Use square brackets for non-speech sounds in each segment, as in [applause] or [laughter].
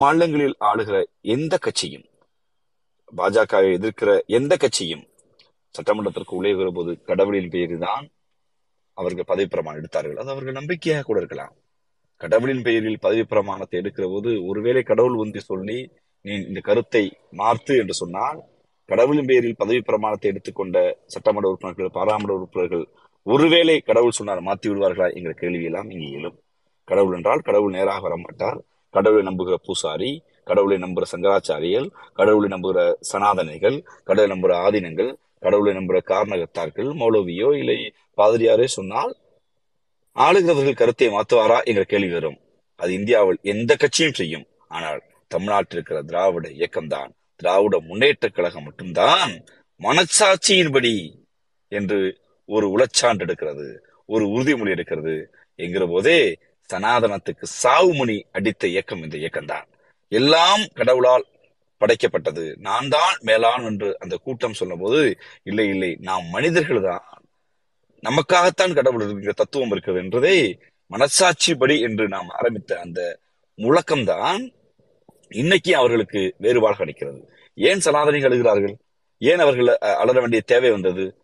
மாநிலங்களில் ஆளுகிற எந்த கட்சியும் பாஜகவை எதிர்க்கிற எந்த கட்சியும் சட்டமன்றத்திற்கு உள்ளே போது கடவுளின் பெயரில் தான் அவர்கள் பதவி பிரமாணம் எடுத்தார்கள். அது அவர்கள் நம்பிக்கையாக கூட இருக்கலாம். கடவுளின் பெயரில் பதவி பிரமாணத்தை எடுக்கிற போது ஒருவேளை கடவுள் வந்து சொல்லி நீ இந்த கருத்தை மாற்று என்று சொன்னால் கடவுளின் பெயரில் பதவி பிரமாணத்தை எடுத்துக்கொண்ட சட்டமன்ற உறுப்பினர்கள் பாராளுமன்ற உறுப்பினர்கள் ஒருவேளை கடவுள் சொன்னார் மாற்றி விடுவார்களா என்கிற கேள்வி எல்லாம் இங்கே எழும். கடவுள் என்றால் கடவுள் நேராக வர மாட்டார் கடவுளை நம்புகிற பூசாரி கடவுளை நம்புகிற சங்கராச்சாரியல் கடவுளை நம்புகிற சனாதனைகள் கடவுளை நம்புகிற ஆதீனங்கள் கடவுளை நம்புகிற காரணகர்த்தார்கள் மௌலவியோ இல்லை பாதிரியாரே சொன்னால் ஆளுகிறவர்கள் கருத்தை மாற்றுவாரா என்ற கேள்வி வரும். அது இந்தியாவில் எந்த கட்சியும் செய்யும். ஆனால் தமிழ்நாட்டில் இருக்கிற திராவிட இயக்கம்தான் திராவிட முன்னேற்ற கழகம் மட்டும்தான் மனச்சாட்சியின்படி என்று ஒரு உளச்சான்று எடுக்கிறது ஒரு உறுதிமொழி எடுக்கிறது என்கிற போதே சனாதனத்துக்கு சாவுமணி அடித்த இயக்கம் இந்த இயக்கம்தான். எல்லாம் கடவுளால் படைக்கப்பட்டது. நான் தான் மேலான் என்று அந்த கூட்டம் சொன்னபோது இல்லை இல்லை நாம் மனிதர்கள் தான் நமக்காகத்தான் கடவுள் இருக்கிற தத்துவம் இருக்கிறது என்றதை மனசாட்சிப்படி என்று நாம் ஆரம்பித்த அந்த முழக்கம்தான் இன்னைக்கு அவர்களுக்கு வேறுபாடு கிடைக்கிறது ஏன் சனாதனிகள் அழுகிறார்கள்? ஏன் அவர்கள் அ- அலற வேண்டிய தேவை வந்தது?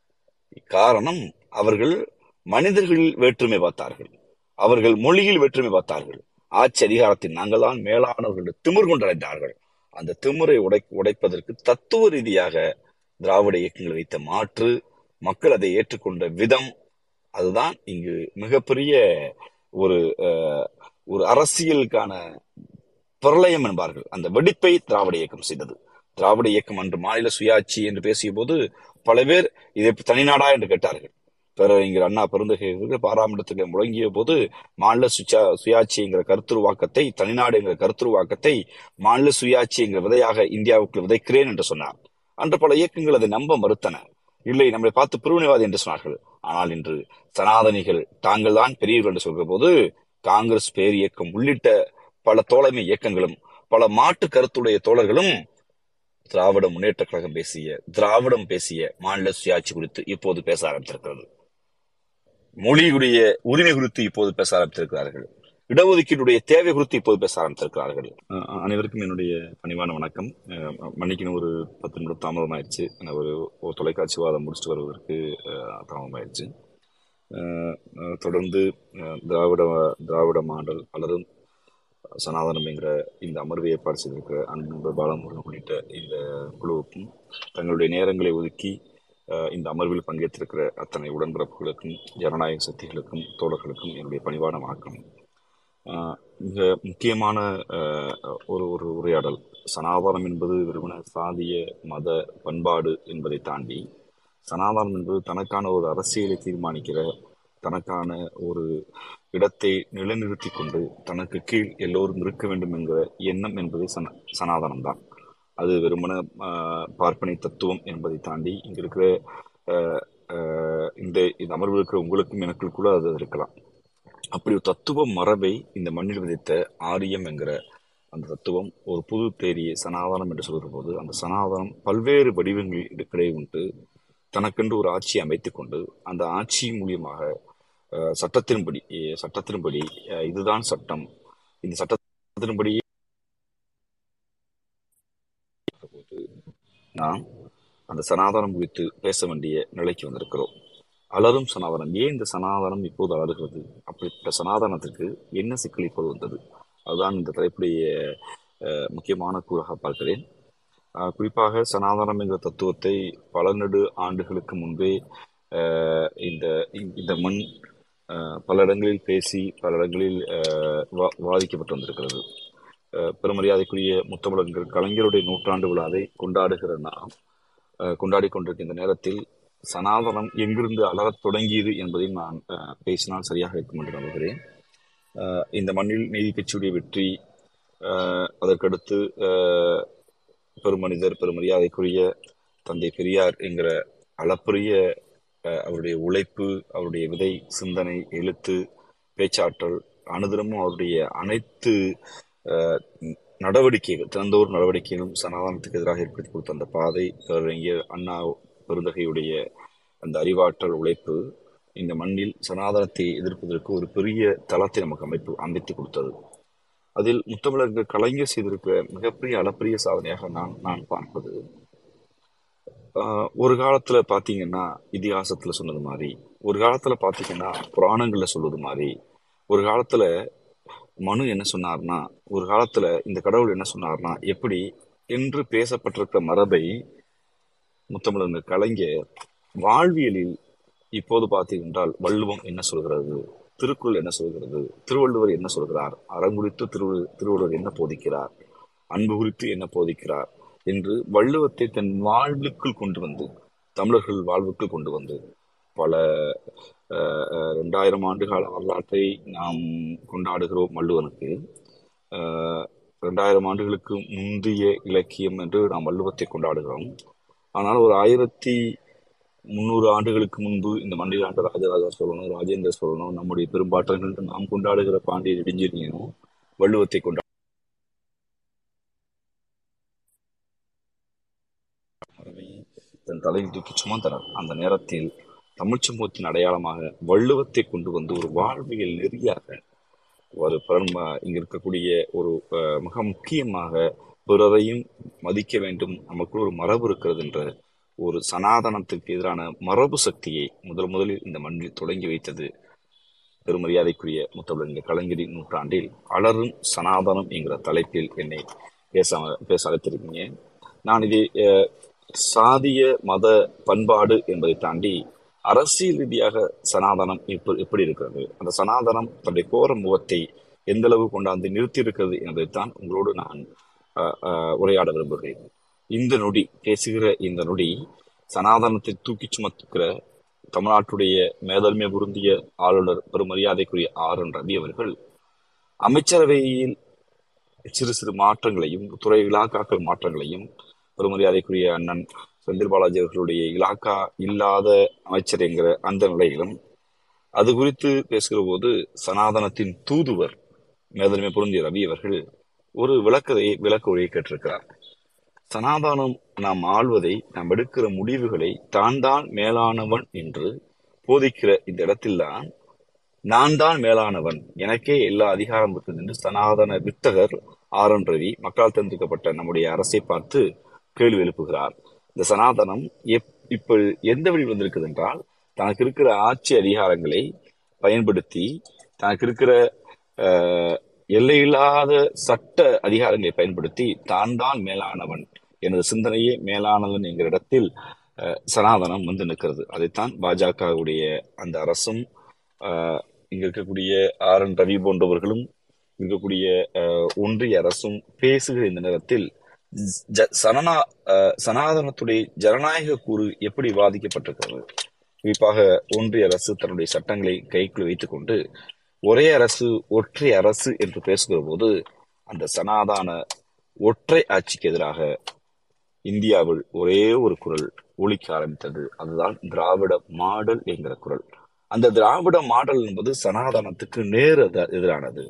காரணம் அவர்கள் மனிதர்களில் வேற்றுமை பார்த்தார்கள். அவர்கள் மொழியில் வெற்றுமை பார்த்தார்கள். ஆட்சி அதிகாரத்தில் நாங்கள் தான் மேலானவர்கள் திமிர் கொண்டடைந்தார்கள். அந்த திமிரை உடை உடைப்பதற்கு தத்துவ ரீதியாக திராவிட இயக்கங்கள் வைத்த மாற்று மக்கள் அதை ஏற்றுக்கொண்ட விதம் அதுதான் இங்கு மிகப்பெரிய ஒரு அஹ், ஒரு அரசியலுக்கான பிரளயம் என்பார்கள். அந்த வெடிப்பை திராவிட இயக்கம் செய்தது. திராவிட இயக்கம் அன்று மாநில சுயாட்சி என்று பேசிய போது பல பேர் இதை தனிநாடா என்று கேட்டார்கள். பேரறிஞர் அண்ணா பெருந்தகைகள் அவர்கள் முழங்கிய போது மாநில சுயா சுயாட்சி என்கிற கருத்துருவாக்கத்தை தனிநாடு என்கிற கருத்துருவாக்கத்தை மாநில சுயாட்சி என்கிற விதையாக இந்தியாவுக்கு விதைக்கிறேன் என்று சொன்னார். அன்று பல இயக்கங்கள் அதை நம்ப மறுத்தன. இல்லை நம்மளை பார்த்து பிரிவினைவாதி என்று சொன்னார்கள். ஆனால் இன்று சனாதனிகள் தாங்கள் தான் பெரியவர்கள் என்று சொல்கிற போது காங்கிரஸ் பேர் இயக்கம் உள்ளிட்ட பல தோழமை இயக்கங்களும் பல மாட்டு கருத்துடைய தோழர்களும் திராவிட முன்னேற்ற கழகம் பேசிய திராவிடம் பேசிய மாநில சுயாட்சி குறித்து இப்போது பேச ஆரம்பித்திருக்கிறது. மொழியுடைய உரிமை குறித்து இப்போது பேச ஆரம்பித்திருக்கிறார்கள். இடஒதுக்கீடுடைய தேவை குறித்து இப்போது பேச ஆரம்பித்திருக்கிறார்கள். அனைவருக்கும் என்னுடைய பணிவான வணக்கம். மன்னிக்கணும் ஒரு பத்து நிமிடம் தாமதம் ஆயிடுச்சு நான் ஒரு ஒரு தொலைக்காட்சி வாதம் முடிச்சுட்டு வருவதற்கு தாமதம் ஆயிடுச்சு தொடர்ந்து திராவிட திராவிட மாடல் பலரும் சனாதனம் என்கிற இந்த அமர்வை ஏற்பாடு செய்திருக்கிற அன்பு பாலமுருகன் உள்ளிட்ட இந்த குழுவுக்கும் தங்களுடைய நேரங்களை ஒதுக்கி இந்த அமர்வில் பங்கேற்றிருக்கிற அத்தனை உடன்பிறப்புகளுக்கும் ஜனநாயக சக்திகளுக்கும் தோழர்களுக்கும் என்னுடைய பணிவான வணக்கம். மிக முக்கியமான ஒரு ஒரு உரையாடல். சனாதனம் என்பது வெறுமன சாதிய மத பண்பாடு என்பதை தாண்டி சனாதனம் என்பது தனக்கான ஒரு அரசியலை தீர்மானிக்கிற தனக்கான ஒரு இடத்தை நிலைநிறுத்தி கொண்டு தனக்கு கீழ் எல்லோரும் இருக்க வேண்டும் என்கிற எண்ணம் என்பது சன சனாதனம் தான் அது வெறுமன பார்ப்பனை தத்துவம் என்பதை தாண்டி இங்க இருக்கிற இந்த இந்த அமர்வு இருக்கிற உங்களுக்கும் எனக்கும் கூட அது இருக்கலாம். அப்படி ஒரு தத்துவ மரபை இந்த மண்ணில் விதைத்த ஆரியம் என்கிற அந்த தத்துவம் ஒரு புது தேரியை சனாதனம் என்று சொல்கிற போது அந்த சனாதனம் பல்வேறு வடிவங்களில் இடக்கிடையே உண்டு. தனக்கென்று ஒரு ஆட்சியை அமைத்து கொண்டு அந்த ஆட்சி மூலியமாக சட்டத்தின்படி சட்டத்தின்படி இதுதான் சட்டம். இந்த சட்டத்தின்படி நாம் அந்த சனாதனம் குறித்து பேச வேண்டிய நிலைக்கு வந்திருக்கிறோம். அலரும் சனாதனம். ஏன் இந்த சனாதனம் இப்போது அலறுகிறது? அப்படிப்பட்ட சனாதனத்திற்கு என்ன சிக்கல் இப்போது வந்தது? அதுதான் இந்த தலைப்புடைய முக்கியமான கூறாக பார்க்கிறேன். குறிப்பாக சனாதனம் என்ற தத்துவத்தை பல நெடு ஆண்டுகளுக்கு முன்பே இந்த இந்த மண் பல இடங்களில் பேசி பல இடங்களில் வா- வாதிக்கப்பட்டு வந்திருக்கிறது. பெருமரியாதைக்குரிய முத்தமிழர்கள் கலைஞருடைய நூற்றாண்டு விழாவை கொண்டாடுகிற நாம் கொண்டாடி கொண்டிருக்கின்ற நேரத்தில் சனாதனம் எங்கிருந்து அலறத் தொடங்கியது என்பதையும் நான் பேசினால் சரியாக இருக்கும் என்று நம்புகிறேன். இந்த மண்ணில் நீதி கட்சியுடைய வெற்றி அதற்கடுத்து பெருமனிதர் பெருமரியாதைக்குரிய தந்தை பெரியார் என்கிற அளப்பரிய அவருடைய உழைப்பு அவருடைய விதை சிந்தனை எழுத்து பேச்சாற்றல் அனுதினமும் அவருடைய அனைத்து நடவடிக்கைகள் திறந்தோர் நடவடிக்கைகளும் சனாதனத்துக்கு எதிராக ஏற்படுத்தி கொடுத்த அந்த பாதை அண்ணா பெருந்தகையுடைய அந்த அறிவாற்றல் உழைப்பு இந்த மண்ணில் சனாதனத்தை எதிர்ப்பதற்கு ஒரு பெரிய தளத்தை நமக்கு அமைப்பு அமைத்து கொடுத்தது. அதில் முத்தமிழர்கள் கலைஞர் செய்திருக்கிற மிகப்பெரிய அளப்பரிய சாதனையாக நான் நான் பார்ப்பது ஒரு காலத்துல பாத்தீங்கன்னா இதிகாசத்துல சொன்னது மாதிரி ஒரு காலத்துல பாத்தீங்கன்னா புராணங்கள்ல சொல்வது மாதிரி ஒரு காலத்துல மனு என்ன சொன்னார்னா ஒரு காலத்துல இந்த கடவுள் என்ன சொன்னார்னா எப்படி என்று பேசப்பட்டிருக்கிற மரபை முத்தமிழர் கலைஞர் வாழ்வியலில் இப்போது பார்த்தீங்கன்றால் வள்ளுவம் என்ன சொல்கிறது திருக்குறள் என்ன சொல்கிறது திருவள்ளுவர் என்ன சொல்கிறார் அறங்குறித்து திரு திருவள்ளுவர் என்ன போதிக்கிறார் அன்பு குறித்து என்ன போதிக்கிறார் என்று வள்ளுவத்தை தன் வாழ்வுக்குள் கொண்டு வந்து தமிழர்கள் வாழ்வுக்குள் கொண்டு வந்து பல ரெண்டாயிரம் ஆண்டுகால வரலாற்றை நாம் கொண்டாடுகிறோம் வள்ளுவனுக்கு. ரெண்டாயிரம் ஆண்டுகளுக்கு முந்தைய இலக்கியம் என்று நாம் வள்ளுவத்தை கொண்டாடுகிறோம். ஆனால் ஒரு ஆயிரத்தி முந்நூறு ஆண்டுகளுக்கு முன்பு இந்த மண்டிலாண்ட ராஜராஜா சோழனும் ராஜேந்திர சோழனும் நம்முடைய பெரும்பாற்றங்கள் என்று நாம் கொண்டாடுகிற பாண்டிய நெடுஞ்செழியனும் வள்ளுவத்தை கொண்டா தன் தலையீட்டுக்கு சுமந்தனர். அந்த நேரத்தில் தமிழ் சமூகத்தின் அடையாளமாக வள்ளுவத்தை கொண்டு வந்து ஒரு வாழ்வியல் நெறியாக ஒரு பரம இங்க இருக்கக்கூடிய ஒரு மிக முக்கியமாக பிறரையும் மதிக்க வேண்டும் நமக்குள் ஒரு மரபு இருக்கிறது என்ற ஒரு சனாதனத்திற்கு எதிரான மரபு சக்தியை முதல் முதலில் இந்த மண்ணில் தொடங்கி வைத்தது. பெருமரியாதைக்குரிய முத்தமிழ் கலைஞரின் நூற்றாண்டில் அலரும் சனாதனம் என்கிற தலைப்பில் என்னை பேச பேச அழைத்திருக்கீங்க. நான் இதை சாதிய மத பண்பாடு என்பதை தாண்டி அரசியல் ரீதியாக சனாதனம் இப்ப- எப்படி இருக்கிறது? அந்த சனாதனம் தன்னுடைய கோர முகத்தை எந்த அளவு கொண்டாந்து நிறுத்தி இருக்கிறது என்பதைத்தான் உங்களோடு நான் உரையாட விரும்புகிறேன். இந்த நொடி பேசுகிற இந்த நொடி சனாதனத்தை தூக்கி சுமத்துக்கிற தமிழ்நாட்டுடைய மேதன்மை பொருந்திய ஆளுநர் பெருமரியாதைக்குரிய ஆர் என் ரவி அவர்கள் அமைச்சரவையில் சிறு சிறு மாற்றங்களையும் துறை விழாக்காக்கள் மாற்றங்களையும் பெருமரியாதைக்குரிய அண்ணன் செந்தில் பாலாஜி அவர்களுடைய இலாக்கா இல்லாத அமைச்சர் என்கிற அந்த நிலையிலும் அது குறித்து பேசுகிற போது சனாதனத்தின் தூதுவர் மேதன்மை பொருந்திய ரவி அவர்கள் ஒரு விளக்கதை விளக்க உரையை கேட்டிருக்கிறார். சனாதனம் நாம் ஆள்வதை நாம் எடுக்கிற முடிவுகளை தான் தான் மேலானவன் என்று போதிக்கிற இந்த இடத்தில்தான் நான் தான் மேலானவன். எனக்கே எல்லா அதிகாரம் இருக்குது என்று சனாதன வித்தகர் ஆர் என் ரவி மக்களால் தேர்ந்தெடுக்கப்பட்ட நம்முடைய அரசை பார்த்து கேள்வி எழுப்புகிறார். இந்த சனாதனம் எப் இப்ப எந்த வழி வந்திருக்குது என்றால் தனக்கு இருக்கிற ஆட்சி அதிகாரங்களை பயன்படுத்தி தனக்கு இருக்கிற எல்லையில்லாத சட்ட அதிகாரங்களை பயன்படுத்தி தான் தான் மேலானவன் எனது சிந்தனையே மேலானவன் என்கிற இடத்தில் சனாதனம் வந்து நிற்கிறது. அதைத்தான் பாஜகவுடைய அந்த அரசும் இங்க இருக்கக்கூடிய ஆர் என் ரவி போன்றவர்களும் இருக்கக்கூடிய ஒன்றிய அரசும் பேசுகிற இந்த நேரத்தில் சனனா சனாதனத்துடைய ஜனநாயக கூறு எப்படி பாதிக்கப்பட்டிருக்கிறது குறிப்பாக ஒன்றிய அரசு தன்னுடைய சட்டங்களை கைக்குள் வைத்துக் கொண்டு ஒரே அரசு ஒற்றை அரசு என்று பேசுகிற போது அந்த சனாதான ஒற்றை ஆட்சிக்கு எதிராக இந்தியாவில் ஒரே ஒரு குரல் ஒழிக்க ஆரம்பித்தது. அதுதான் திராவிட மாடல் என்கிற குரல். அந்த திராவிட மாடல் என்பது சனாதனத்துக்கு நேர் எதிரானது.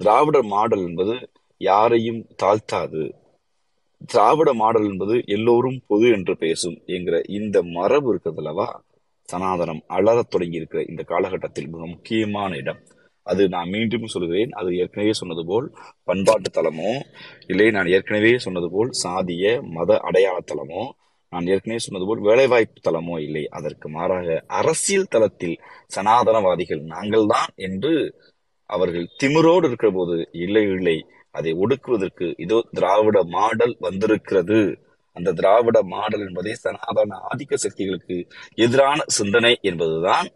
திராவிட மாடல் என்பது யாரையும் தாழ்த்தாது திராவிட மாடல் என்பது எல்லோரும் பொது என்று பேசும் என்கிற இந்த மரபு இருக்கிறது அல்லவா? சனாதனம் அழகத் தொடங்கி இருக்கிற இந்த காலகட்டத்தில் மிக முக்கியமான இடம். அது நான் மீண்டும் சொல்கிறேன். அது ஏற்கனவே சொன்னது போல் பண்பாட்டு தலமோ இல்லை நான் ஏற்கனவே சொன்னது போல் சாதிய மத அடையாள தலமோ நான் ஏற்கனவே சொன்னது போல் வேலைவாய்ப்பு தலமோ இல்லை. அதற்கு மாறாக அரசியல் தளத்தில் சனாதனவாதிகள் நாங்கள்தான் என்று அவர்கள் திமிரோடு இருக்கிற போது இல்லை இல்லை அதை ஒடுக்குவதற்கு இதோ திராவிட மாடல் வந்திருக்கிறது. அந்த திராவிட மாடல் என்பதே சனாதன ஆதிக்க சக்திகளுக்கு எதிரான சிந்தனை என்பதுதான்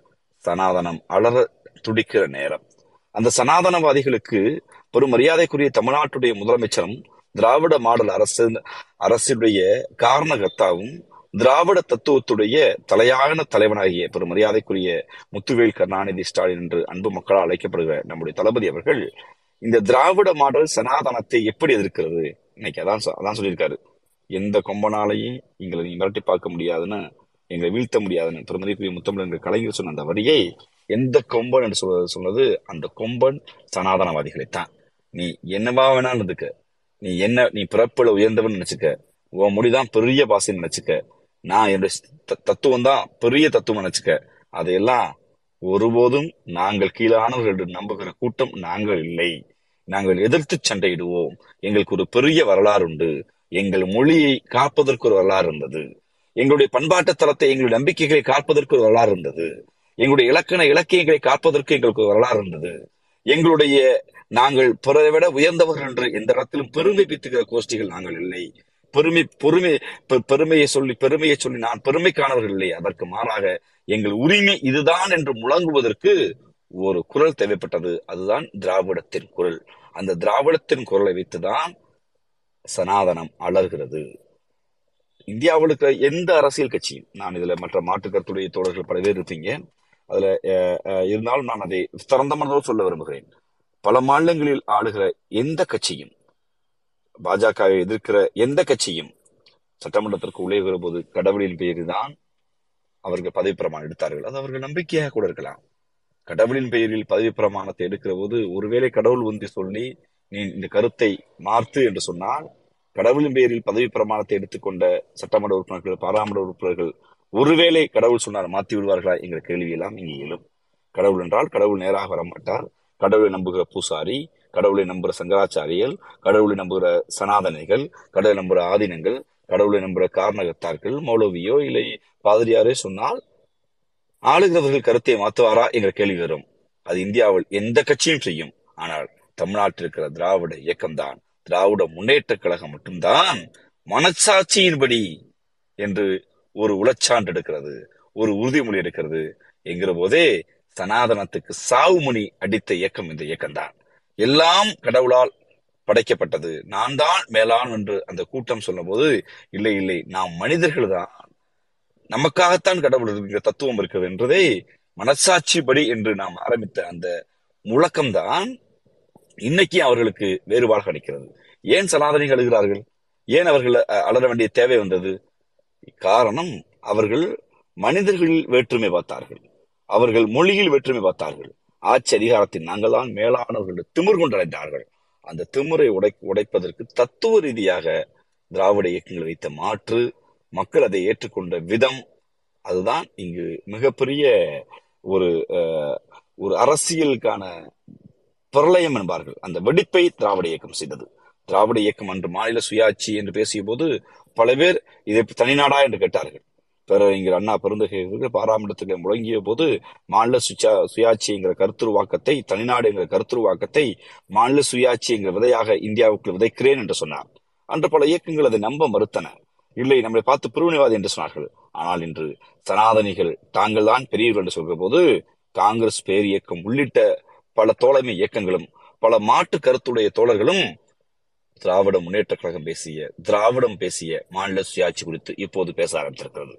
சனாதனம் அலற துடிக்கிற நேரம். அந்த சனாதனவாதிகளுக்கு பெரும் மரியாதைக்குரிய தமிழ்நாட்டுடைய முதலமைச்சரும் திராவிட மாடல் அரசு அரசுடைய காரணகர்த்தாவும் திராவிட தத்துவத்துடைய தலையான தலைவனாகிய பெரும் மரியாதைக்குரிய முத்துவேல் கருணாநிதி ஸ்டாலின் என்று அன்பு மக்களால் அழைக்கப்படுகிற நம்முடைய தளபதி அவர்கள் இந்த திராவிட மாடல் சனாதனத்தை எப்படி எதிர்க்கிறது? இன்னைக்கு அதான் சொ- அதான் சொல்லியிருக்காரு. எந்த கொம்பனாலையும் எங்களை நீ மிரட்டி பார்க்க முடியாதுன்னு எங்களை வீழ்த்த முடியாதுன்னு திருமதிக்குரிய முத்தமிழ் கலைஞர் சொன்ன அந்த வரியை எந்த கொம்பன் என்று சொல்வது சொன்னது அந்த கொம்பன் சனாதனவாதிகளைத்தான். நீ என்னவா வேணாலும் இருந்துக்க. நீ என்ன நீ பிறப்புல உயர்ந்தவன் நினைச்சுக்க. உன் முடிதான் பெரிய பாசைன்னு நினைச்சுக்க. நான் என்னுடைய த- தத்துவம் தான் பெரிய தத்துவம் நினைச்சுக்க. அதையெல்லாம் ஒருபோதும் நாங்கள் கீழானவர்கள் நம்புகிற கூட்டம் நாங்கள் இல்லை. நாங்கள் எதிர்த்து சண்டையிடுவோம். எங்களுக்கு ஒரு பெரிய வரலாறு உண்டு. எங்கள் மொழியை காப்பதற்கு ஒரு வரலாறு இருந்தது. எங்களுடைய பண்பாட்டு தளத்தை எங்களுடைய நம்பிக்கைகளை காப்பதற்கு ஒரு வரலாறு இருந்தது. எங்களுடைய இலக்கண இலக்கியங்களை காப்பதற்கு எங்களுக்கு ஒரு வரலாறு இருந்தது. எங்களுடைய நாங்கள் பிறரை விட உயர்ந்தவர்கள் என்று எந்த இடத்திலும் பெருமை பித்துகிற கோஷ்டிகள் நாங்கள் இல்லை. பெருமை பொறுமை பெருமையை சொல்லி பெருமையை சொல்லி நான் பெருமைக்கானவர்கள் இல்லை. அதற்கு மாறாக எங்கள் உரிமை இதுதான் என்று முழங்குவதற்கு ஒரு குரல் தேவைப்பட்டது அதுதான் திராவிடத்தின் குரல். அந்த திராவிடத்தின் குரலை வைத்துதான் சனாதனம் அலர்கிறது. இந்தியாவில் இருக்கிற எந்த அரசியல் கட்சியும் நான் இதுல மற்ற மாற்று கருத்துடைய தோழர்கள் பல பேர் இருப்பீங்க. அதுல அஹ், அஹ், இருந்தாலும் நான் அதை திறந்த மனதோடு சொல்ல விரும்புகிறேன். பல மாநிலங்களில் ஆளுகிற எந்த கட்சியும் பாஜகவை எதிர்க்கிற எந்த கட்சியும் சட்டமன்றத்திற்கு உள்ளே வரும்போது கடவுளின் பெயர் தான் அவர்கள் பதவி பிரமாணம் எடுத்தார்கள். அது அவர்கள் நம்பிக்கையாக கூட இருக்கலாம். கடவுளின் பெயரில் பதவி பிரமாணத்தை எடுக்கிற போது ஒருவேளை கடவுள் வந்து சொல்லி நீ இந்த கருத்தை மாற்று என்று சொன்னால் கடவுளின் பெயரில் பதவி பிரமாணத்தை எடுத்துக்கொண்ட சட்டமன்ற உறுப்பினர்கள் பாராளுமன்ற உறுப்பினர்கள் ஒருவேளை கடவுள் சொன்னார் மாற்றி விடுவார்களா என்கிற கேள்வி எல்லாம் இங்கே எழும். கடவுள் என்றால் கடவுள் நேராக வர மாட்டார். கடவுளை நம்புகிற பூசாரி கடவுளை நம்புகிற சங்கராச்சாரியர்கள் கடவுளை நம்புகிற சனாதனைகள் கடவுளை நம்புகிற ஆதீனங்கள் கடவுளை நம்புகிற காரணகத்தார்கள் மௌலவியோ இல்லை பாதிரியாரே சொன்னால் ஆளுகிறவர்கள் கருத்தை மாற்றுவாரா என்ற கேள்வி வரும். அது இந்தியாவில் எந்த கட்சியும் செய்யும். ஆனால் தமிழ்நாட்டில் இருக்கிற திராவிட இயக்கம்தான் திராவிட முன்னேற்ற கழகம் மட்டும்தான் மனச்சாட்சியின்படி என்று ஒரு உளச்சான்று எடுக்கிறது ஒரு உறுதிமொழி எடுக்கிறது என்கிற போதே சனாதனத்துக்கு சாவுமணி அடித்த இயக்கம் இந்த இயக்கம்தான். எல்லாம் கடவுளால் படைக்கப்பட்டது. நான் தான் மேலான் என்று அந்த கூட்டம் சொன்னபோது இல்லை இல்லை நாம் மனிதர்கள் தான் நமக்காகத்தான் கடவுள் இருக்கிற தத்துவம் இருக்கிறது என்றதை மனசாட்சிப்படி என்று நாம் ஆரம்பித்த அந்த முழக்கம்தான் இன்னைக்கு அவர்களுக்கு வேறுபாடு அளிக்கிறது ஏன் சனாதனிகள் அழுகிறார்கள்? ஏன் அவர்கள் அஹ், அலற வேண்டிய தேவை வந்தது? காரணம் அவர்கள் மனிதர்களில் வேற்றுமை பார்த்தார்கள். அவர்கள் மொழியில் வேற்றுமை பார்த்தார்கள். ஆட்சி அதிகாரத்தில் நாங்கள் தான் மேலானவர்கள் திமிர் கொண்டடைந்தார்கள். அந்த திமிரை உடை உடைப்பதற்கு தத்துவ ரீதியாக திராவிட இயக்கங்கள் வைத்த மாற்று மக்கள் அதை ஏற்றுக்கொண்ட விதம் அதுதான். இங்கு மிகப்பெரிய ஒரு அஹ், ஒரு அரசியலுக்கான பிரளயம் என்பார்கள். அந்த வெடிப்பை திராவிட இயக்கம் செய்தது. திராவிட இயக்கம் அன்று மாநில சுயாட்சி என்று பேசிய போது பல பேர் இதை தனிநாடா என்று கேட்டார்கள். பேரறிஞர் அண்ணா பெருந்தகைகள் பாராமண்டத்திலே முழங்கிய போது மாநில சுயா சுயாட்சிங்கிற கருத்துருவாக்கத்தை தனிநாடு என்கிற கருத்துருவாக்கத்தை மாநில சுயாட்சி என்கிற விதையாக இந்தியாவுக்கு விதைக்கிறேன் என்று சொன்னார். அன்று பல இயக்கங்கள் அதை நம்ப மறுத்தன. இல்லை நம்மளை பார்த்து பிரிவினைவாதி என்று சொன்னார்கள். ஆனால் இன்று சனாதனிகள் தாங்கள் தான் பெரியவர்கள் என்று சொல்கிற போது காங்கிரஸ் பேர் இயக்கம் உள்ளிட்ட பல தோழமை இயக்கங்களும் பல மாட்டு கருத்துடைய தோழர்களும் திராவிட முன்னேற்ற கழகம் பேசிய திராவிடம் பேசிய மாநில சுயாட்சி குறித்து இப்போது பேச ஆரம்பித்திருக்கிறது.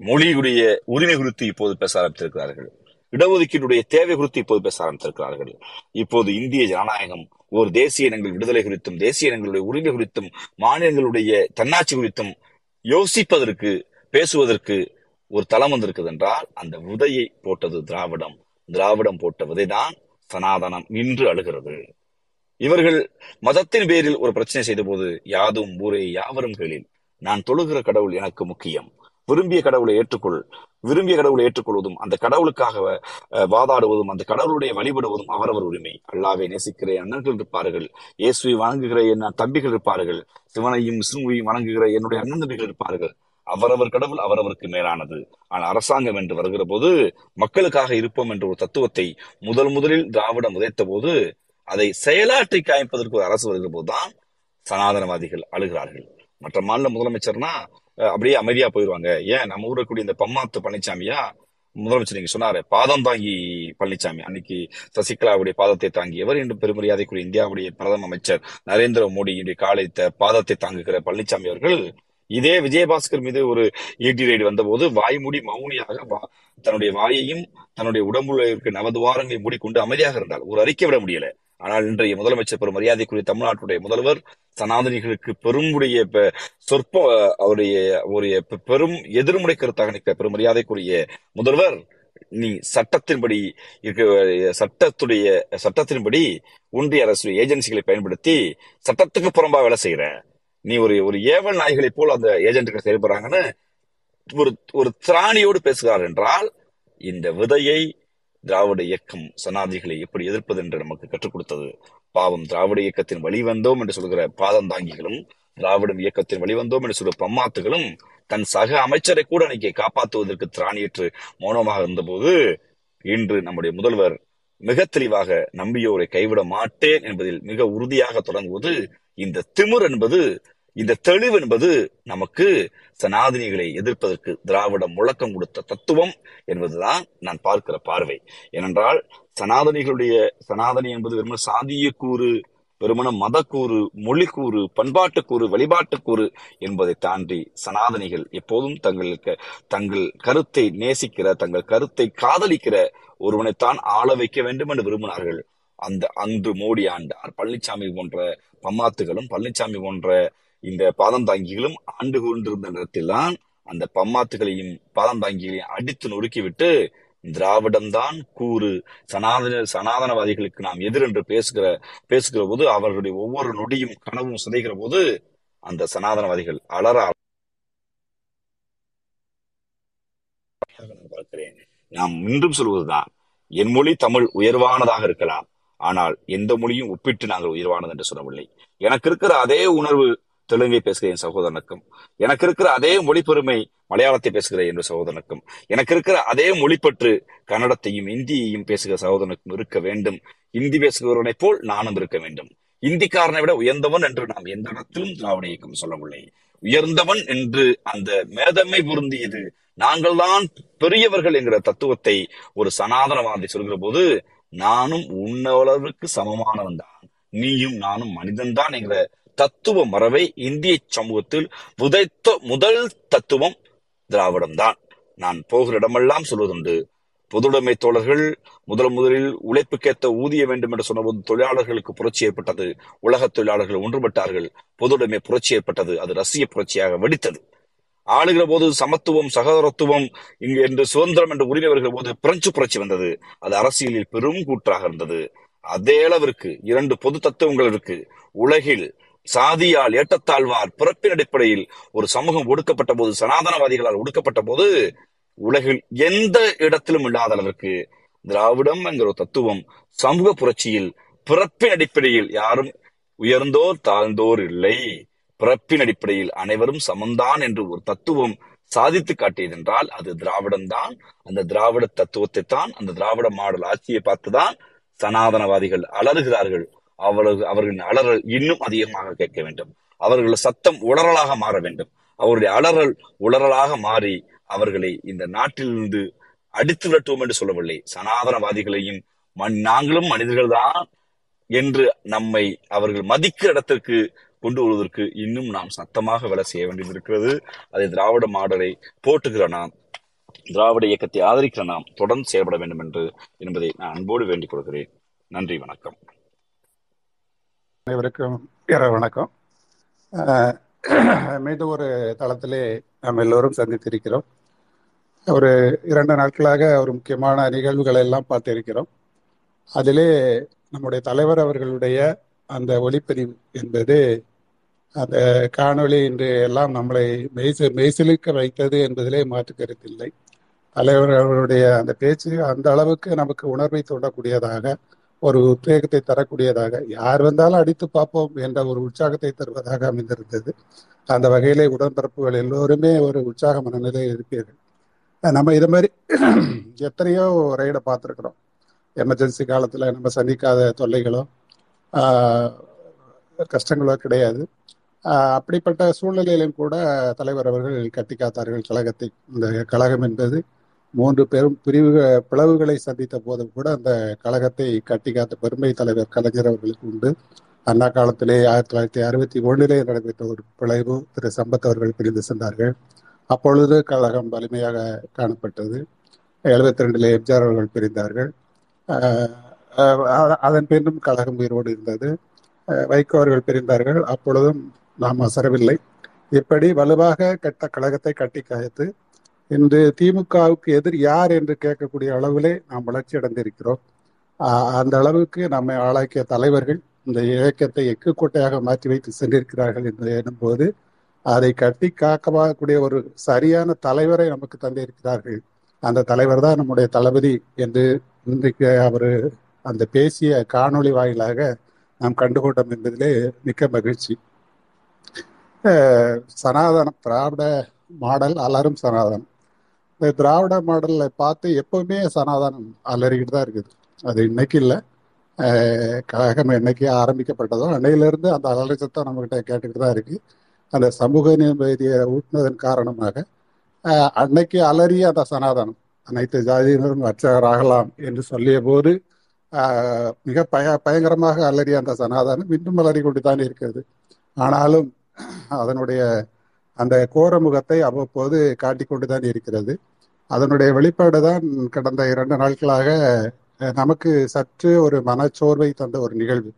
மொழியுடைய உரிமை குறித்து இப்போது பேச ஆரம்பித்திருக்கிறார்கள். இடஒதுக்கீடுடைய தேவை குறித்து இப்போது பேச ஆரம்பித்திருக்கிறார்கள். இப்போது இந்திய ஜனநாயகம் ஒரு தேசிய இனங்கள் விடுதலை குறித்தும் தேசிய இனங்களுடைய உரிமை குறித்தும் மாநிலங்களுடைய தன்னாட்சி குறித்தும் யோசிப்பதற்கு பேசுவதற்கு ஒரு தளம் வந்திருக்குது என்றால் அந்த விதையை போட்டது திராவிடம். திராவிடம் போட்ட விதைதான் சனாதனம் இன்று அழுகிறது. இவர்கள் மதத்தின் பேரில் ஒரு பிரச்சனை செய்த போது யாதும் ஊரே யாவரும் கேளில் நான் தொழுகிற கடவுள் எனக்கு முக்கியம். விரும்பிய கடவுளை ஏற்றுக்கொள். விரும்பிய கடவுளை ஏற்றுக்கொள்வதும் அந்த கடவுளுக்காக வாதாடுவதும் அந்த கடவுளுடைய வழிபடுவதும் அவரவர் உரிமை. அல்லாவை நேசிக்கிற அண்ணன்கள் இருப்பார்கள். இயேசுவை வணங்குகிற என் தம்பிகள் இருப்பார்கள். சிவனையும் விஷ்ணுவையும் வணங்குகிற என்னுடைய அண்ணன் தம்பிகள் இருப்பார்கள். அவரவர் கடவுள் அவரவருக்கு மேலானது. ஆனால் அரசாங்கம் என்று வருகிற போது மக்களுக்காக இருப்போம் என்ற ஒரு தத்துவத்தை முதல் முதலில் திராவிடம் உதைத்த போது அதை செயலாற்றி காய்ப்பதற்கு ஒரு அரசு வருகிற போதுதான் சனாதனவாதிகள் அழுகிறார்கள். மற்ற மாநில முதலமைச்சர்னா அப்படியே அமைதியா போயிருவாங்க. ஏன்? நம்ம ஊர்ல கூடிய இந்த பம்மாத்து பழனிசாமியா முதலமைச்சர் நீங்க சொன்னாரு. பாதம் தாங்கி பழனிசாமி அன்னைக்கு சசிகலாவுடைய பாதத்தை தாங்கியவர் இன்று பெருமரியாதைக்குரிய இந்தியாவுடைய பிரதம அமைச்சர் நரேந்திர மோடியுடைய காலை பாதத்தை தாங்குகிற பழனிசாமி அவர்கள் இதே விஜயபாஸ்கர் மீது ஒரு ஈட்டி ரைடு வந்தபோது வாய்மூடி மௌனியாக வா- தன்னுடைய வாயையும் தன்னுடைய உடம்புல இருக்க நவதுவாரங்களை மூடிக்கொண்டு அமைதியாக இருந்தால் ஒரு அறிக்கை விட முடியல. ஆனால் இன்றைய முதலமைச்சர் பெரும் மரியாதைக்குரிய தமிழ்நாட்டுடைய முதல்வர் சனாதனிகளுக்கு பெருமுடைய சொற்ப அவருடைய அவருடைய பெரும் எதிர்முறை கருத்தாக நிற்க பெரும் மரியாதைக்குரிய முதல்வர் நீ சட்டத்தின்படி இருக்க சட்டத்துடைய சட்டத்தின்படி ஒன்றிய அரசு ஏஜென்சிகளை பயன்படுத்தி சட்டத்துக்கு புறம்பா வேலை செய்யற. நீ ஒரு ஒரு ஏவல் நாய்களை போல் அந்த ஏஜென்ட்கள் செயல்படுறாங்கன்னு ஒரு ஒரு திராணியோடு பேசுகிறார் என்றால் இந்த விதையை திராவிட இயக்கம் சனாதிகளை எப்படி எதிர்ப்பது என்று நமக்கு கற்றுக் கொடுத்தது. பாவம் திராவிட இயக்கத்தின் வழிவந்தோம் என்று சொல்கிற பாதந்தாங்கிகளும் திராவிட இயக்கத்தின் வழிவந்தோம் என்று சொல்கிற பம்மாத்துகளும் தன் சக அமைச்சரை கூட அன்னைக்கு காப்பாற்றுவதற்கு திராணியற்று மௌனமாக இருந்தபோது இன்று நம்முடைய முதல்வர் மிக தெளிவாக நம்பியோரை கைவிட மாட்டேன் என்பதில் மிக உறுதியாக தொடங்குவது இந்த திமிர் என்பது இந்த தெளிவு என்பது நமக்கு சனாதனிகளை எதிர்ப்பதற்கு திராவிடம் முழக்கம் கொடுத்த தத்துவம் என்பதுதான் நான் பார்க்கிற பார்வை. ஏனென்றால் சனாதனிகளுடைய சனாதனி என்பது வெறுமன சாதிய கூறு வெறுமன மதக்கூறு மொழிக்கூறு பண்பாட்டுக்கூறு வழிபாட்டுக்கூறு என்பதை தாண்டி சனாதனிகள் எப்போதும் தங்களுக்கு தங்கள் கருத்தை நேசிக்கிற தங்கள் கருத்தை காதலிக்கிற ஒருவனைத்தான் ஆள வைக்க வேண்டும் என்று விரும்பினார்கள். அந்த அன்று மோடி ஆண்டார் பழனிசாமி போன்ற பம்மாத்துகளும் பழனிசாமி போன்ற இந்த பாதந்தாங்கிகளும் ஆண்டு கொண்டிருந்த நேரத்தில்தான் அந்த பம்மாத்துகளையும் பாதந்தாங்கிகளையும் அடித்து நொறுக்கிவிட்டு திராவிடம்தான் கூறு. சனாதன சனாதனவாதிகளுக்கு நாம் எதிர் என்று பேசுகிற பேசுகிற போது அவர்களுடைய ஒவ்வொரு நொடியும் கனவும் சிதைகிற போது அந்த சனாதனவாதிகள் அலற பார்க்கிறேன். நாம் இன்றும் சொல்வதுதான் என் மொழி தமிழ் உயர்வானதாக இருக்கலாம். ஆனால் எந்த மொழியும் ஒப்பிட்டு நாங்கள் உயர்வானது என்று சொல்லவில்லை. எனக்கு இருக்கிற அதே உணர்வு தெலுங்கை பேசுகிற என் சகோதரனுக்கும். எனக்கு இருக்கிற அதே மொழி பெருமை மலையாளத்தை பேசுகிற என்ற சகோதரனுக்கும். எனக்கு இருக்கிற அதே மொழிப்பற்று கன்னடத்தையும் இந்தியையும் பேசுகிற சகோதரனுக்கும் இருக்க வேண்டும். இந்தி பேசுகிறவனைப் போல் நானும் இருக்க வேண்டும். இந்திக்காரனை விட உயர்ந்தவன் என்று நாம் எந்த இடத்திலும் திராவிட இயக்கம் சொல்லவில்லை. உயர்ந்தவன் என்று அந்த மேதமை பொருந்தியது நாங்கள் தான் பெரியவர்கள் என்கிற தத்துவத்தை ஒரு சனாதனவாதி சொல்கிற போது நானும் உன்னளவுக்கு சமமானவன் தான். நீயும் நானும் மனிதன்தான் என்கிற தத்துவ மரபை இந்திய சமூகத்தில் புதைத்த முதல் தத்துவம் திராவிடம் தான். நான் போகிற இடமெல்லாம் சொல்வதுண்டு. பொதுடைமை தோழர்கள் முதல் முதலில் உழைப்புக்கேத்த ஊதிய வேண்டும் என்று சொன்னபோது தொழிலாளர்களுக்கு புரட்சி ஏற்பட்டது. உலக தொழிலாளர்கள் ஒன்றுபட்டார்கள். பொதுடைமை புரட்சி ஏற்பட்டது. அது ரஷ்ய புரட்சியாக வெடித்தது. ஆளுகிற போது சமத்துவம் சகோதரத்துவம் இங்கு என்று சுதந்திரம் என்ற உரிமை வருகிற போது பிரெஞ்சு புரட்சி வந்தது. அது அரசியலில் பெரும் கூற்றாக இருந்தது. அதே அளவிற்கு இரண்டு பொது தத்துவங்கள் இருக்கு. உலகில் சாதியால் ஏற்றத்தாழ்வார் பிறப்பின் அடிப்படையில் ஒரு சமூகம் ஒடுக்கப்பட்ட போது சனாதனவாதிகளால் ஒடுக்கப்பட்ட போது உலகில் எந்த இடத்திலும் இல்லாத அளவிற்கு திராவிடம் என்கிற ஒரு தத்துவம் சமூக புரட்சியில் பிறப்பின் அடிப்படையில் யாரும் உயர்ந்தோர் தாழ்ந்தோர் இல்லை. பிறப்பின் அடிப்படையில் அனைவரும் சமந்தான் என்று ஒரு தத்துவம் சாதித்து காட்டியதென்றால் அது திராவிடம் தான் அந்த திராவிட தத்துவத்தை தான் அந்த திராவிட மாடல் ஆட்சியை பார்த்துதான் சனாதனவாதிகள் அலறுகிறார்கள். அவர்கள் அவர்களின் அலறல் இன்னும் அதிகமாக கேட்க வேண்டும். அவர்கள் சத்தம் உளறலாக மாற வேண்டும். அவருடைய அலறல் உளறலாக மாறி அவர்களை இந்த நாட்டிலிருந்து அடித்து விரட்டுவோம் என்று சொல்லவில்லை. சனாதனவாதிகளையும் நாங்களும் மனிதர்கள் தான் என்று நம்மை அவர்கள் மதிக்கிற இடத்திற்கு கொண்டு வருவதற்கு இன்னும் நாம் சத்தமாக வேலை செய்ய வேண்டியது இருக்கிறது அதை திராவிட மாடலை போட்டுகிற நாம் திராவிட இயக்கத்தை ஆதரிக்கிற நாம் தொடர்ந்து செயல்பட வேண்டும் என்று என்பதை நான் அன்போடு வேண்டிக் கொள்கிறேன். நன்றி வணக்கம். அனைவருக்கும் வணக்கம். மீண்டும் ஒரு தளத்திலே நாம் எல்லோரும் சந்தித்திருக்கிறோம். ஒரு இரண்டு நாட்களாக ஒரு முக்கியமான நிகழ்வுகளை எல்லாம் பார்த்திருக்கிறோம். அதிலே நம்முடைய தலைவர் அவர்களுடைய அந்த ஒளிப்பதிவு என்பது அந்த காணொளி இன்று எல்லாம் நம்மளை மெய்சு மெய்சிலிக்க வைத்தது என்பதிலே மாற்று கருத்தில்லை தலைவர் அவருடைய அந்த பேச்சு அந்த அளவுக்கு நமக்கு உணர்வை தூண்டக்கூடியதாக ஒரு உத்வேகத்தை தரக்கூடியதாக யார் வந்தாலும் அடித்து பார்ப்போம் என்ற ஒரு உற்சாகத்தை தருவதாக அமைந்திருந்தது. அந்த வகையிலே உடன்பிறப்புகள் எல்லோருமே ஒரு உற்சாக மனநிலையில் இருப்பீர்கள். நம்ம இது மாதிரி [clears throat] எத்தனையோ ரைடை பார்த்துருக்குறோம். எமர்ஜென்சி காலத்தில் நம்ம சந்திக்காத தொல்லைகளோ கஷ்டங்களோ கிடையாது. அப்படிப்பட்ட சூழ்நிலையிலும் கூட தலைவர் அவர்கள் கட்டி காத்தார்கள் கழகத்தை இந்த கழகம் என்பது. மூன்று பெரும் பிரிவுகள் பிளவுகளை சந்தித்த போதும் கூட அந்த கழகத்தை கட்டி காத்த பெருமை தலைவர் கலைஞர் அவர்களுக்கு உண்டு. அண்ணா காலத்திலே ஆயிரத்தி தொள்ளாயிரத்தி அறுபத்தி ஒன்றிலே நடைபெற்ற ஒரு பிளவு திரு சம்பத் அவர்கள் பிரிந்து சென்றார்கள். அப்பொழுது கழகம் வலிமையாக காணப்பட்டது. எழுபத்தி ரெண்டிலே எம்ஜிஆர் அவர்கள் பிரிந்தார்கள். அதன் பின்னும் கழகம் உயிரோடு இருந்தது. வைகோ அவர்கள் பிரிந்தார்கள். அப்பொழுதும் நாம் அசரவில்லை. இப்படி வலுவாக கட்ட கழகத்தை கட்டி காய்த்து இன்று திமுகவுக்கு எதிர் யார் என்று கேட்கக்கூடிய அளவிலே நாம் வளர்ச்சி அடைந்திருக்கிறோம். அந்த அளவுக்கு நம்மை ஆளாக்கிய தலைவர்கள் இந்த இயக்கத்தை எக்கு கோட்டையாக மாற்றி வைத்து சென்றிருக்கிறார்கள் என்று எண்ணும்போது அதை கட்டி காக்கக்கூடிய ஒரு சரியான தலைவரை நமக்கு தந்திருக்கிறார்கள். அந்த தலைவர் தான் நம்முடைய தளபதி என்று இன்றைக்கு அவர் அந்த பேசிய காணொளி வாயிலாக நாம் கண்டுகொண்டோம் என்பதிலே மிக்க மகிழ்ச்சி. அஹ் சனாதனம் திராவிட மாடல் அலரும் சனாதனம். இந்த திராவிட மாடல்ல பார்த்து எப்பவுமே சனாதனம் அலறிக்கிட்டு தான் இருக்குது. அது இன்னைக்கு இல்லை. கழகம் என்னைக்கு ஆரம்பிக்கப்பட்டதோ அன்னையிலிருந்து அந்த அலறி சத்தம் நம்மகிட்ட கேட்டுக்கிட்டு தான் இருக்கு. அந்த சமூக நீதியை ஊட்டினதன் காரணமாக அன்னைக்கு அலறிய அந்த சனாதனம். அனைத்து ஜாதியினரும் அர்ச்சகராகலாம் என்று சொல்லிய போது மிக பய பயங்கரமாக அலறிய அந்த சனாதனம் இன்னும் அலறி கொண்டு தான் இருக்கிறது. ஆனாலும் அதனுடைய அந்த கோர முகத்தை அவ்வப்போது காட்டிக்கொண்டு தான் இருக்கிறது. அதனுடைய வெளிப்பாடு தான் கடந்த இரண்டு நாட்களாக அஹ், நமக்கு சற்று ஒரு மனச்சோர்வை தந்த ஒரு நிகழ்வு.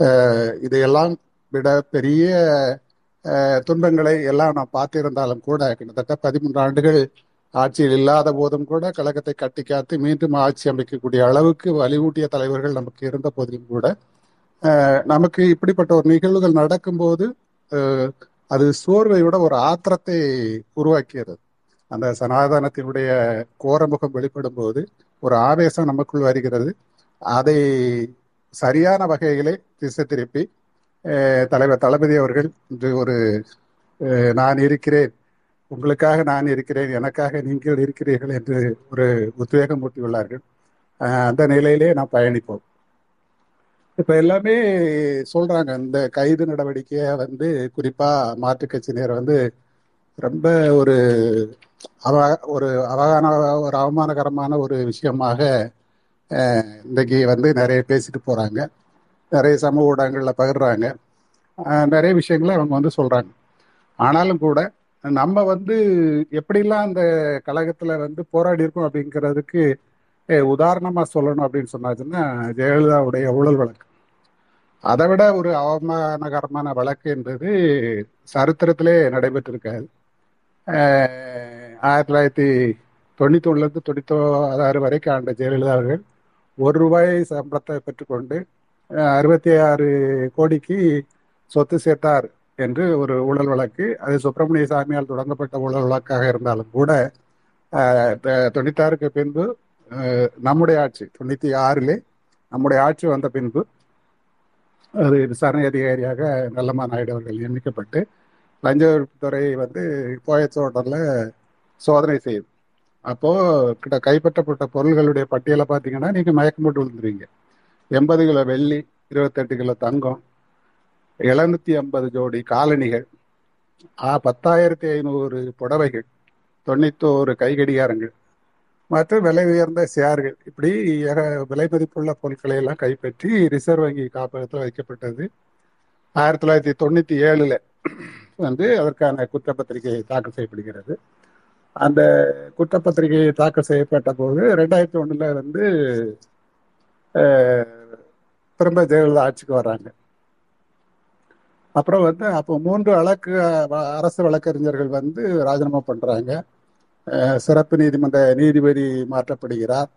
அஹ், இதையெல்லாம் விட பெரிய அஹ், துன்பங்களை எல்லாம் நாம் பார்த்திருந்தாலும் கூட கிட்டத்தட்ட பதிமூன்று ஆண்டுகள் ஆட்சியில் இல்லாத போதும் கூட கழகத்தை கட்டி காத்து மீண்டும் ஆட்சி அமைக்கக்கூடிய அளவுக்கு வலிவூட்டிய தலைவர்கள் நமக்கு இருந்த போதிலும் கூட நமக்கு இப்படிப்பட்ட ஒரு நிகழ்வுகள் நடக்கும்போது அது சோர்வையோட ஒரு ஆத்திரத்தை உருவாக்கியது அந்த சனாதனத்தினுடைய கோரமுகம் வெளிப்படும் போது ஒரு ஆவேசம் நமக்குள் வருகிறது. அதை சரியான வகையிலே திசை திருப்பி தலைவர் தளபதி அவர்கள் இன்று ஒரு நான் இருக்கிறேன் உங்களுக்காக நான் இருக்கிறேன் எனக்காக நீங்கள் இருக்கிறீர்கள் என்று ஒரு உத்வேகம் ஊட்டியுள்ளார்கள். அந்த நிலையிலே நாம் பயணிப்போம். இப்ப எல்லாமே சொல்றாங்க. இந்த கைது நடவடிக்கையை வந்து குறிப்பா மாற்று கட்சியினர் வந்து ரொம்ப ஒரு அவ ஒரு அவகான ஒரு அவமானகரமான ஒரு விஷயமாக அஹ், இன்னைக்கு வந்து நிறைய பேசிட்டு போறாங்க. நிறைய சமூக ஊடகங்களில் பகிர்றாங்க. நிறைய விஷயங்களை அவங்க வந்து சொல்றாங்க. ஆனாலும் கூட நம்ம வந்து எப்படிலாம் அந்த கழகத்துல வந்து போராடி இருக்கோம் அப்படிங்கிறதுக்கு உதாரணமா சொல்லணும் அப்படின்னு சொன்னாச்சுன்னா ஜெயலலிதாவுடைய ஊழல் வழக்கு. அதை விட ஒரு அவமானகரமான வழக்கு என்பது சரித்திரத்திலே நடைபெற்றிருக்காது. ஆயிரத்தி தொள்ளாயிரத்தி தொண்ணூத்தி ஒண்ணுலேருந்து தொண்ணூத்தி ஆறு வரைக்கும் ஆண்ட ஜெயலலிதா அவர்கள் ஒரு ரூபாய் சம்பளத்தை பெற்றுக்கொண்டு அறுபத்தி ஆறு கோடிக்கு சொத்து சேர்த்தார் என்று ஒரு ஊழல் வழக்கு. அது சுப்பிரமணிய சாமியால் தொடங்கப்பட்ட ஊழல் வழக்காக இருந்தாலும் கூட அஹ் தொண்ணூத்தாறுக்கு பின்பு நம்முடைய ஆட்சி தொண்ணூத்தி ஆறிலே நம்முடைய ஆட்சி வந்த பின்பு அது விசாரணை அதிகாரியாக நல்லம்மா நாயுடு அவர்கள் நியமிக்கப்பட்டு லஞ்ச ஒழிப்புத்துறை வந்து கோயச்சோட்டர்ல சோதனை செய்யுது. அப்போது கிட்ட கைப்பற்றப்பட்ட பொருள்களுடைய பட்டியலை பார்த்தீங்கன்னா நீங்கள் மயக்கம் போட்டு விழுந்துருவீங்க. எண்பது கிலோ வெள்ளி இருபத்தெட்டு கிலோ தங்கம் எழுநூத்தி ஐம்பது ஜோடி காலணிகள் பத்தாயிரத்தி ஐநூறு புடவைகள் தொண்ணூத்தோரு கைகடிகாரங்கள் மற்ற விலை உயர்ந்த ஷேர்கள். இப்படி ஏக- விலை மதிப்புள்ள பொருட்களை எல்லாம் கைப்பற்றி ரிசர்வ் வங்கி காப்பகத்தில் வைக்கப்பட்டது. ஆயிரத்தி தொள்ளாயிரத்தி தொண்ணூற்றி ஏழில் வந்து அதற்கான குற்றப்பத்திரிகை தாக்கல் செய்யப்படுகிறது. அந்த குற்றப்பத்திரிகை தாக்கல் செய்யப்பட்ட போது ரெண்டாயிரத்தி ஒன்றில் வந்து திரும்ப ஜெயலலிதா ஆட்சிக்கு வர்றாங்க. அப்புறம் வந்து அப்போ மூன்று வழக்கு அரசு வழக்கறிஞர்கள் வந்து ராஜினாமா பண்ணுறாங்க சிறப்பு நீதிமன்ற நீதிபதி மாற்றப்படுகிறார்.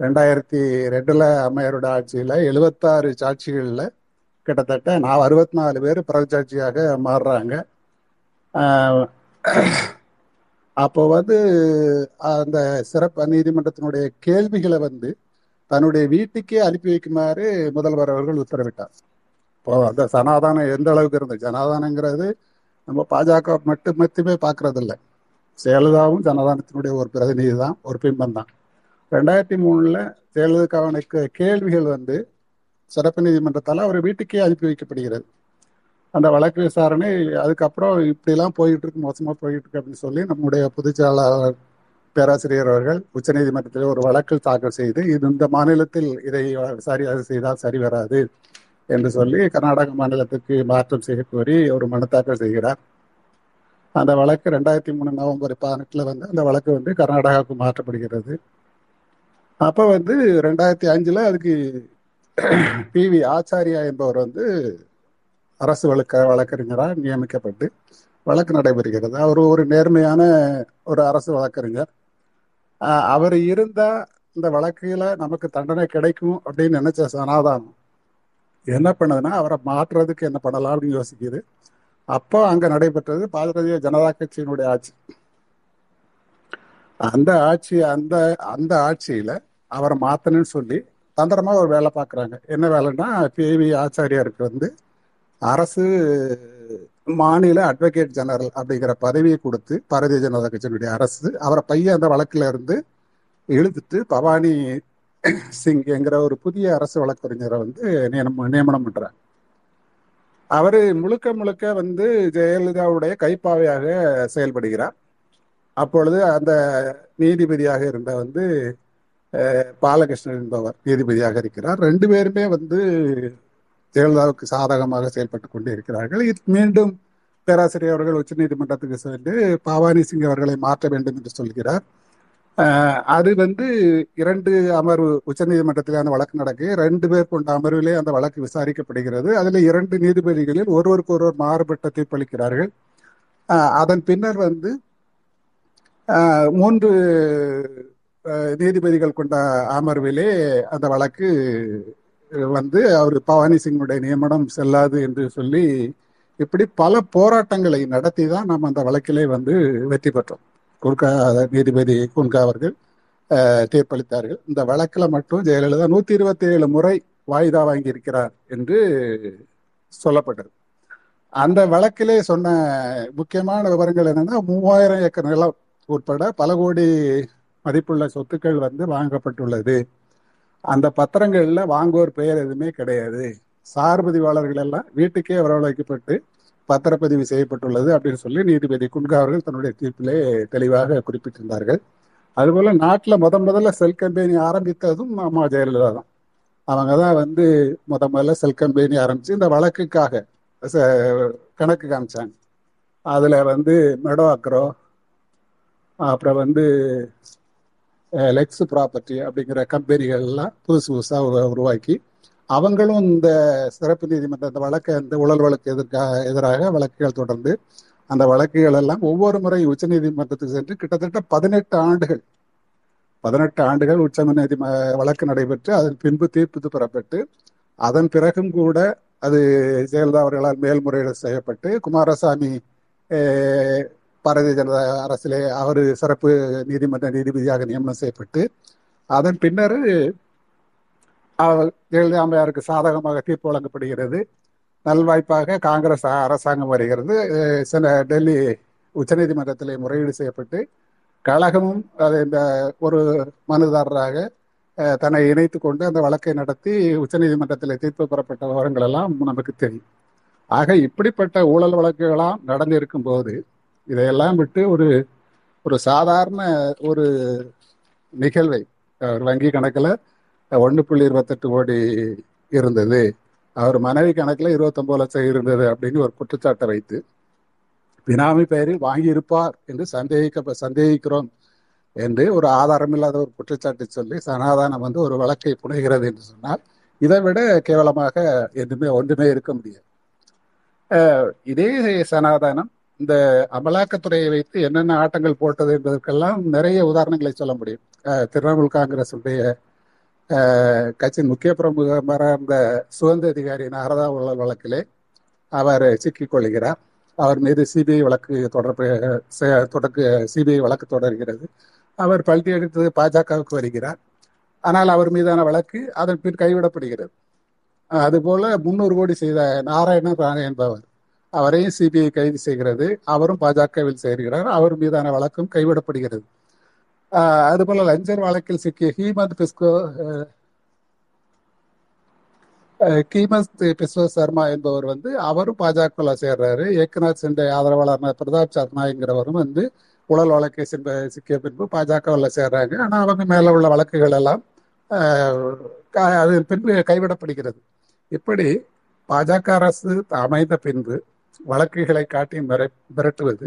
ரெண்டாயிரத்தி ரெண்டுல அம்மையாரோட ஆட்சியில எழுபத்தாறு சாட்சிகள்ல கிட்டத்தட்ட நான் அறுபத்தி நாலு பேர் பிரச்சாட்சியாக மாறுறாங்க. அப்போ வந்து அந்த சிறப்பு நீதிமன்றத்தினுடைய கேள்விகளை வந்து தன்னுடைய வீட்டுக்கே அனுப்பி வைக்குமாறு முதல்வர் அவர்கள் உத்தரவிட்டார். இப்போ அந்த சனாதானம் எந்த அளவுக்கு இருந்தது சனாதானங்கிறது நம்ம பாஜக மட்டும் மட்டுமே பார்க்கறதில்லை. ஜெயலலிதாவும் ஜனதானத்தினுடைய ஒரு பிரதிநிதி தான் ஒரு பிம்பம் தான் ரெண்டாயிரத்தி மூணுல ஜெயலலிதாவுக்கு கேள்விகள் வந்து சிறப்பு நீதிமன்றத்தால் அவர் வீட்டுக்கே அனுப்பி வைக்கப்படுகிறது. அந்த வழக்கு விசாரணை அதுக்கப்புறம் இப்படிலாம் போயிட்டு இருக்கு மோசமா போயிட்டு இருக்கு அப்படின்னு சொல்லி நம்முடைய பொதுச்செயலாளர் பேராசிரியர் அவர்கள் உச்சநீதிமன்றத்தில் ஒரு வழக்கு தாக்கல் செய்து இது இந்த மாநிலத்தில் இதை சரி அது செய்தால் சரி வராது என்று சொல்லி கர்நாடக மாநிலத்துக்கு மாற்றம் செய்ய கோரி ஒரு மனு தாக்கல் செய்கிறார். அந்த வழக்கு ரெண்டாயிரத்தி மூணு நவம்பர் பதினெட்டில் வந்து அந்த வழக்கு வந்து கர்நாடகாவுக்கு மாற்றப்படுகிறது. அப்போ வந்து ரெண்டாயிரத்தி அஞ்சில் அதுக்கு பி வி ஆச்சாரியா என்பவர் வந்து அரசு வழக்க வழக்கறிஞராக நியமிக்கப்பட்டு வழக்கு நடைபெறுகிறது. அவர் ஒரு நேர்மையான ஒரு அரசு வழக்கறிஞர். அவர் இருந்தால் இந்த வழக்கில் நமக்கு தண்டனை கிடைக்கும் அப்படின்னு நினைச்ச சனாதானம் என்ன பண்ணுதுன்னா அவரை மாற்றுறதுக்கு என்ன பண்ணலாம் அப்படின்னு யோசிக்குது. அப்போ அங்க நடைபெற்றது பாரதிய ஜனதா கட்சியினுடைய ஆட்சி. அந்த ஆட்சி அந்த அந்த ஆட்சியில அவரை மாத்தணும்னு சொல்லி தந்திரமா ஒரு வேலை பார்க்குறாங்க என்ன வேலைன்னா பிவி ஆச்சாரியாருக்கு வந்து அரசு மாநில அட்வொகேட் ஜெனரல் அப்படிங்கிற பதவியை கொடுத்து பாரதிய ஜனதா கட்சியினுடைய அரசு அவரை பையன் அந்த வழக்குல இருந்து இழுத்துட்டு பவானி சிங் என்கிற ஒரு புதிய அரசு வழக்கறிஞரை வந்து நியமனம் நியமனம் பண்றாங்க. அவர் முழுக்க முழுக்க வந்து ஜெயலலிதாவுடைய கைப்பாவையாக செயல்படுகிறார். அப்பொழுது அந்த நீதிபதியாக இருந்த வந்து பாலகிருஷ்ணன் என்பவர் நீதிபதியாக இருக்கிறார். ரெண்டு பேருமே வந்து ஜெயலலிதாவுக்கு சாதகமாக செயல்பட்டு கொண்டு இருக்கிறார்கள். இது மீண்டும் பேராசிரியர் அவர்கள் உச்சநீதிமன்றத்துக்கு சென்று பவானி சிங் அவர்களை மாற்ற வேண்டும் என்று சொல்கிறார். அது வந்து இரண்டு அமர்வு உச்சநீதிமன்றத்தில் அந்த வழக்கு நடக்கு. ரெண்டு பேர் கொண்ட அமர்விலே அந்த வழக்கு விசாரிக்கப்படுகிறது. அதில் இரண்டு நீதிபதிகளில் ஒருவருக்கு ஒருவர் மாறுபட்ட தீர்ப்பளிக்கிறார்கள். அதன் பின்னர் வந்து மூன்று நீதிபதிகள் கொண்ட அமர்விலே அந்த வழக்கு வந்து அவர் பவானி சிங்குடைய நியமனம் செல்லாது என்று சொல்லி இப்படி பல போராட்டங்களை நடத்தி தான் நாம் அந்த வழக்கிலே வந்து வெற்றி பெற்றோம். குன்கா நீதிபதி குன்கா அவர்கள் தீர்ப்பளித்தார்கள். இந்த வழக்கில் மட்டும் ஜெயலலிதா நூற்றி இருபத்தி ஏழு முறை வாய்தா வாங்கியிருக்கிறார் என்று சொல்லப்பட்டது. அந்த வழக்கிலே சொன்ன முக்கியமான விவரங்கள் என்னன்னா மூவாயிரம் ஏக்கர் நிலம் உட்பட பல கோடி மதிப்புள்ள சொத்துக்கள் வந்து வாங்கப்பட்டுள்ளது. அந்த பத்திரங்கள்ல வாங்குவோர் பெயர் எதுவுமே கிடையாது. சார்பதிவாளர்கள் எல்லாம் வீட்டுக்கே வரவழைக்கப்பட்டு பத்திரப்பதிவு செய்யப்பட்டுள்ளது அப்படின்னு சொல்லி நீதிபதி குன்கா அவர்கள் தன்னுடைய தீர்ப்பிலே தெளிவாக குறிப்பிட்டிருந்தார்கள். அதுபோல நாட்டில் முத முதல்ல செல் கம்பெனி ஆரம்பித்ததும் அம்மா ஜெயலலிதா தான். அவங்க தான் வந்து முத முதல்ல செல் கம்பெனி ஆரம்பிச்சு இந்த வழக்குக்காக ச- கணக்கு காமிச்சாங்க. அதில் வந்து மெடோ அக்ரோ அப்புறம் வந்து லெக்ஸ் ப்ராப்பர்ட்டி அப்படிங்கிற கம்பெனிகள் எல்லாம் புதுசு புதுசாக உருவாக்கி அவங்களும் இந்த சிறப்பு நீதிமன்ற இந்த வழக்கு இந்த ஊழல் வழக்கு எதிர்க்காக எதிராக வழக்குகள் தொடர்ந்து அந்த வழக்குகள் எல்லாம் ஒவ்வொரு முறையும் உச்ச நீதிமன்றத்துக்கு சென்று கிட்டத்தட்ட பதினெட்டு ஆண்டுகள் பதினெட்டு ஆண்டுகள் உச்ச நீதி வழக்கு நடைபெற்று அதன் பின்பு தீர்ப்பு பெறப்பட்டு அதன் பிறகும் கூட அது ஜெயலலிதா அவர்களால் மேல்முறையீடு செய்யப்பட்டு குமாரசாமி பாரதிய ஜனதா அரசிலே அவர் சிறப்பு நீதிமன்ற நீதிபதியாக நியமனம் செய்யப்பட்டு அதன் பின்னர் அவர் ஜெயலலிதா அம்மையாருக்கு சாதகமாக தீர்ப்பு வழங்கப்படுகிறது. நல்வாய்ப்பாக காங்கிரஸ் அரசாங்கம் வருகிறது. சில டெல்லி உச்சநீதிமன்றத்தில் முறையீடு செய்யப்பட்டு கழகமும் அதை இந்த ஒரு மனுதாரராக தன்னை இணைத்து கொண்டு அந்த வழக்கை நடத்தி உச்சநீதிமன்றத்தில் தீர்ப்பு பெறப்பட்ட விவரங்கள் எல்லாம் நமக்கு தெரியும். ஆக இப்படிப்பட்ட ஊழல் வழக்குகளாம் நடந்திருக்கும் போது இதையெல்லாம் விட்டு ஒரு ஒரு சாதாரண ஒரு நிகழ்வை ஒரு வங்கி கணக்கில் ஒன்று புள்ளி இருபத்தெட்டு கோடி இருந்தது. அவர் மனைவி கணக்குல இருபத்தொம்பது லட்சம் இருந்தது அப்படின்னு ஒரு குற்றச்சாட்டை வைத்து பினாமி பெயரில் வாங்கியிருப்பார் என்று சந்தேகிக்க சந்தேகிக்கிறோம் என்று ஒரு ஆதாரமில்லாத ஒரு குற்றச்சாட்டை சொல்லி சனாதானம் வந்து ஒரு வழக்கை புனைகிறது என்று சொன்னால் இதை விட கேவலமாக எதுவுமே ஒன்றுமே இருக்க முடியாது. இதே சனாதானம் இந்த அமலாக்கத்துறையை வைத்து என்னென்ன ஆட்டங்கள் போட்டது என்பதற்கெல்லாம் நிறைய உதாரணங்களை சொல்ல முடியும். திரிணாமுல் காங்கிரஸ் உடைய கட்சியின் முக்கிய பிரமுகமாக இருந்த சுதந்திர அதிகாரி நாரதா உள்ள வழக்கிலே அவர் சிக்கிக் கொள்கிறார். அவர் மீது சிபிஐ வழக்கு தொடர்பு தொடக்கு சிபிஐ வழக்கு தொடர்கிறது. அவர் பல்டி எடுத்து பாஜகவுக்கு வருகிறார். ஆனால் அவர் மீதான வழக்கு அதன் பின் கைவிடப்படுகிறது. அதுபோல முன்னூறு கோடி செய்த நாராயணன் ராணே என்பவர் அவரையும் சிபிஐ கைது செய்கிறது. அவரும் பாஜகவில் சேர்கிறார். அவர் மீதான வழக்கும் கைவிடப்படுகிறது. அதுபோல லஞ்சர் வழக்கில் சிக்கிய ஹீமந்த் பிஸ்கோ அஹ், பிஸ்வ சர்மா என்பவர் வந்து அவரும் பாஜகவில் சேர்றாரு ஏக்நாத் சிண்டே ஆதரவாளர் பிரதாப் சர்மாங்கிறவரும் வந்து உடல் வழக்கை சிக்கிய பின்பு பாஜகவில் சேர்றாங்க ஆனால் அவங்க மேல உள்ள வழக்குகள் எல்லாம் அது பின்பு கைவிடப்படுகிறது. இப்படி பாஜக அரசு அமைந்த பின்பு வழக்குகளை காட்டி மிர மிரட்டுவது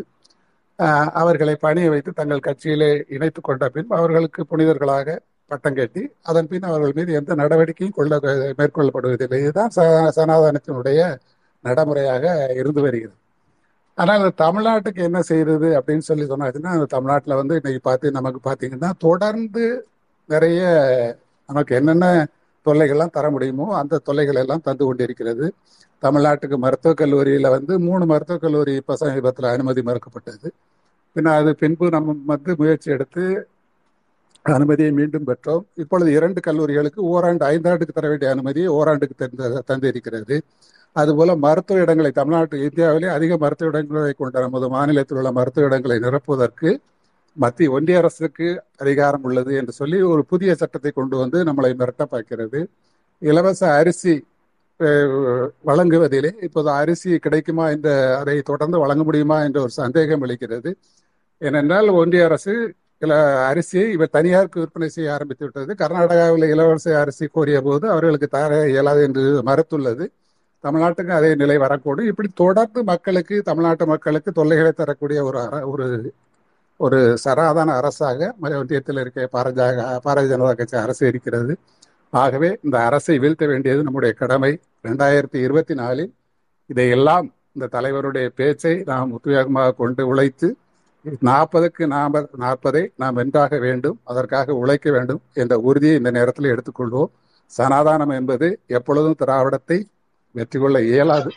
அவர்களை பணிய வைத்து தங்கள் கட்சியிலே இணைத்துக் கொண்ட பின் அவர்களுக்கு புனிதர்களாக பட்டம் கட்டி அதன் பின் அவர்கள் மீது எந்த நடவடிக்கையும் கொள்ள மேற்கொள்ளப்படுவதில்லை. இதுதான் ச- சனாதனத்தினுடைய நடைமுறையாக இருந்து வருகிறது. ஆனால் தமிழ்நாட்டுக்கு என்ன செய்யறது அப்படின்னு சொல்லி சொன்னாச்சுன்னா அந்த தமிழ்நாட்டில் வந்து இன்னைக்கு பார்த்து நமக்கு பார்த்தீங்கன்னா தொடர்ந்து நிறைய நமக்கு என்னென்ன தொல்லைகள்லாம் தர முடியுமோ அந்த தொல்லைகள் எல்லாம் தந்து கொண்டிருக்கிறது. தமிழ்நாட்டுக்கு மருத்துவக் கல்லூரியில் வந்து மூணு மருத்துவக் கல்லூரி இப்போ சமீபத்தில் அனுமதி மறுக்கப்பட்டது. பின்ன அது பின்பு நம்ம வந்து முயற்சி எடுத்து அனுமதியை மீண்டும் பெற்றோம். இப்பொழுது இரண்டு கல்லூரிகளுக்கு ஓராண்டு ஐந்தாண்டுக்கு தர வேண்டிய அனுமதியை ஓராண்டுக்கு தந்து தந்திருக்கிறது. அதுபோல மருத்துவ இடங்களை தமிழ்நாட்டு இந்தியாவிலே அதிக மருத்துவ இடங்களை கொண்ட நமது மாநிலத்தில் உள்ள மருத்துவ இடங்களை நிரப்புவதற்கு மத்திய ஒன்றிய அரசுக்கு அதிகாரம் உள்ளது என்று சொல்லி ஒரு புதிய சட்டத்தை கொண்டு வந்து நம்மளை மிரட்ட பார்க்கிறது. இலவச அரிசி வழங்குவதிலே இப்போது அரிசி கிடைக்குமா என்ற அதை தொடர்ந்து வழங்க முடியுமா என்ற ஒரு சந்தேகம் அளிக்கிறது ஏனென்றால் ஒன்றிய அரசு அரிசியை இவர் தனியாருக்கு விற்பனை செய்ய ஆரம்பித்து விட்டது. கர்நாடகாவில் இலவச அரிசி கோரிய போது அவர்களுக்கு தர இயலாது என்று மறுத்துள்ளது. தமிழ்நாட்டுக்கு அதே நிலை வரக்கூடும். இப்படி தொடர்ந்து மக்களுக்கு தமிழ்நாட்டு மக்களுக்கு தொல்லைகளை தரக்கூடிய ஒரு ஒரு ஒரு சராதான அரசாக மத்தியத்தில் இருக்க பாரதிய பாரதிய ஜனதா கட்சி அரசு இருக்கிறது. ஆகவே இந்த அரசை வீழ்த்த வேண்டியது நம்முடைய கடமை. ரெண்டாயிரத்தி இருபத்தி நாலில் இதையெல்லாம் இந்த தலைவருடைய பேச்சை நாம் உத்வேகமாக கொண்டு உழைத்து நாற்பதுக்கு நாம நாற்பதை நாம் வென்றாக வேண்டும் அதற்காக உழைக்க வேண்டும் என்ற உறுதியை இந்த நேரத்தில் எடுத்துக்கொள்வோம். சனாதானம் என்பது எப்பொழுதும் திராவிடத்தை வெற்றி கொள்ள இயலாது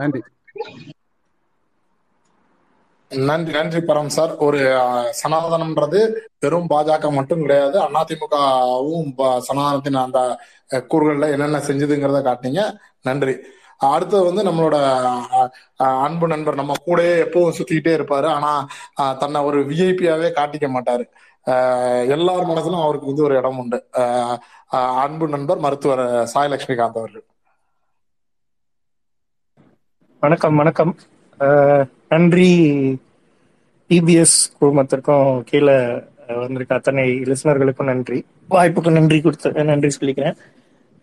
நன்றி. நன்றி நன்றி பரம் சார். ஒரு சனாதனம்ன்றது வெறும் பாஜக மட்டும் கிடையாது. அதிமுகவும் சனாதனத்தின் அந்த கூறுகள்ல என்னென்ன செஞ்சதுங்கிறத காட்டினீங்க. நன்றி. அடுத்தது வந்து நம்மளோட அன்பு நண்பர் நம்ம கூடயே எப்பவும் சுத்திக்கிட்டே இருப்பாரு. ஆனா தன்னை ஒரு விஐபியாவே காட்டிக்க மாட்டாரு. எல்லார் மனசுலும் அவருக்கு வந்து ஒரு இடம் உண்டு. அஹ், அன்பு நண்பர் மருத்துவர் சாய் லட்சுமிகாந்த் அவர்கள். வணக்கம் வணக்கம். அஹ், நன்றி. டிபிஎஸ் குழுமத்திற்கும் கீழே வந்திருக்க அத்தனை லிசனர்களுக்கும் நன்றி. வாய்ப்புக்கு நன்றி கொடுத்த நன்றி சொல்லிக்கிறேன்.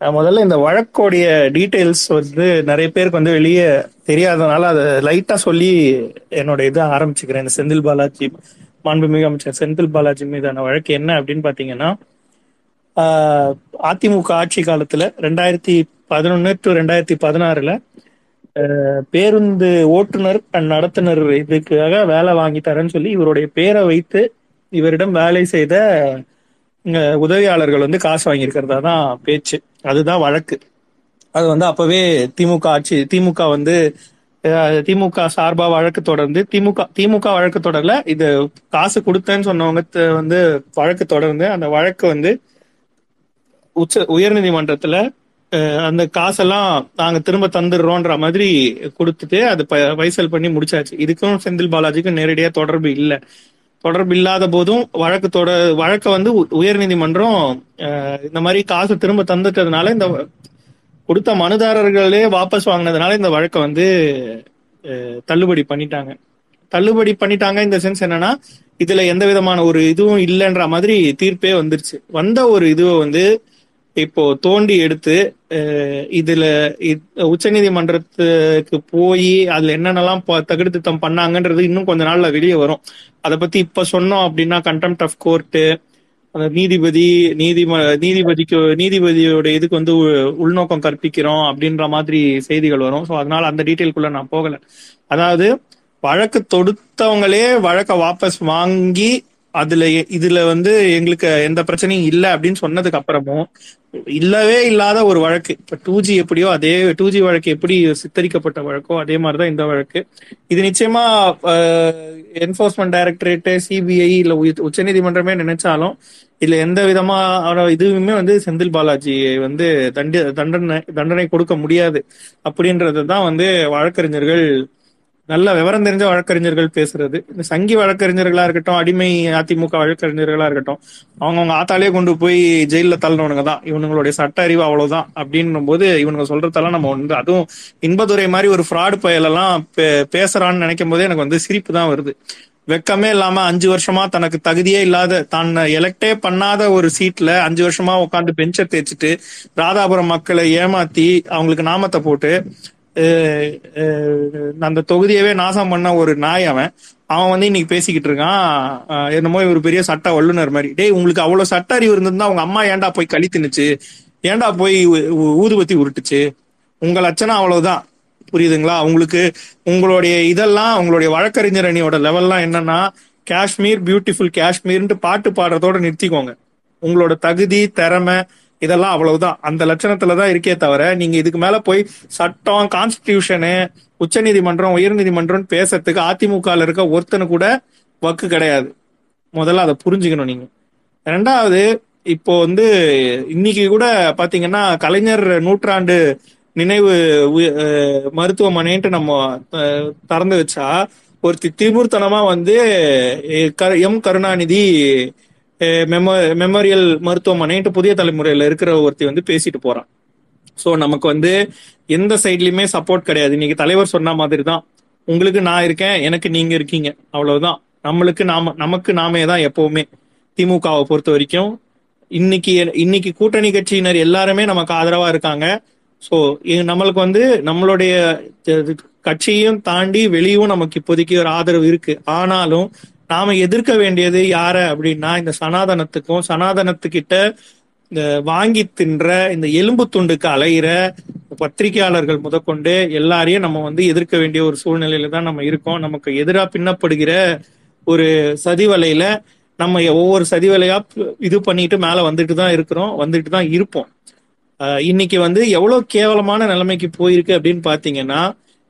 முதல்ல இந்த வழக்கோடைய டீட்டெயில்ஸ் வந்து நிறைய பேருக்கு வந்து வெளியே தெரியாதனால அதை லைட்டா சொல்லி என்னோட இதை ஆரம்பிச்சுக்கிறேன். இந்த செந்தில் பாலாஜி மாண்புமிகு அமைச்சர் செந்தில் பாலாஜி மீதான வழக்கு என்ன அப்படின்னு பாத்தீங்கன்னா ஆஹ், அதிமுக ஆட்சி காலத்துல ரெண்டாயிரத்தி பதினொன்னு டு ரெண்டாயிரத்தி பதினாறுல பேருந்து ஓட்டுநர் நடத்துனர் இதுக்காக வேலை வாங்கி தரேன்னு சொல்லி இவருடைய பேரை வைத்து இவரிடம் வேலை செய்த அஹ், உதவியாளர்கள் வந்து காசு வாங்கியிருக்கிறதா தான் பேச்சு. அதுதான் வழக்கு. அது வந்து அப்பவே திமுக ஆட்சி திமுக வந்து திமுக சார்பா வழக்கு தொடர்ந்து திமுக திமுக வழக்கு தொடரல இது காசு கொடுத்தேன்னு சொன்னவங்க வந்து வழக்கு தொடர்ந்து அந்த வழக்கு வந்து உச்ச உயர்நீதிமன்றத்துல அந்த காசெல்லாம் நாங்க திரும்ப தந்துடுறோன்ற மாதிரி கொடுத்துட்டு அது ப- பைசல் பண்ணி முடிச்சாச்சு. இதுக்கும் செந்தில் பாலாஜிக்கும் நேரடியா தொடர்பு இல்லை. தொடர்பு இல்லாத போதும் வழக்கு தொட வழக்க வந்து உ- உயர்நீதிமன்றம் இந்த மாதிரி காசு திரும்ப தந்துட்டதுனால இந்த கொடுத்த மனுதாரர்களே வாபஸ் வாங்கினதுனால இந்த வழக்கை வந்து தள்ளுபடி பண்ணிட்டாங்க. தள்ளுபடி பண்ணிட்டாங்க இந்த சென்ஸ் என்னன்னா இதுல எந்த விதமான ஒரு இதுவும் இல்லைன்ற மாதிரி தீர்ப்பே வந்துருச்சு. வந்த ஒரு இதுவை வந்து இப்போ தோண்டி எடுத்து இதுல உச்ச நீதிமன்றத்துக்கு போய் அதுல என்னென்னலாம் ப- தகுதி திருத்தம் பண்ணாங்கன்றது இன்னும் கொஞ்ச நாள்ல வெளியே வரும். அதை பத்தி இப்ப சொன்னோம் அப்படின்னா கண்டெம்ட் ஆஃப் கோர்ட்டு அந்த நீதிபதி நீதிம நீதிபதிக்கு நீதிபதியோட இதுக்கு வந்து உ- உள்நோக்கம் கற்பிக்கிறோம் அப்படின்ற மாதிரி செய்திகள் வரும். ஸோ அதனால அந்த டீட்டெயிலுக்குள்ள நான் போகல. அதாவது வழக்கு தொடுத்தவங்களே வழக்கை வாபஸ் வாங்கி அதுல இதுல வந்து எங்களுக்கு எந்த பிரச்சனையும் இல்லை அப்படின்னு சொன்னதுக்கு அப்புறமும் இல்லவே இல்லாத ஒரு வழக்கு. இப்ப டூ ஜி எப்படியோ அதே டூ ஜி வழக்கு எப்படி சித்தரிக்கப்பட்ட வழக்கோ அதே மாதிரிதான் இந்த வழக்கு. இது நிச்சயமா என்போர்ஸ்மெண்ட் டைரக்டரேட் சிபிஐ இல்ல உச்ச உச்சநீதிமன்றமே நினைச்சாலும் இதுல எந்த விதமான இதுவுமே வந்து செந்தில் பாலாஜி வந்து தண்டி தண்டனை தண்டனை கொடுக்க முடியாது. அப்படின்றது தான் வந்து வழக்கறிஞர்கள் நல்ல விவரம் தெரிஞ்ச வழக்கறிஞர்கள் பேசுறது. இந்த சங்கி வழக்கறிஞர்களா இருக்கட்டும் அடிமை அதிமுக வழக்கறிஞர்களா இருக்கட்டும் அவங்கவுங்க ஆத்தாலே கொண்டு போய் ஜெயில தள்ளனவங்க தான். இவனுங்களுடைய சட்ட அறிவு அவ்வளவுதான் அப்படின்னும் போது இவனுங்க சொல்றதெல்லாம் நம்ம வந்து அதுவும் இன்பதுரை மாதிரி ஒரு ஃப்ராடு பயலெல்லாம் பே- பேசுறான்னு நினைக்கும் போதே எனக்கு வந்து சிரிப்பு தான் வருது. வெக்கமே இல்லாம அஞ்சு வருஷமா தனக்கு தகுதியே இல்லாத தான் எலக்டே பண்ணாத ஒரு சீட்ல அஞ்சு வருஷமா உட்காந்து பெஞ்சை தேய்ச்சிட்டு ராதாபுரம் மக்களை ஏமாத்தி அவங்களுக்கு நாமத்தை போட்டு அந்த தொகுதியவே நாசம் பண்ண ஒரு நாய் அவன். அவன் வந்து இன்னைக்கு பேசிக்கிட்டு இருக்கான். என்னமோ இவர் பெரிய சட்ட வல்லுநர் மாதிரி. டேய் உங்களுக்கு அவ்வளவு சட்ட அறிவு இருந்திருந்தா உங்க அம்மா ஏன்டா போய் களி தின்னுச்சு? ஏன்டா போய் ஊதுபத்தி உருட்டுச்சு? உங்க லட்சணம் அவ்வளவுதான். புரியுதுங்களா? உங்களுக்கு உங்களுடைய இதெல்லாம் உங்களுடைய வழக்கறிஞர் அணியோட லெவல்லாம் என்னன்னா காஷ்மீர் பியூட்டிஃபுல் காஷ்மீர்ன்ட்டு பாட்டு பாடுறதோட நிறுத்திக்கோங்க. உங்களோட தகுதி திறமை இதெல்லாம் அவ்வளவுதான். அந்த லட்சணத்துல தான் இருக்கே தவிர நீங்க இதுக்கு மேல போய் சட்டம் கான்ஸ்டிடியூஷனு உச்சநீதிமன்றம் உயர்நீதிமன்றம் பேசுறதுக்கு அதிமுகல இருக்க ஒருத்தனு கூட வக்கு கிடையாது. முதல்ல அதை புரிஞ்சுக்கணும் நீங்க. ரெண்டாவது இப்போ வந்து இன்னைக்கு கூட பாத்தீங்கன்னா கலைஞர் நூற்றாண்டு நினைவு மருத்துவமனைன்ட்டு நம்ம திறந்து வச்சா ஒரு திமுர்த்தனமா வந்து க- எம் கருணாநிதி மெமோ மெமோரியல் மருத்துவமனைன்ட்டு புதிய தலைமுறையில இருக்கிற ஒருத்தி வந்து பேசிட்டு போறான் சோ நமக்கு வந்து எந்த சைட்லயுமே சப்போர்ட் கிடையாது. இன்னைக்கு தலைவர் சொன்ன மாதிரி தான் உங்களுக்கு நான் இருக்கேன் எனக்கு நீங்க இருக்கீங்க. அவ்வளவுதான். நம்மளுக்கு நாம நமக்கு நாமே தான் எப்பவுமே திமுகவை பொறுத்த வரைக்கும். இன்னைக்கு இன்னைக்கு கூட்டணி கட்சியினர் எல்லாருமே நமக்கு ஆதரவா இருக்காங்க. சோ நம்மளுக்கு வந்து நம்மளுடைய கட்சியும் கட்சியையும் தாண்டி வெளியும் நமக்கு இப்போதைக்கு ஒரு ஆதரவு இருக்கு. ஆனாலும் நாம எதிர்க்க வேண்டியது யார அப்படின்னா இந்த சனாதனத்துக்கும் சனாதனத்துக்கிட்ட இந்த வாங்கி தின்ற இந்த எலும்பு துண்டுக்கு அலையிற பத்திரிகையாளர்கள் முதற்கொண்டு எல்லாரையும் நம்ம வந்து எதிர்க்க வேண்டிய ஒரு சூழ்நிலையில தான் நம்ம இருக்கோம். நமக்கு எதிராக பின்னப்படுகிற ஒரு சதிவலையில நம்ம ஒவ்வொரு சதிவலையா இது பண்ணிட்டு மேல வந்துட்டு தான் இருக்கிறோம் வந்துட்டு தான் இருப்போம். இன்னைக்கு வந்து எவ்வளவு கேவலமான நிலைமைக்கு போயிருக்கு அப்படின்னு பாத்தீங்கன்னா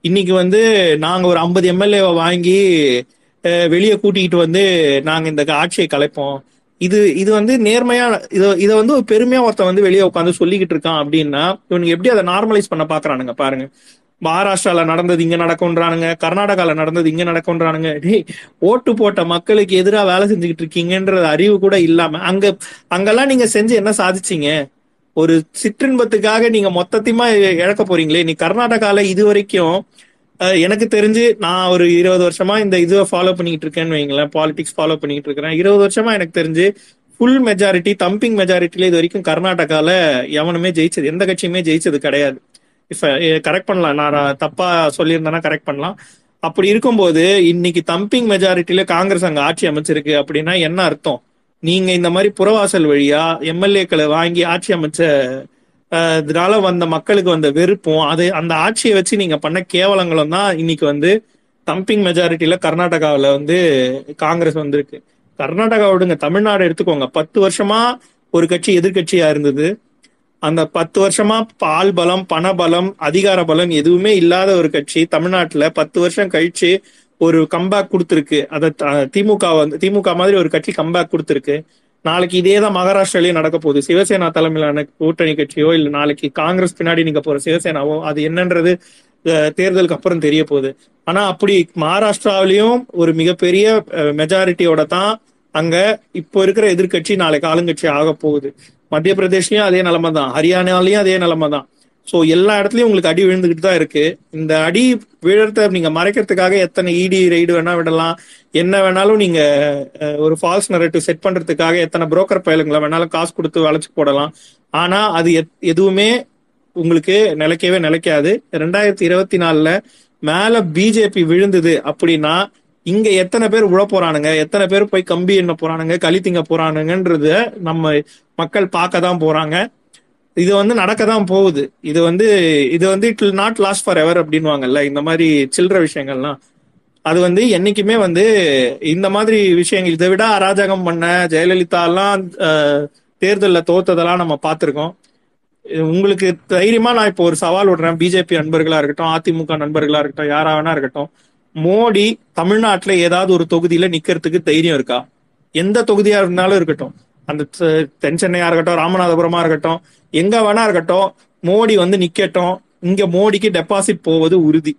இன்னைக்கு வந்து நாங்க ஒரு ஐம்பது எம்எல்ஏவை வாங்கி வெளியே கூட்டிக்கிட்டு வந்து நாங்க இந்த ஆட்சியை கலைப்போம். இது இது வந்து நேர்மையா இதை இதை வந்து ஒரு பெருமையா ஒருத்தன் வந்து வெளியே உட்காந்து சொல்லிக்கிட்டு இருக்கான் அப்படின்னா இவனுக்கு எப்படி அதை நார்மலைஸ் பண்ண பாக்குறானுங்க பாருங்க. மகாராஷ்டிரால நடந்தது இங்க நடக்கும்ன்றானுங்க கர்நாடகால நடந்தது இங்க நடக்கும்ன்றானுங்க. டேய் ஓட்டு போட்ட மக்களுக்கு எதிராக வேலை செஞ்சுக்கிட்டு இருக்கீங்கன்ற அறிவு கூட இல்லாம அங்க அங்கெல்லாம் நீங்க செஞ்சு என்ன சாதிச்சீங்க? ஒரு சிற்றின்பத்துக்காக நீங்க மொத்தத்தையுமா இழக்க போறீங்களே. நீ கர்நாடகால இது வரைக்கும் எனக்கு தெரிஞ்சு நான் ஒரு இருபது வருஷமா இந்த இதை ஃபாலோ பண்ணிக்கிட்டு இருக்கேன்னு வைங்களேன். பாலிடிக்ஸ் ஃபாலோ பண்ணிக்கிட்டு இருக்கிறேன். இருபது வருஷமா எனக்கு தெரிஞ்சு ஃபுல் மெஜாரிட்டி தம்பிங் மெஜாரிட்டில இது வரைக்கும் கர்நாடகால எவனுமே ஜெயிச்சது எந்த கட்சியுமே ஜெயிச்சது கிடையாது. இப்ப கரெக்ட் பண்ணலாம். நான் தப்பா சொல்லியிருந்தேன்னா கரெக்ட் பண்ணலாம். அப்படி இருக்கும்போது இன்னைக்கு தம்பிங் மெஜாரிட்டில காங்கிரஸ் அங்க ஆட்சி அமைச்சிருக்கு அப்படின்னா என்ன அர்த்தம்? நீங்க இந்த மாதிரி புறவாசல் வழியா எம்எல்ஏக்களை வாங்கி ஆட்சி அமைச்ச இதனால வந்த மக்களுக்கு வந்த வெறுப்பும் அது அந்த ஆட்சியை வச்சு நீங்க பண்ண கேவலங்களும் தான் இன்னைக்கு வந்து தம்பிங் மெஜாரிட்டியில கர்நாடகாவில் வந்து காங்கிரஸ் வந்திருக்கு. கர்நாடகா விடுங்க தமிழ்நாடு எடுத்துக்கோங்க. பத்து வருஷமா ஒரு கட்சி எதிர்க்கட்சியா இருந்தது. அந்த பத்து வருஷமா பால் பலம் பண பலம் அதிகார பலம் எதுவுமே இல்லாத ஒரு கட்சி தமிழ்நாட்டுல பத்து வருஷம் கழிச்சு ஒரு கம்பேக் கொடுத்துருக்கு. அதை த- திமுக வந்து திமுக மாதிரி ஒரு கட்சி கம்பேக் கொடுத்துருக்கு. நாளைக்கு இதே தான் மகாராஷ்டிராலயும் நடக்க போகுது. சிவசேனா தலைமையிலான கூட்டணி கட்சியோ இல்ல நாளைக்கு காங்கிரஸ் பின்னாடி நீங்க போற சிவசேனாவோ அது என்னன்றது அஹ், தேர்தலுக்கு அப்புறம் தெரிய போகுது. ஆனா அப்படி மகாராஷ்டிராவிலயும் ஒரு மிகப்பெரிய மெஜாரிட்டியோட தான் அங்க இப்போ இருக்கிற எதிர்க்கட்சி நாளைக்கு ஆளுங்கட்சி ஆக போகுது. மத்திய பிரதேஷ்லயும் அதே நிலைமை தான் ஹரியானாலையும் அதே நிலைமை தான் ஸோ எல்லா இடத்துலயும் உங்களுக்கு அடி விழுந்துகிட்டு தான் இருக்கு. இந்த அடி விழுறத நீங்க மறைக்கிறதுக்காக எத்தனை இடி ரைடு வேணா விடலாம். என்ன வேணாலும் நீங்க ஒரு ஃபால்ஸ் நரேட்டிவ் செட் பண்றதுக்காக எத்தனை புரோக்கர் பயலுங்களை வேணாலும் காசு கொடுத்து வளைச்சு போடலாம். ஆனா அது எத்- எதுவுமே உங்களுக்கு நிலைக்கவே நிலைக்காது. ரெண்டாயிரத்தி இருபத்தி நாலுல மேல பிஜேபி விழுந்தது அப்படின்னா இங்க எத்தனை பேர் உழ போறானுங்க? எத்தனை பேர் போய் கம்பி எண்ண போறானுங்க? களி திங்க போறானுங்கன்றத நம்ம மக்கள் பார்க்க தான் போறாங்க. இது வந்து நடக்க தான் போகுது. இது வந்து இது வந்து it will not last forever அப்படின்வாங்கல்ல இந்த மாதிரி சில்லற விஷயங்கள்லாம். அது வந்து என்னைக்குமே வந்து இந்த மாதிரி விஷயங்கள் இதை விட அராஜகம் பண்ண ஜெயலலிதா எல்லாம் அஹ், தோத்ததெல்லாம் நம்ம பார்த்துருக்கோம். இது உங்களுக்கு தைரியமா நான் இப்போ ஒரு சவால் விடுறேன். பிஜேபி நண்பர்களா இருக்கட்டும் அதிமுக நண்பர்களா இருக்கட்டும் யாரா வேணா இருக்கட்டும். மோடி தமிழ்நாட்டுல ஏதாவது ஒரு தொகுதியில நிக்கிறதுக்கு தைரியம் இருக்கா? எந்த தொகுதியா இருந்தாலும் இருக்கட்டும். அந்த தென் சென்னையா இருக்கட்டும் ராமநாதபுரமா இருக்கட்டும் எங்க வேணா இருக்கட்டும் மோடி வந்து நிக்கட்டும் இங்க மோடிக்கு டெபாசிட் போவது உறுதி.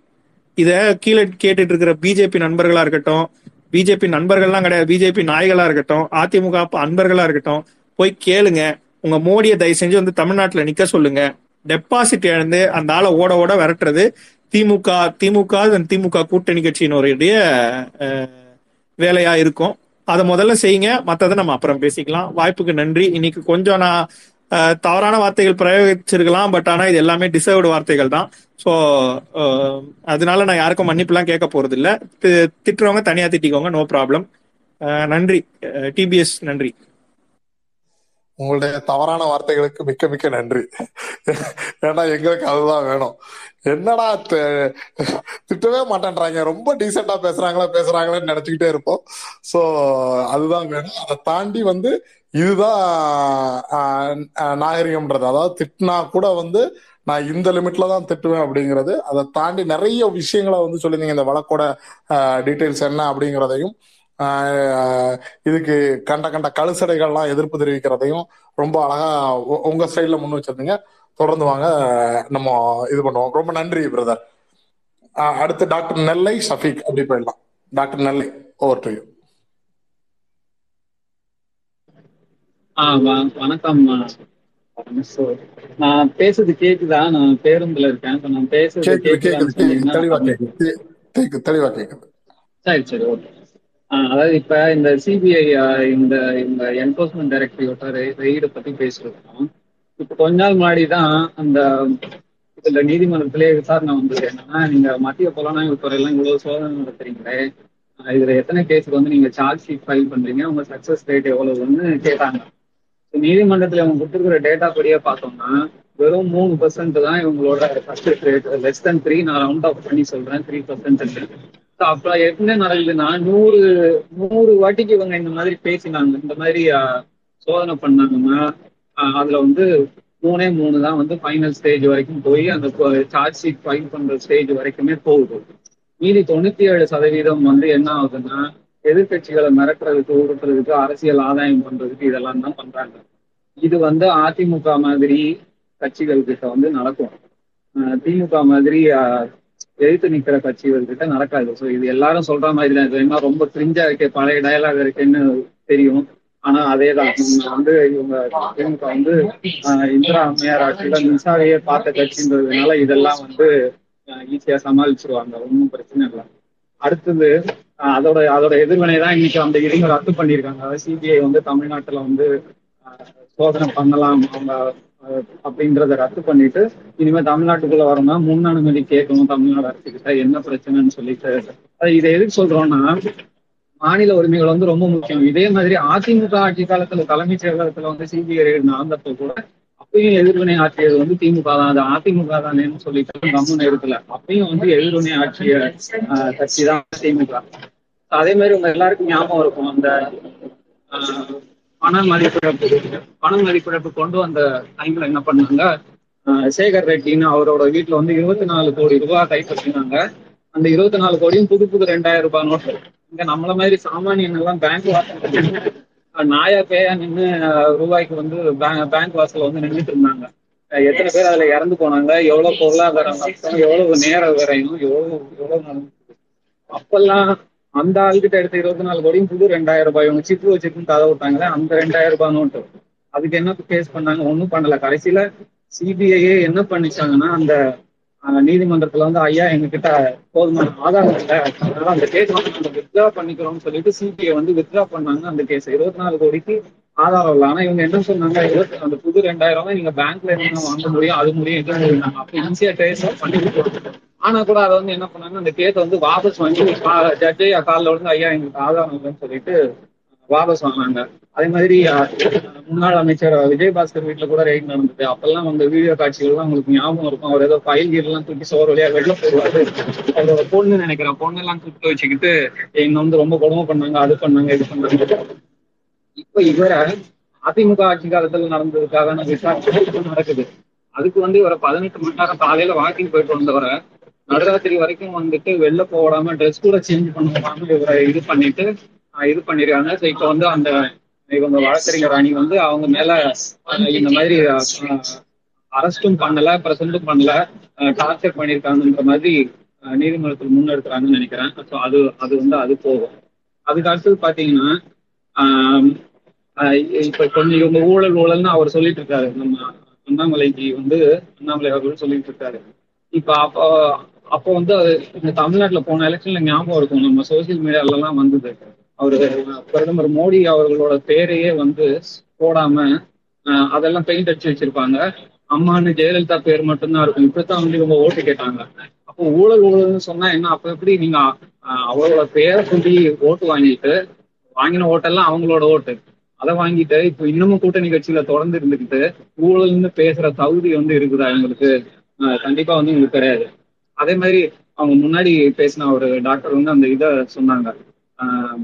இத கீழே கேட்டுட்டு இருக்கிற பிஜேபி நண்பர்களா இருக்கட்டும் பிஜேபி நண்பர்கள்லாம் கிடையாது பிஜேபி நாய்களா இருக்கட்டும் அதிமுக அன்பர்களா இருக்கட்டும் போய் கேளுங்க. உங்க மோடியை தயவு செஞ்சு வந்து தமிழ்நாட்டுல நிக்க சொல்லுங்க. டெபாசிட் இழந்து அந்த ஆளை ஓட ஓட விரட்டுறது திமுக திமுக திமுக கூட்டணி கட்சியினுடைய வேலையா இருக்கும். அதை முதல்ல செய்யுங்க மற்றதை நம்ம அப்புறம் பேசிக்கலாம். வாய்ப்புக்கு நன்றி. இன்னைக்கு கொஞ்சம் நான் தவறான வார்த்தைகள் பிரயோகிச்சிருக்கலாம் பட் ஆனா இது எல்லாமே டிசர்வ்டு வார்த்தைகள் தான். ஸோ அதனால நான் யாருக்கும் மன்னிப்புலாம் கேட்க போறது இல்லை தி- திட்டுறவங்க தனியா திட்டிக்கோங்க நோ ப்ராப்ளம் நன்றி. டிபிஎஸ் நன்றி. உங்களுடைய தவறான வார்த்தைகளுக்கு மிக்க மிக்க நன்றி. ஏன்னா எங்களுக்கு அதுதான் வேணும். என்னடா திட்டவே மாட்டேன்றாங்க. ரொம்ப டீசெண்டா பேசுறாங்களா பேசுறாங்களேன்னு நினைச்சுக்கிட்டே இருப்போம். சோ அதுதான் வேணும். அதை தாண்டி வந்து இதுதான் நாகரிகம்ன்றது. அதாவது திட்டினா கூட வந்து நான் இந்த லிமிட்ல தான் திட்டுவேன் அப்படிங்கிறது. அதை தாண்டி நிறைய விஷயங்களை வந்து சொல்லியிருந்தீங்க. இந்த வழக்கோட டீட்டெயில்ஸ் என்ன அப்படிங்கிறதையும். இதுக்கு கண்ட கண்ட கழுசடைகள்லாம் எதிர்ப்பு தெரிவிக்கிறதையும் ரொம்ப அழகா உங்க ஸ்டைல்ல முன் வச்சிருந்தீங்க. தொடர்ந்து வாங்க நம்ம இது பண்ணுவோம். ரொம்ப நன்றி பிரதர். அடுத்து டாக்டர் நெல்லை ஷஃபீக் அப்படி போயிடலாம். Doctor Nellai over to you வணக்கம் நான் பேசுறது கேக்குதா? நான் பேருந்துல இருக்கேன். நான் பேசுறது கேக்குது தெளிவா கேக்குது. சரி சரி ஓகே அதாவது இப்ப இந்த சிபிஐ இந்த இந்த என்போர்ஸ்மெண்ட் டைரக்டரியோட ரெய்டு பத்தி பேசிருக்கோம். இப்ப கொஞ்ச நாள் முன்னாடி தான் அந்த இதுல நீதிமன்றத்திலே விசாரணை வந்தது. என்னன்னா நீங்க மத்திய புலனாய்வு துறையெல்லாம் இவ்வளவு சோதனை நடத்துறீங்களே இதுல எத்தனை கேஸுக்கு வந்து நீங்க சார்ஜ் ஷீட் ஃபைல் பண்றீங்க உங்க சக்சஸ் ரேட் எவ்வளவுன்னு கேட்டாங்க. நீதிமன்றத்துல அவங்க கொடுத்துருக்கிற டேட்டா படியே பார்த்தோம்னா வெறும் மூணு பர்சன்ட் தான் இவங்களோட success rate less then three நான் ரவுண்ட் ஆஃப் பண்ணி சொல்றேன் த்ரீ பர்சன்ட் அப்ப என்ன நடக்குதுன்னா நூறு நூறு வாட்டிக்கு இவங்க இந்த மாதிரி பேசினாங்க. இந்த மாதிரி சோதனை பண்ணாங்கன்னா அதுல வந்து மூணே மூணு தான் வந்து ஃபைனல் ஸ்டேஜ் வரைக்கும் போய் அந்த சார்ஜ் ஷீட் ஃபைல் பண்ற ஸ்டேஜ் வரைக்குமே போகுது. மீதி தொண்ணூத்தி ஏழு சதவீதம் வந்து என்ன ஆகுதுன்னா எதிர்க்கட்சிகளை மிரட்டுறதுக்கு உருட்டுறதுக்கு அரசியல் ஆதாயம் பண்றதுக்கு இதெல்லாம் தான் பண்றாங்க. இது வந்து அதிமுக மாதிரி கட்சிகள் கிட்ட வந்து நடக்கும். திமுக மாதிரி அஹ், எதிர்த்து நிக்கிற கட்சிகள் கிட்ட நடக்காது. ஸோ இது எல்லாரும் சொல்ற மாதிரி தான். ரொம்ப கிரிஞ்சா இருக்கு பழைய டயலாக் இருக்குன்னு தெரியும். ஆனா அதே தான் நம்ம வந்து இவங்க திமுக வந்து இந்திரா அம்மையார் ஆட்சியில மின்சாரையே பார்த்த கட்சின்றதுனால இதெல்லாம் வந்து ஈஸியா சமாளிச்சிருவாங்க. ஒன்றும் பிரச்சனை இல்லை. அடுத்தது அதோட அதோட எதிர்வினை தான் இன்னைக்கு அந்த இதையும் ரத்து பண்ணியிருக்காங்க. சிபிஐ வந்து தமிழ்நாட்டுல வந்து சோதனை பண்ணலாம். அவங்க அப்படின்றத ரத்து பண்ணிட்டு இனிமே தமிழ்நாட்டுக்குள்ள வரணும்னா முன் அனுமதி கேட்கணும் தமிழ்நாடு அரசுகிட்ட என்ன பிரச்சனைன்னு சொல்லிட்டு இதை எதுக்கு சொல்றோம்னா மாநில உரிமைகள் வந்து ரொம்ப முக்கியம். இதே மாதிரி அதிமுக ஆட்சி காலத்துல தலைமைச் செயலகத்துல வந்து சிபிஐ ரெய்டு கூட அப்பயும் எதிர்வினை ஆற்றியது வந்து திமுக தான். அது அதிமுக தானேன்னு சொல்லிட்டு கம்முன்னு நேரத்துல அப்பயும் வந்து எதிர்வினை ஆற்றிய ஆஹ், கட்சி தான் திமுக அதே மாதிரி உங்க எல்லாருக்கும் ஞாபகம் இருக்கும் அந்த ஆஹ், பண மதிப்பிழப்பு பண மதிப்பிழப்பு கொண்டு வந்த டைம்ல என்ன பண்ணாங்க? ஆஹ், சேகர் ரெட்டின்னு அவரோட வீட்டுல வந்து இருபத்தி நாலு கோடி ரூபாய் கைப்பற்றினாங்க. அந்த இருபத்தி நாலு கோடியும் புது புது ரெண்டாயிரம் ரூபாய் நோட்டு. இங்க நம்மள மாதிரி சாமானியன் எல்லாம் பேங்க் வாசல் நாயா பேயா நின்று ரூபாய்க்கு வந்து பேங்க் வாசல்ல வந்து நின்றுட்டு இருந்தாங்க. எத்தனை பேர் அதுல இறந்து போனாங்க? எவ்வளவு பொருளாதாரம் எவ்வளவு நேர விரையும் எவ்வளவு எவ்வளவு அப்பெல்லாம் அந்த ஆளுகிட்ட எடுத்த இருபத்தி நாலு கோடியும் புது ரெண்டாயிரம் ரூபாய். இவங்க சிப்பு வச்சிருக்குன்னு கதை விட்டாங்களே அந்த ரெண்டாயிரம் ரூபாய் நோட்டு அதுக்கு என்ன கேஸ் பண்ணாங்க? ஒன்றும் பண்ணல. கடைசியில சிபிஐயே என்ன பண்ணிச்சாங்கன்னா அந்த நீதிமன்றத்துல வந்து ஐயா எங்ககிட்ட போதுமான ஆதாரம் இல்லை. அதனால அந்த கேஸ் வந்து நம்ம வித்ரா பண்ணிக்கிறோம்னு சொல்லிட்டு சிபிஐ வந்து வித்ரா பண்ணாங்க அந்த கேஸ் இருபத்தி நாலு கோடிக்கு ஆதாரம் இல்லை. ஆனா இவங்க என்ன சொன்னாங்க? இருபத்தி அந்த புது ரெண்டாயிரம் நீங்க பேங்க்ல இருந்து வாங்க முடியும் அது முடியும் என்ன முடியும் அப்ப ஈஸியா ட்ரேஸ் பண்ணி ஆனா கூட அதை வந்து என்ன பண்ணாங்க? அந்த கேஸ் வந்து வாபஸ் வாங்கி ஜட்ஜை காலில் வந்து ஐயா எங்களுக்கு ஆதாரம் இல்லைன்னு சொல்லிட்டு வாபஸ் வாங்கினாங்க அதே மாதிரி முன்னாள் அமைச்சர் விஜயபாஸ்கர் வீட்டுல கூட ரெய்ட் நடந்தது. அப்பெல்லாம் அந்த வீடியோ காட்சிகள்லாம் உங்களுக்கு ஞாபகம் இருக்கும். அவர் ஏதோ ஃபைல் கீரெல்லாம் தூக்கி சோறு வழியா வெளில போடுவாரு. அவரோட பொண்ணு நினைக்கிறேன். பொண்ணெல்லாம் கூப்பிட்டு வச்சுக்கிட்டு என்ன வந்து ரொம்ப கொடுமை பண்ணாங்க அது பண்ணாங்க இது பண்ணாங்க. இப்ப இவரை அதிமுக ஆட்சி காலத்துல நடந்ததுக்காக விசாரணை நடக்குது. அதுக்கு வந்து இவரை பதினெட்டு மணி நேரம் காலையில வாக்கிங் போயிட்டு வந்தவரை நடுராத்திரி வரைக்கும் வந்துட்டு வெளில போடாம ட்ரெஸ் கூட சேஞ்ச் பண்ணாம இவரை இது பண்ணிட்டு இது பண்ணிருக்காங்க. ஸோ இப்போ வந்து அந்த இவங்க வழக்கறிஞர் அணி வந்து அவங்க மேல இந்த மாதிரி அரெஸ்டும் பண்ணல பிரசண்டும் பண்ணல டார்ச்சர் பண்ணியிருக்காங்கன்ற மாதிரி நீதிமன்றத்தில் முன்னெடுக்கிறாங்கன்னு நினைக்கிறேன். ஸோ அது அது வந்து அது போகும். அதுக்கு அடுத்தது பார்த்தீங்கன்னா இப்போ இப்ப கொஞ்சம் இவங்க ஊழல் ஊழல்னு அவர் சொல்லிட்டு இருக்காரு. நம்ம அண்ணாமலைஜி வந்து அண்ணாமலை அவர்கள் சொல்லிட்டு இருக்காரு. இப்போ அப்போ அப்போ வந்து அது இந்த தமிழ்நாட்டில் போன எலெக்ஷன்ல ஞாபகம் இருக்கும். நம்ம சோசியல் மீடியாலலாம் வந்தது. அவரு பிரதமர் மோடி அவர்களோட பேரையே வந்து போடாம ஆஹ் அதெல்லாம் பெயிண்ட் அடிச்சு வச்சிருப்பாங்க. அம்மான்னு ஜெயலலிதா பேர் மட்டும்தான் இருக்கும். இப்படித்தான் வந்து இவங்க ஓட்டு கேட்டாங்க. அப்போ ஊழல் ஊழல்னு சொன்னா என்ன? அப்ப எப்படி நீங்க அவரோட பேரை சொல்லி ஓட்டு வாங்கிட்டு வாங்கின ஓட்டெல்லாம் அவங்களோட ஓட்டு. அதை வாங்கிட்டு இப்போ இன்னமும் கூட்டணி கட்சியில தொடர்ந்து இருந்துக்கிட்டு ஊழல்னு பேசுற தகுதி வந்து இருக்குதா எங்களுக்கு ஆஹ் கண்டிப்பா வந்து உங்களுக்கு கிடையாது. அதே மாதிரி அவங்க முன்னாடி பேசின ஒரு டாக்டர் வந்து அந்த இதை சொன்னாங்க. ஆஹ்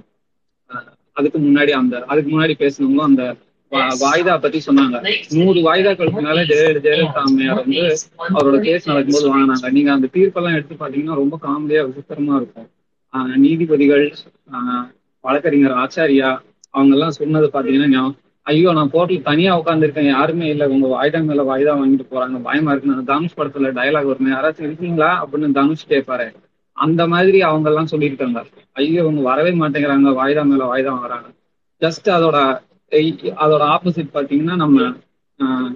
அதுக்கு முன்னாடி அந்த அதுக்கு முன்னாடி பேசினவங்களும் அந்த வாய்தா பத்தி சொன்னாங்க. நூறு வாய்தாக்களுக்கு மேல ஜெய ஜெயலலிதா அம்மையார் வந்து அவரோட கேஸ் நடக்கும்போது வாங்கினாங்க. நீங்க அந்த தீர்ப்பெல்லாம் எடுத்து பாத்தீங்கன்னா ரொம்ப காமெடியா விசித்திரமா இருக்கும். நீதிபதிகள் ஆஹ் வழக்கறிஞர் ஆச்சாரியா அவங்க எல்லாம் சொன்னது பாத்தீங்கன்னா ஐயோ நான் கோர்ட்ல தனியா உட்காந்துருக்கேன் யாருமே இல்ல. உங்க வாய்தா மேல வாய்தா வாங்கிட்டு போறாங்க. பயமா இருக்கு நான் தனுஷ் படத்துல டயலாக் வருமே. யாராச்சும் இருக்கீங்களா? அப்படின்னு தனுஷ் கேட்பாரு அந்த மாதிரி அவங்க எல்லாம் சொல்லிட்டு இருந்தாங்க. ஐயோ இவங்க வரவே மாட்டேங்கிறாங்க. வாய்தா மேல வாய்தா வராங்க ஜஸ்ட் அதோட அதோட ஆப்போசிட் பாத்தீங்கன்னா நம்ம ஆஹ்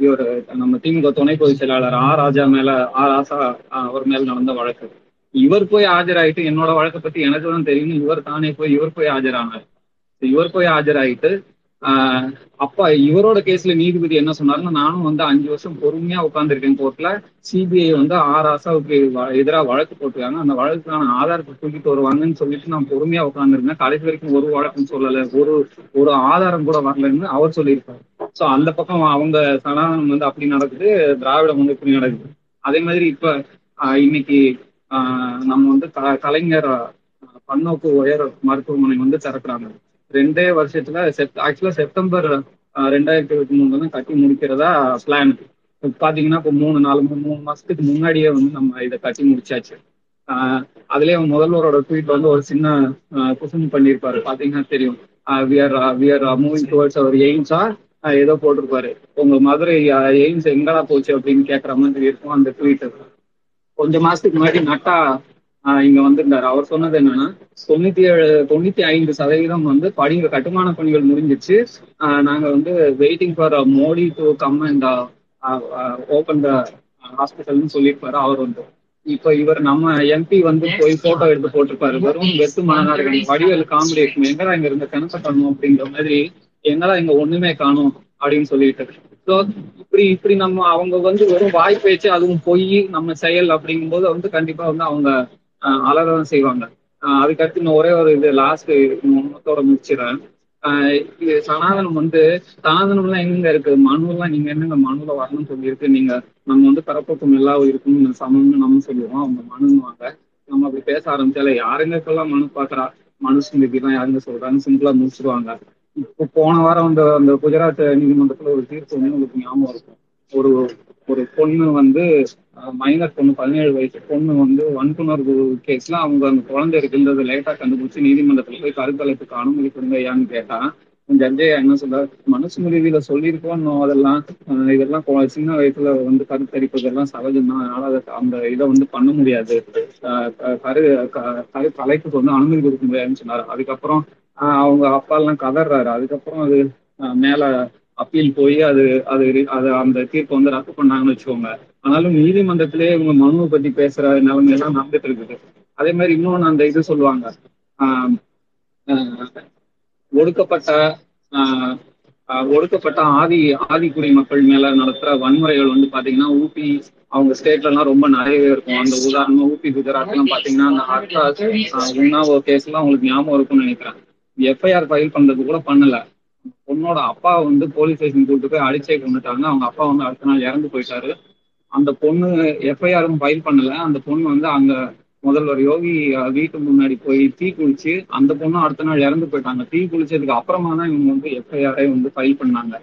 இவரு நம்ம திமுக துணை பொதுச் செயலாளர் ஆ ராஜா மேல ஆ ராசா ஆஹ் அவர் மேல நடந்த வழக்கு. இவர் போய் ஆஜராயிட்டு என்னோட வழக்கை பத்தி எனக்கு தான் தெரியும். இவர் தானே போய் இவர் போய் ஆஜரானார். இவர் போய் ஆஜராயிட்டு அப்ப இவரோட கேஸ்ல நீதிபதி என்ன சொன்னாருன்னா நானும் வந்து அஞ்சு வருஷம் பொறுமையா உட்காந்துருக்கேன் கோர்ட்ல. சிபிஐ வந்து ஆர் ஆசாவுக்கு எதிராக வழக்கு போட்டுருக்காங்க. அந்த வழக்குக்கான ஆதாரத்தை தூக்கிட்டு வருவாங்கன்னு சொல்லிட்டு நான் பொறுமையா உட்காந்துருந்தேன் கடைசி வரைக்கும் ஒரு வழக்கும் சொல்லல. ஒரு ஒரு ஆதாரம் கூட வரலன்னு அவர் சொல்லியிருப்பாரு சோ அந்த பக்கம் அவங்க சனாதனம் வந்து அப்படி நடக்குது. திராவிடம் வந்து இப்படி நடக்குது. அதே மாதிரி இப்ப இன்னைக்கு ஆஹ் நம்ம வந்து க- கலைஞர் பன்னோக்கு உயர் மருத்துவமனை வந்து திறக்கிறாங்க. ரெண்டே வருஷத்துல செப் ஆக்சுவலா செப்டம்பர் ரெண்டாயிரத்தி இருபத்தி மூணுல தான் கட்டி முடிக்கிறதா பிளான் பாத்தீங்கன்னா இப்போ மூணு நாலு மூணு மூணு மாசத்துக்கு முன்னாடியே வந்து நம்ம இதை கட்டி முடிச்சாச்சு. ஆஹ் அதுலயே முதல்வரோட ட்வீட் வந்து ஒரு சின்ன குசும் பண்ணியிருப்பாரு. பாத்தீங்கன்னா தெரியும். We are we are moving towards our எய்ம்ஸா ஏதோ போட்டிருப்பாரு. உங்க மதுரை எய்ம்ஸ் எங்கடா போச்சு அப்படின்னு கேட்கற மாதிரி இருக்கும் அந்த ட்வீட் கொஞ்ச மாசத்துக்கு முன்னாடி நட்டா இங்க வந்திருந்தாரு. அவர் சொன்னது என்னன்னா தொண்ணூத்தி ஏழு தொண்ணூத்தி ஐந்து சதவீதம் வந்து பணிகள் கட்டுமான பணிகள் முடிஞ்சிச்சு. நாங்க வந்து waiting for Modi to come and open the ஹாஸ்பிட்டல்னு சொல்லியிருப்பாரு. அவர் வந்து. இப்ப இவர் நம்ம எம்பி வந்து போய் போட்டோ எடுத்து போட்டிருப்பாரு. வெறும் வெத்து மாநாடு வடிவேல் காமெடி இருக்கும் எங்கடா இங்க இருந்த கணக்க காணும் அப்படிங்கிற மாதிரி எங்கடா இங்க ஒண்ணுமே காணும் அப்படின்னு சொல்லிட்டு. ஸோ இப்படி இப்படி நம்ம அவங்க வந்து வெறும் வாய் பேச்சு அதுவும் பொய் நம்ம செயல் அப்படிங்கும்போது வந்து கண்டிப்பா வந்து அவங்க ஆஹ் அழதான் செய்வாங்க. ஆஹ் அதுக்கடுத்து இன்னும் ஒரே ஒரு இது லாஸ்ட் ஒன்னத்தோட முடிச்சிடறேன். ஆஹ் இது சனாதனம் வந்து சனாதனம்லாம் எங்க இருக்கு? மனுலாம் நீங்க என்னங்க மனுல வரணும்னு சொல்லியிருக்கு? நீங்க நம்ம வந்து பிறப்போக்கம் எல்லா உயிருக்கும் சமம்னு நம்ம சொல்லுவோம். அவங்க மனுவாங்க நம்ம அப்படி பேச ஆரம்பிச்சால யாருங்க இப்பெல்லாம் மனு பாக்குறா மனு ஸ்மிருதி தான் யாருங்க சொல்றாங்க சிம்பிளா முடிச்சிருவாங்க இப்போ போன வாரம் அந்த அந்த குஜராத் நீதிமன்றத்துல ஒரு தீர்ப்பு வந்து உங்களுக்கு ஞாபகம் இருக்கும். ஒரு ஒரு பொண்ணு வந்து மைனர் பொண்ணு பதினேழு வயசு பொண்ணு வந்து வன்புணர்வு கேஸ்ல அவங்க அந்த குழந்தை இருக்கின்றது லேட்டா கண்டுபிடிச்சு நீதிமன்றத்துல போய் கருத்தலைப்புக்கு அனுமதி கொடுங்க ஐயான்னு கேட்டா ஜட்ஜே என்ன சொல்ற? மனுஸ்மிருதியில சொல்லியிருக்கோம் அதெல்லாம். இதெல்லாம் சின்ன வயசுல வந்து கருத்தரிப்பதெல்லாம் சகஜம் தான். அதனால அதை அந்த இதை வந்து பண்ண முடியாது. கரு க- கரு கலைப்புக்கு வந்து அனுமதி கொடுக்க முடியாதுன்னு சொன்னாரு. அதுக்கப்புறம் ஆஹ் அவங்க அப்பா எல்லாம் கதறாரு அதுக்கப்புறம் அது மேல அப்பீல் போய் அது அது அது அந்த தீர்ப்பை வந்து ரத்து பண்ணாங்கன்னு வச்சுக்கோங்க. ஆனாலும் நீதிமன்றத்திலே இவங்க மனுவை பத்தி பேசுற நிலைமை எல்லாம் நடந்துட்டு இருக்குது. அதே மாதிரி இன்னொன்னு அந்த இது சொல்லுவாங்க. ஆஹ் ஆஹ் ஒடுக்கப்பட்ட ஆஹ் ஆஹ் ஒடுக்கப்பட்ட ஆதி ஆதிக்குடி மக்கள் மேல நடத்துற வன்முறைகள் வந்து பாத்தீங்கன்னா ஊபி அவங்க ஸ்டேட்ல எல்லாம் ரொம்ப நிறையவே இருக்கும். அந்த உதாரணமா ஊபி குஜராத் எல்லாம் பாத்தீங்கன்னா அந்த ஹர்தாஸ் ஆஹ் உன்னாவோ கேஸ் எல்லாம் உங்களுக்கு ஞாபகம் இருக்கும்னு நினைக்கிறேன். எஃப்ஐஆர் ஃபைல் பண்றது கூட பண்ணல. பொண்ணோட அப்பா வந்து போலீஸ் ஸ்டேஷன் கூட்டு போய் அடிச்சே கொண்டுட்டாங்க. அவங்க அப்பா வந்து அடுத்த நாள் இறந்து போயிட்டாரு. அந்த பொண்ணு எஃப்ஐஆரும் ஃபைல் பண்ணல. அந்த பொண்ணு வந்து அங்க முதல்வர் யோகி வீட்டு முன்னாடி போய் தீ குளிச்சு அந்த பொண்ணும் அடுத்த நாள் இறந்து போயிட்டாங்க. தீ குளிச்சதுக்கு அப்புறமா தான் இவங்க வந்து எஃப்ஐஆரை வந்து ஃபைல் பண்ணாங்க.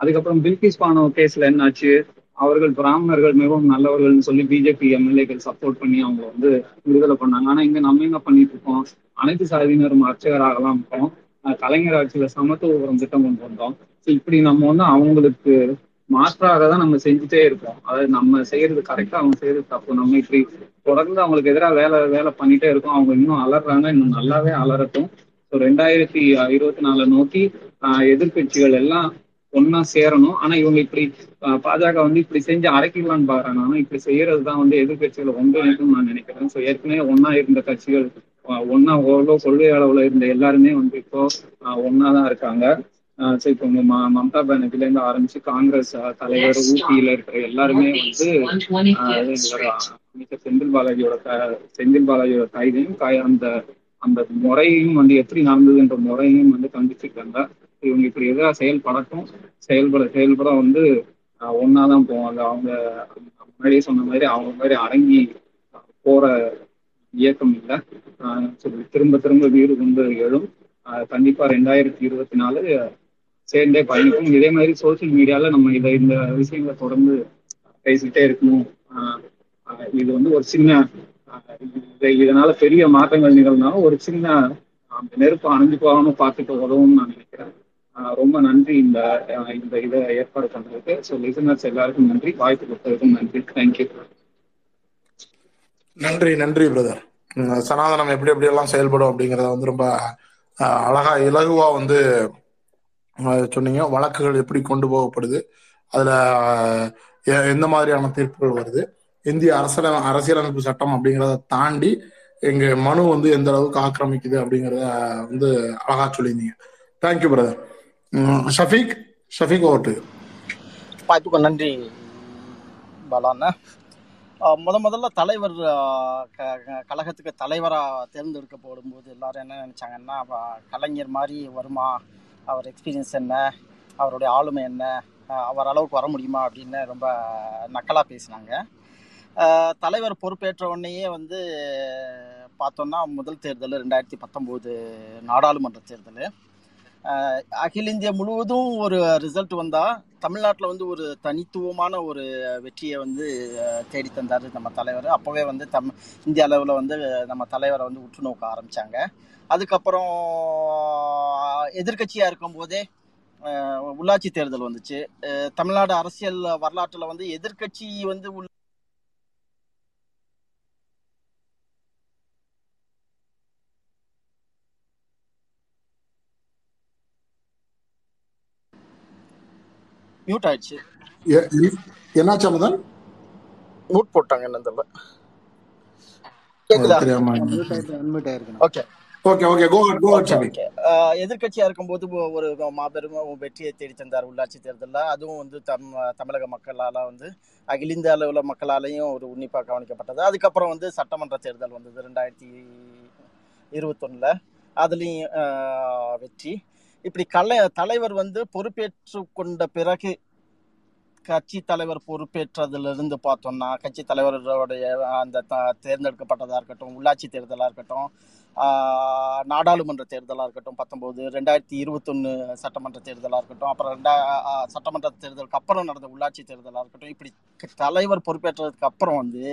அதுக்கப்புறம் பில்கிஸ் பானோ கேஸ்ல என்னாச்சு? அவர்கள் பிராமணர்கள் மிகவும் நல்லவர்கள்னு சொல்லி பிஜேபி எம்எல்ஏக்கள் சப்போர்ட் பண்ணி அவங்க வந்து விடுதலை பண்ணாங்க. ஆனா இங்க நம்ம என்ன பண்ணிட்டு இருக்கோம்? அனைத்து சாதியினரும் அர்ச்சகராகலாம் இருக்கோம். கலைஞர் ஆட்சியில சமத்துவபுரம் திட்டம் கொண்டு வந்தோம். இப்படி நம்ம வந்து அவங்களுக்கு மாற்றாக தான் நம்ம செஞ்சுட்டே இருக்கோம். அதாவது நம்ம செய்யறது கரெக்டா அவங்க செய்யறது தப்பு. நம்ம இப்படி தொடர்ந்து அவங்களுக்கு எதிராக வேலை வேலை பண்ணிட்டே இருக்கோம். அவங்க இன்னும் அலறாங்க இன்னும் நல்லாவே அலறட்டும். ஸோ ரெண்டாயிரத்தி இருபத்தி நாலு நோக்கி எதிர்கட்சிகள் எதிர்க்கட்சிகள் எல்லாம் ஒன்னா சேரணும். ஆனா இவங்க இப்படி பாஜக வந்து இப்படி செஞ்சு அரைக்கலாம்னு பாக்குறாங்க. ஆனா இப்படி செய்யறதுதான் வந்து எதிர்கட்சிகளை ஒன்றிணைக்கும் நான் நினைக்கிறேன். ஸோ ஏற்கனவே ஒன்னா இருந்த கட்சிகள் ஒன்னா ஓரளவு கொள்கை அளவுல இருந்த எல்லாருமே வந்து இப்போ ஒன்னா தான் இருக்காங்க. சரி இப்போ மம்தா பானர்ஜில இருந்து ஆரம்பிச்சு காங்கிரஸ் தலைவர் ஊபியில இருக்கிற எல்லாருமே வந்து அமைச்சர் செந்தில் பாலாஜியோட செந்தில் பாலாஜியோட கைதையும் அந்த அந்த முறையும் வந்து எப்படி நடந்ததுன்ற முறையும் வந்து கண்டிச்சிருக்காங்க இவங்க இப்படி எதிராக செயல்படட்டும். செயல்பட செயல்பட வந்து ஒன்னாதான் போவாங்க அவங்க முன்னாடியே சொன்ன மாதிரி அவங்க மாதிரி அடங்கி போற இயக்கம் இல்லை. திரும்ப திரும்ப வீடு கொண்டு எழும். கண்டிப்பா ரெண்டாயிரத்தி இருபத்தி நாலு சேர்ந்தே பயணிக்கும் இதே மாதிரி சோசியல் மீடியால நம்ம இதை இந்த விஷயங்களை தொடர்ந்து பேசிக்கிட்டே இருக்கணும். ஆஹ் இது வந்து ஒரு சின்ன இதனால பெரிய மாற்றங்கள் நிகழ்ந்தாலும் ஒரு சின்ன அந்த நெருப்பு அணைஞ்சு போகாம பார்த்துட்டு உதவும்னு நான் நினைக்கிறேன். ஆஹ் ரொம்ப நன்றி இந்த இந்த இதை ஏற்பாடு பண்ணதுக்கு. ஸோ லிசனர்ஸ் எல்லாருக்கும் நன்றி. வாய்ப்பு கொடுத்ததுக்கும் நன்றி. தேங்க்யூ நன்றி நன்றி பிரதர் சனாதனம் எப்படி எப்படி எல்லாம் செயல்படும் அப்படிங்கறத வந்து ரொம்ப அஹ், அழகா இலகுவா வந்து சொன்னீங்க. வழக்குகள் எப்படி கொண்டு போகப்படுது. அதுல எ- எந்த மாதிரியான தீர்ப்புகள் வருது. இந்திய அரசியல அரசியலமைப்பு சட்டம் அப்படிங்கிறத தாண்டி எங்க மனு வந்து எந்த அளவுக்கு ஆக்கிரமிக்குது அப்படிங்கறத வந்து அழகா சொல்லியிருந்தீங்க. தேங்க்யூ பிரதர் ஷஃபீக் ஷஃபீக் ஓட்டு வாய்ப்புக்கு நன்றி பாலாண்ணா. முத முதல்ல தலைவர் க- கழகத்துக்கு தலைவராக தேர்ந்தெடுக்கப்படும் போது எல்லாரும் என்ன நினைச்சாங்கன்னா கலைஞர் மாதிரி வருமா? அவர் எக்ஸ்பீரியன்ஸ் என்ன? அவருடைய ஆளுமை என்ன? அவர் அளவுக்கு வர முடியுமா? அப்படின்னு ரொம்ப நக்கலாக பேசினாங்க. தலைவர் பொறுப்பேற்ற உடனேயே வந்து பார்த்தோன்னா முதல் தேர்தல் ரெண்டாயிரத்தி பத்தொம்போது நாடாளுமன்ற தேர்தல். அகில இந்தியா முழுவதும் ஒரு ரிசல்ட் வந்தா தமிழ்நாட்டில் வந்து ஒரு தனித்துவமான ஒரு வெற்றியை வந்து தேடி தந்தார் நம்ம தலைவர். அப்போவே வந்து தம் இந்திய அளவில் வந்து நம்ம தலைவரை வந்து உற்று நோக்க ஆரம்பித்தாங்க அதுக்கப்புறம் எதிர்கட்சியாக இருக்கும்போதே உள்ளாட்சி தேர்தல் வந்துச்சு. தமிழ்நாடு அரசியல் வரலாற்றில் வந்து எதிர்க்கட்சி வந்து மியூட் ஆயிடுச்சு. என்னாச்சு முதல் மியூட் போட்டாங்க என்ன தெரியல எதிர்கட்சியா இருக்கும்போது ஒரு மாபெரும் வெற்றியை தேடி தந்தார் உள்ளாட்சி தேர்தலில். அதுவும் வந்து தம் தமிழக மக்களால் வந்து அகில இந்திய அளவில் மக்களாலையும் ஒரு உன்னிப்பாக கவனிக்கப்பட்டது. அதுக்கப்புறம் வந்து சட்டமன்ற தேர்தல் வந்தது ரெண்டாயிரத்தி இருபத்தொன்னில். அதுலேயும் வெற்றி. இப்படி கலை தலைவர் வந்து பொறுப்பேற்று கொண்ட பிறகு கட்சி தலைவர் பொறுப்பேற்றதிலிருந்து பார்த்தோம்னா கட்சி தலைவருடைய அந்த த- தேர்ந்தெடுக்கப்பட்டதாக இருக்கட்டும் உள்ளாட்சி தேர்தலாக இருக்கட்டும் நாடாளுமன்ற தேர்தலாக இருக்கட்டும் பத்தொம்போது ரெண்டாயிரத்தி இருபத்தொன்னு சட்டமன்ற தேர்தலாக இருக்கட்டும் அப்புறம் ரெண்டா சட்டமன்ற தேர்தலுக்கு அப்புறம் நடந்த உள்ளாட்சி தேர்தலாக இருக்கட்டும் இப்படி தலைவர் பொறுப்பேற்றதுக்கு அப்புறம் வந்து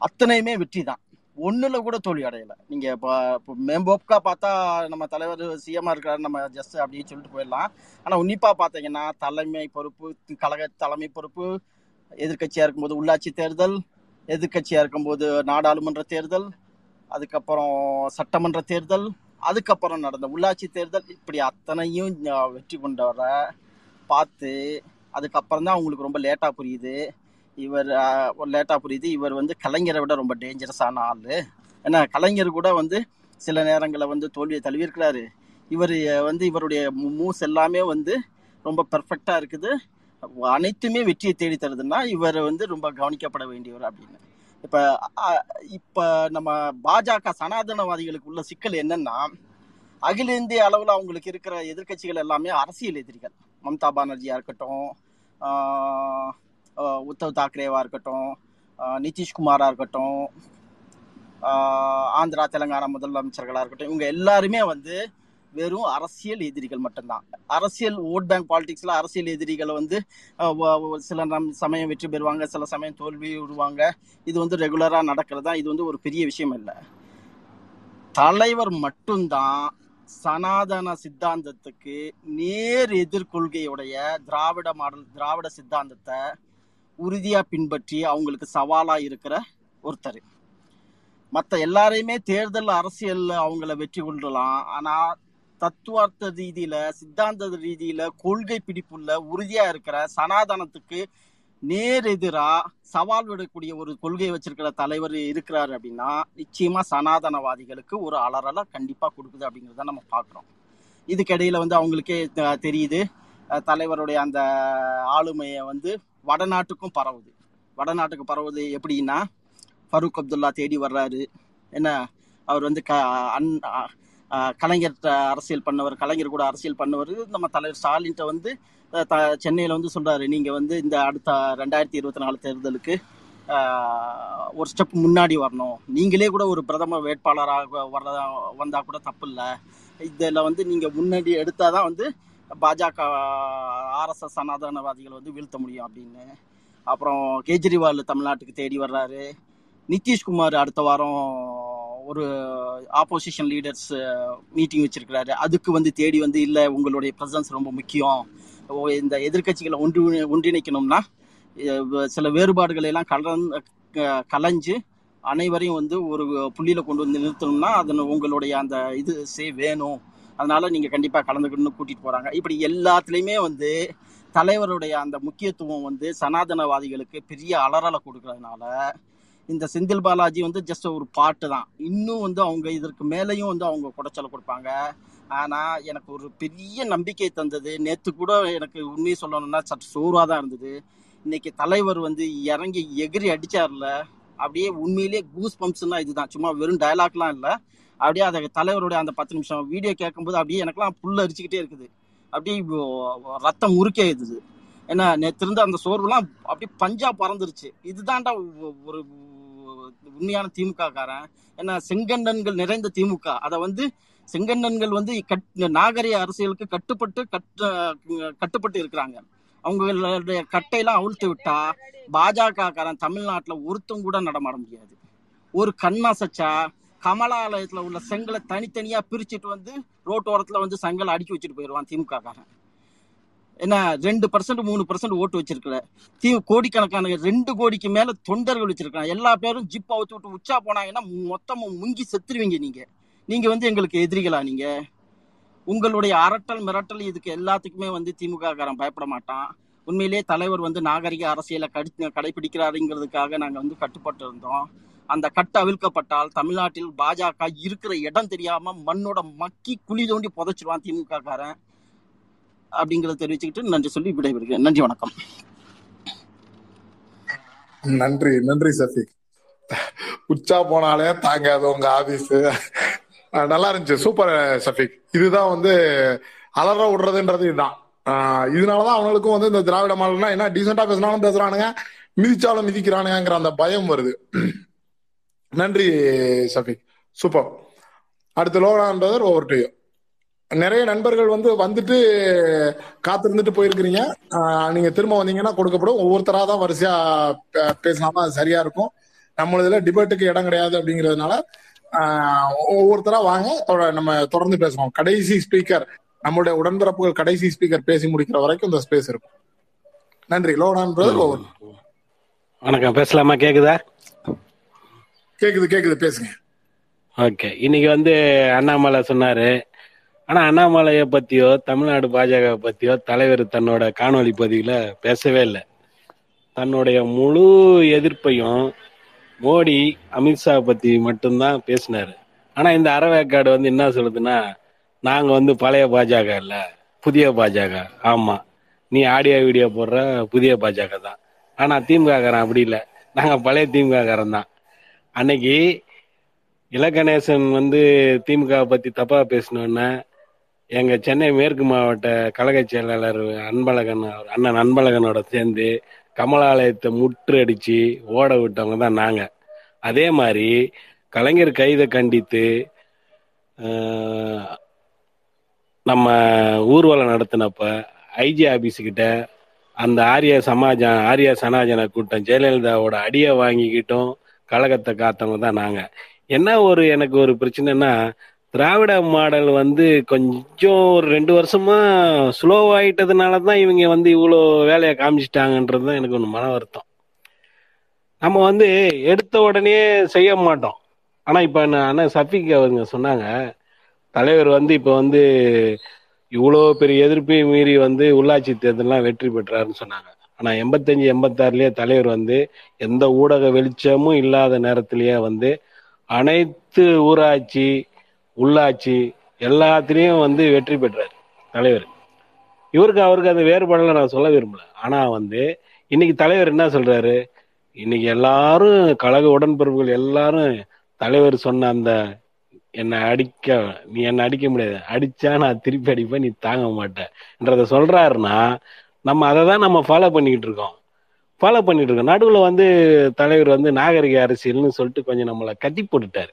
அத்தனையுமே வெற்றி தான் ஒண்ணுல கூட தோல்வி அடையல. நீங்க இப்போ இப்போ மேம்போக்கா பார்த்தா நம்ம தலைவர் சிஎம்மா இருக்கிறாரு நம்ம ஜஸ்ட் அப்படின்னு சொல்லிட்டு போயிடலாம். ஆனா உன்னிப்பா பாத்தீங்கன்னா தலைமை பொறுப்பு கழக தலைமை பொறுப்பு எதிர்க்கட்சியா இருக்கும்போது உள்ளாட்சி தேர்தல் எதிர்க்கட்சியா இருக்கும்போது நாடாளுமன்ற தேர்தல் அதுக்கப்புறம் சட்டமன்ற தேர்தல் அதுக்கப்புறம் நடந்த உள்ளாட்சி தேர்தல் இப்படி அத்தனையும் வெற்றி கொண்டவரை பார்த்து அதுக்கப்புறம் தான் அவங்களுக்கு ரொம்ப லேட்டாக புரியுது. இவர் லேட்டா புரியுது. இவர் வந்து கலைஞரை விட ரொம்ப டேஞ்சரஸான ஆளு. ஏன்னா கலைஞர் கூட வந்து சில நேரங்களில் வந்து தோல்வியை தழுவியிருக்கிறாரு. இவர் வந்து இவருடைய மூவ்ஸ் எல்லாமே வந்து ரொம்ப பெர்ஃபெக்டா இருக்குது. அனைத்துமே வெற்றியை தேடி தருதுன்னா இவர் வந்து ரொம்ப கவனிக்கப்பட வேண்டியவர் அப்படின்னு. இப்ப இப்போ இப்ப நம்ம பாஜக சனாதனவாதிகளுக்கு உள்ள சிக்கல் என்னன்னா அகில இந்திய அளவில் அவங்களுக்கு இருக்கிற எதிர்க்கட்சிகள் எல்லாமே அரசியல் எதிரிகள். மம்தா பானர்ஜியா இருக்கட்டும் உத்தவ் தாக்கரேவா இருக்கட்டும் ஆஹ் நிதிஷ்குமாரா இருக்கட்டும் ஆந்திரா தெலங்கானா முதலமைச்சர்களா இருக்கட்டும் இவங்க எல்லாருமே வந்து வெறும் அரசியல் எதிரிகள் மட்டும்தான். அரசியல் ஓட் பேங்க் பாலிடிக்ஸ்ல அரசியல் எதிரிகளை வந்து சில நம் சமயம் வெற்றி பெறுவாங்க சில சமயம் தோல்வி விடுவாங்க இது வந்து ரெகுலரா நடக்கிறதா இது வந்து ஒரு பெரிய விஷயம் இல்லை. தலைவர் மட்டும்தான் சனாதன சித்தாந்தத்துக்கு நேர் எதிர்கொள்கையுடைய திராவிட மாடல் திராவிட சித்தாந்தத்தை உறுதியாக பின்பற்றி அவங்களுக்கு சவாலாக இருக்கிற ஒருத்தர். மற்ற எல்லாரையுமே தேர்தல் அரசியலில் அவங்கள வெற்றி கொள்ளலாம் ஆனால் தத்துவார்த்த ரீதியில் சித்தாந்த ரீதியில் கொள்கை பிடிப்புள்ள உறுதியாக இருக்கிற சனாதனத்துக்கு நேர் எதிராக சவால் விடக்கூடிய ஒரு கொள்கையை வச்சிருக்கிற தலைவர் இருக்கிறாரு அப்படின்னா நிச்சயமாக சனாதனவாதிகளுக்கு ஒரு அலறலை கண்டிப்பாக கொடுக்குது அப்படிங்கறத நம்ம பார்க்குறோம். இதுக்கிடையில் வந்து அவங்களுக்கே தெரியுது. தலைவருடைய அந்த ஆளுமையை வந்து வடநாட்டுக்கும் பரவுது. வடநாட்டுக்கு பரவுது எப்படின்னா ஃபரூக் அப்துல்லா தேடி வர்றாரு. என்ன அவர் வந்து க அன் கலைஞர் அரசியல் பண்ணவர் கலைஞர் கூட அரசியல் பண்ணவர். நம்ம தலைவர் ஸ்டாலின்ட்ட வந்து த- சென்னையில் வந்து சொல்கிறாரு நீங்கள் வந்து இந்த அடுத்த ரெண்டாயிரத்தி இருபத்தி நாலு தேர்தலுக்கு ஒரு ஸ்டெப் முன்னாடி வரணும். நீங்களே கூட ஒரு பிரதம வேட்பாளராக வர வந்தால் கூட தப்பு இல்லை இதில் வந்து நீங்கள் முன்னாடி எடுத்தால் தான் வந்து பாஜக ஆர்எஸ்எஸ் சனாதனவாதிகளை வந்து வீழ்த்த முடியும் அப்படின்னு. அப்புறம் கெஜ்ரிவால் தமிழ்நாட்டுக்கு தேடி வர்றாரு. நிதிஷ்குமார் அடுத்த வாரம் ஒரு ஆப்போசிஷன் லீடர்ஸ் மீட்டிங் வச்சிருக்கிறாரு. அதுக்கு வந்து தேடி வந்து இல்லை உங்களுடைய ப்ரெசன்ஸ் ரொம்ப முக்கியம். ஓ, இந்த எதிர்க்கட்சிகளை ஒன்று ஒன்றிணைக்கணும்னா சில வேறுபாடுகளை எல்லாம் கலந் க- கலைஞ்சு அனைவரையும் வந்து ஒரு புள்ளியில கொண்டு வந்து நிறுத்தணும்னா அதன் உங்களுடைய அந்த இது சே வேணும். அதனால நீங்க கண்டிப்பா கலந்துக்கணும்னு கூட்டிட்டு போறாங்க. இப்படி எல்லாத்துலயுமே வந்து தலைவருடைய அந்த முக்கியத்துவம் வந்து சனாதனவாதிகளுக்கு பெரிய அலறலை கொடுக்கறதுனால இந்த செந்தில் பாலாஜி வந்து ஜஸ்ட் ஒரு பாட்டு தான். இன்னும் வந்து அவங்க இதற்கு மேலேயும் வந்து அவங்க குடைச்சல் கொடுப்பாங்க. ஆனா எனக்கு ஒரு பெரிய நம்பிக்கை தந்தது. நேத்து கூட எனக்கு உண்மையை சொல்லணும்னா சற்று சோர்வா தான் இருந்தது. இன்னைக்கு தலைவர் வந்து இறங்கி எகிரி அடிச்சார்ல அப்படியே உண்மையிலேயே கூஸ் பம்ப்ஸ்னா இதுதான். சும்மா வெறும் டயலாக்லாம் இல்லை. அப்படியே அந்த தலைவருடைய அந்த பத்து நிமிஷம் வீடியோ கேட்கும்போது அப்படியே எனக்கெல்லாம் புல் அரிச்சுக்கிட்டே இருக்குது. அப்படியே ரத்தம் முறுக்கே இருக்குது. ஏன்னா நேற்று இருந்த அந்த சோர்வுலாம் அப்படியே பஞ்சா பறந்துருச்சு. இதுதான்டா ஒரு உண்மையான திமுக காரன் ஏன்னா செங்கண்ணன்கள் நிறைந்த திமுக. அதை வந்து செங்கண்ணன்கள் வந்து கட் நாகரிக அரசியலுக்கு கட்டுப்பட்டு கட்டு கட்டுப்பட்டு இருக்கிறாங்க. அவங்களுடைய கட்டையெல்லாம் அவிழ்த்து விட்டா பாஜக காரன் தமிழ்நாட்டில் ஒருத்தம் கூட நடமாட முடியாது. ஒரு கண்ணாசச்சா கமலாலயத்துல உள்ள செங்கலை தனித்தனியா பிரிச்சுட்டு வந்து ரோட்டோரத்துல வந்து செங்கலை அடுக்கி வச்சுட்டு போயிடுவான் திமுக காரன் என்ன ரெண்டு பர்சன்ட் மூணு பர்சன்ட் ஓட்டு வச்சிருக்கல தீ கோடிக்கணக்கான ரெண்டு கோடிக்கு மேல தொண்டர்கள் வச்சிருக்காங்க எல்லா பேரும் ஜிப் அவுத்து விட்டு உச்சா போனாங்கன்னா மொத்தமும் முங்கி செத்துருவீங்க நீங்க. நீங்க வந்து எங்களுக்கு எதிரிகளா நீங்க? உங்களுடைய அரட்டல் மிரட்டல் இதுக்கு எல்லாத்துக்குமே வந்து திமுக காரன் பயப்பட மாட்டான். உண்மையிலேயே தலைவர் வந்து நாகரிக அரசியலை கடி கடைபிடிக்கிறாருங்கிறதுக்காக நாங்க வந்து கட்டுப்பட்டு இருந்தோம். அந்த கட்டு அவிழ்க்கப்பட்டால் தமிழ்நாட்டில் பாஜக இருக்கிற இடம் தெரியாம மண்ணோட மக்கி குழி தோண்டி புதைச்சிருவான் திமுக காரன் அப்படிங்கறத தெரிவிச்சுக்கிட்டு நன்றி சொல்லி விடைபெறுகிறேன். நன்றி வணக்கம். நன்றி நன்றி சஃபிக். உச்சா போனாலே தாங்காது உங்க ஆபீஸ் நல்லா இருந்துச்சு. சூப்பர் சஃபிக். இதுதான் வந்து அலற விடுறதுன்றது இதுதான். ஆஹ் இதனாலதான் அவங்களுக்கும் வந்து இந்த திராவிட மாடல்னா என்ன டீசெண்டா பேசினாலும் பேசுறானுங்க மிதிச்சாலும் மிதிக்கிறானுங்கிற அந்த பயம் வருது. நன்றி சஃபிக். சூப்பர். அடுத்து லோகான்றதர் ஓவர் டு நிறைய நண்பர்கள் வந்து வந்துட்டு காத்திருந்துட்டு போயிருக்கிறீங்க. நீங்க திரும்ப வந்தீங்கன்னா கொடுக்கப்படும். ஒவ்வொருத்தரா தான் வரிசையா பே- பேசினாதான் அது சரியா இருக்கும். நம்மளதுல டிபேட்டுக்கு இடம் கிடையாது அப்படிங்கிறதுனால ஒவ்வொருத்தரா வாங்க. நம்ம தொடர்ந்து பேசுவோம். கடைசி ஸ்பீக்கர் நம்மளுடைய உடன்பிறப்புகள் கடைசி ஸ்பீக்கர் பேசி முடிக்கிற வரைக்கும் இந்த ஸ்பேஸ் இருக்கும். நன்றி. லோகநாதன் பிரதர் ஓவர் வணக்கம். பேசலாமா? கேக்குதா? கேக்குது கேக்குது பேசுங்க. ஓகே. இன்னைக்கு வந்து அண்ணாமலை சொன்னாரு. ஆனா அண்ணாமலைய பத்தியோ தமிழ்நாடு பாஜக பத்தியோ தலைவர் தன்னோட காணொலி பதிவுல பேசவே இல்லை. தன்னுடைய முழு எதிர்ப்பையும் மோடி அமித்ஷா பத்தி மட்டும்தான் பேசினாரு. ஆனா இந்த அறவேக்காடு வந்து என்ன சொல்லுதுன்னா நாங்க வந்து பழைய பாஜக இல்ல புதிய பாஜக. ஆமா. நீ ஆடியோ வீடியோ போடுற புதிய பாஜக தான். ஆனா திமுக காரன் அப்படி இல்லை. நாங்க பழைய திமுக காரன் தான். அன்னைக்கு இலகணேசன் வந்து திமுக பத்தி தப்பா பேசினோன்னே எங்க சென்னை மேற்கு மாவட்ட கழக செயலாளர் அன்பழகன் அவர் அண்ணன் அன்பழகனோட சேர்ந்து கமலாலயத்தை முற்று அடிச்சு ஓட விட்டவங்க தான் நாங்க. அதே மாதிரி கலைஞர் கைதை கண்டித்து நம்ம ஊர்வலம் நடத்தினப்ப ஐஜி ஆபீஸ்கிட்ட அந்த ஆரிய சமாஜ ஆரிய சனாஜன கூட்டம் ஜெயலலிதாவோட அடியை வாங்கிக்கிட்டும் கழகத்தை காத்தவங்க தான் நாங்க. என்ன ஒரு எனக்கு ஒரு பிரச்சனைனா திராவிட மாடல் வந்து கொஞ்சம் ஒரு ரெண்டு வருஷமா ஸ்லோ ஆயிட்டதுனால தான் இவங்க வந்து இவ்வளோ வேலையை காமிச்சிட்டாங்கன்றது தான் எனக்கு ஒன்று மன வருத்தம். நம்ம வந்து எடுத்த உடனே செய்ய மாட்டோம். ஆனால் இப்போ நான் ஆனால் சஃபிக் அவங்க சொன்னாங்க தலைவர் வந்து இப்போ வந்து இவ்வளோ பெரிய எதிர்ப்பையும் மீறி வந்து உள்ளாட்சி தேர்தலாம் வெற்றி பெற்றாருன்னு சொன்னாங்க. ஆனா எண்பத்தஞ்சு எண்பத்தாறுலயே தலைவர் வந்து எந்த ஊடக வெளிச்சமும் இல்லாத நேரத்திலேயே வந்து அனைத்து ஊராட்சி உள்ளாட்சி எல்லாத்திலையும் வந்து வெற்றி பெற்றார் தலைவர். இவருக்கு அவருக்கு அந்த வேறுபாடுல நான் சொல்ல விரும்பல. ஆனா வந்து இன்னைக்கு தலைவர் என்ன சொல்றாரு? இன்னைக்கு எல்லாரும் கழக உடன்பிறப்புகள் எல்லாரும் தலைவர் சொன்ன அந்த என்னை அடிக்க நீ என்னை அடிக்க முடியாது. அடிச்சா நான் திருப்பி அடிப்பேன் நீ தாங்க மாட்டேன்றத சொல்றாருன்னா நம்ம அதை தான் நம்ம ஃபாலோ பண்ணிக்கிட்டு இருக்கோம். ஃபாலோ பண்ணிட்டு இருக்கோம். நடுவில் வந்து தலைவர் வந்து நாகரிக அரசியல்னு சொல்லிட்டு கொஞ்சம் நம்மளை கட்டி போட்டுட்டாரு.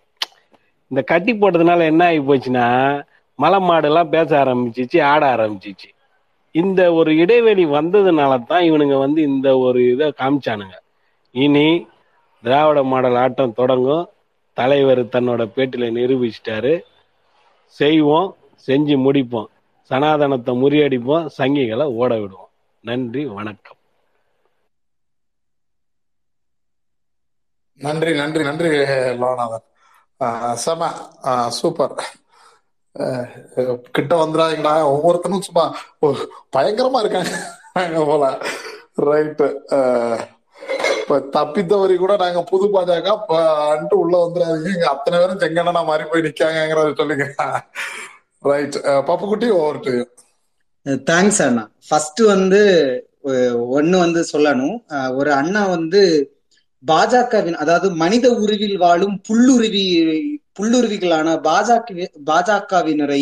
இந்த கட்டி போட்டதுனால என்ன ஆகி போச்சுன்னா மலை மாடெல்லாம் பேச ஆரம்பிச்சிச்சு ஆட ஆரம்பிச்சிச்சு. இந்த ஒரு இடைவெளி வந்ததுனால தான் இவனுங்க வந்து இந்த ஒரு இதை காமிச்சானுங்க. இனி திராவிட மாடல் ஆட்டம் தொடங்கும். தலைவர் தன்னோட பேட்டில நிரூபிச்சிட்டாரு. செய்வோம் செஞ்சு முடிப்போம். சனாதனத்தை முறியடிப்போம் சங்கிகளை ஓட விடுவோம். நன்றி வணக்கம். நன்றி நன்றி நன்றி லோகநாதன் ஆஹ் செம ஆஹ் சூப்பர். ஆஹ் கிட்ட வந்துடாதீங்களா ஒவ்வொருத்தனும் சும்மா பயங்கரமா இருக்காங்க போல. ரைட்டு இப்ப தப்பித்தவரி கூட நாங்க புது பாஜக அன்ட்டு உள்ள வந்துடாதீங்க இங்க அத்தனை பேரும் செங்கண்ணனா மாறி போய் நிக்காங்கிறத சொல்லுங்க. Right Pappukutty over to thanks Anna. First வந்து ஒன்னு வந்து சொல்லணும். ஒரு அண்ணா வந்து பாஜகவின் அதாவது மனித உருவில் வாழும் புல்லுருவி புல்லுருவிகளான பாஜக பாஜகவினரை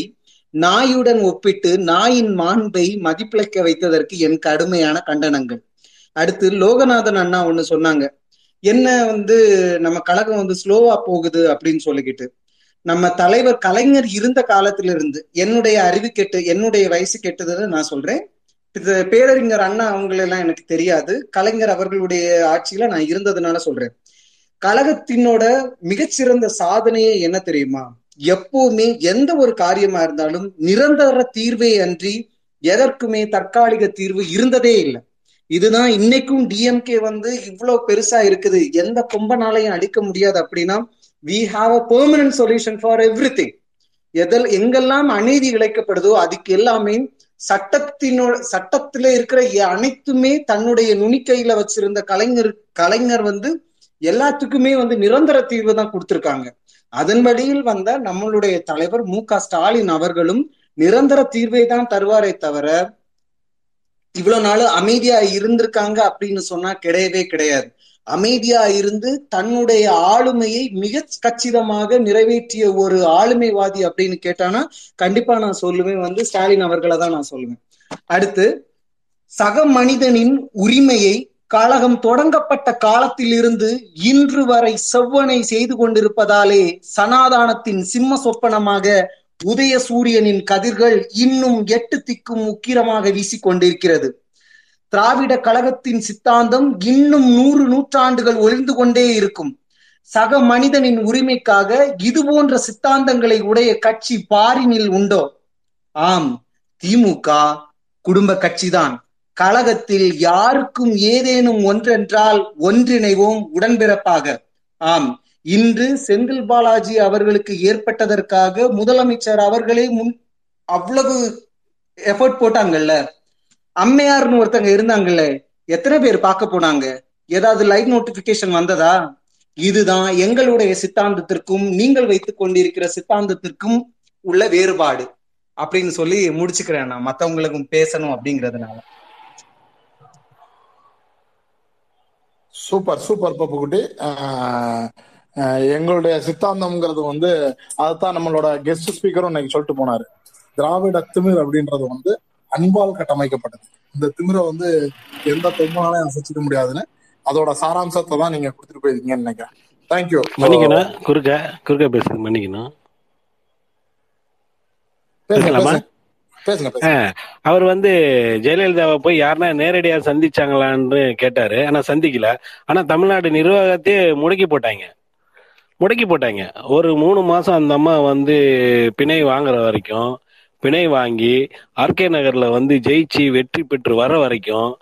நாயுடன் ஒப்பிட்டு நாயின் மாண்பை மதிப்பிழக்க வைத்ததற்கு என் கடுமையான கண்டனங்கள். அடுத்து லோகநாதன் அண்ணா ஒண்ணு சொன்னாங்க. என்ன வந்து நம்ம கழகம் வந்து ஸ்லோவா போகுது அப்படின்னு சொல்லிக்கிட்டு. நம்ம தலைவர் கலைஞர் இருந்த காலத்துல இருந்து என்னுடைய அறிவு கெட்டு என்னுடைய வயசு கெட்டதுன்னு நான் சொல்றேன். இது பேரறிஞர் அண்ணா அவங்களெல்லாம் எனக்கு தெரியாது. கலைஞர் அவர்களுடைய ஆட்சியில நான் இருந்ததுனால சொல்றேன். கழகத்தினோட மிகச்சிறந்த சாதனையே என்ன தெரியுமா? எப்பவுமே எந்த ஒரு காரியமா இருந்தாலும் நிரந்தர தீர்வே அன்றி எதற்குமே தற்காலிக தீர்வு இருந்ததே இல்லை. இதுதான் இன்னைக்கும் டிஎம்கே வந்து இவ்வளவு பெருசா இருக்குது. எந்த கொம்பனாலையும் அடிக்க முடியாது அப்படின்னா we have a permanent solution for everything எதில் எங்கெல்லாம் அநீதி இழைக்கப்படுதோ அதுக்கு எல்லாமே சட்டத்தினோ சட்டத்துல இருக்கிற எ- அனைத்துமே தன்னுடைய நுனிக்கையில வச்சிருந்த கலைஞர் கலைஞர் வந்து எல்லாத்துக்குமே வந்து நிரந்தர தீர்வு தான் கொடுத்திருக்காங்க. அதன் வழியில் வந்த நம்மளுடைய தலைவர் மு க ஸ்டாலின் அவர்களும் நிரந்தர தீர்வை தான் தருவாரே தவிர இவ்வளவு நாள் அமைதியா இருந்திருக்காங்க அப்படின்னு சொன்னா கிடையவே கிடையாது. அமைதியா இருந்து தன்னுடைய ஆளுமையை மிக கச்சிதமாக நிறைவேற்றிய ஒரு ஆளுமைவாதி அப்படின்னு கேட்டானா கண்டிப்பா நான் சொல்லுவேன். வந்து ஸ்டாலின் அவர்களை தான் நான் சொல்லுவேன். அடுத்து சக மனிதனின் உரிமையை கழகம் தொடங்கப்பட்ட காலத்திலிருந்து இன்று வரை செவ்வனை செய்து கொண்டிருப்பதாலே சனாதானத்தின் சிம்ம சொப்பனமாக உதய சூரியனின் கதிர்கள் இன்னும் எட்டு திக்கும் உக்கிரமாக வீசிக்கொண்டிருக்கிறது. திராவிட கழகத்தின் சித்தாந்தம் இன்னும் நூறு நூற்றாண்டுகள் ஒளிர்ந்து கொண்டே இருக்கும். சக மனிதனின் உரிமைக்காக இது போன்ற சித்தாந்தங்களை உடைய கட்சி பாரினில் உண்டோ? ஆம் திமுக குடும்ப கட்சிதான். கழகத்தில் யாருக்கும் ஏதேனும் ஒன்றென்றால் ஒன்றிணைவோம் உடன்பிறப்பாக. ஆம் இன்று செந்தில் பாலாஜி அவர்களுக்கு ஏற்பட்டதற்காக முதலமைச்சர் அவர்களே முன் அவ்வளவு எஃபர்ட் போட்டாங்கல்ல? அம்மையார்னு ஒருத்தங்க இருந்தாங்கல்ல எத்தனை பேர் பார்க்க போனாங்க? ஏதாவது லைவ் நோட்டிபிகேஷன் வந்ததா? இதுதான் எங்களுடைய சித்தாந்தத்திற்கும் நீங்கள் வைத்துக் கொண்டிருக்கிற சித்தாந்தத்திற்கும் உள்ள வேறுபாடு. அப்படின்னு சொல்லி முடிச்சுக்கிறேன் நான். மத்தவங்களுக்கும் பேசணும் அப்படிங்கறதுனால. சூப்பர் சூப்பர் பப்புக்குட்டி ஆஹ் எங்களுடைய சித்தாந்தம்ங்கிறது வந்து அதுதான் நம்மளோட கெஸ்ட் ஸ்பீக்கரும் இன்னைக்கு சொல்லிட்டு போனாரு. திராவிட திமிர் அப்படின்றது வந்து அன்பால் கட்டமைக்கப்பட்டது. இந்த திமிரை வந்து எந்த தொம்பனாலையும் அசைச்சிக்க முடியாதுன்னு அதோட சாராம்சத்தை தான் நீங்க கொடுத்துட்டு போயிருக்கீங்கன்னு நினைக்கிறேன். தேங்க்யூ மன்னிக்கணும். குறுக்க குறுக்க பேசுறது மன்னிக்கணும். பேசலாமா? அவர் வந்து ஜெயலலிதாவை போய் யாருன்னா நேரடியா சந்திச்சாங்களான்னு கேட்டாரு. ஆனா சந்திக்கல. ஆனா தமிழ்நாடு நிர்வாகத்தையே முடக்கி போட்டாங்க. முடக்கி போட்டாங்க. ஒரு மூணு மாசம் அந்த அம்மா வந்து பிணை வாங்குற வரைக்கும் பிணை வாங்கி ஆர்கே நகர்ல வந்து ஜெயிச்சு வெற்றி பெற்று வர வரைக்கும்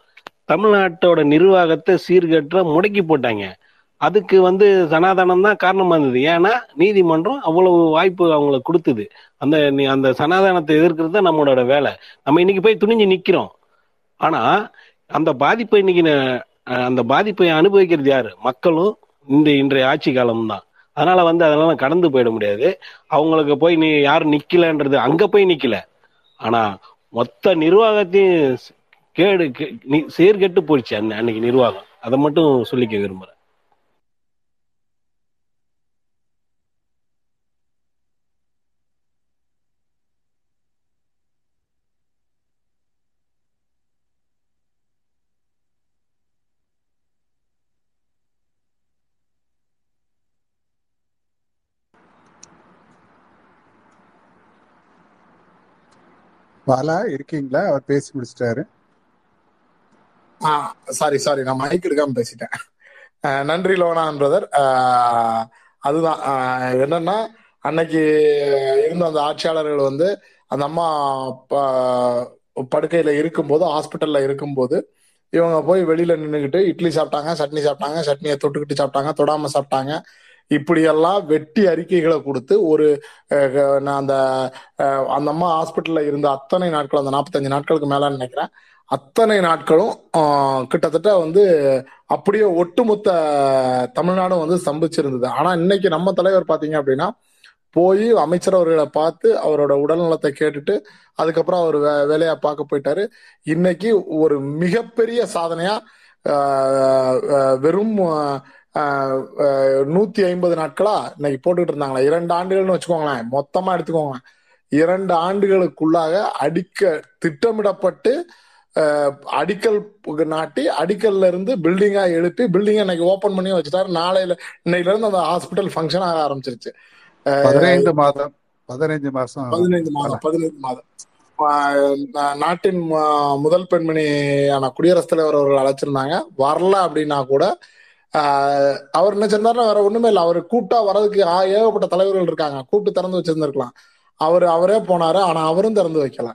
தமிழ்நாட்டோட நிர்வாகத்தை சீர்கற்ற முடக்கி போட்டாங்க. அதுக்கு வந்து சனாதனம் தான் காரணமா இருந்தது. ஏன்னா நீதிமன்றம் அவ்வளவு வாய்ப்பு அவங்களை கொடுத்தது. அந்த நீ- அந்த சனாதனத்தை எதிர்க்கிறது தான் நம்மளோட வேலை. நம்ம இன்னைக்கு போய் துணிஞ்சு நிக்கிறோம். ஆனா அந்த பாதிப்பை இன்னைக்கு அந்த பாதிப்பை அனுபவிக்கிறது யாரு? மக்களும் இந்த இன்றைய ஆட்சி காலம் தான். அதனால வந்து அதெல்லாம் கடந்து போயிட முடியாது. அவங்களுக்கு போய் நீ யாரும் நிக்கலன்றது அங்க போய் நிக்கல. ஆனா மொத்த நிர்வாகத்தையும் கேடு கே- சீர்கெட்டு போயிடுச்சு அன்னை- அன்னைக்கு நிர்வாகம். அதை மட்டும் சொல்லிக்க விரும்புறேன். பாலா இருக்கீங்களா? அவர் பேசி முடிச்சிட்டாரு. சாரி சாரி நான் மைக் எடுக்காம பேசிட்டேன். நன்றி லோனான் பிரதர் அதுதான். என்னன்னா அன்னைக்கு இருந்த அந்த ஆட்சியாளர்கள் வந்து அந்த அம்மா ப- படுக்கையில இருக்கும்போது ஹாஸ்பிட்டல்ல இருக்கும்போது இவங்க போய் வெளியில நின்றுக்கிட்டு இட்லி சாப்பிட்டாங்க சட்னி சாப்பிட்டாங்க சட்னியை தொட்டுக்கிட்டு சாப்பிட்டாங்க தொடாம சாப்பிட்டாங்க. இப்படியெல்லாம் வெட்டி அறிக்கைகளை கொடுத்து ஒரு நான் அந்த அந்த அம்மா ஹாஸ்பிட்டல்ல இருந்த அத்தனை நாட்கள் அந்த நாற்பத்தஞ்சு நாட்களுக்கு மேல நினைக்கிறேன். அத்தனை நாட்களும் கிட்டத்தட்ட வந்து அப்படியே ஒட்டுமொத்த தமிழ்நாடும் வந்து சம்பிச்சிருந்தது ஆனா இன்னைக்கு நம்ம தலைவர் பாத்தீங்க அப்படின்னா போய் அமைச்சர் அவர்களை பார்த்து அவரோட உடல்நலத்தை கேட்டுட்டு அதுக்கப்புறம் அவர் வே வேலையா பார்க்க போயிட்டாரு. இன்னைக்கு ஒரு மிகப்பெரிய சாதனையா வெறும் நூத்தி ஐம்பது நாட்களா இன்னைக்கு போட்டுக்கிட்டு இருந்தாங்களா. இரண்டு ஆண்டுகள்னு வச்சுக்கோங்களேன். மொத்தமா எடுத்துக்கோங்க இரண்டு ஆண்டுகளுக்குள்ளாக அடிக்க திட்டமிடப்பட்டு அடிக்கல் நாட்டி அடிக்கல்ல இருந்து பில்டிங்கா எழுப்பி பில்டிங்கை இன்னைக்கு ஓபன் பண்ணி வச்சுட்டாரு. நாளையில இன்னையில இருந்து அந்த ஹாஸ்பிட்டல் ஃபங்க்ஷன் ஆக ஆரம்பிச்சிருச்சு. பதினைந்து மாதம் மாசம் பதினைந்து மாதம் பதினைந்து மாதம். ஆஹ் நா- நாட்டின் முதல் பெண்மணியான குடியரசுத் தலைவர் அவர்கள் அழைச்சிருந்தாங்க. வரல அப்படின்னா கூட அவர் என்ன செஞ்சாருன்னா வேற ஒண்ணுமே இல்லை. அவர் கூட்டா வர்றதுக்கு ஆ- ஏகப்பட்ட தலைவர்கள் இருக்காங்க. கூப்பிட்டு திறந்து வச்சிருந்திருக்கலாம். அவர் அவரே போனாரு. ஆனா அவரும் திறந்து வைக்கல.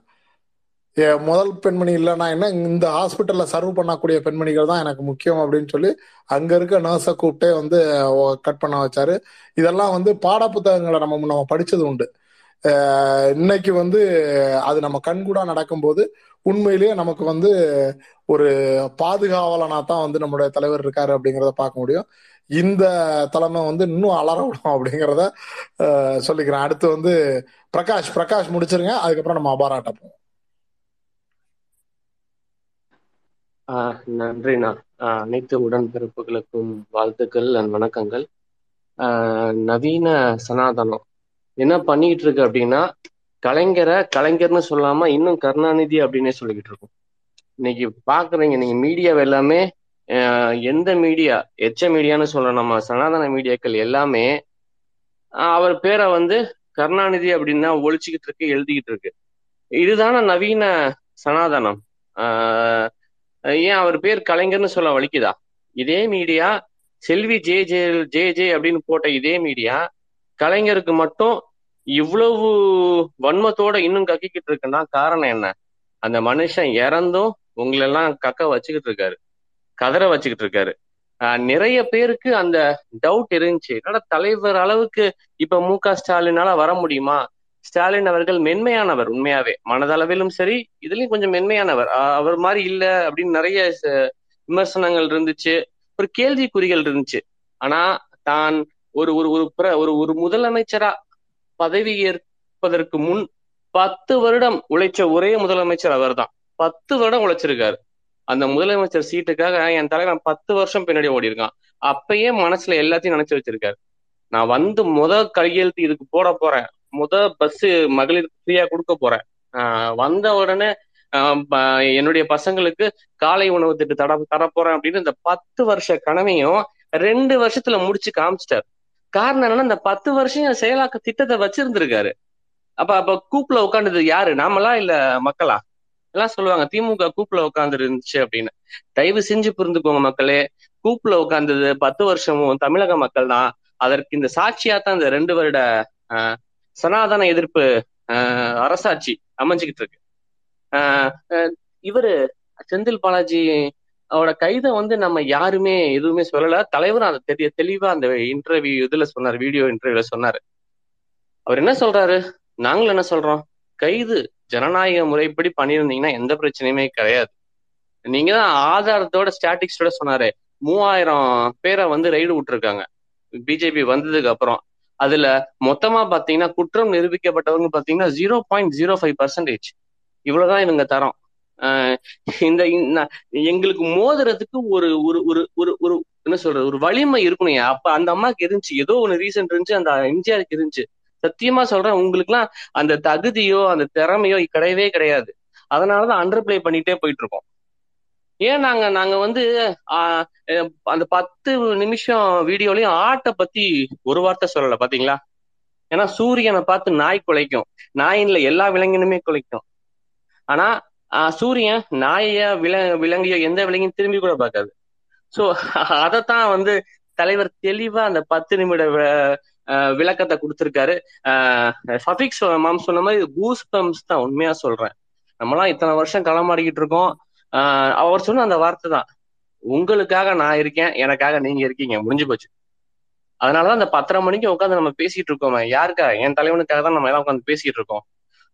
ஏ, முதல் பெண்மணி இல்லைன்னா என்ன? இந்த ஹாஸ்பிட்டல்ல சர்வ் பண்ணக்கூடிய பெண்மணிகள் தான் எனக்கு முக்கியம் அப்படின்னு சொல்லி அங்க இருக்க நர்ஸை கூப்பிட்டே வந்து கட் பண்ண வச்சாரு. இதெல்லாம் வந்து பாட புத்தகங்களை நம்ம நம்ம படிச்சது உண்டு. இன்னைக்கு வந்து அது நம்ம கண்கூடா நடக்கும்போது உண்மையிலேயே நமக்கு வந்து ஒரு பாதுகாவலனா தான் வந்து நம்மளுடைய தலைவர் இருக்காரு அப்படிங்கிறத பார்க்க முடியும். இந்த தலைமை வந்து இன்னும் அலற விடும் அப்படிங்கிறத சொல்லிக்கிறேன். அடுத்து வந்து பிரகாஷ் பிரகாஷ் முடிச்சிருங்க. அதுக்கப்புறம் நம்ம அபாராட்ட போவோம். ஆஹ் நன்றிண்ணா அனைத்து உடன்பிறப்புகளுக்கும் வாழ்த்துக்கள் அண்ட் வணக்கங்கள். நவீன சனாதனம் என்ன பண்ணிக்கிட்டு இருக்கு அப்படின்னா கலைஞரை கலைஞர்னு சொல்லாம இன்னும் கருணாநிதி அப்படின்னே சொல்லிக்கிட்டு இருக்கோம். இன்னைக்கு பாக்குறீங்க நீங்க மீடியா எல்லாமே ஆஹ் எந்த மீடியா எச்ச மீடியான்னு சொல்ற நம்ம சனாதன மீடியாக்கள் எல்லாமே ஆஹ் அவர் பேரை வந்து கருணாநிதி அப்படின்னு தான் ஒழிச்சுக்கிட்டு இருக்கு எழுதிக்கிட்டு இருக்கு. இதுதான நவீன சனாதனம். ஆஹ் ஏன் அவர் பேர் கலைஞர்னு சொல்ல வலிக்குதா? இதே media Selvi J J J J அப்படின்னு போட்ட இதே மீடியா கலைஞருக்கு மட்டும் இவ்வளவு வன்மத்தோட இன்னும் கக்கிக்கிட்டு இருக்குன்னா காரணம் என்ன? அந்த மனுஷன் இறந்தும் உங்களெல்லாம் கக்க வச்சுக்கிட்டு இருக்காரு. கதற வச்சுக்கிட்டு இருக்காரு. ஆஹ் நிறைய பேருக்கு அந்த டவுட் இருந்துச்சு. என்னடா தலைவர் அளவுக்கு இப்ப மு க ஸ்டாலினால வர முடியுமா? ஸ்டாலின் அவர்கள் மென்மையானவர் உண்மையாவே. மனதளவிலும் சரி இதுலயும் கொஞ்சம் மென்மையானவர். அவர் மாதிரி இல்ல அப்படின்னு நிறைய விமர்சனங்கள் இருந்துச்சு. ஒரு கேள்விக்குறிகள் இருந்துச்சு. ஆனா தான் ஒரு ஒரு ஒரு ஒரு ஒரு முதலமைச்சரா பதவி ஏற்பதற்கு முன் பத்து வருடம் உழைச்ச ஒரே முதலமைச்சர் அவர்தான். பத்து வருடம் உழைச்சிருக்காரு. அந்த முதலமைச்சர் சீட்டுக்காக என் தலைவன் பத்து வருஷம் பின்னாடி ஓடி இருக்கான் அப்பயே மனசுல எல்லாத்தையும் நினைச்சு வச்சிருக்காரு. நான் வந்து முத கையெழுத்து இதுக்கு போட போறேன். முத பஸ் மகளிருக்கு ஃப்ரீயா கொடுக்க போறேன். ஆஹ் வந்த உடனே ஆஹ் என்னுடைய பசங்களுக்கு காலை உணவு திட்டு தட தரப்போறேன் அப்படின்னு இந்த பத்து வருஷ கனவையும் ரெண்டு வருஷத்துல முடிச்சு காமிச்சிட்டாரு. காரணம் என்னன்னா இந்த பத்து வருஷம் செயலாக்க திட்டத்தை வச்சிருந்திருக்காரு. அப்ப அப்ப கூப்புல உட்காந்துது யாரு? நாமளா இல்ல மக்களா? எல்லாம் சொல்லுவாங்க திமுக கூப்புல உட்கார்ந்து இருந்துச்சு அப்படின்னு. தயவு செஞ்சு புரிந்துக்கோங்க மக்களே கூப்புல உட்கார்ந்தது பத்து வருஷமும் தமிழக மக்கள் தான். அதற்கு இந்த சாட்சியா தான் இந்த ரெண்டு வருட ஆஹ், சனாதன எதிர்ப்பு ஆஹ், அரசாட்சி அமைஞ்சுக்கிட்டு இருக்கு. ஆஹ், இவரு செந்தில் பாலாஜி அவரோட கைதை வந்து நம்ம யாருமே எதுவுமே சொல்லல. தலைவரும் அதை தெரிய தெளிவா அந்த இன்டர்வியூ இதுல சொன்னார் வீடியோ இன்டர்வியூல சொன்னாரு. அவர் என்ன சொல்றாரு? நாங்களும் என்ன சொல்றோம்? கைது ஜனநாயக முறைப்படி பண்ணியிருந்தீங்கன்னா எந்த பிரச்சனையுமே கிடையாது. நீங்க தான் ஆதாரத்தோட ஸ்டாட்டிக்ஸோட சொன்னாரு. மூவாயிரம் பேரை வந்து ரைடு விட்டுருக்காங்க. பிஜேபி வந்ததுக்கு அப்புறம். அதுல மொத்தமா பாத்தீங்கன்னா குற்றம் நிரூபிக்கப்பட்டவங்க பாத்தீங்கன்னா zero point zero five percentage இவ்வளவுதான் இவங்க தரோம். இந்த இந்த- எங்களுக்கு மோதுறதுக்கு ஒரு ஒரு ஒரு ஒரு ஒரு என்ன சொல்றது ஒரு வலிமை இருக்கணும். அப்ப அந்த அம்மாக்கு இருந்துச்சு ஏதோ ஒண்ணு ரீசன் இருந்துச்சு அந்த எம்ஜிஆருக்கு இருந்துச்சு சத்தியமா சொல்றேன் உங்களுக்கு எல்லாம் அந்த தகுதியோ அந்த திறமையோ கிடையவே கிடையாது. அதனாலதான் அண்டர் பிளே பண்ணிட்டே போயிட்டு இருக்கோம் ஏன் நாங்க நாங்க வந்து ஆஹ் அந்த பத்து நிமிஷம் வீடியோலயும் ஆட்டை பத்தி ஒரு வார்த்தை சொல்லல பாத்தீங்களா? ஏன்னா சூரியனை பார்த்து நாய் குலைக்கும். நாயின்ல எல்லா விலங்கினுமே குலைக்கும். ஆனா சூரியன் நாயையா வில விலங்கையோ எந்த விலங்கையும் திரும்பி கூட பார்க்காது. சோ அதைத்தான் வந்து தலைவர் தெளிவா அந்த பத்து நிமிட விளக்கத்தை கொடுத்திருக்காரு. சஃபிக்ஸ் மாம் சொன்ன மாதிரி கூஸ் பம்ப்ஸ் தான் உண்மையா சொல்றேன். நம்மளாம் இத்தனை வருஷம் களமாடிக்கிட்டு இருக்கோம். ஆஹ் அவர் சொன்ன அந்த வார்த்தை தான் உங்களுக்காக நான் இருக்கேன் எனக்காக நீங்க இருக்கீங்க முடிஞ்சு போச்சு. அதனாலதான் அந்த பத்தரை மணிக்கு உட்காந்து நம்ம பேசிட்டு இருக்கோம் யாருக்கா? என் தலைவனுக்காக தான் நம்ம எல்லாம் உட்காந்து பேசிட்டு இருக்கோம்.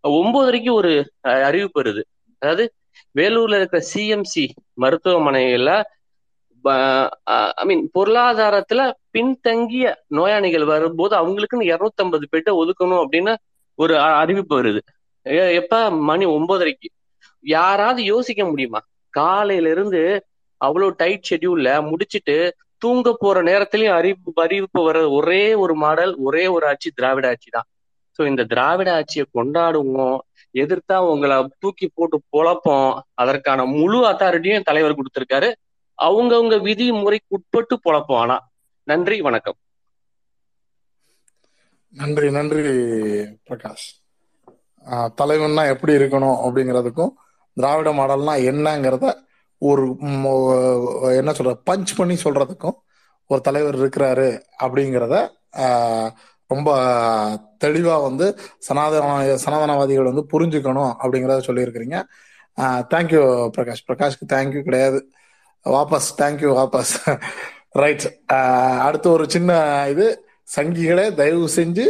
ஒன்பதரைக்கு ஒரு அஹ், அறிவிப்பு வருது. அதாவது வேலூர்ல இருக்கிற சிஎம்சி மருத்துவமனையில ஐ மீன் பொருளாதாரத்துல பின்தங்கிய நோயாளிகள் வரும்போது அவங்களுக்குன்னு இருநூத்தம்பது பேட்டை ஒதுக்கணும் அப்படின்னு ஒரு அறிவிப்பு வருது. எப்ப? மணி ஒன்பதரைக்கு யாராவது யோசிக்க முடியுமா? காலையில இருந்து அவ்வளவு டைட் ஷெடியூல்ல முடிச்சிட்டு தூங்க போற நேரத்திலயும் அறிவிப்பு அறிவிப்பு வர ஒரே ஒரு மாடல் ஒரே ஒரு ஆட்சி திராவிட ஆட்சி தான். சோ இந்த திராவிட ஆட்சியை கொண்டாடுவோம் எதிர்த்தா உங்களை தூக்கி போட்டு பொழப்போம். அதற்கான முழு அத்தாரிட்டியும் தலைவர் கொடுத்திருக்காரு. விதி விதிமுறைக்கு உட்பட்டு பொழப்போம் ஆனா. நன்றி வணக்கம். நன்றி நன்றி பிரகாஷ். ஆஹ் தலைவன்னா எப்படி இருக்கணும் அப்படிங்கிறதுக்கும் திராவிட மாடல்னா என்னங்கிறத ஒரு என்ன சொல்ற பஞ்ச் பண்ணி சொல்றதுக்கும் ஒரு தலைவர் இருக்கிறாரு அப்படிங்கிறத ஆஹ், ரொம்ப தெளிவா வந்து சனாதன சனாதனவாதிகள் வந்து புரிஞ்சுக்கணும் அப்படிங்கிறத சொல்லியிருக்கிறீங்க. தேங்க்யூ பிரகாஷ். பிரகாஷ்க்கு தேங்க்யூ கிடையாது. வாபஸ் தேங்க்யூ வாபஸ். ரைட் அடுத்து ஒரு சின்ன இது சங்கிகளே தயவு செஞ்சு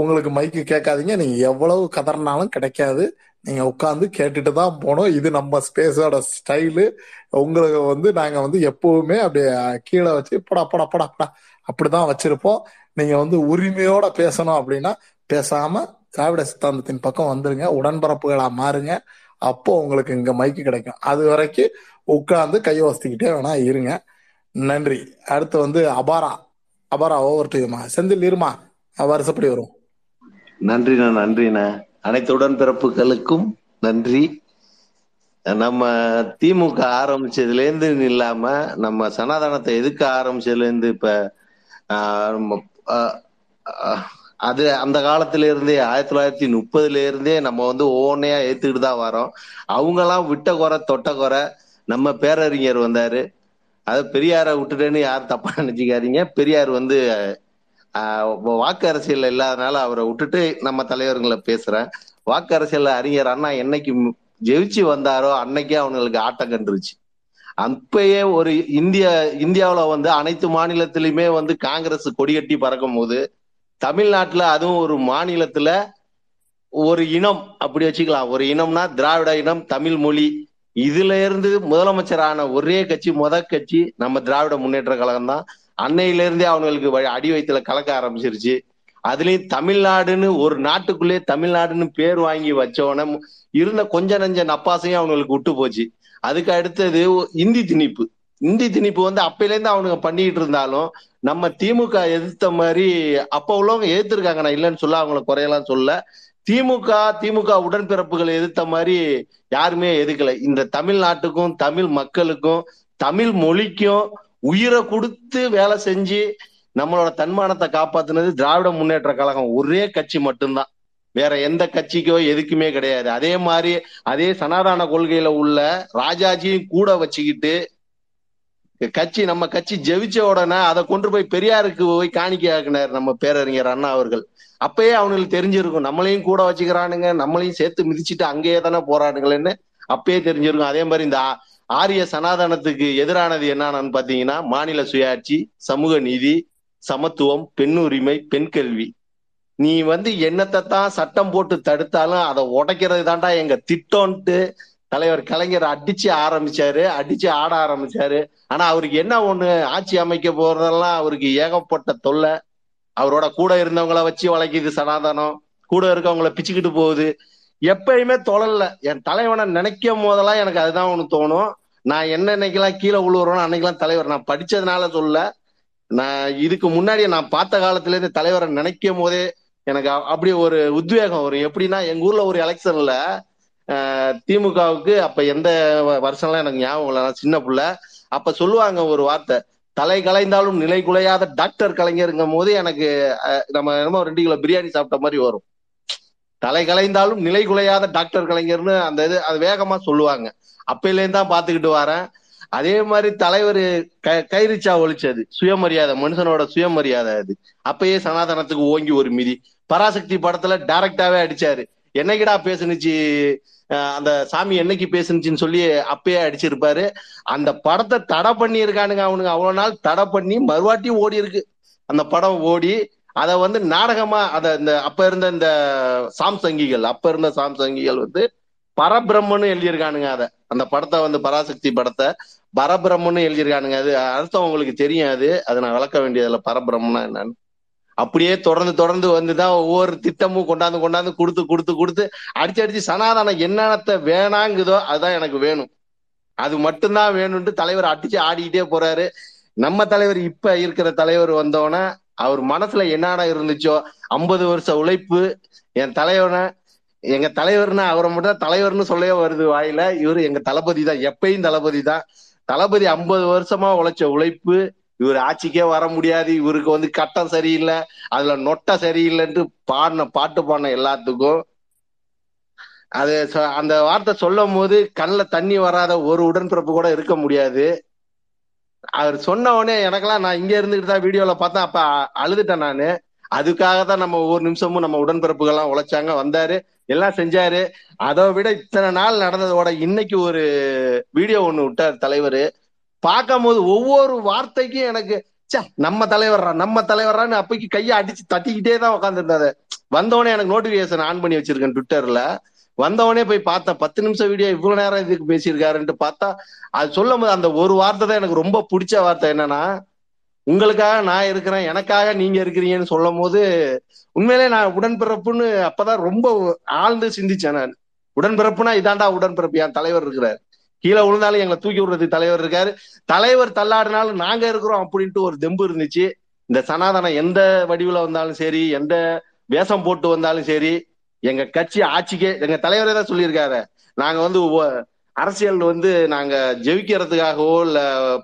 உங்களுக்கு மைக்கு கேட்காதீங்க. நீங்க எவ்வளவு கதறினாலும் கிடைக்காது. நீங்க உட்காந்து கேட்டுட்டு தான் போனோம் இது நம்ம ஸ்பேஸோட ஸ்டைலு உங்களுக்கு வந்து நாங்க வந்து எப்பவுமே அப்படியே கீழே வச்சு படா படா படா படா. அப்படிதான் வச்சிருப்போம். நீங்க வந்து உரிமையோட பேசணும் அப்படின்னா பேசாம திராவிட சித்தாந்தத்தின் பக்கம் வந்துருங்க. உடன்பரப்புகளா மாறுங்க. அப்போ உங்களுக்கு இங்க மைக்கு கிடைக்கும். அது வரைக்கும் உட்கார்ந்து கையை வசதிக்கிட்டே வேணா இருங்க. நன்றி. அடுத்து வந்து அபாரா. அபாரா ஓவர் டுமா செந்தில் இருமா. வருஷப்படி வரும் நன்றிண்ணா நன்றிண்ணா. அனைத்து உடன்பிறப்புகளுக்கும் நன்றி. நம்ம திமுக ஆரம்பிச்சதுல இருந்து இல்லாம நம்ம சனாதனத்தை எதுக்க ஆரம்பிச்சதுல இருந்து இப்ப அது அந்த காலத்துல இருந்தே ஆயிரத்தி தொள்ளாயிரத்தி முப்பதுல இருந்தே நம்ம வந்து ஒவ்வொன்னையா ஏத்துக்கிட்டு தான் வரோம். அவங்கெல்லாம் விட்ட குறை தொட்ட குறை நம்ம பேரறிஞர் வந்தாரு. அதை பெரியாரை விட்டுட்டேன்னு யாரும் தப்பா நினைச்சுக்காதீங்க. பெரியார் வந்து வாக்கு அரசியல் இல்லாதனால அவரை விட்டுட்டு நம்ம தலைவர்களை பேசுறேன். வாக்கு அரசியல் அறிஞர் அண்ணா என்னைக்கு ஜெயிச்சு வந்தாரோ அன்னைக்கே அவங்களுக்கு ஆட்டம் கண்டுருச்சு. அப்பயே ஒரு இந்திய இந்தியாவில் வந்து அனைத்து மாநிலத்திலுமே வந்து காங்கிரஸ் கொடிகட்டி பறக்கும் போது தமிழ்நாட்டுல அதுவும் ஒரு மாநிலத்துல ஒரு இனம் அப்படி வச்சுக்கலாம். ஒரு இனம்னா திராவிட இனம் தமிழ் மொழி. இதுல இருந்து முதலமைச்சரான ஒரே கட்சி முத கட்சி நம்ம திராவிட முன்னேற்ற கழகம் தான் அன்னையில இருந்தே அவங்களுக்கு வழி- அடி வயிற்றுல கலக்க ஆரம்பிச்சிருச்சு. அதுலயும் தமிழ்நாடுன்னு ஒரு நாட்டுக்குள்ளே தமிழ்நாடுன்னு பேர் வாங்கி வச்சவன இருந்த கொஞ்ச நஞ்ச நப்பாசையும் அவங்களுக்கு விட்டு போச்சு. அதுக்கு அடுத்தது இந்தி திணிப்பு. இந்தி திணிப்பு வந்து அப்பையில இருந்து அவனுங்க பண்ணிட்டு இருந்தாலும் நம்ம திமுக எதிர்த்த மாதிரி அப்ப உள்ளவங்க எதிர்த்திருக்காங்க நான் இல்லைன்னு சொல்ல அவங்கள குறையெல்லாம் சொல்ல. திமுக திமுக உடன்பிறப்புகளை எதிர்த்த மாதிரி யாருமே எதுக்கல இந்த தமிழ்நாட்டுக்கும் தமிழ் மக்களுக்கும் தமிழ் மொழிக்கும் உயிரை கொடுத்து வேலை செஞ்சு நம்மளோட தன்மானத்தை காப்பாத்துனது திராவிட முன்னேற்ற கழகம். ஒரே கட்சி மட்டும்தான். வேற எந்த கட்சிக்கோ எதுக்குமே கிடையாது. அதே மாதிரி அதே சனாதன கொள்கையில உள்ள ராஜாஜியும் கூட வச்சுக்கிட்டு கட்சி நம்ம கட்சி ஜெயிச்ச உடனே அதை கொண்டு போய் பெரியாருக்கு போய் காணிக்கையாக்குனார் நம்ம பேரறிஞர் அண்ணா அவர்கள். அப்பயே அவங்களுக்கு தெரிஞ்சிருக்கும். நம்மளையும் கூட வச்சுக்கிறானுங்க. நம்மளையும் சேர்த்து மிதிச்சிட்டு அங்கேயே தானே போராடுங்களேன்னு அப்பயே தெரிஞ்சிருக்கும். அதே மாதிரி இந்த ஆரிய சனாதனத்துக்கு எதிரானது என்னன்னு பாத்தீங்கன்னா மாநில சுயாட்சி சமூக நீதி சமத்துவம் பெண் உரிமை பெண் கல்வி நீ வந்து என்னத்தை தான் சட்டம் போட்டு தடுத்தாலும் அதை உடைக்கிறது தான்டா எங்க திட்டம்ட்டு தலைவர் கலைஞர் அடிச்சு ஆரம்பிச்சாரு அடிச்சு ஆட ஆரம்பிச்சாரு. ஆனா அவருக்கு என்ன ஒண்ணு? ஆட்சி அமைக்க போறதெல்லாம் அவருக்கு ஏகப்பட்ட தொல்லை. அவரோட கூட இருந்தவங்கள வச்சு வளைக்குது சனாதனம். கூட இருக்கவங்கள பிச்சுக்கிட்டு போகுது. எப்பயுமே தொழல என் தலைவனை நினைக்கும் போதெல்லாம் எனக்கு அதுதான் ஒண்ணு தோணும். நான் என்ன இன்னைக்கெல்லாம் கீழே விழுவுறோம் அன்னைக்கெல்லாம் தலைவர் நான் படிச்சதுனால சொல்ல நான் இதுக்கு முன்னாடி நான் பார்த்த காலத்துல இருந்து தலைவரை நினைக்கும் போதே எனக்கு அப்படி ஒரு உத்வேகம் வரும். எப்படின்னா எங்க ஊர்ல ஒரு எலெக்ஷன்ல திமுகவுக்கு அப்ப எந்த வ- வருஷம்லாம் எனக்கு ஞாபகம் இல்லை. நான் சின்ன புள்ள. அப்ப சொல்லுவாங்க ஒரு வார்த்தை தலை கலைந்தாலும் நிலை குலையாத டாக்டர் கலைஞருங்கும் போது எனக்கு நம்ம என்னமோ ரெண்டு கிலோ பிரியாணி சாப்பிட்ட மாதிரி வரும். தலை கலைந்தாலும் நிலை குலையாத டாக்டர் கலைஞர்னு அந்த இது அது வேகமா சொல்லுவாங்க. அப்பையிலேருந்து தான் பாத்துக்கிட்டு வரேன். அதே மாதிரி தலைவர் கைரிச்சா ஒழிச்சது. சுயமரியாதை மனுஷனோட சுயமரியாதை அது. அப்பயே சனாதனத்துக்கு ஓங்கி ஒரு மிதி. பராசக்தி படத்துல டைரக்டாவே அடிச்சாரு. என்னைக்கிடா பேசுனுச்சு அஹ் அந்த சாமி என்னைக்கு பேசுனுச்சுன்னு சொல்லி அப்பயே அடிச்சிருப்பாரு. அந்த படத்தை தடை பண்ணி இருக்கானுங்க அவனுங்க. அவ்வளவு நாள் தடை பண்ணி மறுவாட்டியும் ஓடி இருக்கு. அந்த படம் ஓடி அத வந்து நாடகமா அத இந்த அப்ப இருந்த இந்த சாம்சங்கிகள் அப்ப இருந்த சாம்சங்கிகள் வந்து பரபிரம்மன்னு எழுதியிருக்கானுங்க அத. அந்த படத்தை வந்து பராசக்தி படத்தை. பரபிரம்மன்னு எழுதியிருக்கானுங்க. அது அர்த்தம் உங்களுக்கு தெரியும் அது. அதை நான் விளக்க வேண்டியதுல பரபிரம்மனா என்னன்னு. அப்படியே தொடர்ந்து தொடர்ந்து வந்துதான் ஒவ்வொரு திட்டமும் கொண்டாந்து கொண்டாந்து கொடுத்து கொடுத்து கொடுத்து அடிச்சு அடிச்சு சனாதனம் என்னென்னத்தை வேணாங்குதோ அதுதான் எனக்கு வேணும். அது மட்டும்தான் வேணும்ட்டு தலைவர் அடிச்சு ஆடிக்கிட்டே போறாரு. நம்ம தலைவர் இப்ப இருக்கிற தலைவர் வந்தோடனே அவர் மனசுல என்னென்ன இருந்துச்சோ ஐம்பது வருஷ உழைப்பு என் தலைவனை எங்க தலைவர்னா அவரை மட்டும் தலைவர்னு சொல்லவே வருது வாயில. இவரு எங்க தளபதி தான். எப்பயும் தளபதி தான். தளபதி ஐம்பது வருஷமா உழைச்ச உழைப்பு இவர் ஆட்சிக்கே வர முடியாது இவருக்கு வந்து கட்டம் சரியில்லை அதுல நொட்டை சரியில்லைன்ட்டு பாடின பாட்டு பாடின எல்லாத்துக்கும். அது அந்த வார்த்தை சொல்லும் போது கண்ணில் தண்ணி வராத ஒரு உடன்பிறப்பு கூட இருக்க முடியாது. அவர் சொன்ன உடனே எனக்கெல்லாம் நான் இங்க இருந்துகிட்டு தான் வீடியோல பார்த்தேன் அப்ப அழுதுட்டேன் நானு. அதுக்காக தான் நம்ம ஒவ்வொரு நிமிஷமும் நம்ம உடன்பிறப்புகள்லாம் உழைச்சாங்க வந்தாரு எல்லாம் செஞ்சாரு. அதை விட இத்தனை நாள் நடந்ததோட இன்னைக்கு ஒரு வீடியோ ஒண்ணு விட்டார் தலைவர். பார்க்கும் போது ஒவ்வொரு வார்த்தைக்கும் எனக்கு ச்சே நம்ம தலைவர்ரா நம்ம தலைவர்றான்னு அப்பைக்கு கையை அடிச்சு தட்டிக்கிட்டே தான் உட்காந்துருந்தாரு வந்தவொடனே எனக்கு நோட்டிபிகேஷன் ஆன் பண்ணி வச்சிருக்கேன் ட்விட்டர்ல வந்தவொடனே போய் பார்த்தேன் பத்து நிமிஷம் வீடியோ இவ்வளவு நேரம் இதுக்கு பேசியிருக்காருன்ட்டு பார்த்தா அது சொல்லும் போது அந்த ஒரு வார்த்தை தான் எனக்கு ரொம்ப பிடிச்ச வார்த்தை என்னன்னா உங்களுக்காக நான் இருக்கிறேன் எனக்காக நீங்க இருக்கிறீங்கன்னு சொல்லும் போது உண்மையிலே நான் உடன்பிறப்புன்னு அப்பதான் ரொம்ப ஆழ்ந்து சிந்திச்சேன் நான். உடன்பிறப்புனா இதாண்டா உடன்பிறப்பு என் தலைவர் இருக்கிறார். கீழே விழுந்தாலும் எங்களை தூக்கி விடுறதுக்கு தலைவர் இருக்காரு. தலைவர் தள்ளாடினாலும் நாங்க இருக்கிறோம் அப்படின்ட்டு ஒரு தெம்பு இருந்துச்சு. இந்த சனாதனம் எந்த வடிவுல வந்தாலும் சரி எந்த வேஷம் போட்டு வந்தாலும் சரி எங்க கட்சி ஆட்சிக்கே எங்க தலைவரே தான் சொல்லியிருக்காரு. நாங்க வந்து அரசியல் வந்து நாங்க ஜெயிக்கிறதுக்காகவோ இல்ல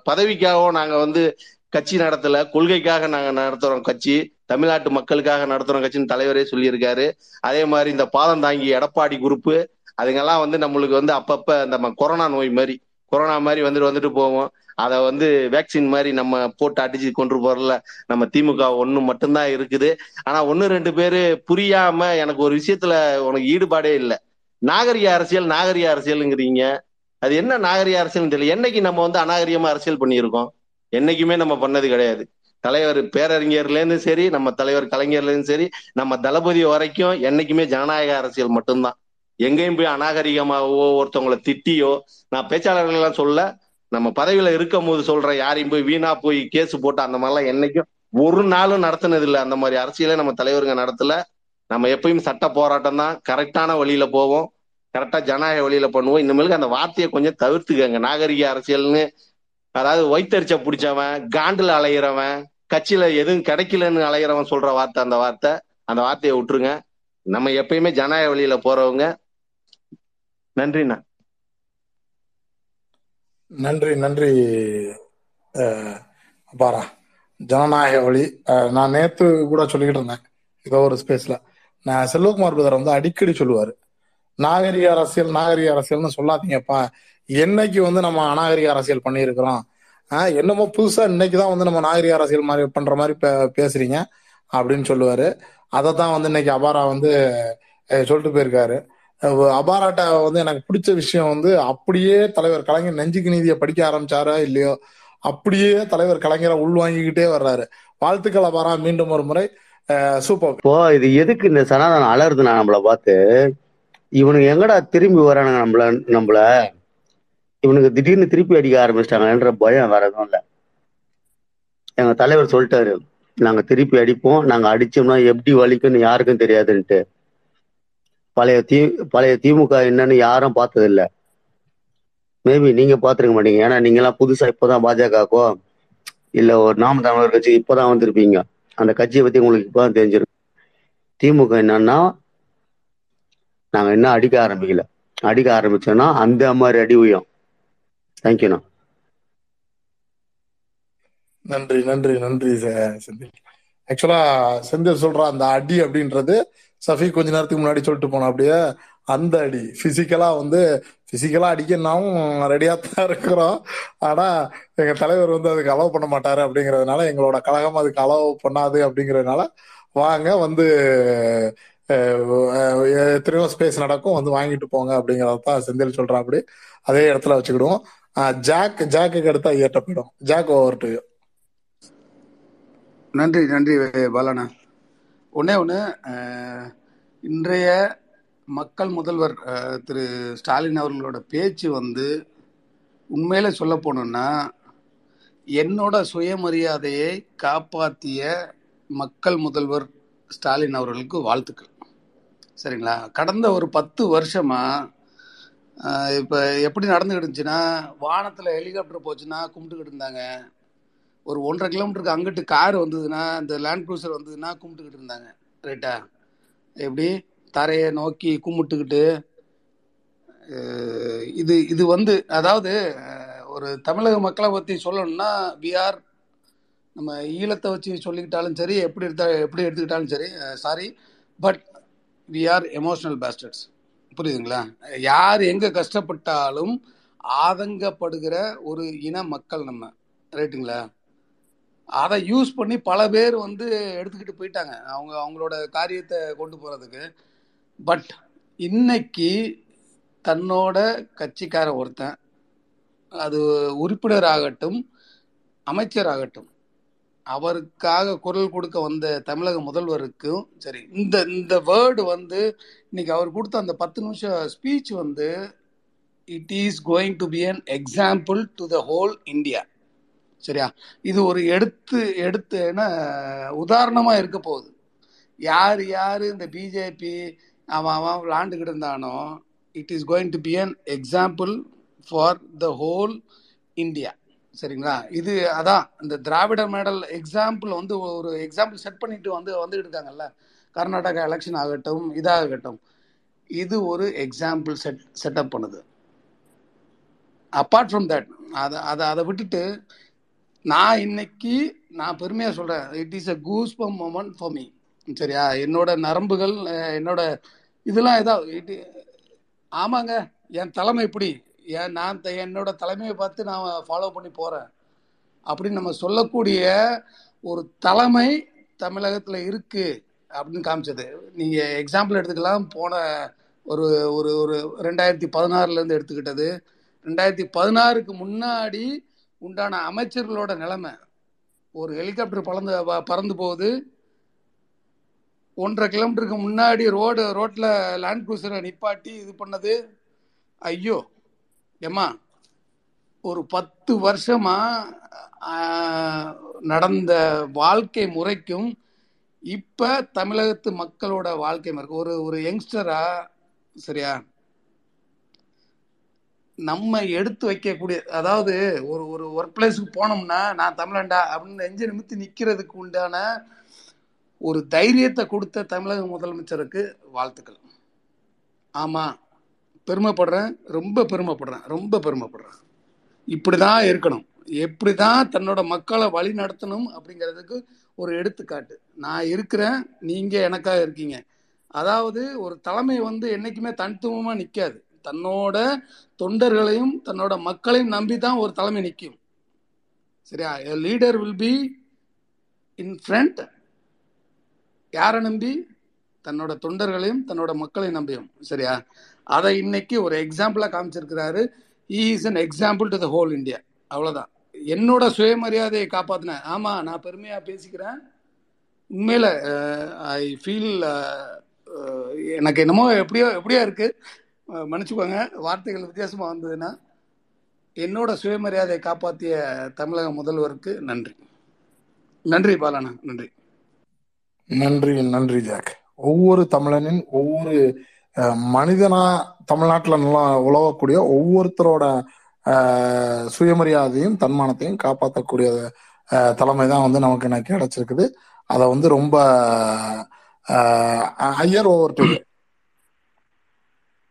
பதவிக்காகவோ நாங்க வந்து கட்சி நடத்தல. கொள்கைக்காக நாங்க நடத்துறோம் கட்சி. தமிழ்நாட்டு மக்களுக்காக நடத்துறோம் கட்சின்னு தலைவரே சொல்லியிருக்காரு. அதே மாதிரி இந்த பாதம் தாங்கி எடப்பாடி குரூப்பு அதுங்கெல்லாம் வந்து நம்மளுக்கு வந்து அப்பப்ப இந்த கொரோனா நோய் மாதிரி கொரோனா மாதிரி வந்துட்டு வந்துட்டு போவோம். அதை வந்து வேக்சின் மாதிரி நம்ம போட்டு அடிச்சு கொண்டு போறல நம்ம திமுக ஒன்று மட்டும்தான் இருக்குது. ஆனா ஒன்று ரெண்டு பேரு புரியாம எனக்கு ஒரு விஷயத்துல உனக்கு ஈடுபாடே இல்லை. நாகரிக அரசியல் நாகரிக அரசியலுங்கிறீங்க. அது என்ன நாகரிக அரசியல்னு தெரியல. என்னைக்கு நம்ம வந்து அநாகரிகமா அரசியல் பண்ணியிருக்கோம்? என்னைக்குமே நம்ம பண்ணது கிடையாது. தலைவர் பேரறிஞர்லேருந்து சரி நம்ம தலைவர் கலைஞர்லேருந்து சரி நம்ம தளபதி வரைக்கும் என்னைக்குமே ஜனநாயக அரசியல் மட்டும்தான். எங்கேயும் போய் அநாகரிகமாகவோ ஒருத்தவங்களை திட்டியோ நான் பேச்சாளர்கள்லாம் சொல்ல நம்ம பதவியில இருக்கும் போது சொல்றேன் யாரையும் போய் வீணா போய் கேஸ் போட்டு அந்த மாதிரிலாம் என்னைக்கும் ஒரு நாளும் நடத்தினது இல்லை அந்த மாதிரி அரசியலே நம்ம தலைவருங்க நடத்தல. நம்ம எப்பயும் சட்ட போராட்டம் தான். கரெக்டான வழியில போவோம். கரெக்டா ஜனநாயக வழியில பண்ணுவோம். இனிமேலுக்கு அந்த வார்த்தையை கொஞ்சம் தவிர்த்துக்கங்க. நாகரிக அரசியல்னு அதாவது வைத்தறிச்ச பிடிச்சவன் காண்டுல அலையிறவன் கட்சியில எதுவும் கிடைக்கலன்னு அலையிறவன் சொல்ற வார்த்தை அந்த வார்த்தை. அந்த வார்த்தையை விட்டுருங்க. நம்ம எப்பயுமே ஜனநாயக வழியில போறவங்க. நன்றிண்ணா. நன்றி நன்றி அஹ், ஜனநாயக வழி நான் நேத்து கூட சொல்லிக்கிட்டு இருந்தேன் ஏதோ ஒரு ஸ்பேஸ்ல நான் செல்வகுமார் பிரதர் வந்து அடிக்கடி சொல்லுவாரு. நாகரிக அரசியல் நாகரிக அரசியல்னு சொல்லாதீங்கப்பா. என்னைக்கு வந்து நம்ம அநாகரிக அரசியல் பண்ணியிருக்கிறோம்? ஆஹ் என்னமோ புதுசா இன்னைக்குதான் வந்து நம்ம நாகரிக அரசியல் மாதிரி பண்ற மாதிரி பே- பேசுறீங்க அப்படின்னு சொல்லுவாரு. அதை தான் வந்து இன்னைக்கு அபாரா வந்து சொல்லிட்டு போயிருக்காரு. அபாராட்ட வந்து எனக்கு பிடிச்ச விஷயம் வந்து அப்படியே தலைவர் கலைஞர் நெஞ்சுக்கு நீதியை படிக்க ஆரம்பிச்சாரா இல்லையோ அப்படியே தலைவர் கலைஞரை உள்வாங்கிக்கிட்டே வர்றாரு. வாழ்த்துக்கள் அபாரா மீண்டும் ஒரு முறை. சூப்பர். இப்போ இது எதுக்கு இந்த சனாதனம் அலறுதுண்ணா நம்மள பார்த்து? இவனுக்கு எங்கடா திரும்பி வரானுங்க நம்மள நம்மள? இவனுக்கு திடீர்னு திருப்பி அடிக்க ஆரம்பிச்சிட்டாங்கன்ற பயம் வேற எதுவும் இல்லை. எங்க தலைவர் சொல்லிட்டாரு நாங்க திருப்பி அடிப்போம். நாங்க அடிச்சோம்னா எப்படி வலிக்கும்னு யாருக்கும் தெரியாதுன்ட்டு. பழைய தி பழைய திமுக என்னன்னு யாரும் பார்த்ததில்ல. மேபி நீங்க பாத்துருக்க மாட்டீங்க. ஏன்னா நீங்க எல்லாம் புதுசா இப்பதான் பாஜகக்கோ இல்ல ஒரு நாம தமிழர் கட்சி இப்பதான் வந்திருப்பீங்க. அந்த கட்சியை பத்தி உங்களுக்கு இப்பதான் தெரிஞ்சிருக்கும். திமுக என்னன்னா நாங்க இன்னும் அடிக்க ஆரம்பிக்கல. அடிக்க ஆரம்பிச்சோம்னா அந்த மாதிரி அடி உயம். தேங்க்யூண்ணா நன்றி நன்றி நன்றி செந்தில் ஆக்சுவலா செந்தில் சொல்ற அந்த அடி அப்படின்றது சஃபி கொஞ்ச நேரத்துக்கு முன்னாடி சொல்லிட்டு போனோம் அப்படியே அந்த அடி பிசிக்கலா வந்து பிசிக்கலா அடிக்கனாவும் ரெடியா தான் இருக்கிறோம். ஆனா எங்க தலைவர் வந்து அதுக்கு அலோவ் பண்ண மாட்டாரு அப்படிங்கறதுனால எங்களோட கழகம் அதுக்கு அலோவ் பண்ணாது அப்படிங்கறதுனால வாங்க வந்து எத்தனையோ ஸ்பேஸ் நடக்கும் வந்து வாங்கிட்டு போங்க அப்படிங்கறதான் செந்தில் சொல்றான். அப்படி அதே இடத்துல வச்சுக்கிடுவோம். ஜாக் ஜாக்கு அடுத்தா ஏட்ட போயிடும் ஜாக் ஓவர் டு நன்றி நன்றி பாலண்ணா. ஒன்னே ஒன்று இன்றைய மக்கள் முதல்வர் திரு ஸ்டாலின் அவர்களோட பேச்சு வந்து உண்மையில சொல்ல போனோம்னா என்னோட சுயமரியாதையை காப்பாற்றிய மக்கள் முதல்வர் ஸ்டாலின் அவர்களுக்கு வாழ்த்துக்கள். சரிங்களா? கடந்த ஒரு பத்து வருஷமாக இப்ப எப்படி நடந்துகிட்டு இருந்துச்சுன்னா வானத்துல ஹெலிகாப்டர் போச்சுன்னா கும்பிட்டுக்கிட்டு இருந்தாங்க. ஒரு ஒன்றரை கிலோமீட்டருக்கு அங்கிட்டு கார் வந்ததுன்னா இந்த லேண்ட் க்ரூசர் வந்ததுன்னா கும்பிட்டுக்கிட்டு இருந்தாங்க. ரைட்டா எப்படி? தரையை நோக்கி கும்பிட்டுக்கிட்டு இது இது வந்து அதாவது ஒரு தமிழக மக்களை பத்தி சொல்லணும்னா விஆர் நம்ம ஈழத்தை வச்சு சொல்லிக்கிட்டாலும் சரி எப்படி எடுத்தா எப்படி எடுத்துக்கிட்டாலும் சரி sorry but we are emotional bastards புரியுதுங்களா? யார் எங்க கஷ்டப்பட்டாலும் ஆதங்கப்படுகிற ஒரு இன மக்கள் நம்ம. ரைட்டுங்களா அதை யூஸ் பண்ணி பல பேர் வந்து எடுத்துக்கிட்டு போயிட்டாங்க. அவங்க அவங்களோட காரியத்தை கொண்டு போகிறதுக்கு பட் இன்னைக்கு தன்னோட கட்சிக்கார ஒருத்தன் அது உறுப்பினர் ஆகட்டும் அமைச்சர் ஆகட்டும் அவருக்காக குரல் கொடுக்க வந்த தமிழக முதல்வருக்கும் சரி இந்த இந்த வேர்டு வந்து இன்னைக்கு அவர் கொடுத்த அந்த பத்து நிமிஷம் ஸ்பீச் வந்து it is going to be an example to the whole India சரியா? இது ஒரு எடுத்து எடுத்து என்ன உதாரணமா இருக்க போகுது. யார் யார் இந்த பிஜேபி அவன் அவன் விளாண்டுக்கிட்டு இருந்தானோ it is going to be an example for the whole India சரிங்களா? இது அதான் இந்த திராவிட மேடல் எக்ஸாம்பிள் வந்து ஒரு எக்ஸாம்பிள் செட் பண்ணிட்டு வந்து வந்துகிட்டு இருக்காங்கல்ல? கர்நாடகா எலெக்ஷன் ஆகட்டும் இதாகட்டும். இது ஒரு எக்ஸாம்பிள் செட் செட்டப் பண்ணுது. அப்பார்ட் ஃப்ரம் தட் அதை அதை அதை விட்டுட்டு நான் இன்னைக்கு நான் பெருமையாக சொல்கிறேன் it is a goose bump moment for me சரியா? என்னோட நரம்புகள் என்னோட இதெல்லாம் ஏதா ஆமாங்க என் தலைமை இப்படி ஏன் நான் த- என்னோட தலைமையை பார்த்து நான் ஃபாலோ பண்ணி போகிறேன் அப்படின்னு நம்ம சொல்லக்கூடிய ஒரு தலைமை தமிழகத்தில் இருக்குது அப்படின்னு காமிச்சது. நீங்கள் எக்ஸாம்பிள் எடுத்துக்கலாம். போன ஒரு ஒரு ஒரு ரெண்டாயிரத்தி பதினாறுலேருந்து எடுத்துக்கிட்டது. ரெண்டாயிரத்தி பதினாறுக்கு முன்னாடி உண்டான அமைச்சர்களோட நிலைமை ஒரு ஹெலிகாப்டர் பறந்து பறந்து போகுது. ஒன்றரை கிலோமீட்டருக்கு முன்னாடி ரோடு ரோட்டில் லேண்ட் குரூசரை நிப்பாட்டி இது பண்ணது. ஐயோ ஏம்மா ஒரு பத்து வருஷமா நடந்த வாழ்க்கை முறைக்கும் இப்ப தமிழகத்து மக்களோட வாழ்க்கை முறை ஒரு ஒரு யங்ஸ்டரா சரியா? நம்ம எடுத்து வைக்கக்கூடிய அதாவது ஒரு ஒரு ஒர்க் பிளேஸுக்கு போனோம்னா நான் தமிழன்டா அப்படின்னு நெஞ்சு நிமித்தி நிற்கிறதுக்கு உண்டான ஒரு தைரியத்தை கொடுத்த தமிழக முதலமைச்சருக்கு வாழ்த்துக்கள். ஆமாம் பெருமைப்படுறேன் ரொம்ப பெருமைப்படுறேன் ரொம்ப பெருமைப்படுறேன். இப்படிதான் இருக்கணும். எப்படி தான் தன்னோட மக்களை வழி நடத்தணும் அப்படிங்கிறதுக்கு ஒரு எடுத்துக்காட்டு. நான் இருக்கிறேன் நீங்கள் எனக்காக இருக்கீங்க. அதாவது ஒரு தலைமை வந்து என்றைக்குமே தனித்துவமாக நிற்காது தன்னோட தொண்டர்களையும் தன்னோட மக்களையும் நம்பி தான் ஒரு தலைமை நிற்கும் சரியா? Leader will be in front யாரை நம்பி? தன்னோட தொண்டர்களையும் தன்னோட மக்களையும் நம்பியும். சரியா? அதை இன்னைக்கு ஒரு எக்ஸாம்பிளாக காமிச்சிருக்கிறாரு. Is an example to the whole India அவ்வளோதான் என்னோட சுயமரியாதையை காப்பாற்றினேன் ஆமாம் நான் பெருமையாக பேசிக்கிறேன். உண்மையில் ஐ ஃபீல் எனக்கு என்னமோ எப்படியோ எப்படியோ இருக்குது மன்னிச்சுக்கோங்க வார்த்தைகள் வித்தியாசமாக வந்ததுன்னா என்னோட சுயமரியாதையை காப்பாற்றிய தமிழக முதல்வருக்கு நன்றி. நன்றி பாலண்ணா. நன்றி. நன்றி நன்றி ஜாக். ஒவ்வொரு தமிழனின் ஒவ்வொரு மனிதனா தமிழ்நாட்டுல நல்லா உழவக்கூடிய ஒவ்வொருத்தரோட சுயமரியாதையும் தன்மானத்தையும் காப்பாற்றக்கூடிய தலைமை தான் வந்து நமக்கு எனக்கு கிடைச்சிருக்குது. அதை வந்து ரொம்ப ஹையர் ஓவர் டு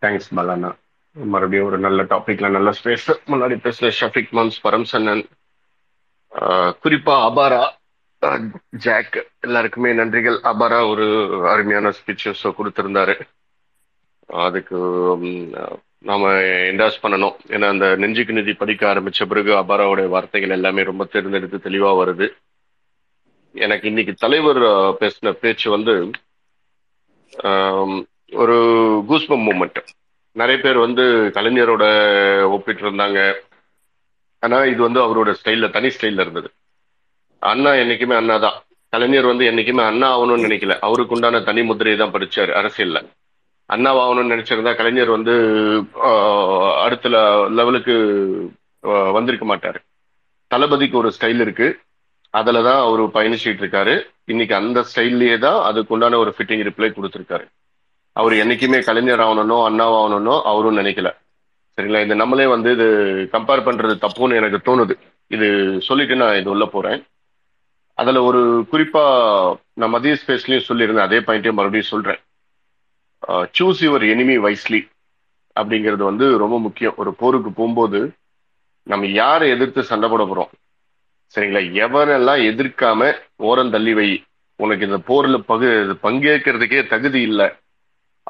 தேங்க்ஸ் பலானா மறுபடியும் ஒரு நல்ல டாபிக்ல நல்ல ஸ்பேஸ் முன்னாடி பேசுற ஷஃபிக் மம்ஸ் பரம்சன்னன் ஆஹ் குறிப்பா அபாரா ஜாக். எல்லாருக்குமே நன்றிகள். அபாரா ஒரு அருமையான ஸ்பீச்சஸ் கொடுத்திருந்தாரு. அதுக்கு நாம என்டாஸ் பண்ணணும். ஏன்னா அந்த நெஞ்சுக்கு நிதி படிக்க ஆரம்பிச்ச பிறகு அபாராவுடைய வார்த்தைகள் எல்லாமே ரொம்ப தேர்ந்தெடுத்து தெளிவா வருது. எனக்கு இன்னைக்கு தலைவர் பேசின பேச்சு வந்து ஒரு கூஸ்பம் மூமெண்ட் நிறைய பேர் வந்து கலைஞரோட ஒப்பிட்டு இருந்தாங்க ஆனா இது வந்து அவரோட ஸ்டைல்ல தனி ஸ்டைல்ல இருந்தது. அண்ணா என்னைக்குமே அண்ணா தான் கலைஞர் வந்து என்னைக்குமே அண்ணா ஆகணும்னு நினைக்கல. அவருக்கு உண்டான தனி முதிரையை தான் படிச்சாரு அரசியல்ல. அண்ணாவாகணும்னு நினைச்சிருந்தா கலைஞர் வந்து அடுத்த லெவலுக்கு வந்திருக்க மாட்டாரு. தளபதிக்கு ஒரு ஸ்டைல் இருக்கு. அதுல தான் அவர் பயணிச்சுட்டு இருக்காரு. இன்னைக்கு அந்த ஸ்டைல்லயே தான் அதுக்கு உண்டான ஒரு ஃபிட்டிங் ரிப்ளை கொடுத்துருக்காரு. அவர் என்னைக்குமே கலைஞர் ஆகணும்னோ அண்ணாவாகணும்னோ அவரும் நினைக்கல. சரிங்களா? இது நம்மளே வந்து இது கம்பேர் பண்றது தப்புன்னு எனக்கு தோணுது. இது சொல்லிட்டு நான் இது உள்ள போறேன். அதுல ஒரு குறிப்பா நான் மதிய ஸ்பேஸ்லயும் சொல்லியிருந்தேன். அதே பாயிண்ட்டையும் மறுபடியும் சொல்றேன். சூஸ் யுவர் எனிமி வைஸ்லி அப்படிங்கிறது வந்து ரொம்ப முக்கியம். ஒரு போருக்கு போகும்போது நம்ம யாரை எதிர்த்து சண்டை போட போறோம்? சரிங்களா? எவனெல்லாம் எதிர்க்காம ஓரம் தள்ளி வை உனக்கு இந்த போரில் பகு பங்கேற்கிறதுக்கே தகுதி இல்லை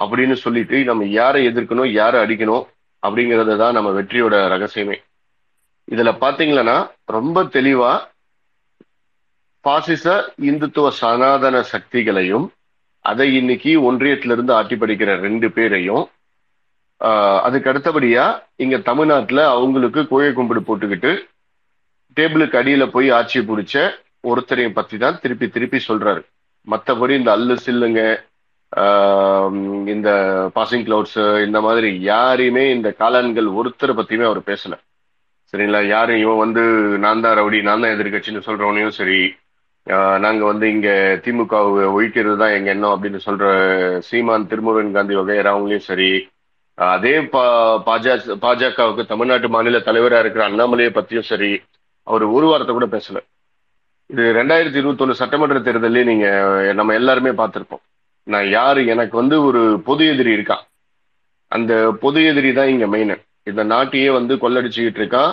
அப்படின்னு சொல்லிட்டு நம்ம யாரை எதிர்க்கணும் யாரை அடிக்கணும் அப்படிங்கிறது தான் நம்ம வெற்றியோட ரகசியமே. இதில் பார்த்தீங்களன்னா ரொம்ப தெளிவாக பாசிச இந்துத்துவ சனாதன சக்திகளையும் அதை இன்னைக்கு ஒன்றியத்திலிருந்து ஆட்டி படிக்கிற ரெண்டு பேரையும் அதுக்கு அடுத்தபடியா இங்க தமிழ்நாட்டுல அவங்களுக்கு கோழை கும்பிடு போட்டுக்கிட்டு டேபிளுக்கு அடியில போய் ஆட்சி பிடிச்ச ஒருத்தரையும் பத்தி தான் திருப்பி திருப்பி சொல்றாரு. மற்றபடி இந்த அல்லு சில்லுங்க இந்த பாசிங் கிளவுட்ஸ் இந்த மாதிரி யாரையுமே இந்த காளான்கள் ஒருத்தரை பத்தியுமே அவர் பேசல. சரிங்களா? யாரும் இவன் வந்து நான் தான் ரவுடி நான் தான் எதிர்கட்சின்னு சொல்றவனையும் சரி நாங்க வந்து இங்க திமுக ஒழிக்கிறது தான் எங்க எண்ணம் அப்படின்னு சொல்ற சீமான் திருமுருகன் காந்தி வகையர் அவங்களையும் சரி அதே பா பாஜகவுக்கு தமிழ்நாட்டு மாநில தலைவரா இருக்கிற அண்ணாமலையை பத்தியும் சரி அவர் ஒரு வாரத்தை கூட பேசல. இது ரெண்டாயிரத்தி இருபத்தொன்னு சட்டமன்ற தேர்தலே நீங்க நம்ம எல்லாருமே பார்த்திருப்போம். நான் யாரு எனக்கு வந்து ஒரு பொது எதிரி இருக்கான் அந்த பொது எதிரி தான் இங்க மெயின் இந்த நாட்டையே வந்து கொள்ளடிச்சுக்கிட்டு இருக்கான்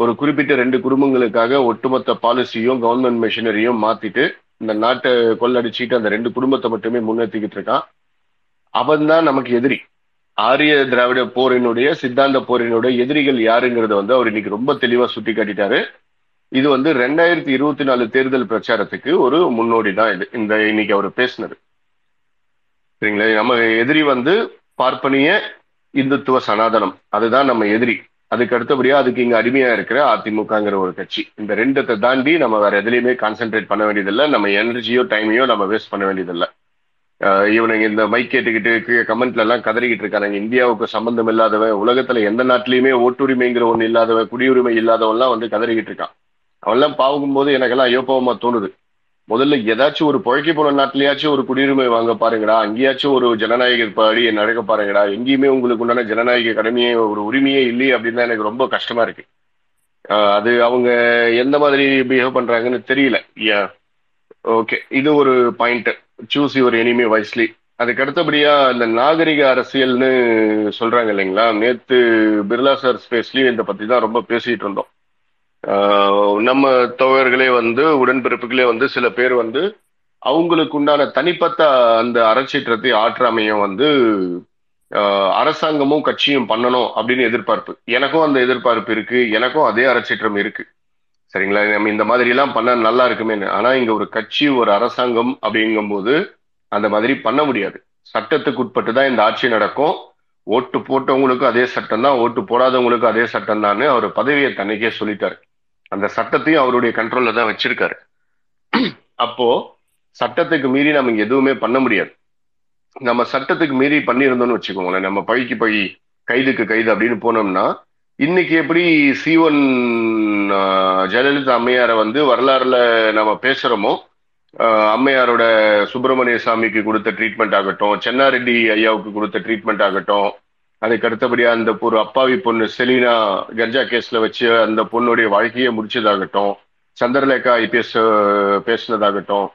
ஒரு குறிப்பிட்ட ரெண்டு குடும்பங்களுக்காக ஒட்டுமொத்த பாலிசியும் கவர்மெண்ட் மிஷினரியும் மாத்திட்டு இந்த நாட்டை கொள்ளடிச்சிட்டு அந்த ரெண்டு குடும்பத்தை மட்டுமே முன்னேற்றிக்கிட்டு இருக்கான். அவன் தான் நமக்கு எதிரி. ஆரிய திராவிட போரினுடைய சித்தாந்த போரினுடைய எதிரிகள் யாருங்கிறத வந்து அவர் இன்னைக்கு ரொம்ப தெளிவா சுட்டி காட்டிட்டாரு இது வந்து ரெண்டாயிரத்தி இருபத்தி நாலு தேர்தல் பிரச்சாரத்துக்கு ஒரு முன்னோடி தான் இது. இந்த இன்னைக்கு அவர் பேசினது. சரிங்களா? நம்ம எதிரி வந்து பார்ப்பனிய இந்துத்துவ சனாதனம். அதுதான் நம்ம எதிரி. அதுக்கு அடுத்தபடியா அதுக்கு இங்க அடிமையா இருக்கிற அதிமுகங்கிற ஒரு கட்சி. இந்த ரெண்டத்தை தாண்டி நம்ம வேற எதுலையுமே கான்சென்ட்ரேட் பண்ண வேண்டியதில்லை. நம்ம எனர்ஜியோ டைமையோ நம்ம வேஸ்ட் பண்ண வேண்டியதில்லை. இவனுங்க இந்த மைக் கேட்டுக்கிட்டு கமெண்ட்ல எல்லாம் கதறிக்கிட்டு இருக்காங்க இந்தியாவுக்கு சம்பந்தம் இல்லாதவன் உலகத்துல எந்த நாட்டிலயுமே ஓட்டுரிமைங்கிற ஒன்று இல்லாதவன் குடியுரிமை இல்லாதவன்லாம் வந்து கதறிக்கிட்டு இருக்கான். அவன்லாம் பார்க்கும்போது எனக்கெல்லாம் ஐயோப்பவமா தோணுது. முதல்ல ஏதாச்சும் ஒரு புழைக்க போன நாட்டிலேயாச்சும் ஒரு குடியுரிமை வாங்க பாருங்கடா. அங்கேயாச்சும் ஒரு ஜனநாயக படி நடக்க பாருங்கடா. எங்கேயுமே உங்களுக்கு உண்டான ஜனநாயக கடமையே ஒரு உரிமையே இல்லையே அப்படின்னு தான் எனக்கு ரொம்ப கஷ்டமா இருக்கு. அது அவங்க எந்த மாதிரி பிஹேவ் பண்றாங்கன்னு தெரியல. ஓகே. இது ஒரு point choose your enemy wisely அதுக்கு அடுத்தபடியா இந்த நாகரிக அரசியல்னு சொல்றாங்க இல்லைங்களா? நேத்து பிர்லா சார் ஸ்பேஸ்லயும் இதை பத்தி தான் ரொம்ப பேசிட்டு இருந்தோம். நம்ம தோழர்களே வந்து உடன்பிறப்புகளே வந்து சில பேர் வந்து அவங்களுக்கு உண்டான தனிப்பட்ட அந்த அறச்சீற்றத்தை ஆற்றாமையும் வந்து ஆஹ் அரசாங்கமும் கட்சியும் பண்ணணும் அப்படின்னு எதிர்பார்ப்பு. எனக்கும் அந்த எதிர்பார்ப்பு இருக்கு. எனக்கும் அதே அறச்சீற்றம் இருக்கு. சரிங்களா? நம்ம இந்த மாதிரி எல்லாம் பண்ண நல்லா இருக்குமே. ஆனா இங்க ஒரு கட்சி ஒரு அரசாங்கம் அப்படிங்கும்போது அந்த மாதிரி பண்ண முடியாது. சட்டத்துக்கு உட்பட்டு தான் இந்த ஆட்சி நடக்கும். ஓட்டு போட்டவங்களுக்கும் அதே சட்டம் தான். ஓட்டு போடாதவங்களுக்கும் அதே சட்டம் தான் அவர் பதவியை தன்னைக்கே சொல்லிட்டாரு. அந்த சட்டத்தையும் அவருடைய கண்ட்ரோல்ல தான் வச்சிருக்காரு. அப்போ சட்டத்துக்கு மீறி நம்ம எதுவுமே பண்ண முடியாது. நம்ம சட்டத்துக்கு மீறி பண்ணியிருந்தோம்னு வச்சுக்கோங்களேன். நம்ம பழிக்கு பழி கைதுக்கு கைது அப்படின்னு போனோம்னா இன்னைக்கு எப்படி சீவன் ஜெயலலிதா அம்மையாரை வந்து வரலாறுல நம்ம பேசுறோமோ அம்மையாரோட சுப்பிரமணிய சாமிக்கு கொடுத்த ட்ரீட்மெண்ட் ஆகட்டும் சென்னாரெட்டி ஐயாவுக்கு கொடுத்த ட்ரீட்மெண்ட் ஆகட்டும் அதுக்கு அடுத்தபடியா அந்த ஒரு அப்பாவி பொண்ணு செலீனா கர்ஜா கேஸ்ல வச்சு அந்த பொண்ணுடைய வாழ்க்கையை முடிச்சதாகட்டும் சந்திரலேகா ஐபிஎஸ் பேசினதாகட்டும்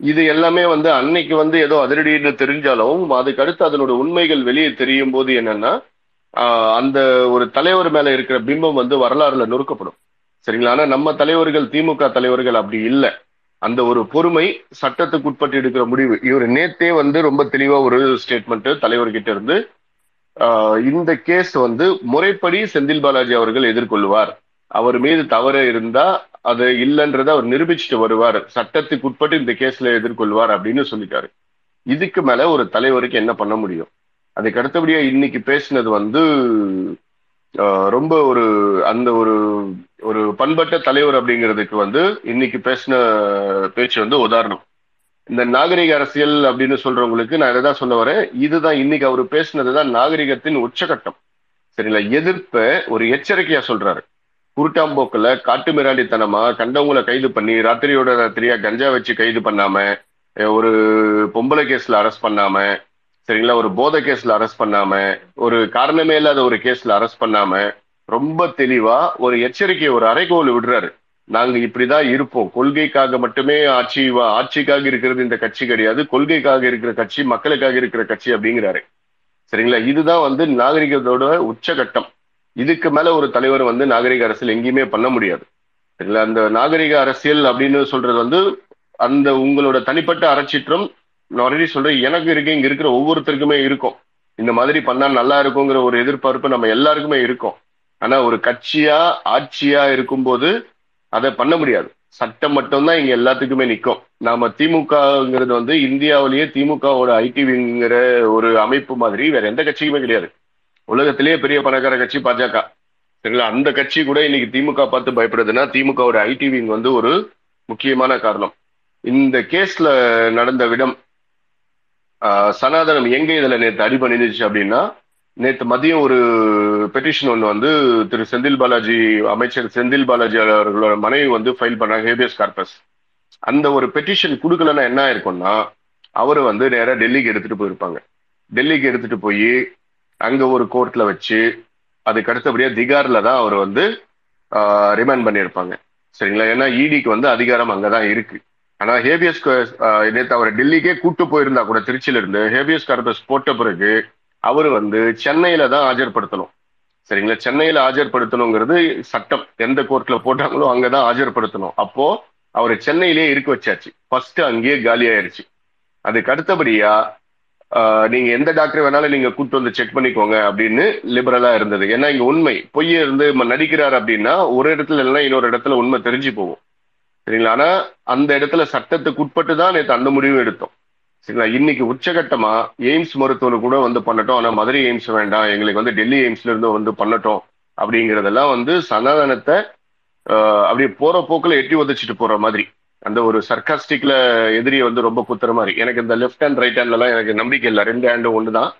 இது எல்லாமே வந்து அன்னைக்கு வந்து ஏதோ அதிரடின்னு தெரிஞ்சாலும் அதுக்கு அடுத்து அதனோட உண்மைகள் வெளியே தெரியும் போது என்னன்னா அந்த ஒரு தலைவர் மேல இருக்கிற பிம்பம் வந்து வரலாறுல நொறுக்கப்படும். சரிங்களா? ஆனா நம்ம தலைவர்கள் திமுக தலைவர்கள் அப்படி இல்லை. அந்த ஒரு பொறுமை சட்டத்துக்கு உட்பட்டு எடுக்கிற முடிவு. இவர் நேத்தே வந்து ரொம்ப தெளிவா ஒரு ஸ்டேட்மெண்ட் தலைவர்கிட்ட இருந்து இந்த கேஸ் வந்து முறைப்படி செந்தில் பாலாஜி அவர்கள் எதிர்கொள்வார் அவர் மீது தவறு இருந்தா அது இல்லைன்றதை அவர் நிரூபிச்சுட்டு வருவார். சட்டத்துக்கு உட்பட்டு இந்த கேஸ்ல எதிர்கொள்வார் அப்படின்னு சொல்லிட்டாரு. இதுக்கு மேல ஒரு தலைவருக்கு என்ன பண்ண முடியும்? அதுக்கு அடுத்தபடியா இன்னைக்கு பேசினது வந்து ஆஹ் ரொம்ப ஒரு அந்த ஒரு ஒரு பண்பட்ட தலைவர் அப்படிங்கிறதுக்கு வந்து இன்னைக்கு பேசின பேச்சு வந்து உதாரணம். இந்த நாகரிக அரசியல் அப்படின்னு சொல்றவங்களுக்கு நான் இதை தான் சொல்ல வரேன். இதுதான் இன்னைக்கு அவர் பேசினதுதான் நாகரிகத்தின் உச்சகட்டம். சரிங்களா? எதிர்ப்ப ஒரு எச்சரிக்கையா சொல்றாரு. குருட்டாம்போக்கில் காட்டு மிராண்டித்தனமா கண்டவங்களை கைது பண்ணி ராத்திரியோட ராத்திரியா கஞ்சா வச்சு கைது பண்ணாம ஒரு பொம்பளை கேஸ்ல அரெஸ்ட் பண்ணாம சரிங்களா? ஒரு போதை கேஸ்ல அரெஸ்ட் பண்ணாம ஒரு காரணமே இல்லாத ஒரு கேஸ்ல அரெஸ்ட் பண்ணாம ரொம்ப தெளிவா ஒரு எச்சரிக்கை ஒரு அறைகோல் விடுறாரு. நாங்க இப்படிதான் இருப்போம். கொள்கைக்காக மட்டுமே ஆட்சி ஆட்சிக்காக இருக்கிறது இந்த கட்சி கிடையாது. கொள்கைக்காக இருக்கிற கட்சி மக்களுக்காக இருக்கிற கட்சி அப்படிங்கிறாரு. சரிங்களா? இதுதான் வந்து நாகரிகத்தோட உச்சகட்டம். இதுக்கு மேல ஒரு தலைவர் வந்து நாகரிக அரசியல் எங்கேயுமே பண்ண முடியாது. சரிங்களா? அந்த நாகரிக அரசியல் அப்படின்னு சொல்றது வந்து அந்த உங்களோட தனிப்பட்ட அறச்சீற்றம் நான் ஆல்ரெடி சொல்றேன் எனக்கு இருக்கு இங்க இருக்கிற ஒவ்வொருத்தருக்குமே இருக்கும். இந்த மாதிரி பண்ணா நல்லா இருக்குங்கிற ஒரு எதிர்பார்ப்பு நம்ம எல்லாருக்குமே இருக்கும். ஆனா ஒரு கட்சியா ஆட்சியா இருக்கும்போது அதை பண்ண முடியாது. சட்டம் மட்டும்தான் இங்க எல்லாத்துக்குமே நிற்கும் நாம திமுகங்கிறது வந்து இந்தியாவிலேயே திமுகவோட ஐடிவிங்கிற ஒரு அமைப்பு மாதிரி வேற எந்த கட்சிக்குமே கிடையாது. உலகத்திலேயே பெரிய பணக்கார கட்சி பாஜக. சரிங்களா? அந்த கட்சி கூட இன்னைக்கு திமுக பார்த்து பயப்படுதுன்னா திமுகவோட ஐடி விங் வந்து ஒரு முக்கியமான காரணம். இந்த கேஸ்ல நடந்த விடம் சனாதனம் எங்க இதுல நேற்று அடிபணிந்துச்சு அப்படின்னா நேற்று மதியம் ஒரு பெட்டிஷன் ஒன்று வந்து திரு செந்தில் பாலாஜி அமைச்சர் செந்தில் பாலாஜி அவர்களோட மனைவி வந்து ஃபைல் பண்ணாங்க ஹேபியஸ் கார்பஸ் அந்த ஒரு பெட்டிஷன் கொடுக்கலன்னா என்ன ஆயிருக்கும்னா அவரை வந்து நேராக டெல்லிக்கு எடுத்துட்டு போயிருப்பாங்க. டெல்லிக்கு எடுத்துட்டு போய் அங்க ஒரு கோர்ட்ல வச்சு அதுக்கு அடுத்தபடியா திகார்ல தான் அவர் வந்து ரிமைண்ட் பண்ணியிருப்பாங்க. சரிங்களா? ஏன்னா இடிக்கு வந்து அதிகாரம் அங்கதான் இருக்கு. ஆனா ஹேபியஸ் நேற்று அவரை டெல்லிக்கே கூட்டு போயிருந்தா கூட திருச்சியில இருந்து ஹேபியஸ் கார்பஸ் போட்ட பிறகு அவர் வந்து சென்னையில தான் ஆஜர்படுத்தணும். சரிங்களா? சென்னையில ஆஜர்படுத்தணுங்கிறது சட்டம். எந்த கோர்ட்ல போட்டாங்களோ அங்கதான் ஆஜர்படுத்தணும். அப்போ அவரை சென்னையிலேயே இருக்க வச்சாச்சு. ஃபர்ஸ்ட் அங்கேயே காலி ஆயிருச்சு. அதுக்கு அடுத்தபடியா ஆஹ், நீங்க எந்த டாக்டர் வேணாலும் நீங்க கூட்டு வந்து செக் பண்ணிக்கோங்க அப்படின்னு லிபரலா இருந்தது. ஏன்னா இங்க உண்மை. பொய்ய இருந்து நடிக்கிறார் அப்படின்னா ஒரு இடத்துல இல்லைன்னா இன்னொரு இடத்துல உண்மை தெரிஞ்சு போகும். சரிங்களா? ஆனா அந்த இடத்துல சட்டத்துக்கு உட்பட்டு தான் நேற்று அந்த முடிவு எடுத்தோம். சரிங்களா இன்னைக்கு உச்சகட்டமா எய்ம்ஸ் மருத்துவர் கூட வந்து பண்ணட்டும். ஆனா மதுரை எய்ம்ஸ் வேண்டாம். எங்களுக்கு வந்து டெல்லி எய்ம்ஸ்ல இருந்து வந்து பண்ணட்டும். அப்படிங்கறதெல்லாம் வந்து சனாதனத்தை அப்படியே போற போக்குல எட்டி உதச்சிட்டு போற மாதிரி. அந்த ஒரு சர்க்காஸ்டிக்ல எதிரியை வந்து ரொம்ப குத்துற மாதிரி. எனக்கு இந்த லெஃப்ட் ஹேண்ட் ரைட் ஹேண்ட்லலாம் எனக்கு நம்பிக்கை இல்லை. ரெண்டு ஹேண்டும் ஒன்று தான்.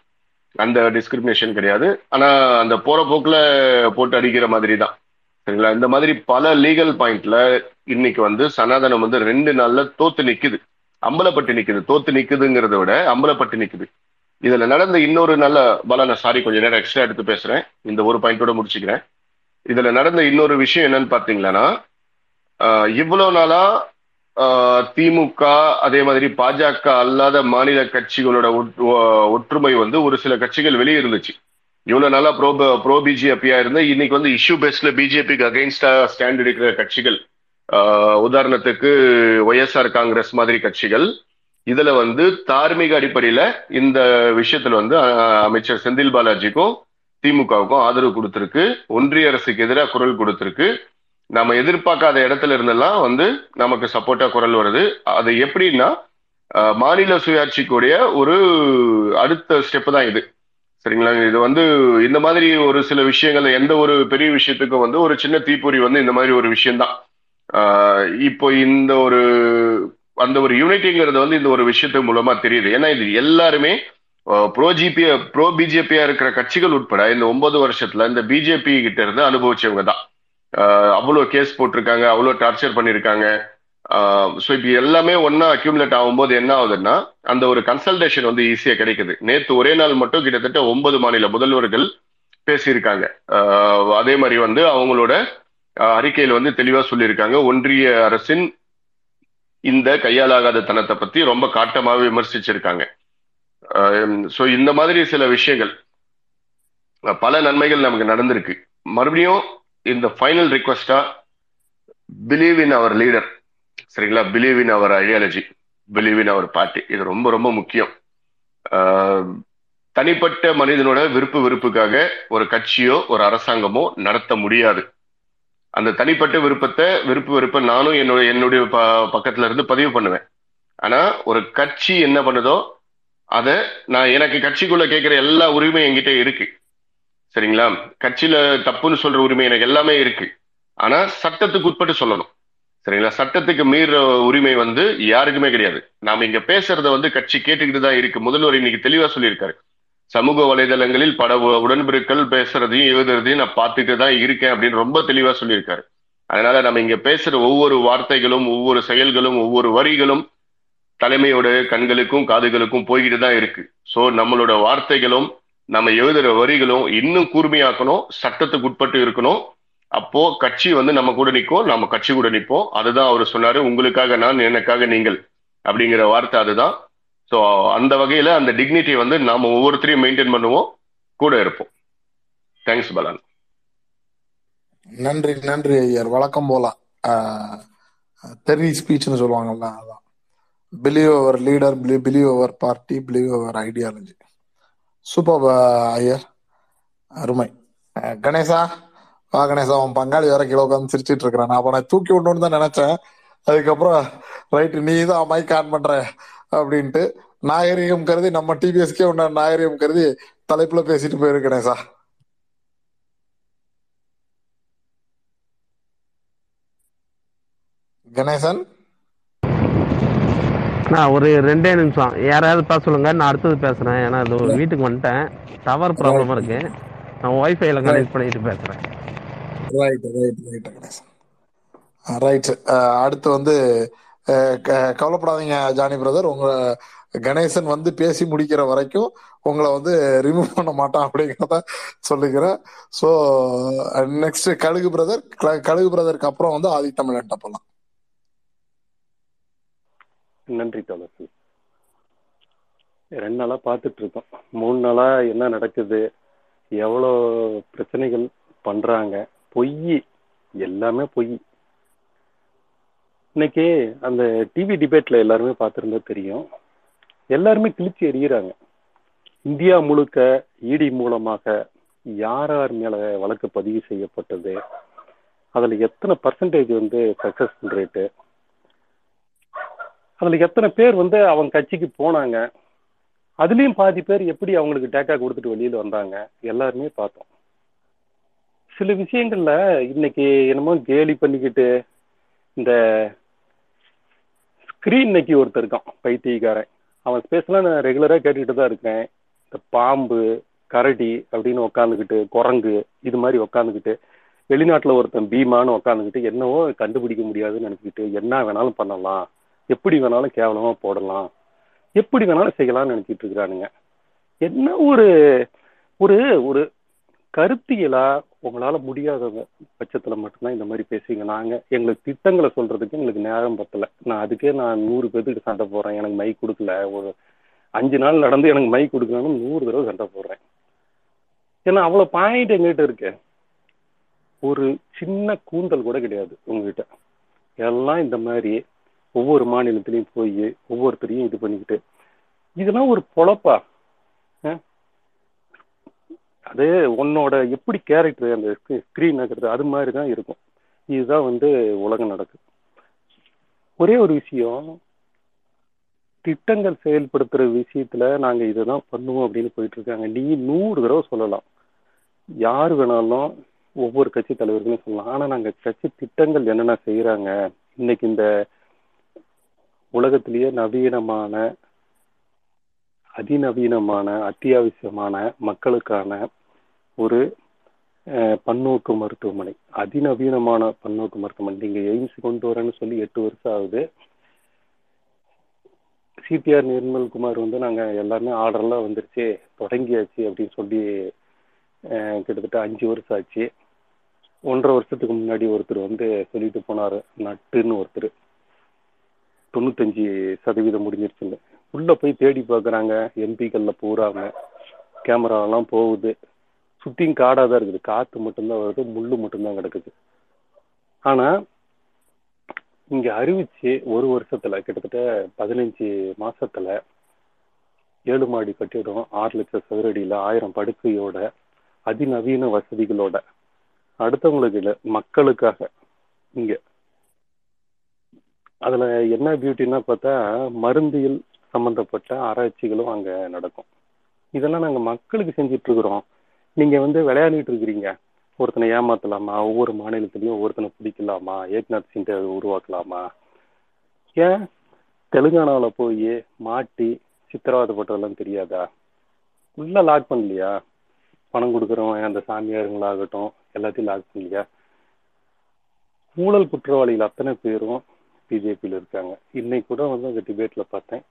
அந்த டிஸ்கிரிமினேஷன் கிடையாது. ஆனா அந்த போற போக்குல போட்டு அடிக்கிற மாதிரி தான். சரிங்களா? இந்த மாதிரி பல லீகல் பாயிண்ட்ல இன்னைக்கு வந்து சனாதனம் வந்து ரெண்டு நாள்ல தோத்து நிக்குது. அம்பலப்பட்டு நிக்குது தோத்து நிக்குதுங்கிறத விட அம்பலப்பட்டு நிக்குது. இதுல நடந்த இன்னொரு நல்ல பல நான் சாரி கொஞ்ச நேரம் எக்ஸ்ட்ரா எடுத்து பேசுறேன். இந்த ஒரு பாயிண்டோட முடிச்சுக்கிறேன். இதுல நடந்த இன்னொரு விஷயம் என்னன்னு பாத்தீங்கன்னா இவ்வளவு நாளா திமுக அதே மாதிரி பாஜக அல்லாத மாநில கட்சிகளோட ஒட்- ஒ- ஒற்றுமை வந்து ஒரு சில கட்சிகள் வெளியே இருந்துச்சு. இவ்வளவு நாளா ப்ரோ ப்ரோ பிஜேபியா இருந்த இன்னைக்கு வந்து இஷ்யூ பேஸ்ட்ல பிஜேபிக்கு அகைன்ஸ்டா ஸ்டாண்ட் எடுக்கிற கட்சிகள் உதாரணத்துக்கு ஒய்எஸ்ஆர் காங்கிரஸ் மாதிரி கட்சிகள் இதுல வந்து தார்மீக அடிப்படையில இந்த விஷயத்துல வந்து அமைச்சர் செந்தில் பாலாஜிக்கும் திமுகவுக்கும் ஆதரவு கொடுத்திருக்கு. ஒன்றிய அரசுக்கு எதிராக குரல் கொடுத்திருக்கு. நம்ம எதிர்பார்க்காத இடத்துல இருந்தெல்லாம் வந்து நமக்கு சப்போர்ட்டா குரல் வருது. அது எப்படின்னா மாநில சுயாட்சிக்குடைய ஒரு அடுத்த ஸ்டெப் தான் இது. சரிங்களா? இது வந்து இந்த மாதிரி ஒரு சில விஷயங்கள் எந்த ஒரு பெரிய விஷயத்துக்கும் வந்து ஒரு சின்ன தீப்பொறி வந்து இந்த மாதிரி ஒரு விஷயம்தான். இப்போ இந்த ஒரு அந்த ஒரு யூனிட்டிங்கிறது வந்து இந்த ஒரு விஷயத்து மூலமா தெரியுது. ஏன்னா இது எல்லாருமே ப்ரோ ஜிபி ப்ரோ பிஜேபியா இருக்கிற கட்சிகள் உட்பட இந்த ஒன்பது வருஷத்துல இந்த பிஜேபி கிட்ட இருந்து அனுபவிச்சவங்க தான். அவ்வளோ கேஸ் போட்டிருக்காங்க அவ்வளோ டார்ச்சர் பண்ணியிருக்காங்க ஸோ இப்போ எல்லாமே ஒன்னா அக்யூமுலேட் ஆகும்போது என்ன ஆகுதுன்னா அந்த ஒரு கன்சல்டேஷன் வந்து ஈஸியா கிடைக்குது. நேற்று ஒரே நாள் மட்டும் கிட்டத்தட்ட ஒன்பது மாநில முதல்வர்கள் பேசியிருக்காங்க. அதே மாதிரி வந்து அவங்களோட அறிக்கையில் வந்து தெளிவா சொல்லியிருக்காங்க. ஒன்றிய அரசின் இந்த கையாலாகாத தனத்தை பத்தி ரொம்ப காட்டமாக விமர்சிச்சிருக்காங்க. ஸோ இந்த மாதிரி சில விஷயங்கள் பல நன்மைகள் நமக்கு நடந்திருக்கு. மறுபடியும் இந்த ஃபைனல் ரிக்வஸ்டா பிலீவ் இன் அவர் லீடர் சரிங்களா? Believe in our ideology believe in our party இது ரொம்ப ரொம்ப முக்கியம். தனிப்பட்ட மனிதனோட விருப்பு விருப்புக்காக ஒரு கட்சியோ ஒரு அரசாங்கமோ நடத்த முடியாது. அந்த தனிப்பட்ட விருப்பத்தை விருப்பு விருப்பம் நானும் என்னுடைய என்னுடைய ப- பக்கத்துல இருந்து பதிவு பண்ணுவேன். ஆனா ஒரு கட்சி என்ன பண்ணுதோ அதை நான் எனக்கு கட்சிக்குள்ள கேட்கிற எல்லா உரிமையும் என்கிட்ட இருக்கு. சரிங்களா? கட்சியில தப்புன்னு சொல்ற உரிமை எனக்கு எல்லாமே இருக்கு. ஆனா சட்டத்துக்கு உட்பட்டு சொல்லணும். சரிங்களா? சட்டத்துக்கு மீற உரிமை வந்து யாருக்குமே கிடையாது. நாம இங்க பேசுறத வந்து கட்சி கேட்டுக்கிட்டு தான் இருக்கு. முதல்வர் இன்னைக்கு தெளிவா சொல்லியிருக்காரு. சமூக வலைதளங்களில் பட உடன்பிறக்கள் பேசுறதையும் எழுதுறதையும் நான் பார்த்துட்டு தான் இருக்கேன் அப்படின்னு ரொம்ப தெளிவா சொல்லியிருக்காரு. அதனால நம்ம இங்க பேசுற ஒவ்வொரு வார்த்தைகளும் ஒவ்வொரு செயல்களும் ஒவ்வொரு வரிகளும் தலைமையோட கண்களுக்கும் காதுகளுக்கும் போய்கிட்டு தான் இருக்கு. சோ நம்மளோட வார்த்தைகளும் நம்ம எழுதுற வரிகளும் இன்னும் கூர்மையாக்கணும் சட்டத்துக்கு உட்பட்டு இருக்கணும். அப்போ கட்சி வந்து நம்ம கூட நிற்கும் நம்ம கட்சி கூட நிற்போம் அதுதான் அவர் சொன்னாரு உங்களுக்காக நான் எனக்காக நீங்கள். அப்படிங்கிற வார்த்தை அதுதான். ஸோ அந்த வகையில அந்த டிக்னிட்டி வந்து நாம ஒவ்வொருத்தரையும் மெயின்டைன் பண்ணுவோம். கூட இருப்போம். தேங்க்ஸ் பலன். நன்றி நன்றி ஐயர். வழக்கம் போல. தெரி ஸ்பீச்னு சொல்லுவாங்கல்ல அதான். Believe our leader believe our party believe our ideology super Iyer. அருமை. கணேசா. வா கணேசா உன் பங்காளி வேற கிலோ உட்காந்து சிரிச்சிட்டு இருக்கிறான். நான் அப்ப நான் தூக்கி விடணும்னு தான் நினைச்சேன். அதுக்கப்புறம் ரைட்டு நீ தான் மைக் ஆன் பண்ற. அப்படின்ட்டு நாகரிகம் கருதி நம்ம டிபிஎஸ்கே உன்ன நாகரிகம் கருதி தலைப்புல பேசிட்டு போயிரு கணேசா கணேசன்? நான் ஒரு ரெண்டே நிமிஷம். யாராவது பேச சொல்லுங்க நான் அடுத்தது பேசுறேன். ஏன்னா இது ஒரு வீட்டுக்கு வந்துட்டேன். டவர் ப்ராப்ளமா இருக்கு. நான் ஒய்ஃபைல கனெக்ட் பண்ணிட்டு பேசுறேன். ரைட் ரைட் ரைட் ரைட் அடுத்து வந்து கவலைப்படாதீங்க ஜானி பிரதர் உங்க கணேசன் வந்து பேசி முடிக்கிற வரைக்கும் உங்களை வந்து ரிமூவ் பண்ண மாட்டான் அப்படிங்கிறத சொல்லிக்கிறேன். ஸோ நெக்ஸ்ட் கழுகு பிரதர் கழுகு பிரதருக்கு அப்புறம் வந்து ஆதி தமிழன் போலாம். நன்றி தோழர் ரெண்டு நாளா பார்த்துட்டு இருக்கோம். மூணு நாளா என்ன நடக்குது எவ்வளோ பிரச்சனைகள் பண்றாங்க பொய் எல்லாமே பொய். இன்னைக்கு அந்த டிவி டிபேட்ல எல்லாருமே பார்த்துருந்தா தெரியும். எல்லாருமே கிழிச்சு எறிகிறாங்க இந்தியா முழுக்க இடி மூலமாக யார் யார் மேல வழக்கு பதிவு செய்யப்பட்டது? அதுல எத்தனை பர்சன்டேஜ் வந்து சக்சஸ்ஃபுல் ரேட்டு அதுல எத்தனை பேர் வந்து அவங்க கட்சிக்கு போனாங்க? அதுலயும் பாதி பேர் எப்படி அவங்களுக்கு டேட்டா கொடுத்துட்டு வெளியில வந்தாங்க? எல்லாருமே பார்த்தோம். சில விஷயங்கள்ல இன்னைக்கு என்னமோ கேலி பண்ணிக்கிட்டு இந்த ஸ்கிரீன் இன்னைக்கு ஒருத்தர் இருக்கான் பைத்தியக்காரன். அவன் ஸ்பேஸ்லாம் நான் ரெகுலராக கேட்டுக்கிட்டு தான் இருக்கேன். இந்த பாம்பு கரடி அப்படின்னு உக்காந்துக்கிட்டு குரங்கு இது மாதிரி உக்காந்துக்கிட்டு வெளிநாட்டில் ஒருத்தன் பீமான்னு உக்காந்துக்கிட்டு என்னவோ கண்டுபிடிக்க முடியாதுன்னு நினைச்சிக்கிட்டு என்ன வேணாலும் பண்ணலாம். எப்படி வேணாலும் கேவலமாக போடலாம். எப்படி வேணாலும் செய்யலாம்னு நினச்சிட்டு இருக்கிறானுங்க. என்ன ஒரு ஒரு ஒரு கருத்தியலா உங்களால முடியாத பட்சத்துல மட்டும்தான் இந்த மாதிரி பேசுவீங்க. நாங்க எங்களுக்கு திட்டங்களை சொல்றதுக்கு எங்களுக்கு நேரம் பத்தல. நான் அதுக்கே நான் நூறு பேத்துக்கு சண்டை போடுறேன். எனக்கு மை கொடுக்கல. ஒரு அஞ்சு நாள் நடந்து எனக்கு மை கொடுக்கலன்னு நூறு தடவை சண்டை போடுறேன். ஏன்னா அவ்வளவு பாயிண்ட் எங்ககிட்ட இருக்கு. ஒரு சின்ன கூந்தல் கூட கிடையாது உங்ககிட்ட. எல்லாம் இந்த மாதிரி ஒவ்வொரு மாநிலத்திலையும் போய் ஒவ்வொருத்தரையும் இது பண்ணிக்கிட்டு. இதெல்லாம் ஒரு பொழப்பா? அது உன்னோட எப்படி கேரக்டர் அந்த ஸ்க்ரீன் இருக்கிறது அது மாதிரி தான் இருக்கும். இதுதான் வந்து உலகம் நடக்குது. ஒரே ஒரு விஷயம் திட்டங்கள் செயல்படுத்துற விஷயத்துல நாங்க இதுதான் பண்ணுவோம் அப்படின்னு போயிட்டு இருக்காங்க. நீ நூறு தடவை சொல்லலாம். யார் வேணாலும் ஒவ்வொரு கட்சி தலைவர்களும் சொல்லலாம். ஆனா நாங்க கட்சி திட்டங்கள் என்னென்ன செய்யறாங்க இன்னைக்கு இந்த உலகத்திலேயே நவீனமான அதிநவீனமான அத்தியாவசியமான மக்களுக்கான ஒரு பன்னோக்கு மருத்துவமனை. அதிநவீனமான பன்னோக்கு மருத்துவமனை. நீங்க எய்ம்ஸ் கொண்டு வரேன்னு சொல்லி எட்டு வருஷம் ஆகுது. சிபிஆர் நிர்மல்குமார் வந்து நாங்க எல்லாமே ஆர்டர்லாம் வந்துருச்சு. தொடங்கியாச்சு அப்படின்னு சொல்லி கிட்டத்தட்ட அஞ்சு வருஷம் ஆச்சு. ஒன்றரை வருஷத்துக்கு முன்னாடி ஒருத்தர் வந்து சொல்லிட்டு போனாரு. நட்டுன்னு ஒருத்தர். தொண்ணூத்தஞ்சு சதவீதம் முடிஞ்சிருச்சுன்னு. உள்ள போய் தேடி பார்க்குறாங்க. எம்பிக்கள்ல பூராங்க கேமராலாம் போகுது. சுத்தியும் காடாக தான் இருக்குது. காத்து மட்டும்தான் வருது முள்ளு மட்டும்தான் கிடக்குது. ஆனா இங்க அறிவிச்சு ஒரு வருஷத்துல கிட்டத்தட்ட பதினஞ்சு மாசத்துல ஏழு மாடி கட்டிடம் ஆறு லட்சம் சதுரடியில ஆயிரம் படுக்கையோட அதிநவீன வசதிகளோட அடுத்தவங்களுக்கு இல்லை மக்களுக்காக இங்க. அதுல என்ன பியூட்டின்னா பார்த்தா மருந்தியல் சம்பந்தப்பட்ட ஆராய்ச்சிகளும் அங்க நடக்கும். இதெல்லாம் நாங்க மக்களுக்கு செஞ்சுட்டு இருக்கிறோம் நீங்க வந்து விளையாடிட்டு இருக்கிறீங்க. ஒருத்தனை ஏமாத்தலாமா? ஒவ்வொரு மாநிலத்திலையும் ஒவ்வொருத்தனை பிடிக்கலாமா? ஏக்நாத் சிண்டை உருவாக்கலாமா? ஏன் தெலுங்கானாவில் போய் மாட்டி சித்திரவதைப்பட்டதெல்லாம் தெரியாதா? உள்ள லாக் பண்ணலையா? பணம் கொடுக்குறவன் அந்த சாமியாருங்களாகட்டும் எல்லாத்தையும் லாக் பண்ணலையா? ஊழல் குற்றவாளிகள் அத்தனை பேரும் பிஜேபியில் இருக்காங்க. இன்னைக்கு கூட வந்து அந்த டிபேட்டில் பார்த்தேன்.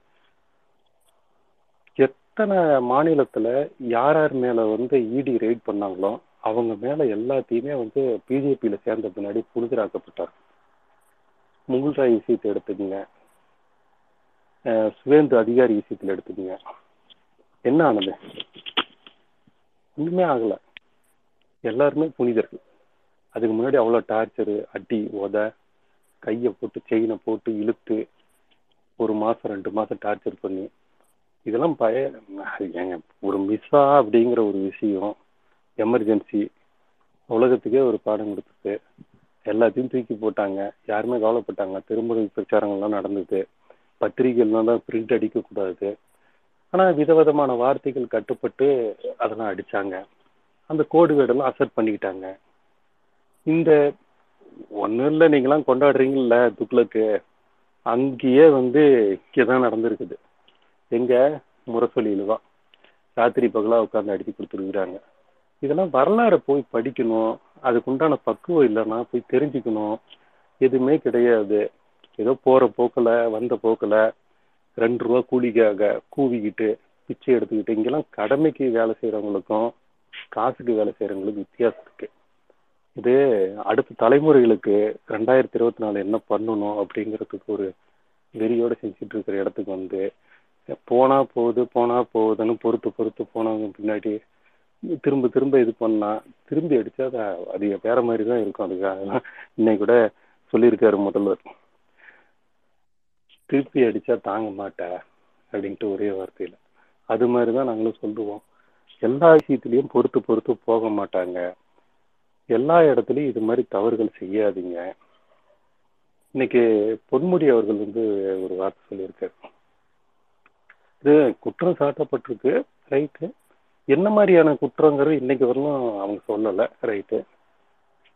எத்தனை மாநிலத்துல யார் யார் மேல வந்து இடி ரெய்ட் பண்ணாங்களோ அவங்க மேல எல்லாத்தையுமே வந்து பிஜேபியில சேர்ந்த பின்னாடி புனிதராக்கப்பட்டார் முகுல்ராய் விஷயத்தை எடுத்துக்கங்க. சுவேந்து அதிகாரி விஷயத்துல எடுத்துக்கங்க. என்ன ஆனது? ஒண்ணுமே ஆகல. எல்லாருமே புனிதர்கள். அதுக்கு முன்னாடி அவ்வளோ டார்ச்சரு அடி உத கையை போட்டு செயினை போட்டு இழுத்து ஒரு மாசம் ரெண்டு மாசம் டார்ச்சர் பண்ணி இதெல்லாம் பய ஏங்க ஒரு மிஸ்ஸா அப்படிங்கிற ஒரு விஷயம் எமர்ஜென்சி உலகத்துக்கே ஒரு பாடம் கொடுத்துட்டு எல்லாத்தையும் தூக்கி போட்டாங்க. யாருமே கவலைப்பட்டாங்க. திருமுறை பிரச்சாரங்கள்லாம் நடந்தது. பத்திரிகைகள்லாம் தான் பிரிண்ட் அடிக்கக்கூடாது. ஆனால் விதவிதமான வார்த்தைகள் கட்டுப்பட்டு அதெல்லாம் அடித்தாங்க அந்த கோடு வேடெல்லாம் அசெப்ட் பண்ணிக்கிட்டாங்க. இந்த ஒன்றும் இல்லை நீங்களாம் கொண்டாடுறீங்கல்ல துக்ளக்கு. அங்கேயே வந்து இங்கே தான் நடந்திருக்குது. எங்க? முரசொலியில தான் ராத்திரி பகலா உட்காந்து அடித்து கொடுத்துருக்குறாங்க. இதெல்லாம் வரலாறை போய் படிக்கணும். அதுக்குண்டான பக்குவம் இல்லைன்னா போய் தெரிஞ்சுக்கணும். எதுவுமே கிடையாது. ஏதோ போற போக்கில் வந்த போக்கில் ரெண்டு ரூபா கூலிக்காக கூவிக்கிட்டு பிச்சை எடுத்துக்கிட்டு இங்கெல்லாம் கடமைக்கு வேலை செய்யறவங்களுக்கும் காசுக்கு வேலை செய்யறவங்களுக்கும் வித்தியாசம் இருக்கு. இது அடுத்த தலைமுறைகளுக்கு ரெண்டாயிரத்தி இருபத்தி நாலு என்ன பண்ணணும் அப்படிங்கிறதுக்கு ஒரு வெறியோட செஞ்சுட்டு இருக்கிற இடத்துக்கு வந்து போனா போகுது போனா போகுதுன்னு பொறுத்து பொறுத்து போனவங்க பின்னாடி திரும்ப திரும்ப இது பண்ணா திரும்பி அடிச்சா அது அது வேற மாதிரி தான் இருக்கும். அதுக்காக இன்னைக்கு கூட சொல்லியிருக்காரு முதல்வர். திருப்பி அடிச்சா தாங்க மாட்ட அப்படின்ட்டு ஒரே வார்த்தையில. அது மாதிரி தான் நாங்களும் சொல்லுவோம். எல்லா விஷயத்திலையும் பொறுத்து பொறுத்து போக மாட்டாங்க. எல்லா இடத்துலையும் இது மாதிரி தவறுகள் செய்யாதீங்க. இன்னைக்கு பொன்முடி அவர்கள் வந்து ஒரு வார்த்தை சொல்லியிருக்காரு. இது குற்றம் சாட்டப்பட்டிருக்கு ரைட்டு என்ன மாதிரியான குற்றங்கிறது இன்னைக்கு வரலும் அவங்க சொல்லலை ரைட்டு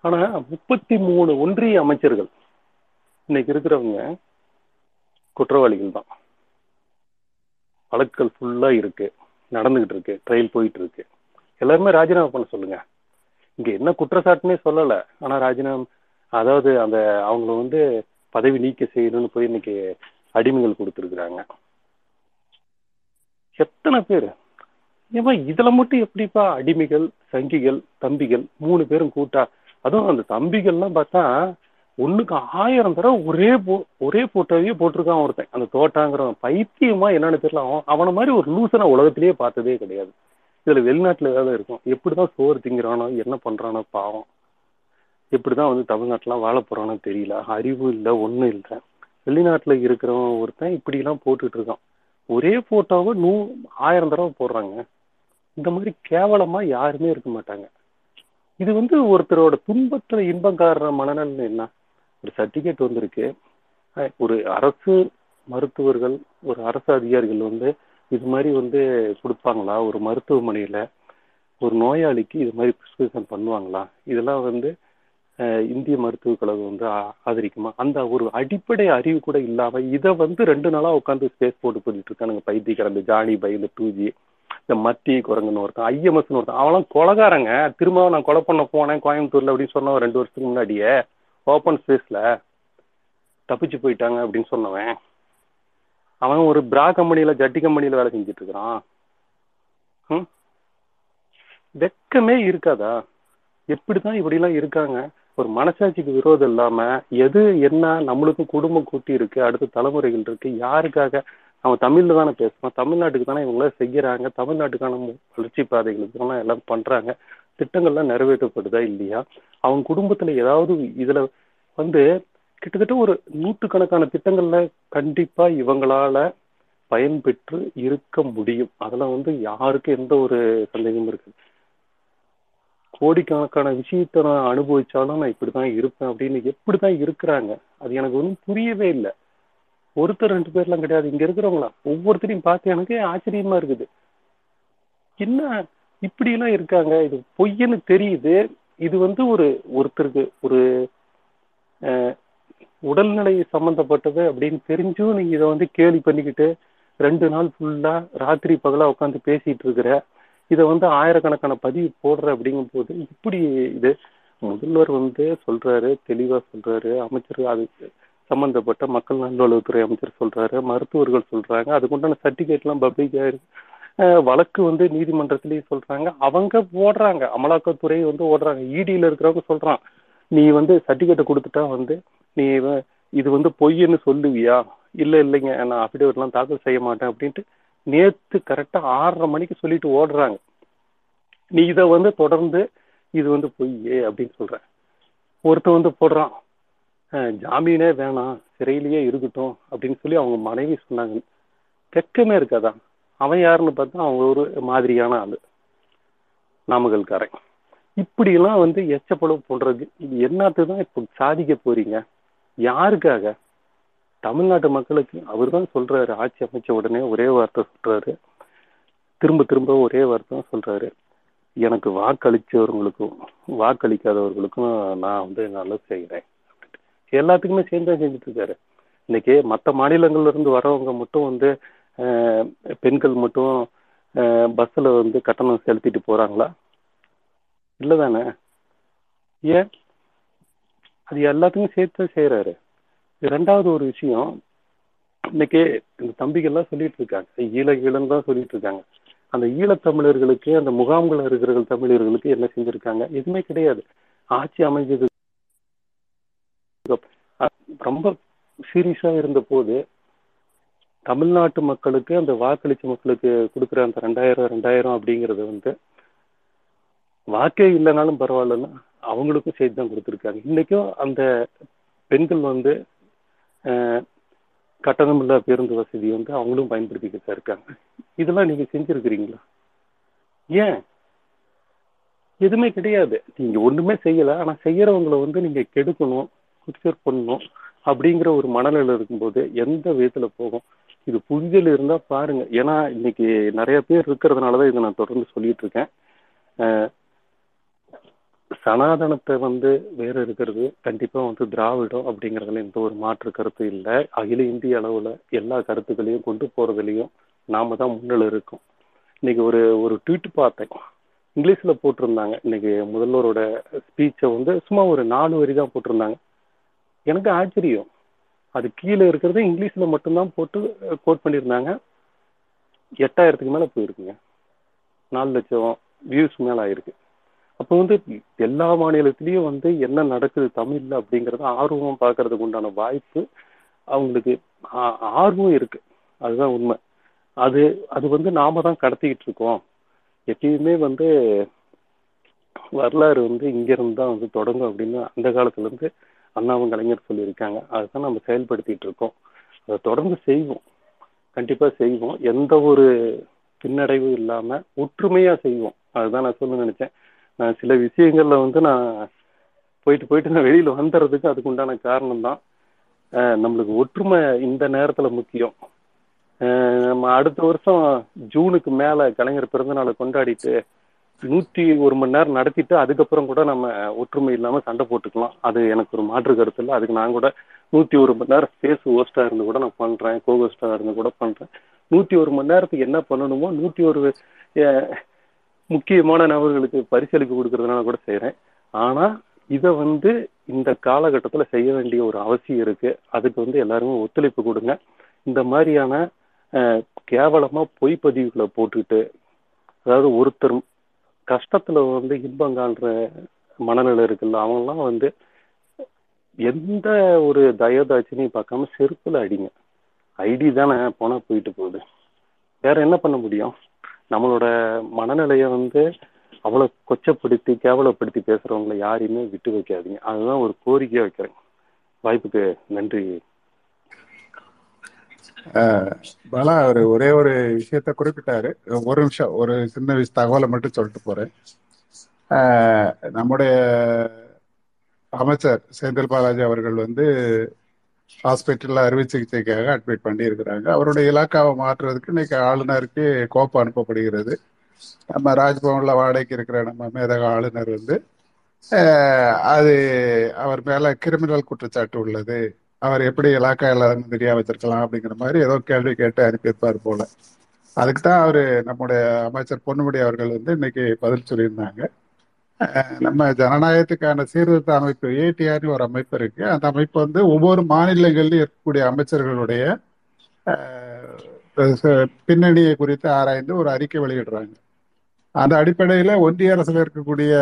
ஆனா முப்பத்தி மூணு ஒன்றிய அமைச்சர்கள் இன்னைக்கு இருக்கிறவங்க குற்றவாளிகள் தான். வழக்குகள் ஃபுல்லா இருக்கு நடந்துகிட்டு இருக்கு ட்ரையல் போயிட்டு இருக்கு. எல்லாருமே ராஜினாமா பண்ண சொல்லுங்க. இங்க என்ன குற்றச்சாட்டுன்னே சொல்லல. ஆனா ராஜினாமா அதாவது அந்த அவங்கள வந்து பதவி நீக்க செய்யணும்னு போய் இன்னைக்கு அடிமைகள் கொடுத்துருக்குறாங்க. எத்தனை பேர்? ஏமா இதுல மட்டும் எப்படிப்பா அடிமைகள் சங்கிகள் தம்பிகள் மூணு பேரும் கூட்டா? அதுவும் அந்த தம்பிகள்லாம் பார்த்தா ஒண்ணுக்கு ஆயிரம் தடவை ஒரே போ ஒரே போட்டோவையே போட்டிருக்கான் ஒருத்தன். அந்த தோட்டாங்கிறவன் பைத்தியமா என்னன்னு தெரியல. அவன் அவனை மாதிரி ஒரு லூசனை உலகத்திலேயே பார்த்ததே கிடையாது. இதுல வெளிநாட்டுல ஏதாவது இருக்கும். எப்படிதான் சோறு திங்கிறானோ என்ன பண்றானோ பாவம். எப்படிதான் வந்து தமிழ்நாட்டுலாம் வாழ போறானோ தெரியல. அறிவு இல்லை ஒண்ணும் இல்லை. வெளிநாட்டுல இருக்கிறவன் ஒருத்தன் இப்படி எல்லாம் போட்டுட்டு இருக்கான். ஒரே போட்டோவை நூ ஆயிரம் தடவை போடுறாங்க. இந்த மாதிரி கேவலமா யாருமே இருக்க மாட்டாங்க. இது வந்து ஒருத்தரோட துன்பத்துல இன்பம் காரண மனநலன் என்ன? ஒரு சர்டிபிகேட் வந்திருக்கு. ஒரு அரசு மருத்துவர்கள் ஒரு அரசு அதிகாரிகள் வந்து இது மாதிரி வந்து கொடுப்பாங்களா? ஒரு மருத்துவமனையில ஒரு நோயாளிக்கு இது மாதிரி ப்ரிஸ்கிரிப்ஷன் பண்ணுவாங்களா? இதெல்லாம் வந்து இந்திய மருத்துவக் கழகம் வந்து ஆதரிக்குமா? அந்த ஒரு அடிப்படை அறிவு கூட இல்லாம இதை வந்து ரெண்டு நாளா உட்காந்து ஸ்பேஸ் போட்டு போட்டுட்டு இருக்கானுங்க பைத்தியக்கார இந்த ஜானி பை இந்த டூ ஜி இந்த மத்தி குரங்குன்னு ஒருத்தன் ஐஎம்எஸ்னு ஒருத்தன். அவெல்லாம் கொலகாரங்க. திரும்ப நான் கொலை பண்ண போனேன் கோயம்புத்தூர்ல அப்படின்னு சொன்ன ரெண்டு வருஷத்துக்கு முன்னாடியே. ஓப்பன் ஸ்பேஸ்ல தப்பிச்சு போயிட்டாங்க அப்படின்னு சொன்னவன். அவன் ஒரு பிரா கம்பெனியில ஜட்டி கம்பெனியில வேலை செஞ்சுட்டு இருக்கிறான். ம்? வெக்கமே இருக்காதா? எப்படிதான் இப்படிலாம் இருக்காங்க? ஒரு மனசாட்சிக்கு விரோதம் இல்லாம எது என்ன நம்மளுக்கும் குடும்பம் கூட்டி இருக்கு அடுத்த தலைமுறைகள் இருக்கு யாருக்காக? அவன் தமிழ்ல தானே பேசுவான் தமிழ்நாட்டுக்கு தானே இவங்கள செய்யறாங்க. தமிழ்நாட்டுக்கான வளர்ச்சி பாதைகளுக்கு எல்லாம் பண்றாங்க. திட்டங்கள்லாம் நிறைவேற்றப்படுதா இல்லையா? அவங்க குடும்பத்துல ஏதாவது இதுல வந்து கிட்டத்தட்ட ஒரு நூற்றுக்கணக்கான திட்டங்கள்ல கண்டிப்பா இவங்களால பயன்பெற்று இருக்க முடியும். அதுல வந்து யாருக்கும் எந்த ஒரு சந்தேகமும் இருக்கு கோடிக்கணக்கான விஷயத்த நான் அனுபவிச்சாலும் நான் இப்படிதான் இருப்பேன் அப்படின்னு எப்படிதான் இருக்கிறாங்க? அது எனக்கு ஒன்றும் புரியவே இல்லை. ஒருத்தர் ரெண்டு பேர்லாம் கிடையாது. இங்க இருக்கிறவங்களா? ஒவ்வொருத்தரையும் பார்த்து எனக்கு ஆச்சரியமா இருக்குது. என்ன இப்படி எல்லாம் இருக்காங்க? இது பொய்ன்னு தெரியுது. இது வந்து ஒரு ஒருத்தருக்கு ஒரு உடல்நிலை சம்பந்தப்பட்டது அப்படின்னு தெரிஞ்சும் நீங்க இதை வந்து கேலி பண்ணிக்கிட்டு ரெண்டு நாள் ஃபுல்லா ராத்திரி பகலா உட்காந்து பேசிட்டு இருக்கிற இதை வந்து ஆயிரக்கணக்கான பதிவு போடுற அப்படிங்கும் போது இப்படி இது முதல்வர் வந்து சொல்றாரு தெளிவா சொல்றாரு அமைச்சர் அது சம்பந்தப்பட்ட மக்கள் நல்வாழ்வுத்துறை அமைச்சர் சொல்றாரு மருத்துவர்கள் சொல்றாங்க அதுக்குண்டான சர்டிபிகேட் எல்லாம் பப்ளிக் ஆயிருக்கு வழக்கு வந்து நீதிமன்றத்திலேயே சொல்றாங்க. அவங்க ஓடுறாங்க அமலாக்கத்துறை வந்து ஓடுறாங்க இடியில இருக்கிறவங்க சொல்றான் நீ வந்து சர்டிபிகேட்டை கொடுத்துட்டா வந்து நீ இது வந்து பொய்ன்னு சொல்லுவியா? இல்ல இல்லைங்க நான் affidavit எல்லாம் தாக்கல் செய்ய மாட்டேன் அப்படின்ட்டு நேத்து கரெக்டா ஆறரை மணிக்கு சொல்லிட்டு ஓடுறாங்க. நீ இதை வந்து தொடர்ந்து இது வந்து பொய் அப்படின்னு சொல்ற. ஒருத்தன் வந்து போடுறான் ஜாமீனே வேணாம் சிறையிலேயே இருக்கட்டும் அப்படின்னு சொல்லி அவங்க மனைவி சொன்னாங்க. வெக்கமே இருக்காதான் அவன் யாருன்னு பார்த்தா அவங்க ஒரு மாதிரியான ஆளு நாமக்கல்காரன். இப்படியெல்லாம் வந்து எச்சப்பளவு போடுறது இது என்னத்துக்கு தான் இப்போ சாதிக்க போறீங்க? யாருக்காக? தமிழ்நாட்டு மக்களுக்கு அவர் தான் சொல்றாரு. ஆட்சி அமைச்ச உடனே ஒரே வார்த்தை சொல்றாரு. திரும்ப திரும்ப ஒரே வார்த்தை தான் சொல்றாரு. எனக்கு வாக்களிச்சவர்களுக்கும் வாக்களிக்காதவர்களுக்கும் நான் வந்து நல்லது செய்கிறேன். எல்லாத்துக்குமே சேர்ந்து தான் செஞ்சுட்டு இருக்காரு. இன்னைக்கு மற்ற மாநிலங்கள்ல இருந்து வரவங்க மட்டும் வந்து பெண்கள் மட்டும் பஸ்ஸில் வந்து கட்டணம் செலுத்திட்டு போறாங்களா? இல்லை தானே ஏன்? அது எல்லாத்துக்கும் சேர்த்து தான் ரெண்டாவது ஒரு விஷயம் இன்னைக்கு இந்த தம்பிகள்லாம் சொல்லிட்டு இருக்காங்க. ஈழ ஈழம் தான் சொல்லிட்டு இருக்காங்க. அந்த ஈழத்தமிழர்களுக்கு அந்த முகாம்கள் இருக்கிற தமிழர்களுக்கு என்ன செஞ்சிருக்காங்க? எதுவுமே கிடையாது. ஆட்சி அமைஞ்சது ரொம்ப சீரியஸா இருந்த போது தமிழ்நாட்டு மக்களுக்கு அந்த வாக்களிச்ச மக்களுக்கு கொடுக்குற அந்த ரெண்டாயிரம் ரெண்டாயிரம் அப்படிங்கறது வந்து வாக்கே இல்லைனாலும் பரவாயில்லன்னா அவங்களுக்கும் சேர்த்து தான் கொடுத்துருக்காங்க. இன்னைக்கும் அந்த பெண்கள் வந்து கட்டணம் கட்டணமில்லா பேருந்து வசதி வந்து அவங்களும் பயன்படுத்திக்கிட்டு தான் இருக்காங்க. இதெல்லாம் நீங்க செஞ்சிருக்கிறீங்களா? ஏன்? எதுவுமே கிடையாது. நீங்க ஒண்ணுமே செய்யல. ஆனா செய்யறவங்களை வந்து நீங்க கெடுக்கணும் குடிசர் பண்ணணும் அப்படிங்கிற ஒரு மனநிலை இருக்கும்போது எந்த விதத்துல போகும்? இது புரிதல் இருந்தா பாருங்க. ஏன்னா இன்னைக்கு நிறைய பேர் இருக்கிறதுனாலதான் இதை நான் தொடர்ந்து சொல்லிட்டு இருக்கேன். சனாதனத்தை வந்து வேறு இருக்கிறது கண்டிப்பாக வந்து திராவிடம் அப்படிங்கிறதுல எந்த ஒரு மாற்று கருத்து இல்லை. அகில இந்திய அளவில் எல்லா கருத்துக்களையும் கொண்டு போகிறதுலையும் நாம தான் முன்னில் இருக்கோம். இன்னைக்கு ஒரு ஒரு ட்வீட் பார்த்தேன். இங்கிலீஷில் போட்டிருந்தாங்க. இன்னைக்கு முதல்வரோட ஸ்பீச்சை வந்து சும்மா ஒரு நாலு வரி தான் போட்டிருந்தாங்க. எனக்கு ஆச்சரியம். அது கீழே இருக்கிறது இங்கிலீஷில் மட்டும்தான் போட்டு கோட் பண்ணியிருந்தாங்க. எட்டாயிரத்துக்கு மேலே போயிருக்குங்க. நாலு லட்சம் வியூஸ் மேலே ஆயிருக்கு. அப்போ வந்து எல்லா மாநிலத்திலயும் வந்து என்ன நடக்குது தமிழ்ல அப்படிங்கறத ஆர்வம் பார்க்கறதுக்கு உண்டான வாய்ப்பு அவங்களுக்கு ஆ- ஆர்வம் இருக்கு. அதுதான் உண்மை. அது அது வந்து நாம தான் கடத்திக்கிட்டு இருக்கோம். எப்பயுமே வந்து வரலாறு வந்து இங்கிருந்து தான் வந்து தொடங்கும் அப்படின்னு அந்த காலத்துல இருந்து அண்ணாவும் கலைஞர் சொல்லியிருக்காங்க. அதுதான் நம்ம செயல்படுத்திட்டு இருக்கோம். அதை தொடர்ந்து செய்வோம். கண்டிப்பா செய்வோம். எந்த ஒரு பின்னடைவும் இல்லாம ஒற்றுமையா செய்வோம். அதுதான் நான் சொல்ல நினைச்சேன். நான் சில விஷயங்கள்ல வந்து நான் போயிட்டு போயிட்டு நான் வெளியில வந்துடுறதுக்கு அதுக்கு உண்டான காரணம் தான் நம்மளுக்கு ஒற்றுமை இந்த நேரத்துல முக்கியம். நம்ம அடுத்த வருஷம் ஜூனுக்கு மேல கலைஞர் பிறந்தநாளை கொண்டாடிட்டு நூத்தி ஒரு மணி நேரம் நடத்திட்டு அதுக்கப்புறம் கூட நம்ம ஒற்றுமை இல்லாம சண்டை போட்டுக்கலாம். அது எனக்கு ஒரு மாற்று கருத்து இல்லை. அதுக்கு நான் கூட நூத்தி ஒரு மணி நேரம் ஸ்பேஸ் ஹோஸ்டா இருந்து கூட நான் பண்றேன். கோ ஹோஸ்டா இருந்து கூட பண்றேன். நூத்தி ஒரு மணி நேரத்துக்கு என்ன பண்ணணுமோ நூத்தி ஒரு முக்கியமான நபர்களுக்கு பரிசளிப்பு கொடுக்கறதுனால கூட செய்யறேன் ஆனா இதை வந்து இந்த காலகட்டத்தில் செய்ய வேண்டிய ஒரு அவசியம் இருக்கு. அதுக்கு வந்து எல்லாருமே ஒத்துழைப்பு கொடுங்க. இந்த மாதிரியான கேவலமா பொய் பதிவுகளை போட்டுக்கிட்டு அதாவது ஒருத்தர் கஷ்டத்துல வந்து இன்பம் காண்ற மனநிலை இருக்குல்ல அவங்கெல்லாம் வந்து எந்த ஒரு தயதாட்சினையும் பார்க்காம செருப்புல அடிங்க. ஐடி தானே போனா போயிட்டு போகுது. வேற என்ன பண்ண முடியும்? நம்மளோட மனநிலையை வந்து அவ்வளவு கொச்சப்படுத்தி கேவலப்படுத்தி பேசுறவங்களை யாரையுமே விட்டு வைக்காதீங்க. அதுதான் ஒரு கோரிக்கையா வைக்கிறேன். வாய்ப்புக்கு நன்றி. பாலா அவர் ஒரே ஒரு விஷயத்த குறிப்பிட்டாரு. ஒரு நிமிஷம் ஒரு சின்ன விஷ தகவலை மட்டும் சொல்லிட்டு போறேன். நம்முடைய அமைச்சர் செந்தில் பாலாஜி அவர்கள் வந்து ஹாஸ்பிட்டல்ல அறுவை சிகிச்சைக்காக அட்மிட் பண்ணியிருக்கிறாங்க. அவருடைய இலாக்காவை மாற்றுறதுக்கு இன்னைக்கு ஆளுநருக்கு கோப்பம் அனுப்பப்படுகிறது. நம்ம ராஜ்பவன்ல வாடகைக்கு இருக்கிற நம்ம மேதக ஆளுநர் வந்து அது அவர் மேல கிரிமினல் குற்றச்சாட்டு உள்ளது. அவர் எப்படி இலாக்கா எல்லாரும் தெரியாம வச்சிருக்கலாம் அப்படிங்கிற மாதிரி ஏதோ கேள்வி கேட்டு அனுப்பியிருப்பார் போல. அதுக்கு தான் அவர் நம்முடைய அமைச்சர் பொன்முடி அவர்கள் வந்து இன்னைக்கு பதில் சொல்லியிருந்தாங்க. நம்ம ஜனநாயகத்துக்கான சீர்திருத்த அமைப்பு ஏடிஆர்னு ஒரு அமைப்பு இருக்கு. அந்த அமைப்பு வந்து ஒவ்வொரு மாநிலங்களிலும் இருக்கக்கூடிய அமைச்சர்களுடைய பின்னணியை குறித்து ஆராய்ந்து ஒரு அறிக்கை வெளியிடுறாங்க. அந்த அடிப்படையில ஒன்றிய அரசுல இருக்கக்கூடிய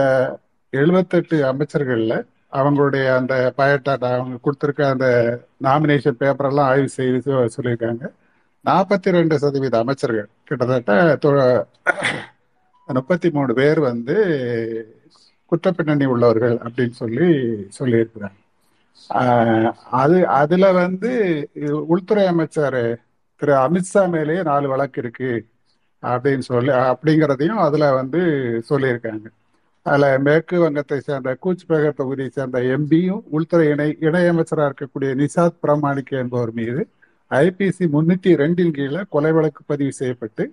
எழுபத்தெட்டு அமைச்சர்கள்ல அவங்களுடைய அந்த பயோடாட்டா அவங்க கொடுத்துருக்க அந்த நாமினேஷன் பேப்பர் எல்லாம் ஆய்வு செய்து சொல்லியிருக்காங்க. நாற்பத்தி ரெண்டு சதவீத அமைச்சர்கள் கிட்டத்தட்ட முப்பத்தி மூணு பேர் வந்து குற்றப்பின்னணி உள்ளவர்கள் அப்படின்னு சொல்லி சொல்லியிருக்கிறாங்க. அது அதுல வந்து உள்துறை அமைச்சர் திரு அமித்ஷா மேலேயே நாலு வழக்கு இருக்கு அப்படின்னு சொல்லி அப்படிங்கிறதையும் அதுல வந்து சொல்லியிருக்காங்க. அதுல மேற்கு வங்கத்தை சேர்ந்த கூச்பேகர் தொகுதியை சேர்ந்த எம்பியும் உள்துறை இணை இணையமைச்சராக இருக்கக்கூடிய நிசாத் பிரமாணிக்க என்பவர் மீது ஐபிசி முன்னூத்தி ரெண்டின் கீழே கொலை வழக்கு பதிவு செய்யப்பட்டு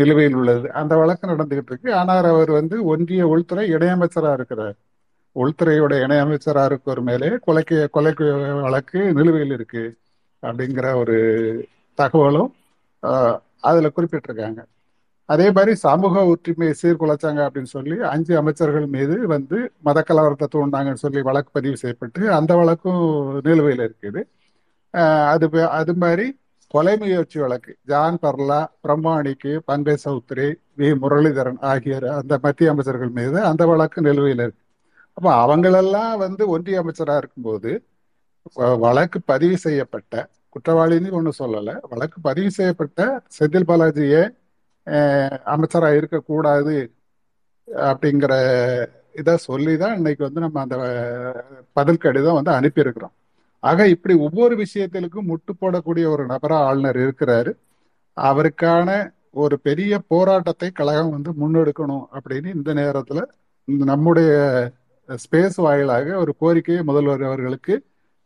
நிலுவையில் உள்ளது. அந்த வழக்கு நடந்துகிட்டு இருக்கு. ஆனால் அவர் வந்து ஒன்றிய உள்துறை இணையமைச்சரா இருக்கிறார். உள்துறையோட இணையமைச்சரா இருக்கிற மேலே கொலைக்கு கொலைக்கு வழக்கு நிலுவையில் இருக்கு அப்படிங்கிற ஒரு தகவலும் அதில் அதுல குறிப்பிட்டிருக்காங்க. அதே மாதிரி சமூக ஒற்றுமையை சீர்குலைச்சாங்க அப்படின்னு சொல்லி அஞ்சு அமைச்சர்கள் மீது வந்து மத கலவரத்தை தூண்டாங்கன்னு சொல்லி வழக்கு பதிவு செய்யப்பட்டு அந்த வழக்கும் நிலுவையில் இருக்குது. அது அது மாதிரி கொலை முயற்சி வழக்கு. ஜான் பர்லா பிரம்மாணிக்கு பங்கஜ் சௌத்ரி வி. முரளிதரன் ஆகியோர் அந்த மத்திய அமைச்சர்கள் மீது அந்த வழக்கு நிலுவையில் இருக்கு. அப்போ அவங்களெல்லாம் வந்து ஒன்றிய அமைச்சராக இருக்கும்போது வழக்கு பதிவு செய்யப்பட்ட குற்றவாளின்னு ஒன்றும் சொல்லலை வழக்கு பதிவு செய்யப்பட்ட செந்தில் பாலாஜியே அமைச்சராக இருக்கக்கூடாது அப்படிங்கிற இதை சொல்லி தான் இன்னைக்கு வந்து நம்ம அந்த பதில் கடிதம் வந்து அனுப்பியிருக்கிறோம். ஆக இப்படி ஒவ்வொரு விஷயத்திற்கும் முட்டு போடக்கூடிய ஒரு நபரா ஆளுநர் இருக்கிறாரு. அவருக்கான ஒரு பெரிய போராட்டத்தை கழகம் வந்து முன்னெடுக்கணும் அப்படின்னு இந்த நேரத்துல நம்முடைய ஸ்பேஸ் வாயிலாக ஒரு கோரிக்கையை முதல்வர் அவர்களுக்கு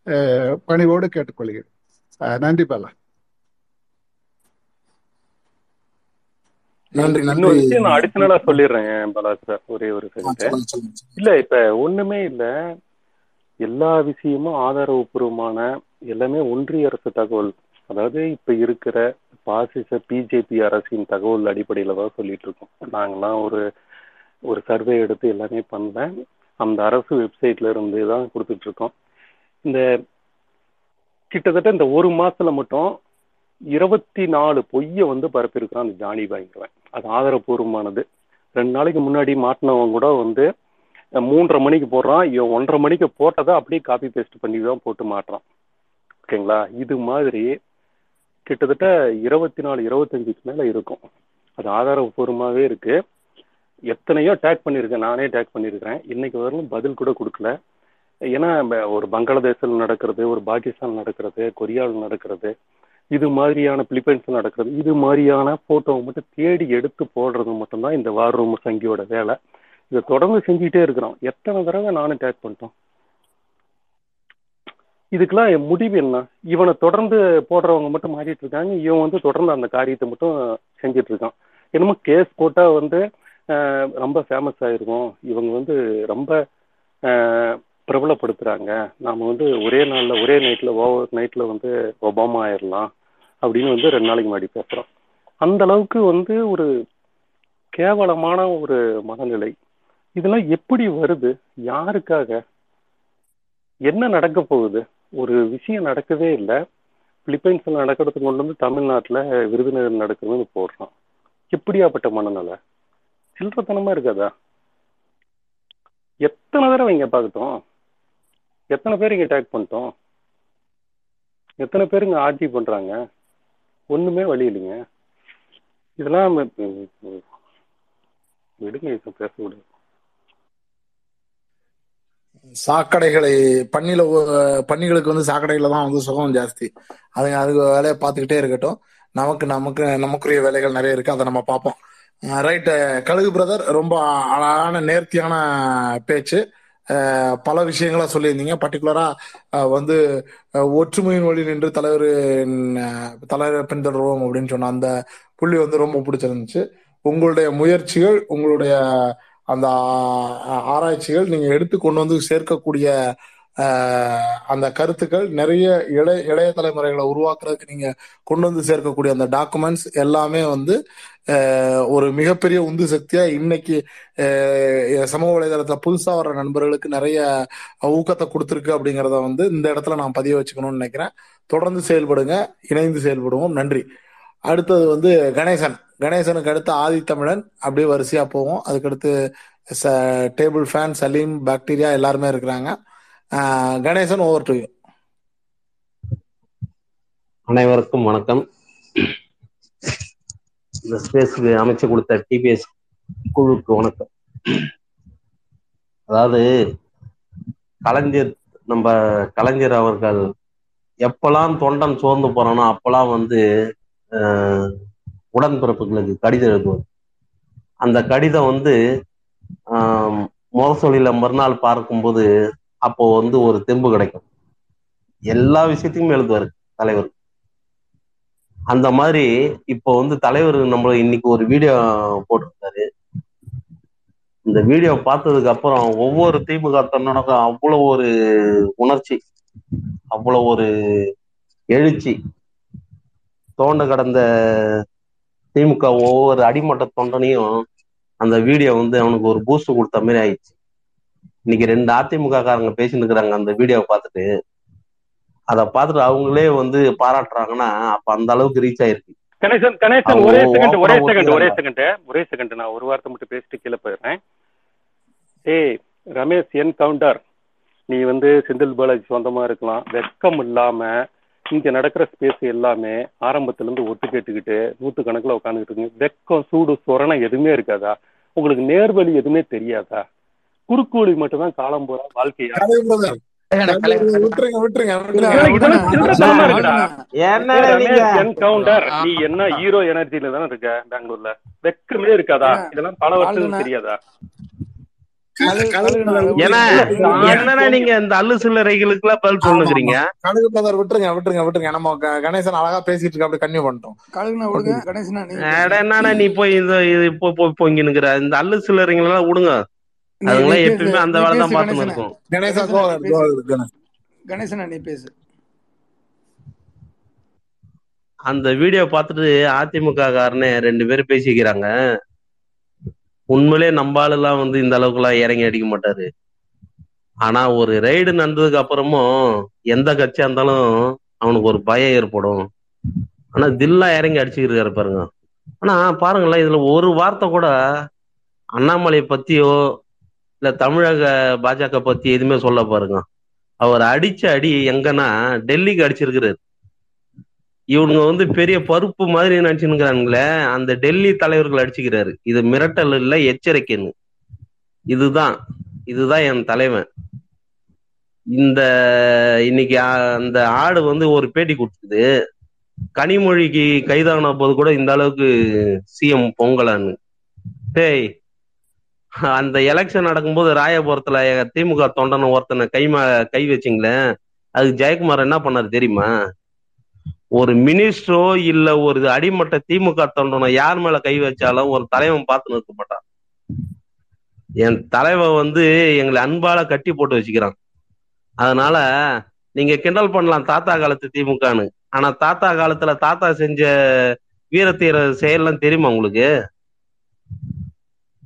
அஹ், பணிவோடு கேட்டுக்கொள்கிறேன். நன்றி பாலா. நன்றி நன்றி. இன்னொரு விஷயம் நான் அடிஷனலா சொல்லிடுறேன் பாலா சார் ஒரே ஒரு. இல்ல இப்ப ஒண்ணுமே இல்ல. எல்லா விஷயமும் ஆதாரபூர்வமான எல்லாமே ஒன்றிய அரசு தகவல். அதாவது இப்ப இருக்கிற பாசிச பிஜேபி அரசின் தகவல் அடிப்படையில தான் சொல்லிட்டு இருக்கோம். நாங்கெல்லாம் ஒரு ஒரு சர்வே எடுத்து எல்லாமே பண்ணேன் அந்த அரசு வெப்சைட்ல இருந்து தான் கொடுத்துட்டு இருக்கோம். இந்த கிட்டத்தட்ட இந்த ஒரு மாசத்துல மட்டும் இருபத்தி நாலு பொய்ய வந்து பரப்பியிருக்கிறான் அந்த ஜானி பாய்ங்கிறவன் அது ஆதாரபூர்வமானது ரெண்டு நாளைக்கு முன்னாடி மாட்டினவங்க கூட வந்து மூன்றரை மணிக்கு போடுறான். இவன் ஒன்றரை மணிக்கு போட்டதை அப்படியே காப்பி பேஸ்ட் பண்ணி தான் போட்டு மாட்டுறான். ஓகேங்களா இது மாதிரி கிட்டத்தட்ட இருபத்தி நாலு இருபத்தஞ்சுக்கு மேலே இருக்கும். அது ஆதாரபூர்வமாகவே இருக்கு. எத்தனையோ டேக் பண்ணியிருக்கேன். நானே டேக் பண்ணியிருக்கிறேன். இன்னைக்கு வரலும் பதில் கூட கொடுக்கல. ஏன்னா ஒரு பங்களாதேஷில் நடக்கிறது ஒரு பாகிஸ்தான் நடக்கிறது கொரியாவில் நடக்கிறது இது மாதிரியான பிலிப்பைன்ஸ்ல நடக்கிறது இது மாதிரியான போட்டோவை மட்டும் தேடி எடுத்து போடுறது மட்டும்தான் இந்த வார் ரூம் சங்கியோட வேலை. இதை தொடர்ந்து செஞ்சுக்கிட்டே இருக்கிறோம். எத்தனை தடவை நானும் டேக் பண்ணிட்டோம். இதுக்கெல்லாம் என் முடிவு என்ன? இவனை தொடர்ந்து போடுறவங்க மட்டும் மாறிட்டு இருக்காங்க. இவன் வந்து தொடர்ந்து அந்த காரியத்தை மட்டும் செஞ்சுட்டு இருக்கான். என்னமோ கேஸ் போட்டா வந்து ரொம்ப ஃபேமஸ் ஆயிருக்கும் இவங்க வந்து ரொம்ப பிரபலப்படுத்துறாங்க. நாம வந்து ஒரே நாள்ல ஒரே நைட்ல ஓவர் நைட்ல வந்து ஒபாமா ஆயிடலாம் அப்படின்னு வந்து ரெண்டு நாளைக்கு முன்னாடி பேசுறோம். அந்த அளவுக்கு வந்து ஒரு கேவலமான ஒரு மனநிலை. இதெல்லாம் எப்படி வருது? யாருக்காக? என்ன நடக்க போகுது? ஒரு விஷயம் நடக்கவே இல்லை. பிலிப்பைன்ஸ்ல நடக்கிறது கொண்டு வந்து தமிழ்நாட்டுல விருதுநகர் நடக்கணும்னு போடுறான். எப்படியாப்பட்ட மனநிலை? சில்லறத்தனமா இருக்காதா? எத்தனை தடவை இங்க பார்த்துட்டோம் எத்தனை பேர் இங்க டேக் பண்ணிட்டோம். எத்தனை பேர் இங்க ஆட்சி பண்றாங்க? ஒண்ணுமே வழி இல்லைங்க. இதெல்லாம் விடுங்க பேச விடுங்க. சாக்கடைகளை பண்ணில பண்ணிகளுக்கு பன்னிகளுக்கு வந்து சாக்கடையில தான் வந்து சுகம் ஜாஸ்தி. அதுங்க அதுக்கு வேலையை பார்த்துக்கிட்டே இருக்கட்டும். நமக்கு நமக்கு நமக்குரிய வேலைகள் நிறைய இருக்கு. அதை நம்ம பார்ப்போம். ரைட் கழுகு பிரதர் ரொம்ப அழகான நேர்த்தியான பேச்சு. பல விஷயங்களா சொல்லியிருந்தீங்க. பர்டிகுலரா வந்து ஒற்றுமையின் வழி நின்று தலைவர் தலைவரை பின்தொடர்வோம் அப்படின்னு சொன்ன அந்த புள்ளி வந்து ரொம்ப பிடிச்சிருந்துச்சு. உங்களுடைய முயற்சிகள் உங்களுடைய அந்த ஆராய்ச்சிகள் நீங்க எடுத்து கொண்டு வந்து சேர்க்கக்கூடிய அந்த கருத்துக்கள் நிறைய இளைய இளைய தலைமுறைகளை உருவாக்குறதுக்கு நீங்க கொண்டு வந்து சேர்க்கக்கூடிய அந்த டாக்குமெண்ட்ஸ் எல்லாமே வந்து ஒரு மிகப்பெரிய உந்து சக்தியா இன்னைக்கு சமூக வலைதளத்துல புதுசா வர நண்பர்களுக்கு நிறைய ஊக்கத்தை கொடுத்துருக்கு அப்படிங்கிறத வந்து இந்த இடத்துல நான் பதிய வச்சுக்கணும்னு நினைக்கிறேன். தொடர்ந்து செயல்படுங்க இணைந்து செயல்படுவோம். நன்றி. அடுத்தது வந்து கணேசன். கணேசனுக்கு அடுத்து ஆதித்தமிழன். அப்படியே வரிசையா போவோம் அதுக்கடுத்து டேபிள் ஃபேன் சலீம் பாக்டீரியா எல்லாருமே இருக்கிறாங்க. கணேசன் ஓவர் டு அனைவருக்கும் வணக்கம். இந்த ஸ்பேஸ்க்கு அமைச்சு கொடுத்த டிபிஎஸ் குழுவுக்கு வணக்கம். அதாவது கலைஞர் நம்ம கலைஞர் அவர்கள் எப்பெல்லாம் தொண்டன் சோர்ந்து போறானோ அப்பெல்லாம் வந்து உடன்பிறப்புகளுக்கு கடிதம் எழுதுவது. அந்த கடிதம் வந்து ஆஹ், முரசொலியில மறுநாள் பார்க்கும்போது அப்போ வந்து ஒரு தெம்பு கிடைக்கும். எல்லா விஷயத்தையும் எழுதுவார் தலைவர். அந்த மாதிரி இப்போ வந்து தலைவர் நம்ம இன்னைக்கு ஒரு வீடியோ போட்டிருந்தாரு இந்த வீடியோ பார்த்ததுக்கு அப்புறம் ஒவ்வொரு திமுக தன்னோட அவ்வளவு ஒரு உணர்ச்சி அவ்வளவு ஒரு எழுச்சி. தோண்ட கடந்த திமுக ஒவ்வொரு அடிமட்ட தொண்டனையும் அந்த வீடியோ வந்து அவனுக்கு ஒரு பூஸ்ட் கொடுத்த மாதிரி ஆயிடுச்சு. இன்னைக்கு ரெண்டு அதிமுக காரங்க பேசிட்டு இருக்கிறாங்க அந்த வீடியோவை பார்த்துட்டு. அதை பார்த்துட்டு அவங்களே வந்து பாராட்டுறாங்கன்னா அப்ப அந்த அளவுக்கு ரீச் ஆயிருக்கு. கணேசன் கணேசன் ஒரே செகண்ட் ஒரே செகண்ட் ஒரே. செகண்ட் ஒரே செகண்ட் நான் ஒரு வார்த்தை மட்டும் பேசிட்டு கீழே போயிடுறேன். ஏய் ரமேஷ் என் கவுண்டர் நீ வந்து செந்தில் பாலாஜி சொந்தமா இருக்கலாம். வெக்கம் இல்லாம இங்க நடக்கிற ஸ்பேஸ் எல்லாமே ஆரம்பத்துல இருந்து ஒட்டு கேட்டுக்கிட்டு நூத்து கணக்குல உட்காந்துக்கிட்டு இருக்கீங்க. வெக்கம் சூடு சொரணம் எதுவுமே இருக்காதா? உங்களுக்கு நேர்வழி எதுவுமே தெரியாதா? குறுக்கு வழி மட்டும்தான் காலம் போற வாழ்க்கையா? நீ என்ன ஹீரோ எனர்ஜில தானே இருக்க பெங்களூர்ல. வெக்கமே இருக்காதா? இதெல்லாம் பல வருஷத்துக்கு தெரியாதா? என்னன்னா நீங்க இந்த அல்லு சில்லறைகளுக்கு எல்லாம் பதில் கழுகு பிரதர் விட்டுருங்க விட்டுருங்க விட்டுருங்க. நம்ம கணேசன் அழகா பேசிட்டு இருக்க அப்படி கன்னியூ பண்ணிட்டோம். கழுகுனா விடுங்க கணேசனா நீ போய் இந்த இது இப்போ போய் பொங்கி நிக்கிற இந்த அல்லு சில்லறைங்க எல்லாம் விடுங்க பேசு எப்பயுமே அந்த வேலை தான் இருக்கும். கணேசா. கணேசனா நீ பேசு. அந்த வீடியோ பார்த்துட்டு அதிமுக காரனே ரெண்டு பேரும் பேசிக்கிறாங்க. உண்மையிலே நம்பாலெல்லாம் வந்து இந்த அளவுக்கு எல்லாம் இறங்கி அடிக்க மாட்டாரு. ஆனா ஒரு ரைடு நடந்ததுக்கு அப்புறமும் எந்த கட்சியா இருந்தாலும் அவனுக்கு ஒரு பயம் ஏற்படும். ஆனா தில்லா இறங்கி அடிச்சுக்கிட்டு பாருங்க. ஆனா பாருங்களேன் இதுல ஒரு வார்த்தை கூட அண்ணாமலை பத்தியோ இல்ல தமிழக பாஜக பத்தி எதுவுமே சொல்ல பாருங்க. அவர் அடிச்ச அடி எங்கன்னா டெல்லிக்கு அடிச்சிருக்கிறாரு. இவனுங்க வந்து பெரிய பருப்பு மாதிரி நினைச்சுக்கிறானுங்களே அந்த டெல்லி தலைவர்கள் அடிச்சுக்கிறாரு. இது மிரட்டல் இல்ல எச்சரிக்கைன்னு. இதுதான். இதுதான் என் தலைவன். இந்த இன்னைக்கு அந்த ஆடு வந்து ஒரு பேட்டி கொடுத்தது கனிமொழிக்கு கைதான போது கூட இந்த அளவுக்கு சிஎம் பொங்கலான்னு. டேய் அந்த எலெக்ஷன் நடக்கும்போது ராயபுரத்துல திமுக தொண்டனை ஒருத்தனை கை மா கை வச்சிங்களேன். அதுக்கு ஜெயக்குமார் என்ன பண்ணாரு தெரியுமா? ஒரு மினிஸ்டரோ இல்ல ஒரு அடிமட்ட திமுக தொண்டனோ யார் மேல கை வச்சாலும் ஒரு தலைவன் பார்த்து நிறுத்த மாட்டான். என் தலைவன் வந்து எங்களை அன்பால கட்டி போட்டு வச்சுக்கிறான். அதனால நீங்க கிண்டல் பண்ணலாம் தாத்தா காலத்து திமுகன்னு. ஆனா தாத்தா காலத்துல தாத்தா செஞ்ச வீரத்தீர செயல்லாம் தெரியுமா உங்களுக்கு?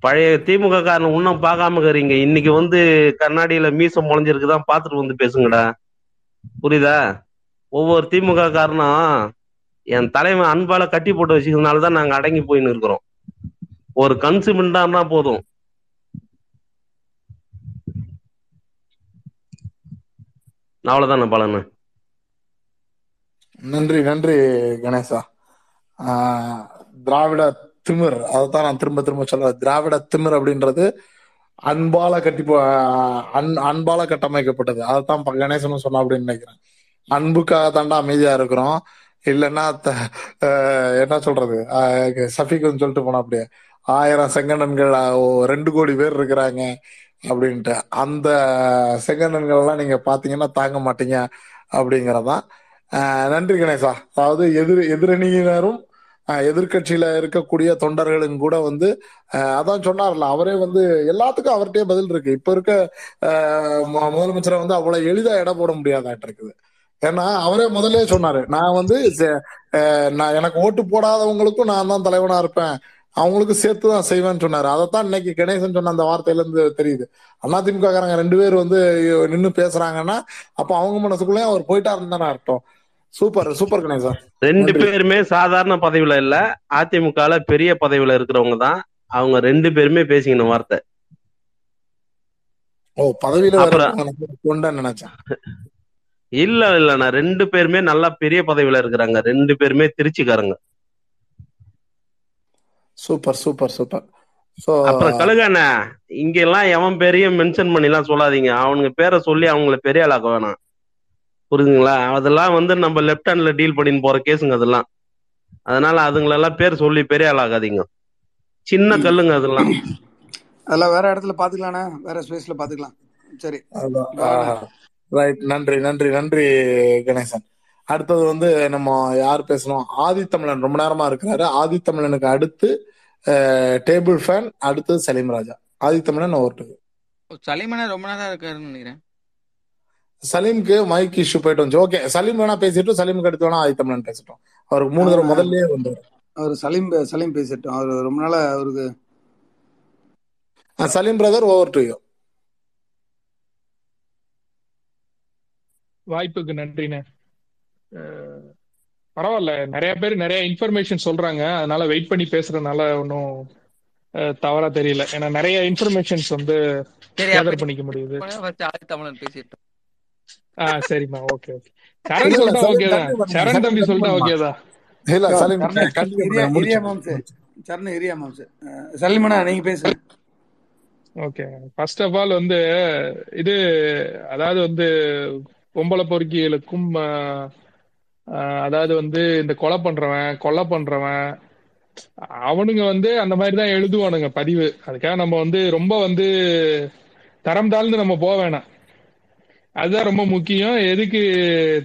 பழைய திமுக காரன் இன்னும் பார்க்காம இருக்கிறீங்க இன்னைக்கு வந்து கண்ணாடியில மீசம் முளைஞ்சிருக்குதான் பார்த்துட்டு வந்து பேசுங்கடா. புரியுதா? ஒவ்வொரு திமுக காரணம் என் தலைவன் அன்பால கட்டி போட்டு வச்சுக்கிறதுனால தான் நாங்க அடங்கி போயின்னு இருக்கிறோம். ஒரு கன்சிமெண்டானா போதும். அவ்வளவுதான் பலனு? நன்றி நன்றி கணேசா. திராவிட திமிர். அதைத்தான் நான் திரும்ப திரும்ப சொல்றேன். திராவிட திமிர் அப்படின்றது அன்பால கட்டி போ- அன் அன்பால கட்டமைக்கப்பட்டது. அதைத்தான் கணேசனும் சொன்னா அப்படின்னு நினைக்கிறேன். அன்புக்காக தாண்டா அமைதியா இருக்கிறோம். இல்லைன்னா த- அஹ் என்ன சொல்றது? அஹ் சஃபிக்குன்னு சொல்லிட்டு போனா அப்படியே ஆயிரம் செங்கண்ணன்கள் ரெண்டு கோடி பேர் இருக்கிறாங்க அப்படின்ட்டு. அந்த செங்கண்ணன்கள் எல்லாம் நீங்க பாத்தீங்கன்னா தாங்க மாட்டீங்க அப்படிங்கறதான். நன்றி கணேசா. அதாவது எதிர் எதிரணியினரும் எதிர்கட்சியில எதிர்க்கட்சியில இருக்கக்கூடிய தொண்டர்களும் கூட வந்து அதான் சொன்னார்ல அவரே வந்து எல்லாத்துக்கும் அவர்கிட்டயே பதில் இருக்கு. இப்ப இருக்க முதலமைச்சரை வந்து அவ்வளவு எளிதா எடை போட முடியாதாட்டு இருக்குது ஏன்னா அவரே முதல்ல சொன்னாரு நான் வந்து நான் எனக்கு ஓட்டு போடாதவங்களுக்கும் நான் தான் தலைவனா இருப்பேன் அவங்களுக்கு சேர்த்து தான் செய்வேன்னு சொன்னாரு. அதைத்தான் இன்னைக்கு கணேசன் சொன்ன அந்த வார்த்தையில இருந்து தெரியுது. அதிமுக காரங்க ரெண்டு பேர் வந்து நின்னு பேசுறாங்கன்னா அப்ப அவங்க மனசுக்குள்ளேயும் அவர் போயிட்டாருன்னு தானே அர்த்தம். சூப்பர் சூப்பர் கணேசா ரெண்டு பேருமே சாதாரண பதவியில இல்ல அதிமுகல பெரிய பதவியில இருக்கிறவங்க தான். அவங்க ரெண்டு பேருமே பேசிக்கணும் வார்த்தை. ஓ பதவியில நினைச்சேன். இல்ல இல்ல நான் ரெண்டு பேருமே நல்லா பெரிய பதவியில இருக்கிறாங்க. ரெண்டு பேருமே திருச்சிக்காரங்க. Super super super. சோ அப்புறம் கழுகாண்ண இங்க எல்லாம் எவன் பேரையும் மென்ஷன் பண்ணி எல்லாம் சொல்லாதீங்க. அவனுங்க பேரை சொல்லி அவங்கள பெரிய ஆளாக்க வேணாம். புரியுதுங்களா அதெல்லாம் வந்து நம்ம லெப்ட் ஹேண்ட்ல டீல் பண்ணின்னு போற கேஸுங்க அதெல்லாம். அதனால அதுங்களெல்லாம் பேர் சொல்லி பெரிய ஆளாகாதீங்க சின்ன கல்லுங்க அதெல்லாம். [clears throat] அதெல்லாம் வேற இடத்துல பாத்துக்கலாண்ணே. வேற ஸ்பேஸ்ல பாத்துக்கலாம். சரி. ரைட் நன்றி நன்றி நன்றி கணேசன். அடுத்தது வந்து நம்ம யார் பேசணும்? ஆதித்தமிழன். ரொம்ப நேரமா இருக்கிறாரு. ஆதித்தமிழனுக்கு அடுத்து டேபிள் ஃபேன் அடுத்து சலீம் ராஜா. ஆதித்தமிழன் ஓட்டுக்கு சலிமனா ரொம்ப நேரம் இருக்காருன்னு நினைக்கிறேன். சலீம்க்கு மைக் இஷ்யூ போயிட்டு வந்துச்சு. ஓகே சலீம் வேணா பேசிட்டு சலீமுக்கு அடுத்து வேணா ஆதித்தமிழன் பேசட்டும். அவருக்கு மூணு தடவை முதல்லயே வந்தாரு அவர் சலீம் சலீம் பேசட்டும். அவர் ரொம்ப நாளா அவருக்கு Saleem brother over to you வாய்ப்புக்கு நன்றிண்ணே. பரவாயில்ல. நிறைய பேர் நிறைய இன்ஃபர்மேஷன் சொல்றாங்க. அதனால வெயிட் பண்ணி பேசுறதுனால ஒன்றும் தவறா தெரியல. ஏன்னா நிறைய இன்ஃபர்மேஷன்ஸ் வந்து கேதர் பண்ணிக்க முடியுது. தமிழன் பேசிட்டோம். ஆ சரிம்மா. ஓகே ஓகே சரண் சொல்லிட்டா ஓகே தான். சரண் தம்பி சொல்லிட்டா பண்ணுமா ஓகே தான். இல்ல சரண மாம்சு. அஹ் சலீமண்ணா நீங்க பேசுங்க. ஓகே ஃபர்ஸ்ட் ஆஃப் ஆல் வந்து இது அதாவது வந்து பொம்பளை பொறுக்கிகளுக்கும் அதாவது வந்து இந்த கொலை பண்றவன் கொலை பண்றவன் அவனுங்க வந்து அந்த மாதிரி தான் எழுதுவானுங்க பதிவு. அதுக்காக நம்ம வந்து ரொம்ப வந்து தரம் தாழ்ந்து நம்ம போக வேணாம். அதுதான் ரொம்ப முக்கியம். எதுக்கு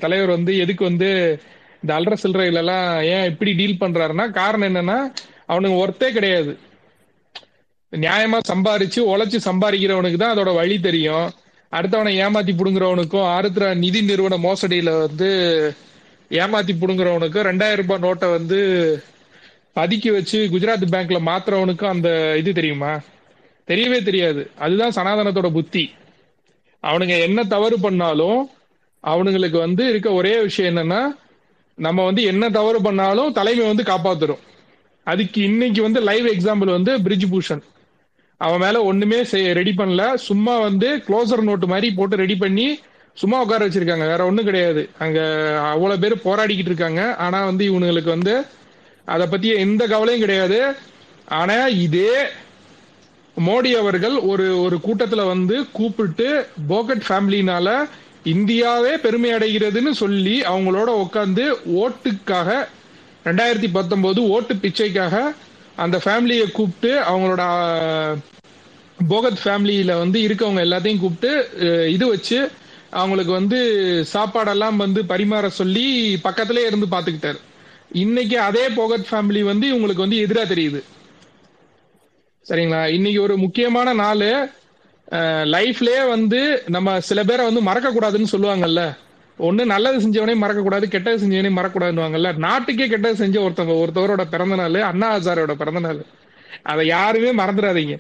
தலைவர் வந்து எதுக்கு வந்து இந்த அல்ற சில்லறைகளெல்லாம் ஏன் இப்படி டீல் பண்றாருன்னா காரணம் என்னன்னா அவனுங்க ஒர்த்தே கிடையாது. நியாயமா சம்பாரிச்சு உழைச்சு சம்பாதிக்கிறவனுக்கு தான் அதோட வழி தெரியும். அடுத்தவனை ஏமாத்தி புடுங்குறவனுக்கும் ஆருத்ரா நிதி நிறுவன மோசடியில வந்து ஏமாத்தி புடுங்குறவனுக்கும் ரெண்டாயிரம் ரூபாய் நோட்டை வந்து பதுக்கி வச்சு குஜராத் பேங்க்ல மாத்துறவனுக்கும் அந்த இது தெரியுமா? தெரியவே தெரியாது. அதுதான் சனாதனத்தோட புத்தி. அவனுங்க என்ன தவறு பண்ணாலும் அவனுங்களுக்கு வந்து இருக்க ஒரே விஷயம் என்னன்னா நம்ம வந்து என்ன தவறு பண்ணாலும் தலைமை வந்து காப்பாத்துறோம் அதுக்கு இன்னைக்கு வந்து லைவ் எக்ஸாம்பிள் வந்து பிரிட்ஜ் பூஷன் அவன் மேல ஒண்ணுமே ரெடி பண்ணல. சும்மா வந்து க்ளோசர் நோட்டு மாதிரி போட்டு ரெடி பண்ணி சும்மா உட்கார வச்சிருக்காங்க. வேற ஒண்ணும் கிடையாது. அங்க அவ்வளவு பேர் போராடிக்கிட்டு இருக்காங்க. ஆனா வந்து இவனுங்களுக்கு வந்து அதை பத்தி எந்த கவலையும் கிடையாது. ஆனா இதே மோடி அவர்கள் ஒரு ஒரு கூட்டத்துல வந்து கூப்பிட்டு போகட் ஃபேமிலினால இந்தியாவே பெருமை அடைகிறதுன்னு சொல்லி அவங்களோட உட்காந்து ஓட்டுக்காக ரெண்டாயிரத்தி பத்தொன்பது ஓட்டு பிச்சைக்காக அந்த ஃபேமிலியை கூப்பிட்டு அவங்களோட போகத் ஃபேமிலியில வந்து இருக்கவங்க எல்லாத்தையும் கூப்பிட்டு இது வச்சு அவங்களுக்கு வந்து சாப்பாடெல்லாம் வந்து பரிமாற சொல்லி பக்கத்திலே இருந்து பாத்துக்கிட்டாரு. இன்னைக்கு அதே போகத் ஃபேமிலி வந்து இவங்களுக்கு வந்து எதிரா தெரியுது. சரிங்களா? இன்னைக்கு ஒரு முக்கியமான நாள் லைஃப்லயே வந்து நம்ம சில பேரை வந்து மறக்க கூடாதுன்னு சொல்லுவாங்கல்ல? ஒண்ணு நல்லது செஞ்சவனே மறக்க கூடாது கெட்டது செஞ்சவனே மறக்கக்கூடாதுன்னு நாட்டுக்கே கெட்டது செஞ்ச ஒருத்தவங்க ஒருத்தவரோட பிறந்த நாள் அண்ணா ஆச்சாரியோட பிறந்த நாள் அதை யாருமே மறந்துடாதீங்க.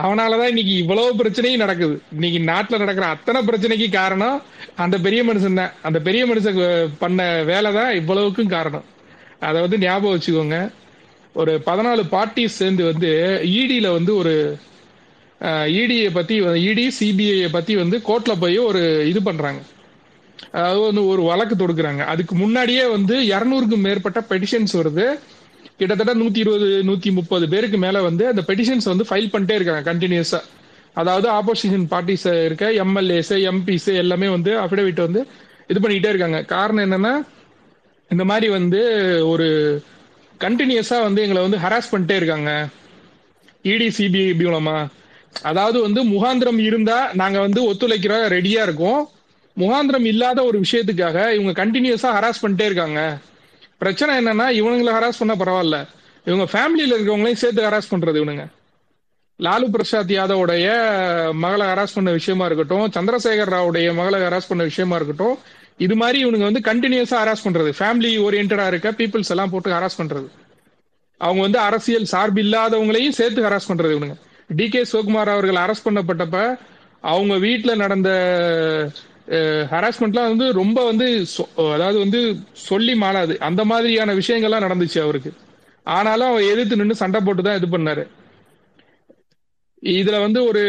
அவனாலதான் இன்னைக்கு இவ்வளவு பிரச்சனையும் நடக்குது. இன்னைக்கு நாட்டுல நடக்கிற அத்தனை பிரச்சனைக்கு காரணம் அந்த பெரிய மனுஷன் தான். அந்த பெரிய மனுஷன் பண்ண வேலை தான் இவ்வளவுக்கும் காரணம். அதை வந்து ஞாபகம் வச்சுக்கோங்க. ஒரு பதினாலு பார்ட்டிஸ் சேர்ந்து வந்து இடியில வந்து ஒரு இடியை பத்தி இடி சிபிஐ பத்தி வந்து கோர்ட்ல போய் ஒரு இது பண்றாங்க. வந்து ஒரு வழக்கு தொடுக்குறாங்க. அதுக்கு முன்னாடியே வந்து இரநூறுக்கும் மேற்பட்ட பெட்டிஷன்ஸ் வருது. கிட்டத்தட்ட நூத்தி இருபது நூத்தி முப்பது பேருக்கு மேல வந்து அந்த பெட்டிஷன்ஸ் வந்து ஃபைல் பண்ணிட்டே இருக்காங்க கண்டினியூஸா அதாவது ஆப்போசிஷன் பார்ட்டிஸ் இருக்க எம்எல்ஏஸ் எம்பிஸ் எல்லாமே வந்து அஃபிடவிட் வந்து இது பண்ணிக்கிட்டே இருக்காங்க. காரணம் என்னன்னா இந்த மாதிரி வந்து ஒரு கண்டினியூஸா வந்து எங்களை வந்து ஹராஸ் பண்ணிட்டே இருக்காங்க. இடி சிபிஐ மூலமா. அதாவது வந்து முகாந்திரம் இருந்தா நாங்க வந்து ஒத்துழைக்கிற ரெடியா இருக்கோம். முகாந்திரம் இல்லாத ஒரு விஷயத்துக்காக இவங்க கண்டினியூஸா ஹராஸ் பண்ணிட்டே இருக்காங்க. பிரச்சனை என்னன்னா இவனுங்களை ஹராஸ் பண்ண பரவாயில்ல. இவங்க ஃபேமிலியில இருக்கவங்களையும் சேர்த்து ஹராஸ் பண்றது இவனுங்க. லாலு பிரசாத் யாதவோடைய மகளை ஹராஸ் பண்ண விஷயமா இருக்கட்டும் சந்திரசேகர் ராவுடைய மகளை ஹராஸ் பண்ண விஷயமா இருக்கட்டும் இது மாதிரி இவனுங்க வந்து கண்டினியூஸா ஹராஸ் பண்றது. ஃபேமிலி ஓரியன்டா இருக்க பீப்புள்ஸ் எல்லாம் போட்டு ஹராஸ் பண்றது. அவங்க வந்து அரசியல் சார்பு இல்லாதவங்களையும் சேர்த்து ஹராஸ் பண்றது இவனுங்க. டி கே சிவகுமார் அவர்கள் அரஸ்ட் பண்ணப்பட்டப்ப அவங்க வீட்டுல நடந்த ஹராஸ்மெண்ட்லாம் வந்து ரொம்ப வந்து சொ- அதாவது வந்து சொல்லி மாறாது. அந்த மாதிரியான விஷயங்கள்லாம் நடந்துச்சு அவருக்கு. ஆனாலும் அவர் எதிர்த்து நின்று சண்டை போட்டு தான் இது பண்ணாரு. இதுல வந்து ஒரு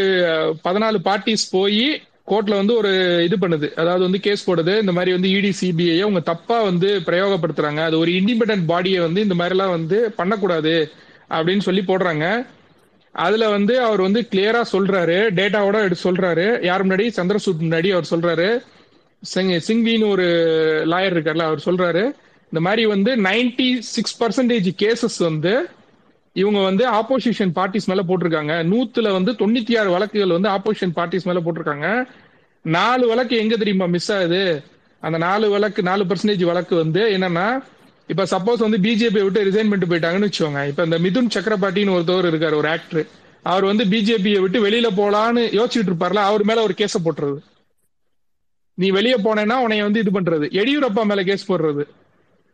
பதினாலு பார்ட்டிஸ் போய் கோர்ட்ல வந்து ஒரு இது பண்ணுது. அதாவது வந்து கேஸ் போடுது. இந்த மாதிரி வந்து இடி சிபிஐ அவங்க தப்பா வந்து பிரயோகப்படுத்துறாங்க. அது ஒரு இண்டிபெண்டன்ட் பாடியை வந்து இந்த மாதிரி எல்லாம் வந்து பண்ணக்கூடாது அப்படின்னு சொல்லி போடுறாங்க. அதுல வந்து அவர் வந்து கிளியரா சொல்றாரு டேட்டாவோட எடுத்து சொல்றாரு. யார் முன்னாடி? சந்திரசூட் முன்னாடி அவர் சொல்றாரு. சிங் சிங்வின்னு ஒரு லாயர் இருக்கார்ல அவர் சொல்றாரு. இந்த மாதிரி வந்து 96% சிக்ஸ் பர்சன்டேஜ் கேசஸ் வந்து இவங்க வந்து ஆப்போசிஷன் பார்ட்டிஸ் மேல போட்டிருக்காங்க. நூத்துல வந்து தொண்ணூத்தி ஆறு வழக்குகள் வந்து ஆப்போசிஷன் பார்ட்டிஸ் மேல போட்டிருக்காங்க. நாலு வழக்கு எங்க தெரியுமா மிஸ் ஆகுது? அந்த நாலு வழக்கு நாலு பர்சன்டேஜ் வழக்கு வந்து என்னன்னா இப்ப சப்போஸ் வந்து பிஜேபி விட்டு ரிசைன் பண்ணிட்டு போயிட்டாங்கன்னு வச்சுக்கோங்க. இப்ப இந்த மிதுன் சக்கரபாட்டின்னு ஒருத்தவர் இருக்காரு ஒரு ஆக்டர் அவர் வந்து பிஜேபியை விட்டு வெளியில போலான்னு யோசிச்சுட்டு இருப்பார்ல அவர் மேல ஒரு கேஸ போட்டுறது. நீ வெளியே போனேன்னா உனைய வந்து இது பண்றது. எடியூரப்பா மேல கேஸ் போடுறது.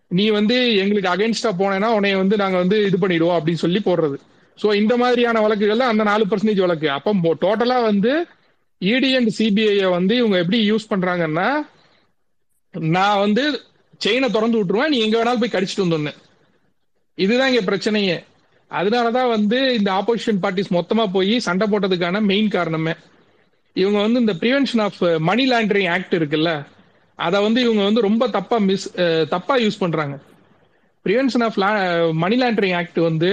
நீ வந்து எங்களுக்கு அகைன்ஸ்டா போனேன்னா உன்னைய வந்து நாங்க வந்து இது பண்ணிடுவோம் அப்படின்னு சொல்லி போடுறது. சோ இந்த மாதிரியான வழக்குகள்ல அந்த நாலு பர்சன்டேஜ் வழக்கு. அப்போ டோட்டலா வந்து இடி அண்ட் சிபிஐ வந்து இவங்க எப்படி யூஸ் பண்றாங்கன்னா நான் வந்து செயினை திறந்து விட்டுருவேன். நீ எங்க வேணாலும் போய் கடிச்சிட்டு வந்தோன்னு இதுதான் இங்க பிரச்சனையே. அதனாலதான் வந்து இந்த ஆப்போசிஷன் பார்ட்டிஸ் மொத்தமா போய் சண்டை போட்டதுக்கான மெயின் காரணமே. இவங்க வந்து இந்த prevention of money laundering act இருக்குல்ல அதை வந்து இவங்க வந்து ரொம்ப தப்பா மிஸ் uh, தப்பா யூஸ் பண்றாங்க. Prevention of money laundering act வந்து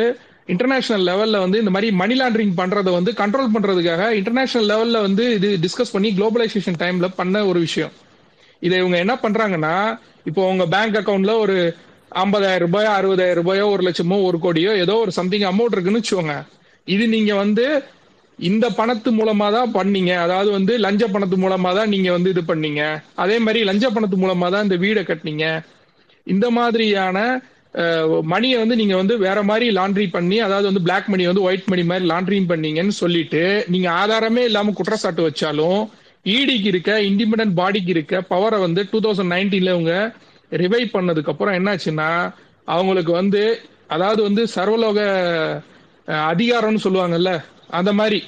இன்டர்நேஷனல் லெவல்ல வந்து இந்த மாதிரி மணி லாண்டரிங் பண்றதை வந்து கண்ட்ரோல் பண்றதுக்காக இன்டர்நேஷனல் லெவல்ல வந்து இது டிஸ்கஸ் பண்ணி குளோபலைசேஷன் டைம்ல பண்ண ஒரு விஷயம். இதை இவங்க என்ன பண்றாங்கன்னா இப்போ உங்க பேங்க் அக்கௌண்ட்ல ஒரு ஐம்பதாயிரம் ரூபாயோ அறுபதாயிரம் ரூபாயோ ஒரு லட்சமோ ஒரு கோடியோ ஏதோ ஒரு சம்திங் அமௌண்ட் இருக்குன்னு வச்சுக்கோங்க. இது நீங்க வந்து இந்த பணத்து மூலமா தான் பண்ணீங்க. அதாவது வந்து லஞ்ச பணத்து மூலமா தான் நீங்க வந்து இது பண்ணீங்க. அதே மாதிரி லஞ்ச பணத்து மூலமா தான் இந்த வீடை கட்டினீங்க. இந்த மாதிரியான மணியை வந்து நீங்க வந்து வேற மாதிரி லாண்ட்ரி பண்ணி அதாவது வந்து பிளாக் மணி வந்து ஒயிட் மணி மாதிரி லாண்ட்ரிங் பண்ணீங்கன்னு சொல்லிட்டு நீங்க ஆதாரமே இல்லாம குற்றச்சாட்டு வச்சாலும் இடிக்கு இருக்க இண்டிபெண்டன்ட் பாடிக்கு இருக்க பவரை வந்து டூ தௌசண்ட் நைன்டீன்ல இவங்க ரிவைவ் பண்ணதுக்கு அப்புறம் என்னாச்சுன்னா அவங்களுக்கு வந்து அதாவது வந்து சர்வலோக அதிகாரம்னு சொல்லுவாங்கல்ல அந்த மாதிரி.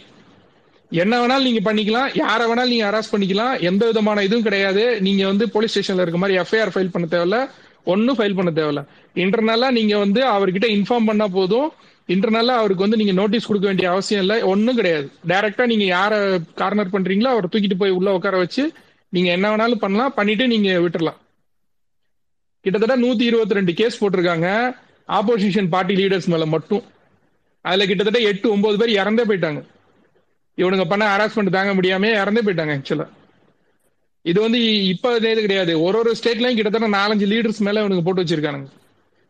என்ன வேணாலும் நீங்க பண்ணிக்கலாம் யாரை வேணாலும் நீங்க அரெஸ்ட் பண்ணிக்கலாம் எந்த விதமான இதுவும் கிடையாது. நீங்க வந்து போலீஸ் ஸ்டேஷன்ல இருக்க மாதிரி எஃப்ஐஆர் ஃபைல் பண்ண தேவையில்ல ஒன்னும் ஃபைல் பண்ண தேவையில்ல. இன்டர்னலா நீங்க வந்து அவர்கிட்ட இன்ஃபார்ம் பண்ணா போதும். இன்டர்னலா அவருக்கு வந்து நீங்க நோட்டீஸ் கொடுக்க வேண்டிய அவசியம் இல்லை. ஒன்றும் கிடையாது. டைரக்டா நீங்க யார கார்னர் பண்றீங்களோ அவரை தூக்கிட்டு போய் உள்ள உட்கார வச்சு நீங்க என்ன வேணாலும் பண்ணலாம். பண்ணிட்டு நீங்க விட்டுறலாம். கிட்டத்தட்ட நூத்தி இருபத்தி ரெண்டு கேஸ் போட்டிருக்காங்க. ஆப்போசிஷன் பார்ட்டி லீடர்ஸ் மேல மட்டும். அதுல கிட்டத்தட்ட எட்டு ஒன்பது பேர் இறந்தே போயிட்டாங்க. இவனுங்க பண்ண ஹராஸ்மெண்ட் தாங்க முடியாம இறந்தே போயிட்டாங்க ஆக்சுவலா இது வந்து இப்ப இது கிடையாது. ஒரு ஒரு ஸ்டேட்லயும் கிட்டத்தட்ட நாலஞ்சு லீடர்ஸ் மேல இவனுக்கு போட்டு வச்சிருக்கானுங்க.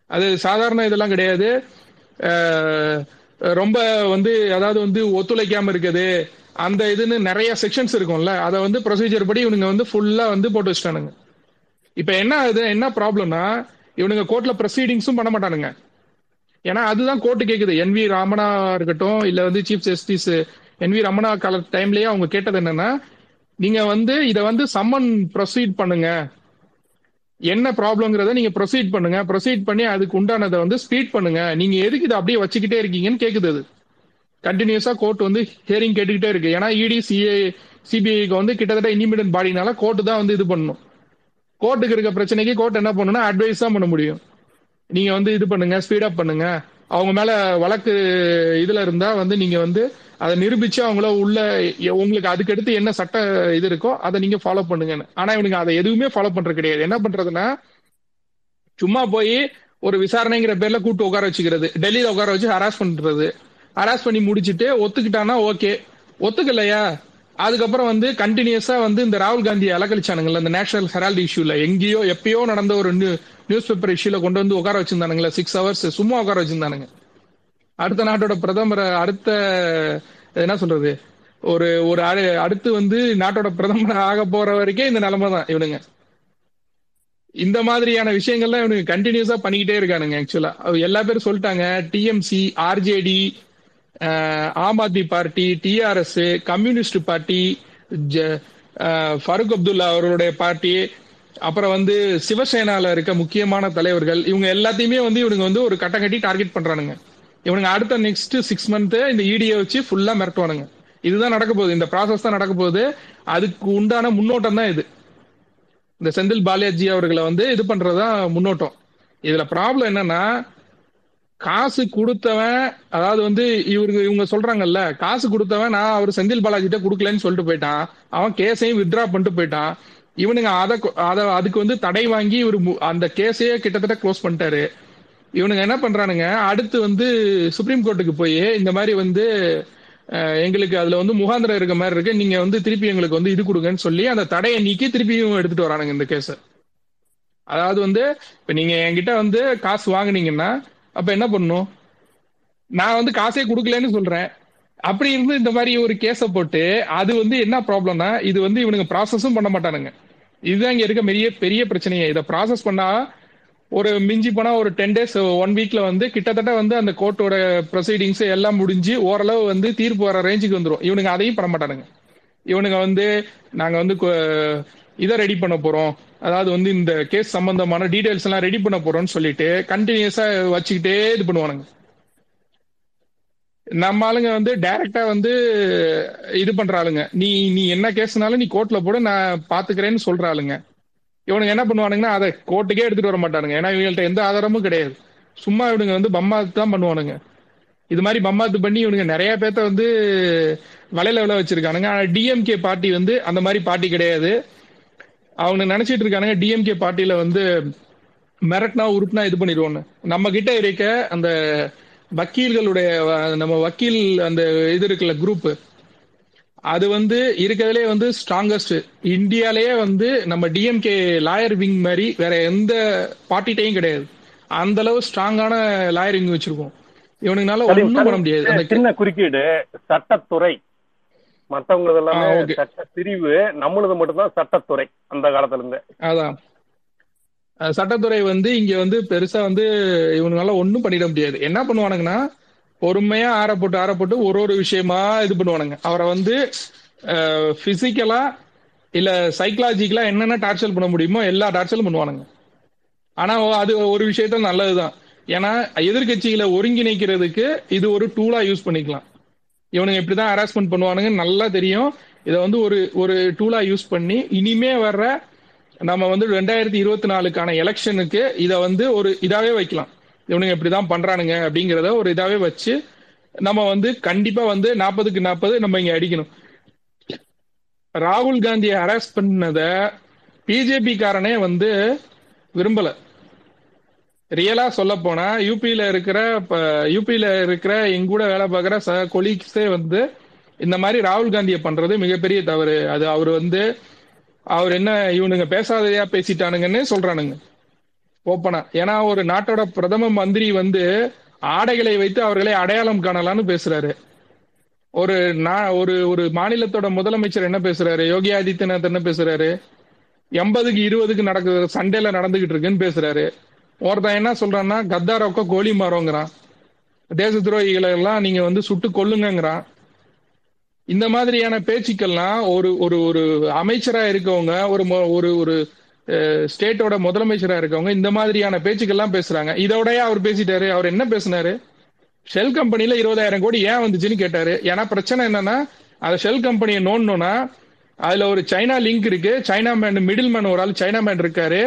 அது சாதாரண இதெல்லாம் கிடையாது. ரொம்ப வந்து அதாவது வந்து ஒத்துழைக்காம இருக்குது. அந்த இதுன்னு நிறைய செக்ஷன்ஸ் இருக்கும்ல. அதை வந்து ப்ரொசீஜர் படி இவனுங்க வந்து ஃபுல்லா வந்து போட்டு வச்சிட்டானுங்க. இப்ப என்ன ஆகுது என்ன ப்ராப்ளம்னா இவனுங்க கோர்ட்ல ப்ரொசீடிங்ஸும் பண்ண மாட்டானுங்க. ஏன்னா அதுதான் கோர்ட்டு கேக்குது. என் வி ராமனா இருக்கட்டும் இல்ல வந்து chief justice N V Ramana கால டைம்லயே அவங்க கேட்டது என்னன்னா நீங்க வந்து இதை வந்து சம்மன் ப்ரொசீட் பண்ணுங்க. என்ன ப்ராப்ளம்ங்கிறத நீங்க ப்ரொசீட் பண்ணுங்க. ப்ரொசீட் பண்ணி அதுக்கு உண்டானதை வந்து ஸ்பீட் பண்ணுங்க. நீங்க எதுக்கு இதை அப்படியே வச்சுக்கிட்டே இருக்கீங்கன்னு கேக்குது அது. கண்டினியூஸா கோர்ட் வந்து ஹியரிங் கேட்டுக்கிட்டே இருக்கு. ஏன்னா இடி சிஏ சிபிஐக்கு வந்து கிட்டத்தட்ட இண்டிபெண்டன்ட் பாடினால கோர்ட் தான் வந்து இது பண்ணணும். கோர்ட்டுக்கு இருக்க பிரச்சனைக்கு கோர்ட் என்ன பண்ணணும்னா அட்வைஸ் தான் பண்ண முடியும். நீங்க வந்து இது பண்ணுங்க ஸ்பீடப் பண்ணுங்க. அவங்க மேல வழக்கு இதுல இருந்தா வந்து நீங்க வந்து அதை நிரூபிச்சு அவங்கள உள்ள உங்களுக்கு அதுக்கு அடுத்து என்ன சட்ட இது இருக்கோ அதை நீங்க ஃபாலோ பண்ணுங்கன்னு. ஆனா இவனுக்கு அதை எதுவுமே ஃபாலோ பண்றது கிடையாது. என்ன பண்றதுன்னா சும்மா போய் ஒரு விசாரணைங்கிற பேர்ல கூட்டு உட்கார வச்சுக்கிறது. டெல்லியில உட்கார வச்சு ஹராஸ் பண்றது. ஹராஸ் பண்ணி முடிச்சுட்டு ஒத்துக்கிட்டானா ஓகே ஒத்துக்கலையா? அதுக்கப்புறம் வந்து கண்டினியூஸா வந்து இந்த ராகுல் காந்தியை அலக்கழிச்சானுங்களா இந்த நேஷனல் ஹெரால்டு இஷ்யூல எங்கேயோ எப்பயோ நடந்த ஒரு நியூஸ் பேப்பர் இஷ்யூல கொண்டு வந்து உட்கார வச்சிருந்தானுங்களா சிக்ஸ் ஹவர்ஸ் சும்மா உட்கார வச்சிருந்தானுங்க. அடுத்த நாட்டோட பிரதமர் அடுத்த என்ன சொல்றது ஒரு ஒரு அடு- அடுத்து வந்து நாட்டோட பிரதமர் ஆக போற வரைக்கும் இந்த நிலைமை தான் இவனுங்க. இந்த மாதிரியான விஷயங்கள்லாம் இவனுக்கு கண்டினியூஸா பண்ணிக்கிட்டே இருக்கானுங்க ஆக்சுவலா எல்லா பேரும் சொல்லிட்டாங்க TMC RJD Aam Aadmi party TRS communist party Farooq Abdullah அவர்களுடைய பார்ட்டி அப்புறம் வந்து சிவசேனால இருக்க முக்கியமான தலைவர்கள் இவங்க எல்லாத்தையுமே வந்து இவனுங்க வந்து ஒரு கட்டம் கட்டி டார்கெட் பண்றானுங்க. இவனுங்க அடுத்த நெக்ஸ்ட் சிக்ஸ் மந்த் இந்த இடியை வச்சு ஃபுல்லா மிரட்டுவானுங்க. இதுதான் நடக்க போகுது. இந்த ப்ராசஸ் தான் நடக்க போகுது. அதுக்கு உண்டான முன்னோட்டம் தான் இது. இந்த செந்தில் பாலாஜி அவர்களை வந்து இது பண்றதுதான் முன்னோட்டம். இதுல ப்ராப்ளம் என்னன்னா காசு கொடுத்தவன் அதாவது வந்து இவருக்கு இவங்க சொல்றாங்கல்ல காசு கொடுத்தவன் நான் அவர் செந்தில் பாலாஜிட்ட கொடுக்கலன்னு சொல்லிட்டு போயிட்டான். அவன் கேஸையும் வித்ரா பண்ணிட்டு போயிட்டான். இவனுங்க அதை அதை அதுக்கு வந்து தடை வாங்கி இவர் அந்த கேஸையே கிட்டத்தட்ட க்ளோஸ் பண்ணிட்டாரு. இவனுங்க என்ன பண்றானுங்க? அடுத்து வந்து சுப்ரீம் கோர்ட்டுக்கு போய் இந்த மாதிரி வந்து எங்களுக்கு அதுல வந்து முகாந்திரம் இருக்க மாதிரி இருக்கு. நீங்க வந்து திருப்பி எங்களுக்கு வந்து இது கொடுங்கன்னு சொல்லி அந்த தடையை நீக்கி திருப்பியும் எடுத்துட்டு வரானுங்க இந்த கேஸ அதாவது வந்து இப்ப நீங்க என்கிட்ட வந்து காசு வாங்கினீங்கன்னா அப்ப என்ன பண்ணணும்? நான் வந்து காசே கொடுக்கலன்னு சொல்றேன். அப்படி இருந்து இந்த மாதிரி ஒரு கேஸ போட்டு அது வந்து என்ன ப்ராப்ளம்னா இது வந்து இவனுங்க ப்ராசஸும் பண்ண மாட்டானுங்க. இதுதான் இங்க இருக்க பெரிய பெரிய பிரச்சனையே. இதை ப்ராசஸ் பண்ணா ஒரு மிஞ்சி போனா ஒரு டென் டேஸ் ஒன் வீக்ல வந்து கிட்டத்தட்ட வந்து அந்த கோர்ட்டோட ப்ரொசீடிங்ஸ் எல்லாம் முடிஞ்சு ஓரளவு வந்து தீர்ப்பு வர ரேஞ்சுக்கு வந்துரும். இவனுங்க அதையும் பண்ண மாட்டானுங்க. இவனுங்க வந்து நாங்க வந்து இதை ரெடி பண்ண போறோம். அதாவது வந்து இந்த கேஸ் சம்பந்தமான டீடைல்ஸ் எல்லாம் ரெடி பண்ண போறோம்னு சொல்லிட்டு கண்டினியூஸா வச்சுக்கிட்டே இது பண்ணுவானுங்க. நம்ம ஆளுங்க வந்து டைரக்டா வந்து இது பண்ற ஆளுங்க. நீ நீ என்ன கேஸ்னாலும் நீ கோர்ட்ல போட நான் பாத்துக்கிறேன்னு சொல்ற ஆளுங்க. இவனுங்க என்ன பண்ணுவானுங்கன்னா அதை கோர்ட்டுக்கே எடுத்துட்டு வர மாட்டானுங்க. ஏன்னா இவங்கள்ட்ட எந்த ஆதாரமும் கிடையாது. சும்மா இவனுங்க வந்து பம்மாத்து தான் பண்ணுவானுங்க. இது மாதிரி பம்மாத்து பண்ணி இவனுங்க நிறைய பேர்த்த வந்து வலையில விளை வச்சிருக்கானுங்க. ஆனா டிஎம்கே பார்ட்டி வந்து அந்த மாதிரி பார்ட்டி கிடையாது. அவங்க நினைச்சிட்டு இருக்கானுங்க டிஎம்கே பார்ட்டியில வந்து மிரட்னா உருட்னா இது பண்ணிடுவோன்னு நம்ம கிட்ட இருக்க அந்த வக்கீல்களுடைய நம்ம வக்கீல் அந்த இது இருக்குல்ல குரூப் அது வந்து இருக்கிறதுலே வந்து ஸ்ட்ராங்கஸ்ட் இந்தியாலயே வந்து நம்ம டிஎம்கே லாயர் விங் மாதிரி வேற எந்த பார்ட்டிட்டையும் கிடையாது. அந்த அளவு ஸ்ட்ராங்கான லாயர் விங் வச்சிருக்கோம். இவனுங்கனால சலீம், ஒண்ணும் பண்ண முடியாது. அந்த சின்ன குறுக்கீடு சட்டத்துறை. மத்தவங்களது எல்லாமே. சட்ட பிரிவு நம்மளது மட்டும்தான் சட்டத்துறை அந்த காலத்துல இருந்து அதான் சட்டத்துறை வந்து இங்க வந்து பெருசா வந்து இவனுங்களால ஒண்ணும் பண்ணிட முடியாது. என்ன பண்ணுவானுங்கன்னா பொறுமையா ஆற போட்டு ஆற போட்டு ஒரு ஒரு விஷயமா இது பண்ணுவானுங்க. அவரை வந்து பிசிக்கலா இல்ல சைக்கலாஜிக்கலா என்னென்ன டார்ச்சர் பண்ண முடியுமோ எல்லா டார்ச்சரும் பண்ணுவானுங்க. ஆனா அது ஒரு விஷயத்த நல்லதுதான். ஏன்னா எதிர்கட்சிகளை ஒருங்கிணைக்கிறதுக்கு இது ஒரு டூலா யூஸ் பண்ணிக்கலாம். இவனுங்க இப்படிதான் ஹராஸ்மெண்ட் பண்ணுவானுங்க நல்லா தெரியும். இதை வந்து ஒரு ஒரு டூலா யூஸ் பண்ணி இனிமே வர்ற நம்ம வந்து ரெண்டாயிரத்தி இருபத்தி நாலுக்கான எலெக்ஷனுக்கு இதை வந்து ஒரு இதாவே வைக்கலாம். இவனுங்க இப்படிதான் பண்றானுங்க அப்படிங்கிறத ஒரு இதாவே வச்சு நம்ம வந்து கண்டிப்பா வந்து நாற்பதுக்கு நாற்பது நம்ம இங்க அடிக்கணும். ராகுல் காந்தியை அரெஸ்ட் பண்ணத பிஜேபி காரனே வந்து விரும்பல. ரியலா சொல்ல போனா யூபியில இருக்கிற யூபியில இருக்கிற எங்க கூட வேலை பார்க்குற ச கொலீக்ஸே வந்து இந்த மாதிரி ராகுல் காந்தியை பண்றது மிகப்பெரிய தவறு. அது அவர் வந்து அவர் என்ன இவனுங்க பேசாததையா பேசிட்டானுங்கன்னு சொல்றானுங்க. ஓப்பனா. ஏன்னா ஒரு நாட்டோட பிரதம மந்திரி வந்து ஆடைகளை வைத்து அவர்களை அடையாளம் காணலாம்னு பேசுறாரு. ஒரு நான் ஒரு ஒரு மாநிலத்தோட முதலமைச்சர் என்ன பேசுறாரு? யோகி ஆதித்யநாத் என்ன பேசுறாரு? எண்பதுக்கு இருபதுக்கு நடக்குது சண்டேல நடந்துகிட்டு இருக்குன்னு பேசுறாரு. ஒருத்தன் என்ன சொல்றான்னா கத்தாரோக்க கோலி மாறோங்கிறான் தேச துரோகிகளை எல்லாம் நீங்க வந்து சுட்டு கொல்லுங்கிறான் இந்த மாதிரியான பேச்சுக்கள்லாம் ஒரு ஒரு ஒரு அமைச்சரா இருக்கவங்க ஒரு மொ- ஒரு ஒரு ஸ்டேட்டோட முதலமைச்சரா இருக்கவங்க இந்த மாதிரியான பேச்சுக்கெல்லாம் பேசுறாங்க. இதோடய அவர் பேசிட்டாரு. அவர் என்ன பேசினாரு? ஷெல் கம்பெனில இருபதாயிரம் கோடி ஏன் வந்துச்சுன்னு கேட்டாரு. ஏன்னா பிரச்சனை என்னன்னா அந்த ஷெல் கம்பெனியை நோண்டணும்னா அதுல ஒரு சைனா லிங்க் இருக்கு. சைனா மேன் மிடில் மேன் ஒரு ஆள் சைனா மேன் இருக்காரு.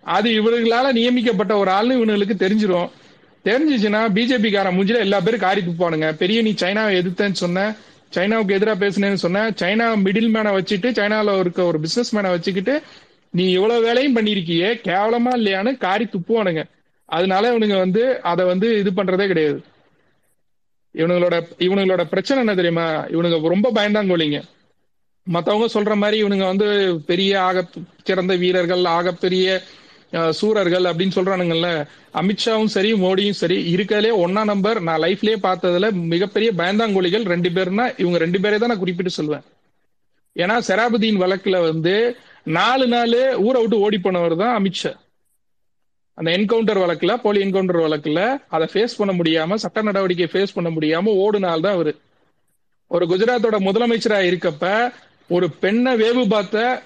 அது இவர்களால நியமிக்கப்பட்ட ஒரு ஆள்னு இவனுங்களுக்கு தெரிஞ்சிடும் தெரிஞ்சிச்சுன்னா பிஜேபி காரன் மூஞ்சில எல்லா பேரும் காரி துப்பானுங்க பெரிய நீ சைனாவை எதிர்த்தேன்னு சொன்ன சைனாவுக்கு எதிராக பேசுனேன்னு சொன்ன சைனா மிடில் மேனை வச்சுட்டு சைனால இருக்க ஒரு பிசினஸ் மேனை வச்சுக்கிட்டு நீ இவ்வளவு வேலையும் பண்ணிருக்கியே கேவலமா இல்லையான்னு காரி துப்புவானுங்க. அதனால இவனுங்க வந்து அதை வந்து இது பண்றதே கிடையாது. இவனுங்களோட இவனுங்களோட பிரச்சனை என்ன தெரியுமா? இவனுங்க ரொம்ப பயந்தாங்கோலிங்க. மத்தவங்க சொல்ற மாதிரி இவனுங்க வந்து பெரிய ஆக சிறந்த வீரர்கள் ஆகப்பெரிய சூரர்கள் அப்படின்னு சொல்றானுங்கல்ல அமித்ஷாவும் சரி மோடியும் சரி இருக்கறதுலே ஒன்னா நம்பர். நான் லைஃப்லயே பார்த்ததுல மிகப்பெரிய பயந்தாங்கோலிகள் ரெண்டு பேர்னா இவங்க ரெண்டு பேரே தான் நான் குறிப்பிட்டு சொல்லுவேன் ஏன்னா செராபுதீன் வழக்குல வந்து நாலு நாள் ஊரை விட்டு ஓடி போனவர் தான் அமித்ஷா அந்த என்கவுண்டர் வழக்குல போலி என்கவுண்டர் வழக்குல அதை ஃபேஸ் பண்ண முடியாம சட்ட நடவடிக்கை ஃபேஸ் பண்ண முடியாம ஓடுனாள் தான் அவரு. ஒரு குஜராத்தோட முதலமைச்சரா இருக்கப்ப ஒரு பெண்ணை வேவு பார்த்த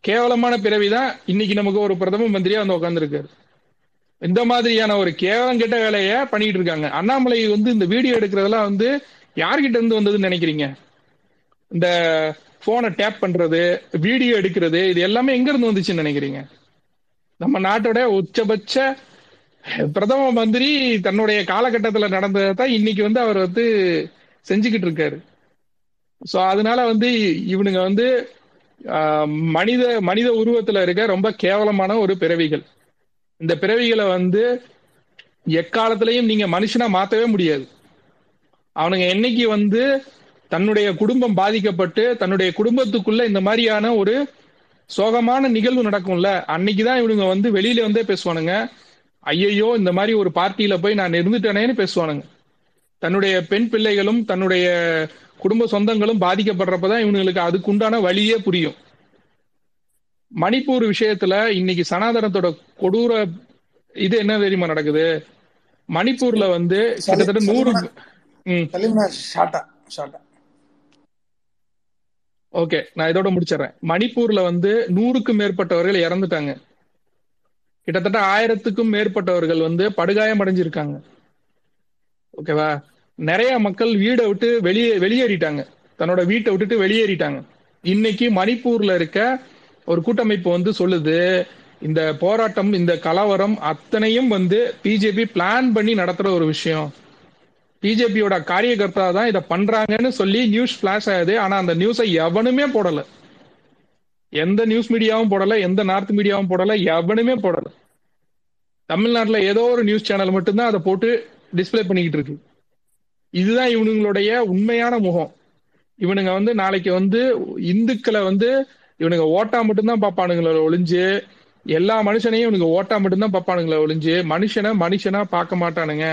கேவலமான பிறவிதான் இன்னைக்கு நமக்கு ஒரு பிரதம மந்திரியா வந்து உட்காந்துருக்காரு இந்த மாதிரியான ஒரு கேவலம் கெட்ட வேலையை பண்ணிட்டு இருக்காங்க. அண்ணாமலை வந்து இந்த வீடியோ எடுக்கிறதெல்லாம் வந்து யார்கிட்ட இருந்து வந்ததுன்னு நினைக்கிறீங்க? இந்த போனை டேப் பண்றது வீடியோ எடுக்கிறது இது எல்லாமே எங்க இருந்து வந்துச்சுன்னு நினைக்கிறீங்க? நம்ம நாட்டோட உச்சபட்ச பிரதம மந்திரி தன்னுடைய காலகட்டத்துல நடந்ததை தான் இன்னைக்கு வந்து அவர் வந்து செஞ்சுக்கிட்டு இருக்காரு. ஸோ அதனால வந்து இவனுங்க வந்து மனித மனித உருவத்துல இருக்க ரொம்ப கேவலமான ஒரு பிறவிகள். இந்த பிறவிகளை வந்து எக்காலத்திலையும் நீங்க மனுஷனா மாத்தவே முடியாது. அவனுங்க என்னைக்கு வந்து தன்னுடைய குடும்பம் பாதிக்கப்பட்டு தன்னுடைய குடும்பத்துக்குள்ள இந்த மாதிரியான ஒரு சோகமான நிகழ்வு நடக்கும்ல அன்னைக்குதான் இவனுங்க வந்து வெளியில வந்தே பேசுவானுங்க ஐயையோ இந்த மாதிரி ஒரு பார்ட்டியில போய் நான் இருந்துட்டேனேன்னு பேசுவானுங்க தன்னுடைய பெண் பிள்ளைகளும் தன்னுடைய குடும்ப சொந்தங்களும் பாதிக்கப்படுறப்பதான் இவனுங்களுக்கு அதுக்கு உண்டான வழியே புரியும் மணிப்பூர் விஷயத்துல இன்னைக்கு சனாதனத்தோட கொடூர இது என்ன தெரியுமா நடக்குது மணிப்பூர்ல வந்து கிட்டத்தட்ட நூறு ம் சலீம்னா ஷார்ட்டா ஷார்ட்டா ஓகே நான் இதோட முடிச்சிடுறேன். மணிப்பூர்ல வந்து நூறுக்கும் மேற்பட்டவர்கள் இறந்துட்டாங்க. கிட்டத்தட்ட ஆயிரத்துக்கும் மேற்பட்டவர்கள் வந்து படுகாயம் அடைஞ்சிருக்காங்க. ஓகேவா நிறைய மக்கள் வீடை விட்டு வெளியே வெளியேறிட்டாங்க. தன்னோட வீட்டை விட்டுட்டு வெளியேறிட்டாங்க. இன்னைக்கு மணிப்பூர்ல இருக்க ஒரு கூட்டமைப்பு வந்து சொல்லுது இந்த போராட்டம் இந்த கலவரம் அத்தனையும் வந்து பிஜேபி பிளான் பண்ணி நடத்துற ஒரு விஷயம். பிஜேபியோட காரியகர்த்தா தான் இதை பண்றாங்கன்னு சொல்லி நியூஸ் பிளாஷ் ஆகுது. ஆனா அந்த நியூஸை எவனுமே போடல. எந்த நியூஸ் மீடியாவும் போடல எந்த நார்த் மீடியாவும் போடல எவனுமே போடல. தமிழ்நாட்டுல ஏதோ ஒரு நியூஸ் சேனல் மட்டும்தான் அதை போட்டு டிஸ்ப்ளே பண்ணிக்கிட்டு இருக்கு. இதுதான் இவனுங்களுடைய உண்மையான முகம். இவனுங்க வந்து நாளைக்கு வந்து இந்துக்களை வந்து இவனுங்க ஓட்டா மட்டும்தான் பார்ப்பானுங்கள ஒளிஞ்சு எல்லா மனுஷனையும் இவனுங்க ஓட்டா மட்டும்தான் பார்ப்பானுங்கள ஒளிஞ்சு மனுஷனை மனுஷனா பார்க்க மாட்டானுங்க.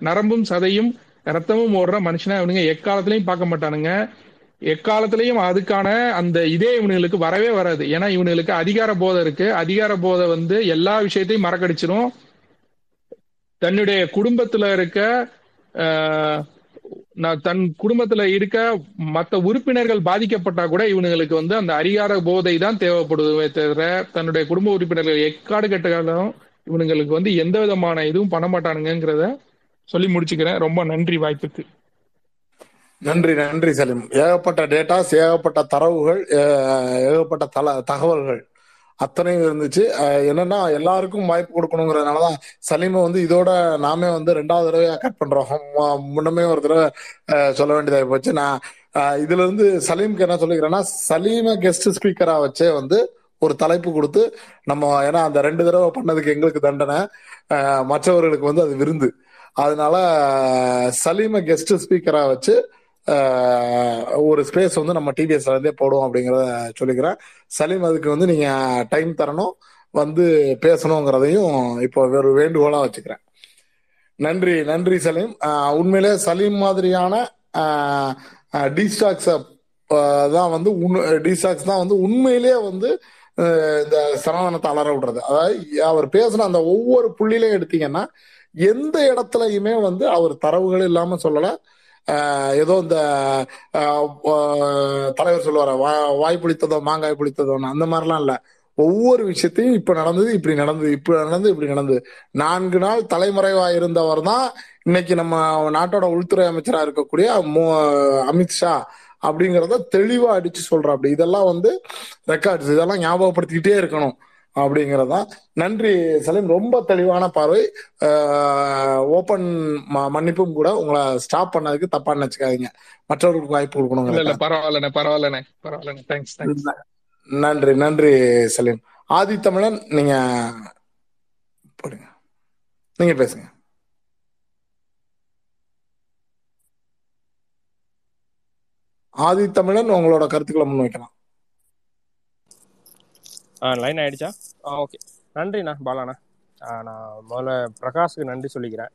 நரம்பும் சதையும் ரத்தமும் ஓடுற மனுஷனா இவனுங்க எக்காலத்திலையும் பார்க்க மாட்டானுங்க. எக்காலத்திலையும் அதுக்கான அந்த இதே இவனுங்களுக்கு வரவே வராது. ஏன்னா இவனுங்களுக்கு அதிகார போதை இருக்கு. அதிகார போதை வந்து எல்லா விஷயத்தையும் மறக்கடிச்சிடும் தன்னுடைய குடும்பத்துல இருக்க நான் தன் குடும்பத்துல இருக்க மற்ற உறுப்பினர்கள் பாதிக்கப்பட்டா கூட இவனுங்களுக்கு வந்து அந்த அதிகார போதை தான் தேவைப்படுதுவே தவிர தன்னுடைய குடும்ப உறுப்பினர்கள் எக்காடு கெட்டாலும் இவனுங்களுக்கு வந்து எந்த விதமான இதுவும் பண்ண மாட்டானுங்கிறத சொல்லி முடிச்சுக்கிறேன். ரொம்ப நன்றி வாய்ப்புக்கு. நன்றி நன்றி சலீம். ஏகப்பட்ட டேட்டாஸ் ஏகப்பட்ட தரவுகள் ஏகப்பட்ட தல தகவல்கள் அத்தனையும் இருந்துச்சு. என்னன்னா எல்லாருக்கும் வாய்ப்பு கொடுக்கணுங்கிறதுனாலதான் சலீமை வந்து இதோட நாமே வந்து ரெண்டாவது தடவை கட் பண்றோம். முன்னமே ஒரு தடவை சொல்ல வேண்டியதாக போச்சு. நான் இதுல இருந்து சலீமுக்கு என்ன சொல்லிக்கிறேன்னா சலீமை கெஸ்ட் ஸ்பீக்கரா வச்சே வந்து ஒரு தலைப்பு கொடுத்து நம்ம ஏன்னா அந்த ரெண்டு தடவை பண்ணதுக்கு எங்களுக்கு தண்டனை. மற்றவர்களுக்கு வந்து அது விருந்து. அதனால சலீமை கெஸ்ட் ஸ்பீக்கரா வச்சு ஒரு ஸ்பேஸ் வந்து நம்ம டிவிஎஸ்ல இருந்தே போடுவோம் அப்படிங்கிறத சொல்லிக்கிறேன். சலீம் அதுக்கு வந்து நீங்க டைம் தரணும் வந்து பேசணுங்கிறதையும் இப்போ ஒரு வேண்டுகோளா வச்சுக்கிறேன். நன்றி நன்றி சலீம். உண்மையிலே சலீம் மாதிரியான டிஸ்டாக்ஸ தான் வந்து டிஸ்டாக்ஸ் தான் வந்து உண்மையிலேயே வந்து இந்த சனாதனத்தை அலற விடுறது. அதாவது அவர் பேசின அந்த ஒவ்வொரு புள்ளிலையும் எடுத்தீங்கன்னா எந்த இடத்துலயுமே வந்து அவர் தரவுகள் இல்லாம சொல்லல. ஏதோ இந்த தலைவர் சொல்லுவார வாய் புளித்ததோ மாங்காய் புளித்ததோன்னு அந்த மாதிரிலாம் இல்ல. ஒவ்வொரு விஷயத்தையும் இப்ப நடந்தது இப்படி நடந்தது இப்படி நடந்தது இப்படி நடந்தது. நான்கு நாள் தலைமறைவா இருந்தவர் தான் இன்னைக்கு நம்ம நாட்டோட உள்துறை அமைச்சரா இருக்கக்கூடிய மோ- அமித்ஷா அப்படிங்கிறத தெளிவா அடிச்சு சொல்ற அப்படி இதெல்லாம் வந்து ரெக்கார்ட்ஸ் இதெல்லாம் ஞாபகப்படுத்திக்கிட்டே இருக்கணும். அப்படிங்கறதுதான் நன்றி சலீம். ரொம்ப தெளிவான பார்வை. ஓப்பன் மன்னிப்பும் கூட உங்களை ஸ்டாப் பண்ணதுக்கு தப்பா நினைச்சுக்காதீங்க. மற்றவர்களுக்கு வாய்ப்பு கொடுக்கணும் பரவாயில்லண்ணே பரவாயில்லண்ணே பரவாயில்லண்ணே. தேங்க்ஸ் நன்றி நன்றி சலீம். ஆதி தமிழன் நீங்க போடுங்க. நீங்க பேசுங்க. ஆதித்தமிழன் உங்களோட கருத்துக்களை முன்வைக்கலாம். லைன் ஆயிடுச்சா? ஆ ஓகே நன்றிண்ணா பாலாண்ணா. ஆ, நான் முதல்ல பிரகாஷுக்கு நன்றி சொல்லிக்கிறேன்.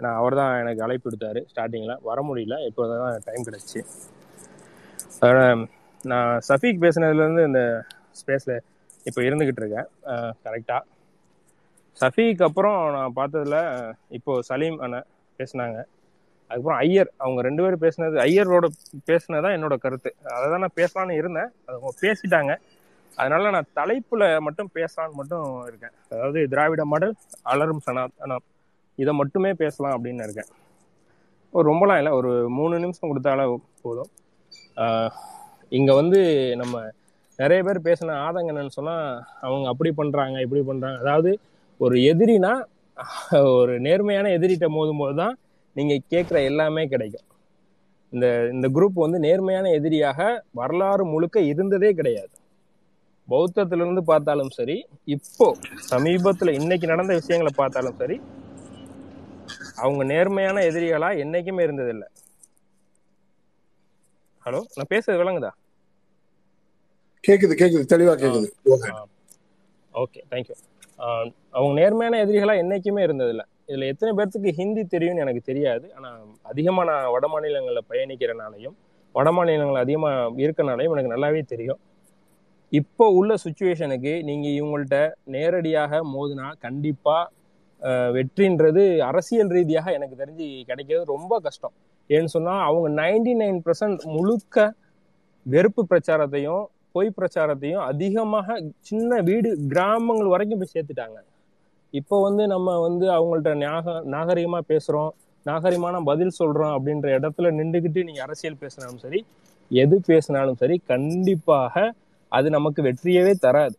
ஏன்னா அவர் தான் எனக்கு அழைப்பு விடுத்தாரு ஸ்டார்டிங்கில் வர முடியல இப்போ தான் டைம் கிடச்சி. நான் சஃபீக் பேசுனதுலேருந்து இந்த ஸ்பேஸில் இப்போ இருந்துக்கிட்டு இருக்கேன். கரெக்டாக சஃபீக் அப்புறம் நான் பார்த்ததுல இப்போ சலீம் அண்ணன் பேசுனாங்க. அதுக்கப்புறம் ஐயர் அவங்க ரெண்டு பேரும் பேசுனது ஐயரோட பேசுனது தான் என்னோட கருத்து. அதை தான் நான் பேசலான்னு இருந்தேன். அது அவங்க பேசிட்டாங்க. அதனால நான் தலைப்புல மட்டும் பேசலான்னு மட்டும் இருக்கேன். அதாவது திராவிட மாடல் அலரும் சனாதனம் இதை மட்டுமே பேசலாம் அப்படின்னு இருக்கேன். ஒரு ரொம்பலாம் இல்லை ஒரு மூணு நிமிஷம் கொடுத்தாலே போதும். இங்கே இங்க வந்து நம்ம நிறைய பேர் பேசின ஆதங்கம் என்னன்னு சொன்னா அவங்க அப்படி பண்றாங்க இப்படி பண்றாங்க. அதாவது ஒரு எதிரினா ஒரு நேர்மையான எதிரிட்ட மோதும் போது தான் நீங்க கேட்குற எல்லாமே கிடைக்கும். இந்த இந்த குரூப் வந்து நேர்மையான எதிரியாக வரலாறு முழுக்க இருந்ததே கிடையாது. பௌத்தத்திலிருந்து பார்த்தாலும் சரி இப்போ சமீபத்துல இன்னைக்கு நடந்த விஷயங்களை பார்த்தாலும் சரி அவங்க நேர்மையான எதிரிகளா என்னைக்குமே இருந்ததில்லை. ஹலோ நான் பேசுறது விளங்குதா? கேக்குது கேக்குது தெளிவா கேக்குது. ஓகே தேங்க்யூ அவங்க நேர்மையான எதிரிகளா என்னைக்குமே இருந்ததில்லை. இதுல எத்தனை பேர்த்துக்கு ஹிந்தி தெரியும்னு எனக்கு தெரியாது. ஆனா அதிகமா நான் வட மாநிலங்களில் பயணிக்கிறனாலையும் வட மாநிலங்கள் அதிகமா இருக்கனாலையும் எனக்கு நல்லாவே தெரியும். இப்போ உள்ள சுச்சுவேஷனுக்கு நீங்க இவங்கள்ட்ட நேரடியாக மோதினா கண்டிப்பா வெற்றின்றது அரசியல் ரீதியாக எனக்கு தெரிஞ்சு கிடைக்கிறது ரொம்ப கஷ்டம். ஏன்னு சொன்னா அவங்க நைன்டி நைன் பர்சன்ட் முழுக்க வெறுப்பு பிரச்சாரத்தையும் பொய் பிரச்சாரத்தையும் அதிகமாக சின்ன வீடு கிராமங்கள் வரைக்கும் போய் சேர்த்துட்டாங்க. இப்போ வந்து நம்ம வந்து அவங்கள்ட்ட நாக நாகரிகமாக பேசுகிறோம் நாகரிகமான பதில் சொல்கிறோம் அப்படின்ற இடத்துல நின்றுக்கிட்டு நீங்கள் அரசியல் பேசினாலும் சரி எது பேசினாலும் சரி கண்டிப்பாக அது நமக்கு வெற்றியவே தராது.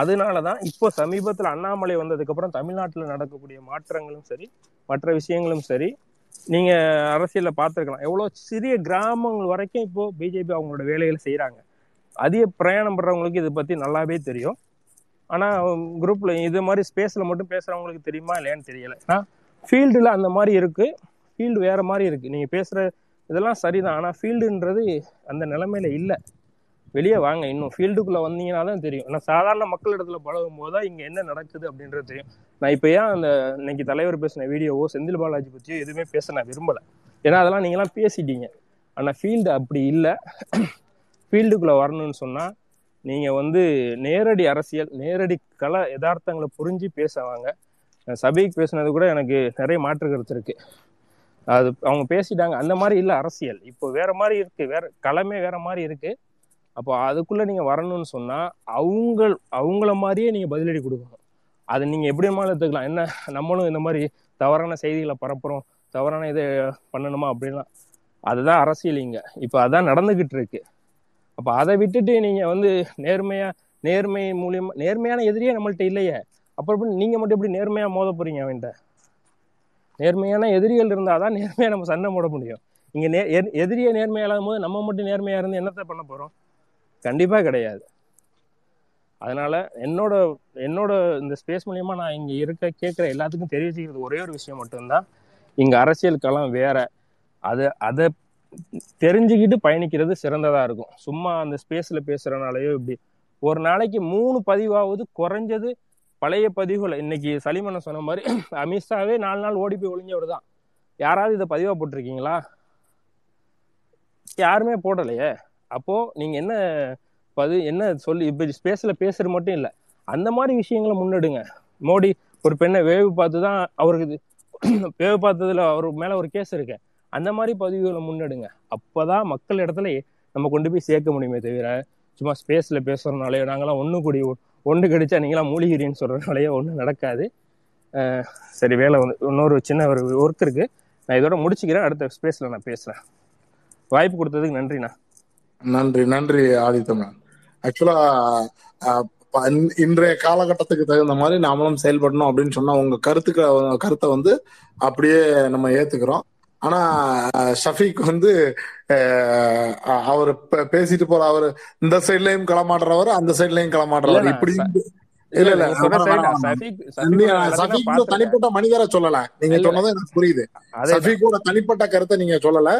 அதனாலதான் இப்போ சமீபத்துல அண்ணாமலை வந்ததுக்கு அப்புறம் தமிழ்நாட்டுல நடக்கக்கூடிய மாற்றங்களும் சரி மற்ற விஷயங்களும் சரி நீங்க அரசியல்ல பார்த்துருக்கலாம். எவ்வளவு சிறிய கிராமங்கள் வரைக்கும் இப்போ பிஜேபி அவங்களோட வேலைகளை செய்யறாங்க அதிக பிரயாணம் பண்றவங்களுக்கு இதை பத்தி நல்லாவே தெரியும். ஆனா குரூப்ல இது மாதிரி ஸ்பேஸ்ல மட்டும் பேசுறவங்களுக்கு தெரியுமா இல்லையான்னு தெரியல. ஏன்னா ஃபீல்டுல அந்த மாதிரி இருக்கு. ஃபீல்டு வேற மாதிரி இருக்கு. நீங்க பேசுற இதெல்லாம் சரிதான். ஆனா ஃபீல்டுன்றது அந்த நிலைமையில இல்லை. வெளியே வாங்க. இன்னும் ஃபீல்டுக்குள்ள வந்தீங்கன்னா தெரியும். ஆனால் சாதாரண மக்கள் இடத்துல பழகும் போது தான் இங்கே என்ன நடக்குது அப்படின்றது தெரியும். நான் இப்போ ஏன் அந்த இன்னைக்கு தலைவர் பேசின வீடியோவோ செந்தில் பாலாஜி பற்றியோ எதுவுமே பேச நான் விரும்பலை. ஏன்னா அதெல்லாம் நீங்களாம் பேசிட்டீங்க. ஆனால் ஃபீல்டு அப்படி இல்லை. ஃபீல்டுக்குள்ளே வரணும்னு சொன்னால் நீங்கள் வந்து நேரடி அரசியல் நேரடி கல யதார்த்தங்களை புரிஞ்சு பேசுவாங்க சபைக்கு பேசுனது கூட எனக்கு நிறைய மாற்று கருத்து இருக்கு. அது அவங்க பேசிட்டாங்க. அந்த மாதிரி இல்லை அரசியல். இப்போ வேற மாதிரி இருக்கு. வேற களமே வேற மாதிரி இருக்கு. அப்போ அதுக்குள்ளே நீங்கள் வரணும்னு சொன்னால் அவங்க அவங்கள மாதிரியே நீங்கள் பதிலடி கொடுக்கணும். அதை நீங்கள் எப்படி வேணாலும் எடுத்துக்கலாம். என்ன நம்மளும் இந்த மாதிரி தவறான செய்திகளை பரப்புகிறோம் தவறான இதை பண்ணணுமா அப்படின்லாம் அதுதான் அரசியல் இங்கே. இப்போ அதான் நடந்துக்கிட்டு இருக்கு. அப்போ அதை விட்டுட்டு நீங்கள் வந்து நேர்மையாக நேர்மை மூலியமாக நேர்மையான எதிரியே நம்மள்ட்ட இல்லையே. அப்புறம் நீங்கள் மட்டும் எப்படி நேர்மையாக மோத போறீங்க அவன்கிட்ட? நேர்மையான எதிரிகள் இருந்தால் தான் நேர்மையாக நம்ம சண்டை போட முடியும். இங்கே நே எதிரியை நேர்மையாக இல்லாத போது நம்ம மட்டும் நேர்மையாக இருந்து என்னத்த பண்ண போகிறோம் கண்டிப்பா கிடையாது. அதனால என்னோட என்னோட இந்த ஸ்பேஸ் மூலியமா நான் இங்க இருக்க கேட்குற எல்லாத்துக்கும் தெரிவிச்சுக்கிறது ஒரே ஒரு விஷயம் மட்டும்தான். இங்க அரசியல் களம் வேற. அதை அதை தெரிஞ்சுக்கிட்டு பயணிக்கிறது சிறந்ததா இருக்கும். சும்மா அந்த ஸ்பேஸ்ல பேசுறனாலயோ இப்படி. ஒரு நாளைக்கு மூணு பதிவாவது குறைஞ்சது பழைய பதிவுகளை இன்னைக்கு சலிமனை சொன்ன மாதிரி [clears throat] அமித்ஷாவே நாலு நாள் ஓடி போய் ஒளிஞ்சவர் தான். யாராவது இதை பதிவா போட்டிருக்கீங்களா? யாருமே போடலையே. அப்போ நீங்க என்ன பது என்ன சொல்லி இப்ப ஸ்பேஸ்ல பேசுறது மட்டும் இல்ல. அந்த மாதிரி விஷயங்களை முன்னெடுங்க. மோடி ஒரு பெண்ணை வேவு பார்த்து தான் அவருக்கு இது [clears throat] வேவு பார்த்ததுல அவர் மேல ஒரு கேஸ் இருக்கு. அந்த மாதிரி பதிவுகளை முன்னெடுங்க. அப்பதான் மக்கள் இடத்துல நம்ம கொண்டு போய் சேர்க்க முடியுமே தவிர சும்மா ஸ்பேஸ்ல பேசுறதுனாலயோ நாங்களாம் ஒன்று கூடி ஒன்று கிடைச்சா நீங்களாம் மூலிகிரின்னு சொல்றதுனாலயோ ஒன்றும் நடக்காது. சரி வேலை வந்து இன்னொரு சின்ன ஒரு ஒர்க் இருக்கு. நான் இதோட முடிச்சுக்கிறேன். அடுத்த ஸ்பேஸ்ல நான் பேசுறேன். வாய்ப்பு கொடுத்ததுக்கு நன்றிண்ணா. நன்றி நன்றி ஆதித்தமன் ஆக்சுவலா இன்றைய காலகட்டத்துக்கு தகுந்த மாதிரி நாமளும் செயல்படணும் அப்படின்னு சொன்னா உங்க கருத்துக்க கருத்தை வந்து அப்படியே நம்ம ஏத்துக்கிறோம். ஆனா ஷஃபீக் வந்து அவர் பேசிட்டு போற அவர் இந்த சைட்லயும் களமாடுறவர் அந்த சைட்லயும் களமாடுறவர். இப்படி இல்ல இல்ல நீங்க தனிப்பட்ட மனிதரை சொல்லல. நீங்க சொன்னது எனக்கு புரியுது. அதேதான் சஃபீக்கோட தனிப்பட்ட கருத்தை நீங்க சொல்லல.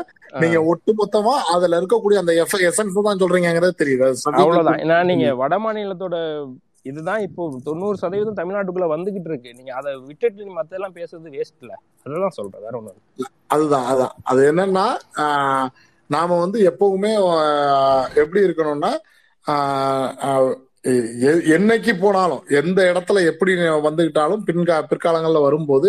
நீங்க ஒட்டு மொத்தமா அதுல இருக்கக்கூடிய அந்த எசன்ஸ் தான் சொல்றீங்கிறது தெரியுது. அவ்வளவுதான். நான் நீங்க. வட மாநிலத்தோட இதுதான் இப்போ தொண்ணூறு சதவீதம் தமிழ்நாட்டுக்குள்ள வந்துகிட்டு இருக்கு. நீங்க அதை விட்டுட்டு நீ மத்தெல்லாம் பேசுறது வேஸ்ட் இல்ல அததான் சொல்றேன் வேற இல்ல. அதுதான் அதான் அது என்னன்னா நாம வந்து எப்பவுமே எப்படி இருக்கணும்னா என்னைக்கு போனாலும் எந்த இடத்துல எப்படி வந்துகிட்டாலும் பின்கா பிற்காலங்கள்ல வரும்போது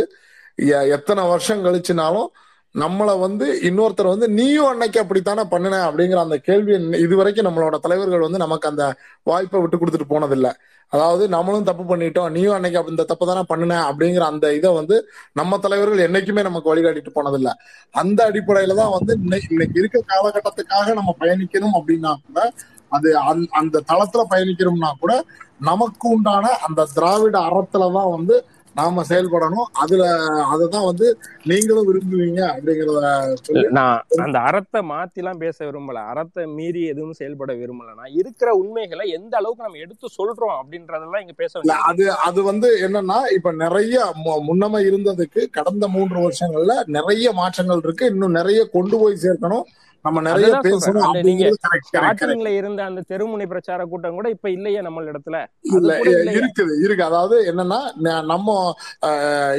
எ- எத்தனை வருஷம் கழிச்சுனாலும் நம்மளை வந்து இன்னொருத்தர் வந்து நீயும் அன்னைக்கு அப்படித்தானே பண்ணின? அப்படிங்கிற அந்த கேள்வி இதுவரைக்கும் நம்மளோட தலைவர்கள் வந்து நமக்கு அந்த வாய்ப்பை விட்டு கொடுத்துட்டு போனதில்லை. அதாவது நம்மளும் தப்பு பண்ணிட்டோம். நீயும் அன்னைக்கு அப்படி இந்த தப்பு தானே பண்ணின? அப்படிங்கிற அந்த இதை வந்து நம்ம தலைவர்கள் என்னைக்குமே நமக்கு வழிகாட்டிட்டு போனதில்லை. அந்த அடிப்படையில தான் வந்து இன்னைக்கு இருக்க காலகட்டத்துக்காக நம்ம பயணிக்கணும் அப்படின்னா கூட அது அந்த- தளத்துல பயணிக்கிறோம்னா கூட நமக்கு உண்டான அந்த திராவிட அறத்துல தான் வந்து நாம செயல்படணும். அதுல அததான் வந்து நீங்களும் விரும்புவீங்க அப்படிங்கிறத நான் அந்த அறத்தை மாத்திலாம் பேச விரும்பல. அறத்தை மீறி எதுவும் செயல்பட விரும்பல. நான் இருக்கிற உண்மைகளை எந்த அளவுக்கு நம்ம எடுத்து சொல்றோம் அப்படின்றதெல்லாம் இங்க பேச அது அது வந்து என்னன்னா இப்ப நிறைய முன்னமே இருந்ததுக்கு கடந்த மூன்று வருஷங்கள்ல நிறைய மாற்றங்கள் இருக்கு. இன்னும் நிறைய கொண்டு போய் சேர்க்கணும். நம்ம நிறைய பேசணும் நீங்க ஸ்டார்டிங்ல இருந்த அந்த தெருமுனை பிரச்சார கூட்டம் கூட இப்ப இல்லையே நம்ம இடத்துல. இல்ல இருக்குது இருக்கு. அதாவது என்னன்னா நம்ம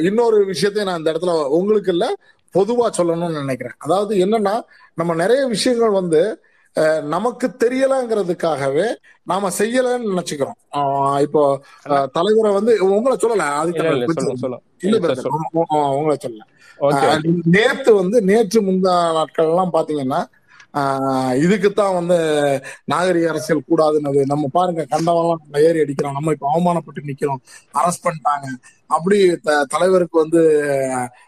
இன்னொரு விஷயத்தையும் நான் இந்த இடத்துல உங்களுக்கு இல்ல பொதுவா சொல்லணும்னு நினைக்கிறேன். அதாவது என்னன்னா நம்ம நிறைய விஷயங்கள் வந்து நமக்கு தெரியலங்கிறதுக்காகவே நாம செய்யலன்னு நினைச்சுக்கிறோம். இப்போ தலைவரை வந்து உங்களை சொல்லல ஆதித்தமிழ் இல்ல உங்களை சொல்லல. நேத்து வந்து நேற்று முந்தா நாட்கள் எல்லாம் பாத்தீங்கன்னா இதுக்குத்தான் வந்து நாகரிக அரசியல் கூடாதுன்னு நம்ம பாருங்க கண்டவெல்லாம் நம்ம ஏறி அடிக்கிறோம். நம்ம இப்ப அவமானப்பட்டு நிக்கிறோம். அரஸ்ட் பண்ணிட்டாங்க. அப்படி த- தலைவருக்கு வந்து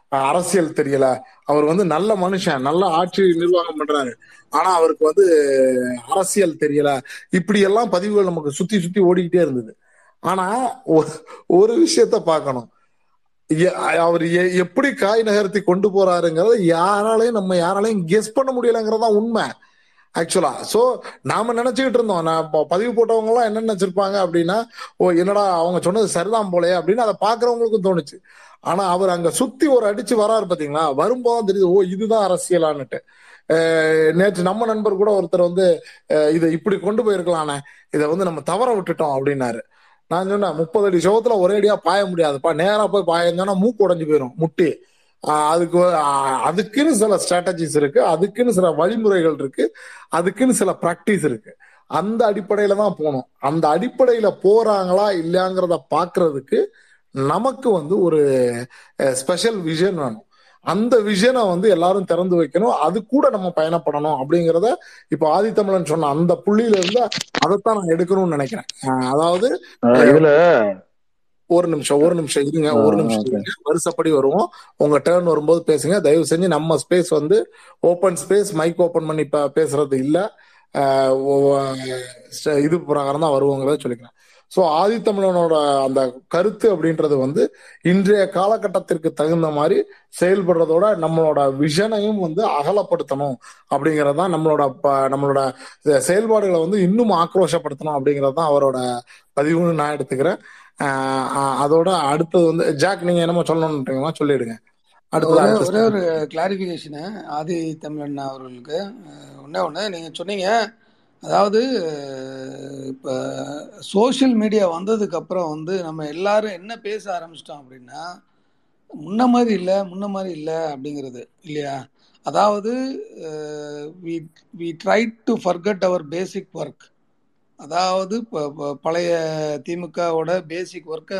அரசியல் தெரியல. அவர் வந்து நல்ல மனுஷன் நல்ல ஆட்சி நிர்வாகம் பண்றாரு. ஆனா அவருக்கு வந்து அரசியல் தெரியல. இப்படி எல்லாம் பதிவுகள் நமக்கு சுத்தி சுத்தி ஓடிக்கிட்டே இருந்தது. ஆனா ஒரு விஷயத்த பார்க்கணும். அவர் எ- எப்படி காய் நகர்த்தி கொண்டு போறாருங்கிறத யாராலையும் நம்ம யாராலையும் கெஸ் பண்ண முடியலங்கிறதா உண்மை ஆக்சுவலா சோ நாம நினைச்சுக்கிட்டு இருந்தோம் நான் ப- பதிவு போட்டவங்க எல்லாம் என்ன நினைச்சிருப்பாங்க அப்படின்னா ஓ என்னடா அவங்க சொன்னது சரிதான் போலயே அப்படின்னு அதை பாக்குறவங்களுக்கும் தோணுச்சு. ஆனா அவர் அங்க சுத்தி ஒரு அடிச்சு வராரு பாத்தீங்களா? வரும்போது தெரியுது ஓ இதுதான் அரசியலான்னுட்டு. நேற்று நம்ம நண்பர் கூட ஒருத்தர் வந்து இதை இப்படி கொண்டு போயிருக்கலானே இதை வந்து நம்ம தவற விட்டுட்டோம் அப்படின்னாரு. நான் சொன்னேன் முப்பது அடி சோகத்துல ஒரே அடியா பாய முடியாதுப்பா. நேரா போய் பாயந்தோன்னா மூக்கு உடஞ்சு போயிடும் முட்டி. அதுக்கு அதுக்குன்னு சில ஸ்ட்ராட்டஜிஸ் இருக்கு அதுக்குன்னு சில வழிமுறைகள் இருக்கு அதுக்குன்னு சில ப்ராக்டிஸ் இருக்கு. அந்த அடிப்படையில தான் போகணும். அந்த அடிப்படையில போறாங்களா இல்லையாங்கிறத பாக்குறதுக்கு நமக்கு வந்து ஒரு ஸ்பெஷல் விஷன் வேணும். அந்த விஷனை வந்து எல்லாரும் திறந்து வைக்கணும். அது கூட நம்ம பயணப்படணும் அப்படிங்கிறத இப்ப ஆதித்தமிழன் சொன்ன அந்த புள்ளியில இருந்து அதைத்தான் நான் எடுக்கணும்னு நினைக்கிறேன். அதாவது இதுல ஒரு நிமிஷம் ஒரு நிமிஷம் இருங்க ஒரு நிமிஷம் வருஷப்படி வருவோம். உங்க டேர்ன் வரும்போது பேசுங்க. தயவு செஞ்சு நம்ம ஸ்பேஸ் வந்து ஓப்பன் ஸ்பேஸ் மைக் ஓபன் பண்ணி பேசுறது இல்ல. இது பிரகாரம் தான் வருவோங்கிறத சொல்லிக்கிறேன். ஸோ ஆதித்தமிழனோட அந்த கருத்து அப்படின்றது வந்து இன்றைய காலகட்டத்திற்கு தகுந்த மாதிரி செயல்படுறதோட நம்மளோட விஷனையும் வந்து அகலப்படுத்தணும் அப்படிங்கிறது தான் நம்மளோட நம்மளோட செயல்பாடுகளை வந்து இன்னும் ஆக்ரோஷப்படுத்தணும் அப்படிங்கிறது தான் அவரோட பதிவுன்னு நான் எடுத்துக்கிறேன். அதோட அடுத்தது வந்து ஜாக் நீங்க என்னமோ சொல்லணும்ன்றீங்களா சொல்லிடுங்க. அடுத்தது ஒரே அடுத்த ஒரே கிளாரிஃபிகேஷனு ஆதி தமிழன் அவர்களுக்கு. ஒண்ணே ஒன்று நீங்கள் சொன்னீங்க அதாவது இப்போ சோஷியல் மீடியா வந்ததுக்கப்புறம் வந்து நம்ம எல்லாரும் என்ன பேச ஆரம்பிச்சிட்டோம் அப்படின்னா முன்ன மாதிரி இல்லை முன்ன மாதிரி இல்லை அப்படிங்கிறது இல்லையா? அதாவது we we try to forget our basic work அதாவது இப்போ பழைய திமுகவோட பேசிக் ஒர்க்கை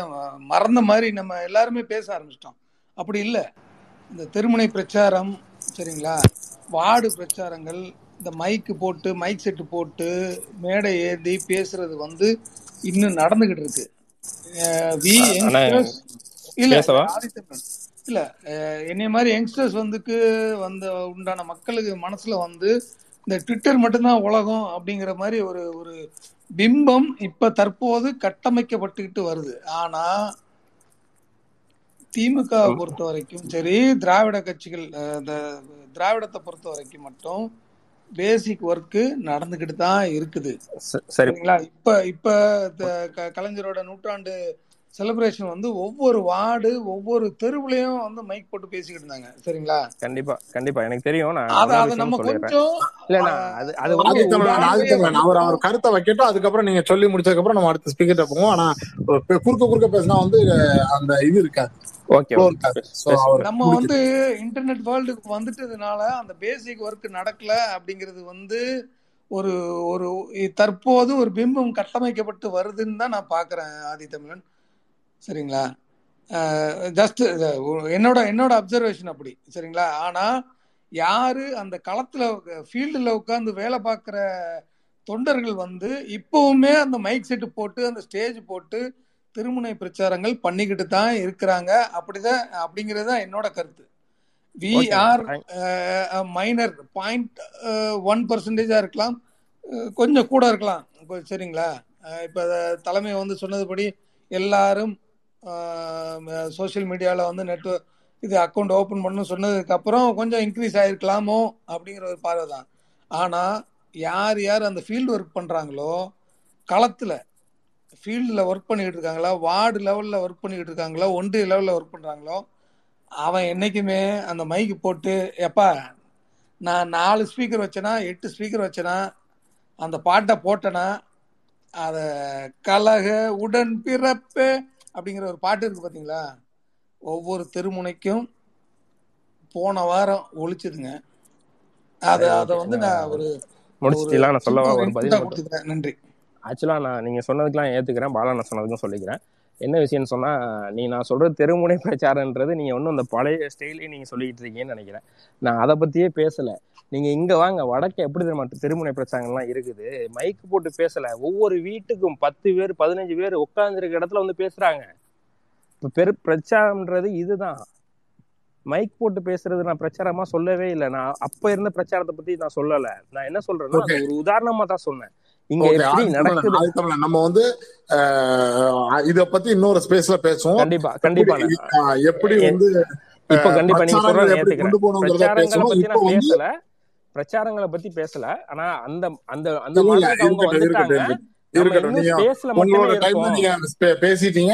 மறந்த மாதிரி நம்ம எல்லாருமே பேச ஆரம்பிச்சிட்டோம். அப்படி இல்லை. இந்த தெருமுனை பிரச்சாரம் சரிங்களா? வார்டு பிரச்சாரங்கள் இந்த மைக்கு போட்டு மைக் செட்டு போட்டு மேடை ஏறி பேசுறது வந்து இன்னும் நடந்துகிட்டு இருக்கு. இல்ல இல்ல என்னைய மாதிரி யங்ஸ்டர்ஸ் வந்துக்கு வந்த உண்டான மக்களுக்கு மனசுல வந்து இந்த ட்விட்டர் மட்டும்தான் உலகம் அப்படிங்கிற மாதிரி ஒரு ஒரு பிம்பம் இப்ப தற்போது கட்டமைக்கப்பட்டுக்கிட்டு வருது. ஆனா திமுக பொறுத்த வரைக்கும் சரி திராவிட கட்சிகள் திராவிடத்தை பொறுத்த வரைக்கும் மட்டும் பேசிக் ஒர்க்கு நடந்துகிட்டு தான் இருக்குது. சரிங்களா? இப்ப இப்ப கலைஞரோட நூற்றாண்டு செலிப்ரேஷன் வந்து ஒவ்வொரு வார்டு ஒவ்வொரு தெருவுலயும் வந்து மைக் போட்டு பேசிக்கிட்டு இருந்தாங்க. சரிங்களா? கண்டிப்பா கண்டிப்பா. எனக்கு தெரியும். நான் அத நம்ம கொஞ்சம் இல்ல நான் அது அது அவர் அவர் கருத்தை வைக்கட்டும். அதுக்கப்புறம் நீங்க சொல்லி முடிச்சதுக்கு அப்புறம் நம்ம அடுத்த ஸ்பீக்கர்ட்ட போவோம். ஆனா குறுக்க குறுக்க பேசினா வந்து அந்த இது இருக்காது. [laughs] நம்ம வந்து இன்டர்நெட் வேர்ல்டுக்கு வந்துட்டதுனால அந்த பேசிக் ஒர்க் நடக்கல அப்படிங்கிறது வந்து ஒரு ஒரு தற்போது ஒரு பிம்பம் கட்டமைக்கப்பட்டு வருதுன்னு தான் நான் பாக்குறேன் ஆதித்தமிழன். சரிங்களா? ஜஸ்ட் என்னோட என்னோட அப்சர்வேஷன் அப்படி சரிங்களா? ஆனா யாரு அந்த களத்துல ஃபீல்டுல உட்காந்து வேலை பார்க்குற தொண்டர்கள் வந்து இப்பவுமே அந்த மைக் செட்டு போட்டு அந்த ஸ்டேஜ் போட்டு திருமுனை பிரச்சாரங்கள் பண்ணிக்கிட்டு தான் இருக்கிறாங்க. அப்படிதான் அப்படிங்கிறது தான் என்னோட கருத்து. We are minor point one பர்சன்டேஜா இருக்கலாம். அஹ் கொஞ்சம் கூட இருக்கலாம். இப்போ சரிங்களா? அஹ் இப்ப தலைமை வந்து சொன்னதுபடி எல்லாரும் சோஷியல் மீடியாவில் வந்து நெட்வொர்க் இது அக்கௌண்ட் ஓப்பன் பண்ணணும் சொன்னதுக்கு அப்புறம் கொஞ்சம் இன்க்ரீஸ் ஆயிருக்கலாமோ அப்படிங்கிற ஒரு பார்வை தான். ஆனால் யார் யார் அந்த ஃபீல்டு ஒர்க் பண்ணுறாங்களோ களத்தில் ஃபீல்டில் ஒர்க் பண்ணிக்கிட்டு இருக்காங்களா? வார்டு லெவலில் ஒர்க் பண்ணிக்கிட்டு இருக்காங்களோ? ஒன்றிய லெவலில் ஒர்க் பண்ணுறாங்களோ அவன் என்னைக்குமே அந்த மைக்கு போட்டு எப்பா நான் நாலு ஸ்பீக்கர் வச்சேனா எட்டு ஸ்பீக்கர் வச்சேனா அந்த பாட்டை போட்டேனா அத கலக உடன் பிறப்பே அப்படிங்கிற ஒரு பாட்டு இருக்கு பாத்தீங்களா? ஒவ்வொரு தெருமுனைக்கும் போன வாரம் ஒழிச்சுதுங்க. அத அத வந்து நான் ஒரு முடிச்சிட்டீங்களா? நான் சொல்லவா? பதில் நன்றி. ஆக்சுவலாக நான் நீங்கள் சொன்னதுக்கெலாம் ஏற்றுக்கிறேன் பாலா நான் சொன்னதுக்கும் சொல்லிக்கிறேன். என்ன விஷயம்னு சொன்னால் நீ நான் சொல்கிறது தெருமுனை பிரச்சாரன்றது நீங்கள் ஒன்றும் அந்த பழைய ஸ்டைலே நீங்கள் சொல்லிக்கிட்டு இருக்கீங்கன்னு நினைக்கிறேன். நான் அதை பற்றியே பேசலை. நீங்கள் இங்கே வாங்க. வடக்கு எப்படி தெரியுமா தெருமுனை பிரச்சாரங்கள்லாம் இருக்குது? மைக் போட்டு பேசலை. ஒவ்வொரு வீட்டுக்கும் பத்து பேர் பதினஞ்சு பேர் உட்காந்துருக்க இடத்துல வந்து பேசுகிறாங்க இப்போ பெரு பிரச்சாரம்ன்றது இதுதான். மைக் போட்டு பேசுறது நான் பிரச்சாரமா சொல்லவே இல்லை. நான் அப்ப இருந்த பிரச்சாரத்தை பத்தி நான் சொல்லல. நான் என்ன சொல்றேன்னா ஒரு உதாரணமா தான் சொன்னேன். இங்க எப்படி நடக்குது? நம்ம வந்து இத பத்தி இன்னொரு ஸ்பேஸ்ல பேசுவோம். கண்டிப்பா கண்டிப்பா. எப்படி வந்து இப்ப கண்டிப்பா நீங்க சொல்றத பிரச்சாரங்களை பத்தி பேசல. பிரச்சாரங்களை பத்தி பேசல. ஆனா அந்த அந்த அந்த பேசிட்டீங்க.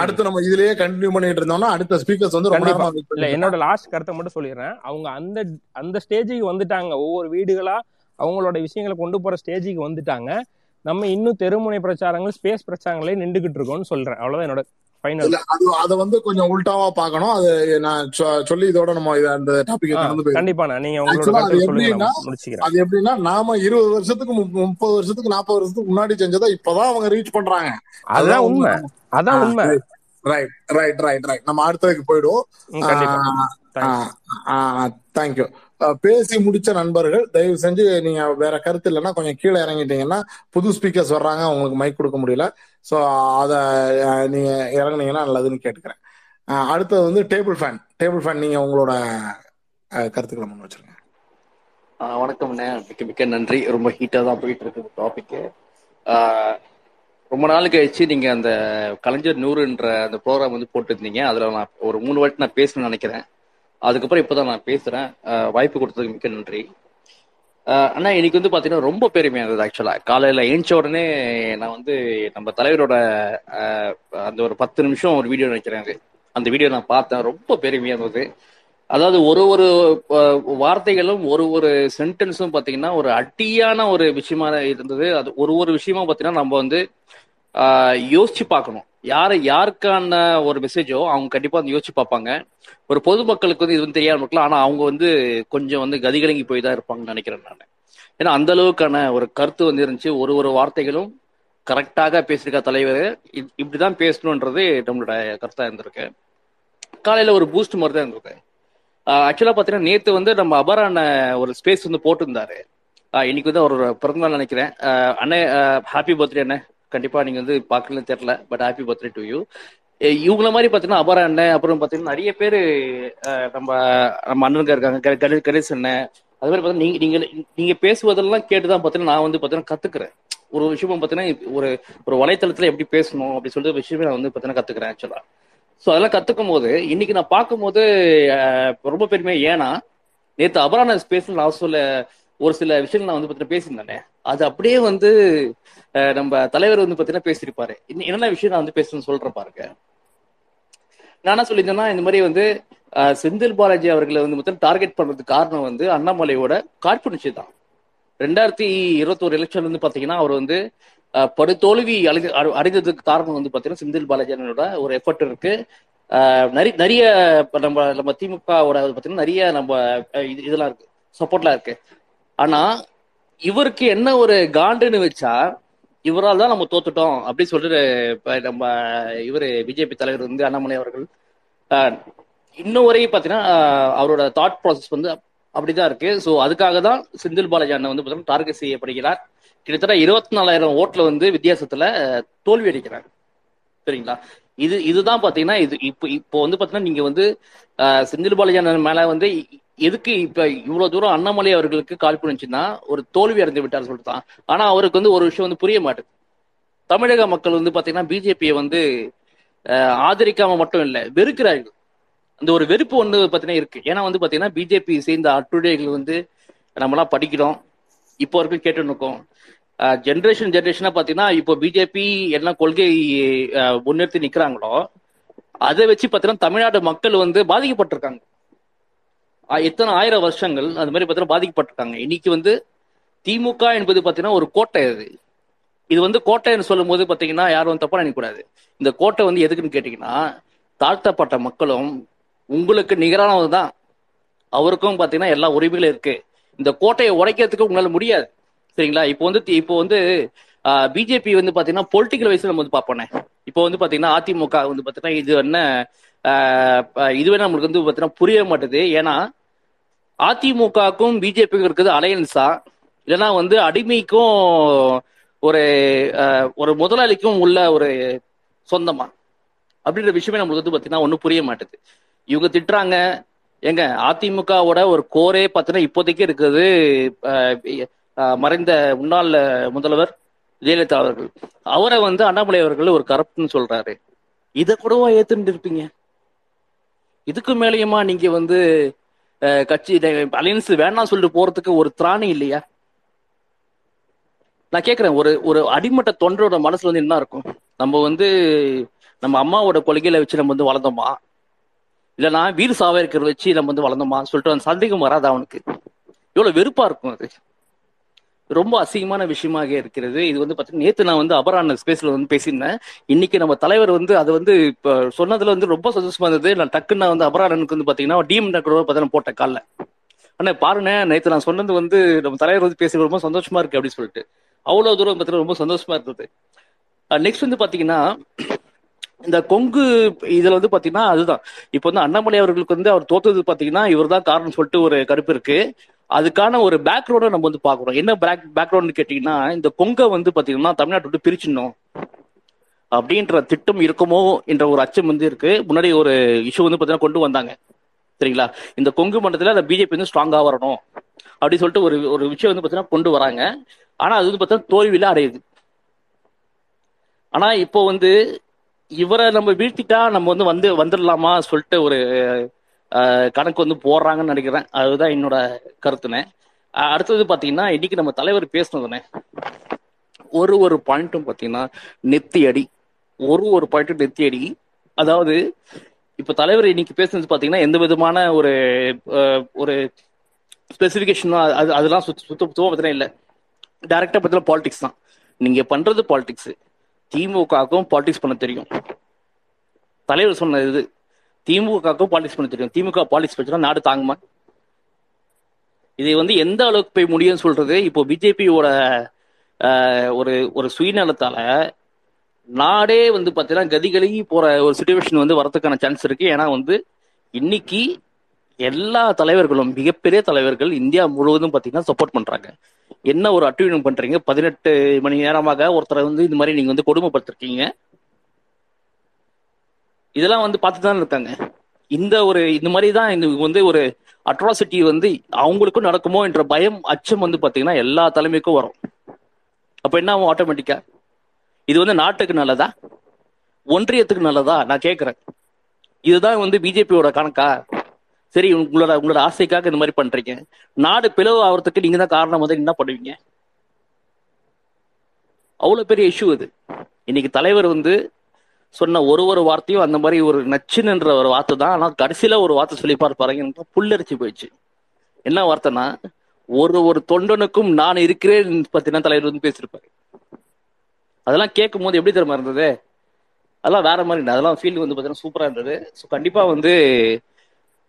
அடுத்து நம்ம இதுலயே கண்டினியூ பண்ணிட்டு இருந்தோம்னா அடுத்த ஸ்பீக்கர்ஸ் வந்து ரொம்ப இல்ல என்னோட லாஸ்ட் கருத்தை மட்டும் சொல்லிடுறேன். அவங்க அந்த அந்த ஸ்டேஜுக்கு வந்துட்டாங்க. ஒவ்வொரு வீடுகளா அவங்களோட விஷயங்களை கொண்டு போற ஸ்டேஜுக்கு வந்துட்டாங்க. நம்ம இன்னும் தெருமுனை பிரச்சாரங்கள் ஸ்பேஸ் பிரச்சாரங்களே நின்றுகிட்டு இருக்கோம்னு சொல்றேன். அவ்வளவுதான் என்னோட ஃபைனல் அது அத வந்து கொஞ்சம் உல்டாவா பார்க்கணும். அது நான் சொல்லி இதோட நம்ம அந்த டாபிக் போயிடும் கண்டிப்பாண்ணா நீங்க உங்களோட அது எப்படின்னா நாம இருபது வருஷத்துக்கு முப்ப- முப்பது வருஷத்துக்கு நாற்பது வருஷத்துக்கு முன்னாடி செஞ்சதை இப்பதான் அவங்க ரீச் பண்றாங்க. அதுதான் உண்மை. அதான் உண்மை. ரைட் ரைட் ரைட் ரைட் நம்ம அடுத்ததுக்கு போயிடுவோம். தேங்க்யூ பேசி முடிச்ச நண்பர்கள் தயவு செஞ்சு நீங்க வேற கருத்து இல்லைன்னா கொஞ்சம் கீழே இறங்கிட்டீங்கன்னா புது ஸ்பீக்கர்ஸ் வர்றாங்க உங்களுக்கு மைக் கொடுக்க முடியல. ஸோ அதை நீங்க இறங்குனீங்கன்னா நல்லதுன்னு கேட்டுக்கிறேன். அடுத்தது வந்து டேபிள் ஃபேன் டேபிள் ஃபேன் நீங்க உங்களோட கருத்துக்களை முன் வச்சிருங்க. வணக்கம்ண்ணே மிக்க மிக்க நன்றி. ரொம்ப ஹீட்டாக தான் போயிட்டு இருக்குது டாபிக்கு ரொம்ப நாள் கழிச்சு நீங்க அந்த கலைஞர் நூறுன்ற அந்த ப்ரோக்ராம் வந்து போட்டுருந்தீங்க. அதுல நான் ஒரு மூணு வாட்டி நான் பேசணும்னு நினைக்கிறேன். அதுக்கப்புறம் இப்போதான் நான் பேசுறேன். வாய்ப்பு கொடுத்ததுக்கு மிக்க நன்றி. அண்ணா இன்னைக்கு வந்து பாத்தீங்கன்னா ரொம்ப பெருமையா இருந்தது ஆக்சுவலா காலையில ஏஞ்ச உடனே நான் வந்து நம்ம தலைவரோட அந்த ஒரு பத்து நிமிஷம் ஒரு வீடியோ நினைக்கிறேன். அது அந்த வீடியோ நான் பார்த்தேன். ரொம்ப பெருமையா இருந்தது அதாவது ஒரு ஒரு வார்த்தைகளும் ஒரு ஒரு சென்டென்ஸும் பாத்தீங்கன்னா ஒரு அட்டியான ஒரு விஷயமா இருந்தது. அது ஒரு ஒரு விஷயமா பாத்தீங்கன்னா நம்ம வந்து யோசிச்சு பார்க்கணும். யாரு யாருக்கான ஒரு மெசேஜோ அவங்க கண்டிப்பா வந்து யோசிச்சு பார்ப்பாங்க. ஒரு பொதுமக்களுக்கு வந்து இது வந்து தெரியாம இருக்கலாம் ஆனா அவங்க வந்து கொஞ்சம் வந்து கதிகலங்கி போய் தான் இருப்பாங்கன்னு நினைக்கிறேன் நான். ஏன்னா அந்த அளவுக்கான ஒரு கருத்து வந்து இருந்துச்சு. ஒரு ஒரு வார்த்தைகளும் கரெக்டாக பேசியிருக்கா தலைவர். இப்- இப்படிதான் பேசணுன்றது நம்மளோட கருத்தா இருந்திருக்கு. காலையில ஒரு பூஸ்ட் மாதிரி தான் இருந்திருக்கு. ஆக்சுவலா பாத்தீங்கன்னா நேத்து வந்து நம்ம அபரான ஒரு ஸ்பேஸ் வந்து போட்டிருந்தாரு. இன்னைக்கு வந்து அவரோட பிறந்தநாள் நினைக்கிறேன். அண்ணே ஹாப்பி பர்த்டே அண்ணே. கண்டிப்பா நீங்க வந்து பார்க்கலன்னு தெரியல but happy birthday to you இவங்கள மாதிரி பாத்தீங்கன்னா அபரா அண்ணன் அப்புறம் பாத்தீங்கன்னா நிறைய பேரு நம்ம நம்ம அண்ணனுங்க இருக்காங்க கணே- கணேஷ் அண்ணன். அது மாதிரி பாத்தீங்கன்னா நீங்க நீங்க நீங்க பேசுவதெல்லாம் கேட்டுதான் பாத்தீங்கன்னா நான் வந்து பாத்தீங்கன்னா கத்துக்கிறேன். ஒரு விஷயம் பாத்தீங்கன்னா ஒரு ஒரு வலைத்தளத்துல எப்படி பேசணும் அப்படி சொல்லிட்டு ஒரு விஷயமே நான் வந்து பாத்தீங்கன்னா கத்துக்கிறேன் ஆக்சுவலா ஸோ அதெல்லாம் கத்துக்கும் போது இன்னைக்கு நான் பார்க்கும்போது ரொம்ப பெருமையாக ஏன்னா நேற்று அபரான ஸ்பேஸ்ல நான் சொல்ல ஒரு சில விஷயங்கள் நான் வந்து பார்த்தீங்கன்னா பேசியிருந்தேனே. அது அப்படியே வந்து நம்ம தலைவர் வந்து பார்த்தீங்கன்னா பேசியிருப்பாரு. என்னென்ன விஷயம் நான் வந்து பேசணும்னு சொல்றேன் பாருங்க. நான் என்ன சொல்லியிருந்தேன்னா இந்த மாதிரி வந்து செந்தில் பாலாஜி அவர்களை வந்து பார்த்தீங்கன்னா டார்கெட் பண்றதுக்கு காரணம் வந்து அண்ணாமலையோட காழ்ப்புணர்ச்சி தான். ரெண்டாயிரத்தி இருபத்தோரு எலெக்ஷன் வந்து பாத்தீங்கன்னா அவர் வந்து படுதோல்வி அழி அடை- அடைந்ததுக்கு காரணம் வந்து பாத்தீங்கன்னா செந்தில் பாலாஜியோட ஒரு எஃபர்ட் இருக்கு. நிறைய நிறைய நம்ம நம்ம திமுகவோட பாத்தீங்கன்னா நிறைய நம்ம இது- இதெல்லாம் இருக்கு. சப்போர்ட்லாம் இருக்கு. ஆனா இவருக்கு என்ன ஒரு காண்டுன்னு வச்சா இவரால் தான் நம்ம தோத்துட்டோம் அப்படின்னு சொல்லிட்டு இப்ப நம்ம இவரு பிஜேபி தலைவர் வந்து அண்ணாமலை அவர்கள் இன்னும் வரையும் பாத்தீங்கன்னா அவரோட தாட் ப்ராசஸ் வந்து அப்படிதான் இருக்கு. ஸோ அதுக்காக தான் செந்தில் பாலாஜி அண்ணன் வந்து பார்த்தீங்கன்னா டார்கெட் செய்யப்படுகிறார். கிட்டத்தட்ட இருபத்தி நாலாயிரம் ஓட்டுல வந்து வித்தியாசத்துல தோல்வி அடைக்கிறார். சரிங்களா? இது இதுதான் பாத்தீங்கன்னா இது இப்போ இப்போ வந்து பாத்தீங்கன்னா நீங்க வந்து செந்தில் பாலாஜி அண்ணன் மேல வந்து எதுக்கு இப்ப இவ்வளவு தூரம் அண்ணாமலை அவர்களுக்கு கால் புரிஞ்சுன்னா ஒரு தோல்வி அடைந்து விட்டார் சொல்லிட்டு தான். ஆனா அவருக்கு வந்து ஒரு விஷயம் வந்து புரிய மாட்டேங்குது தமிழக மக்கள் வந்து பாத்தீங்கன்னா பிஜேபியை வந்து ஆதரிக்காம மட்டும் இல்லை வெறுக்கிறார்கள். அந்த ஒரு வெறுப்பு ஒன்று பார்த்தீங்கன்னா இருக்கு. ஏன்னா வந்து பார்த்தீங்கன்னா பிஜேபி சேர்ந்த அட்டுடைகள் வந்து நம்மலாம் படிக்கிறோம். இப்போ வரைக்கும் கேட்டு இருக்கோம். ஜென்ரேஷன் ஜென்ரேஷனா பார்த்தீங்கன்னா இப்போ பிஜேபி என்ன கொள்கை முன்னிறுத்தி நிற்கிறாங்களோ அதை வச்சு பார்த்தீங்கன்னா தமிழ்நாடு மக்கள் வந்து பாதிக்கப்பட்டிருக்காங்க. எத்தனை ஆயிரம் வருஷங்கள் அது மாதிரி பார்த்தீங்கன்னா பாதிக்கப்பட்டிருக்காங்க. இன்னைக்கு வந்து திமுக என்பது பார்த்தீங்கன்னா ஒரு கோட்டை அது. இது வந்து கோட்டைன்னு சொல்லும் போது பார்த்தீங்கன்னா யாரும் தப்பா நினைக்கக்கூடாது. இந்த கோட்டை வந்து எதுக்குன்னு கேட்டிங்கன்னா தாழ்த்தப்பட்ட மக்களும் உங்களுக்கு நிகரானவர் தான். அவருக்கும் பார்த்தீங்கன்னா எல்லா உரிமைகளும் இருக்கு. இந்த கோட்டையை உடைக்கிறதுக்கு உங்களால முடியாது. சரிங்களா? இப்போ வந்து இப்போ வந்து பிஜேபி வந்து பார்த்தீங்கன்னா பொலிட்டிக்கல் வைஸ் நம்ம வந்து பார்ப்போனே இப்போ வந்து பார்த்தீங்கன்னா அதிமுக வந்து பார்த்தீங்கன்னா இது என்ன ஆஹ் இதுவே நம்மளுக்கு வந்து பார்த்தீங்கன்னா புரிய மாட்டேது. ஏன்னா அதிமுகவுக்கும் பிஜேபிக்கும் இருக்குது அலையன்ஸா? இல்லைன்னா வந்து அடிமைக்கும் ஒரு ஒரு முதலாளிக்கும் உள்ள ஒரு சொந்தமா? அப்படின்ற விஷயமே நம்மளுக்கு வந்து பார்த்தீங்கன்னா ஒன்றும் புரிய மாட்டேது. இவங்க திட்டுறாங்க. ஏங்க அதிமுகவோட ஒரு கோரே பார்த்தீங்கன்னா இப்போதைக்கு இருக்கிறது மறைந்த முன்னாள் முதல்வர் ஜெயலலிதா அவர்கள். அவரை வந்து அண்ணாமலை அவர்கள் ஒரு கரப்ட்னு சொல்றாரு. இதை கூடவா ஏத்துட்டு இருப்பீங்க? இதுக்கு மேலேயுமா நீங்க வந்து கட்சி அலையன்ஸ் வேணாம் சொல்லிட்டு போறதுக்கு ஒரு திராணி இல்லையா? நான் கேக்குறேன் ஒரு ஒரு அடிமட்ட தொண்டரோட மனசுல வந்து என்ன இருக்கும்? நம்ம வந்து நம்ம அம்மாவோட கொள்கையில வச்சு நம்ம வந்து வளர்ந்தோமா? இல்லைன்னா வீடு சாவ இருக்கிறத வச்சு நம்ம வந்து வளர்ந்தோமா? சொல்லிட்டு அந்த சந்தேகம் வராது அவனுக்கு? எவ்வளவு வெறுப்பா இருக்கும் அது. ரொம்ப அசிங்கமான விஷயமாக இருக்கிறது. இது வந்து பாத்தீங்கன்னா நேத்து நான் வந்து அபரான ஸ்பேஸ்ல வந்து பேசியிருந்தேன். இன்னைக்கு நம்ம தலைவர் வந்து அது வந்து இப்ப சொன்னதுல வந்து ரொம்ப சந்தோஷமா இருந்தது. நான் டக்குன்னு நான் வந்து அபரானனுக்கு வந்து பாத்தீங்கன்னா டிஎம் கூட பார்த்தா போட்ட காலைல. அண்ணா பாருங்க நேத்து நான் சொன்னது வந்து நம்ம தலைவர் வந்து பேசி ரொம்ப சந்தோஷமா இருக்கு அப்படின்னு சொல்லிட்டு. அவ்வளவு தூரம் பார்த்தீங்கன்னா ரொம்ப சந்தோஷமா இருந்தது. நெக்ஸ்ட் வந்து பாத்தீங்கன்னா இந்த கொங்கு இதுல வந்து பாத்தீங்கன்னா அதுதான். இப்போ வந்து அண்ணாமலை அவர்களுக்கு வந்து அவர் தோத்தது பாத்தீங்கன்னா இவர் தான் காரணம் சொல்லிட்டு ஒரு கருப்பு இருக்கு. அதுக்கான ஒரு பேக்ரவுண்டை நம்ம வந்து பாக்குறோம் என்ன பேக் பேக்ரவுண்ட் கேட்டீங்கன்னா இந்த கொங்கை வந்து பாத்தீங்கன்னா தமிழ்நாட்டை விட்டு பிரிச்சிடணும். அப்படின்ற திட்டம் இருக்குமோ என்ற ஒரு அச்சம் வந்து இருக்கு. முன்னாடி ஒரு இஷ்யூ வந்து பாத்தீங்கன்னா கொண்டு வந்தாங்க. சரிங்களா? இந்த கொங்கு மண்டலத்துல அந்த பிஜேபி வந்து ஸ்ட்ராங்கா வரணும். அப்படின்னு சொல்லிட்டு ஒரு ஒரு விஷயம் வந்து பாத்தீங்கன்னா கொண்டு வராங்க. ஆனா அது வந்து பாத்தீங்கன்னா தோல்வியில அடையுது. ஆனா இப்போ வந்து இவரை நம்ம வீழ்த்திட்டா நம்ம வந்து வந்து வந்துடலாமா சொல்லிட்டு ஒரு கணக்கு வந்து போடுறாங்கன்னு நினைக்கிறேன். அதுதான் என்னோட கருத்துனே அடுத்தது பார்த்தீங்கன்னா இன்னைக்கு நம்ம தலைவர் பேசினதுனே ஒரு ஒரு பாயிண்ட்டும் பார்த்தீங்கன்னா நெத்தி அடி ஒரு ஒரு பாயிண்ட்டும் நெத்தி அடி. அதாவது இப்போ தலைவர் இன்னைக்கு பேசுனது பார்த்தீங்கன்னா எந்த விதமான ஒரு ஒரு ஸ்பெசிஃபிகேஷனும் அது அதெல்லாம் சுத்த சுத்த சுத்தமா பார்த்தீங்கன்னா இல்லை. டேரக்டாக பார்த்தீங்கன்னா பாலிடிக்ஸ் தான். நீங்கள் பண்ணுறது பாலிடிக்ஸ் திமுகவுக்கும் பாலிடிக்ஸ் பண்ண தெரியும். தலைவர் சொன்ன இது. திமுகவுக்கும் பாலிடிக்ஸ் பண்ண தெரியும் திமுக பாலிடிக்ஸ் பண்ணா நாடு தாங்குமா? இதை வந்து எந்த அளவுக்கு போய் முடியும்னு சொல்றது? இப்போ பிஜேபியோட ஒரு ஒரு சுயநலத்தால நாடே வந்து பார்த்தீங்கன்னா கதிகலகி போற ஒரு சுச்சுவேஷன் வந்து வரதுக்கான சான்ஸ் இருக்கு. ஏன்னா வந்து இன்னைக்கு எல்லா தலைவர்களும் மிகப்பெரிய தலைவர்கள் இந்தியா முழுவதும் பார்த்தீங்கன்னா சப்போர்ட் பண்றாங்க. என்ன ஒரு அட்டுவீனம் பண்றீங்க? பதினெட்டு மணி நேரமாக ஒருத்தரை வந்து இந்த மாதிரி நீங்க வந்து கொடுமைப்படுத்திருக்கீங்க. இதெல்லாம் வந்து பார்த்து தான் இருக்காங்க. இந்த ஒரு இந்த மாதிரி தான் இது வந்து ஒரு அட்ராசிட்டி வந்து அவங்களுக்கும் நடக்குமோ என்ற பயம் அச்சம் வந்து பார்த்தீங்கன்னா எல்லா தலைமைக்கும் வரும். அப்போ என்ன ஆகும் ஆட்டோமேட்டிக்கா இது வந்து நாட்டுக்கு நல்லதா? ஒன்றியத்துக்கு நல்லதா? நான் கேட்குறேன். இதுதான் வந்து பிஜேபியோட கணக்கா? சரி உங்களோட உங்களோட ஆசைக்காக இந்த மாதிரி பண்றீங்க. நாடு பிளவு ஆகிறதுக்கு நீங்க தான் காரணம் வந்து என்ன பண்ணுவீங்க? அவ்வளோ பெரிய இஷ்யூ இது இன்னைக்கு தலைவர் வந்து சொன்ன ஒரு ஒரு வார்த்தையும் அந்த மாதிரி ஒரு நச்சுன்னுன்ற ஒரு வார்த்தை தான். ஆனால் கடைசியில ஒரு வார்த்தை சொல்லிப்பார் பார்ப்பாருங்க புல்லரிச்சு போயிடுச்சு. என்ன வார்த்தைனா ஒரு ஒரு தொண்டனுக்கும் நான் இருக்கிறேன் பத்தினா தலைவர் வந்து பேசியிருப்பாரு. அதெல்லாம் கேட்கும் போது எப்படி தெரியுமா இருந்தது? அதெல்லாம் வேற மாதிரி இருந்தது. அதெல்லாம் ஃபீல் வந்து பார்த்தீங்கன்னா சூப்பராக இருந்தது. ஸோ கண்டிப்பாக வந்து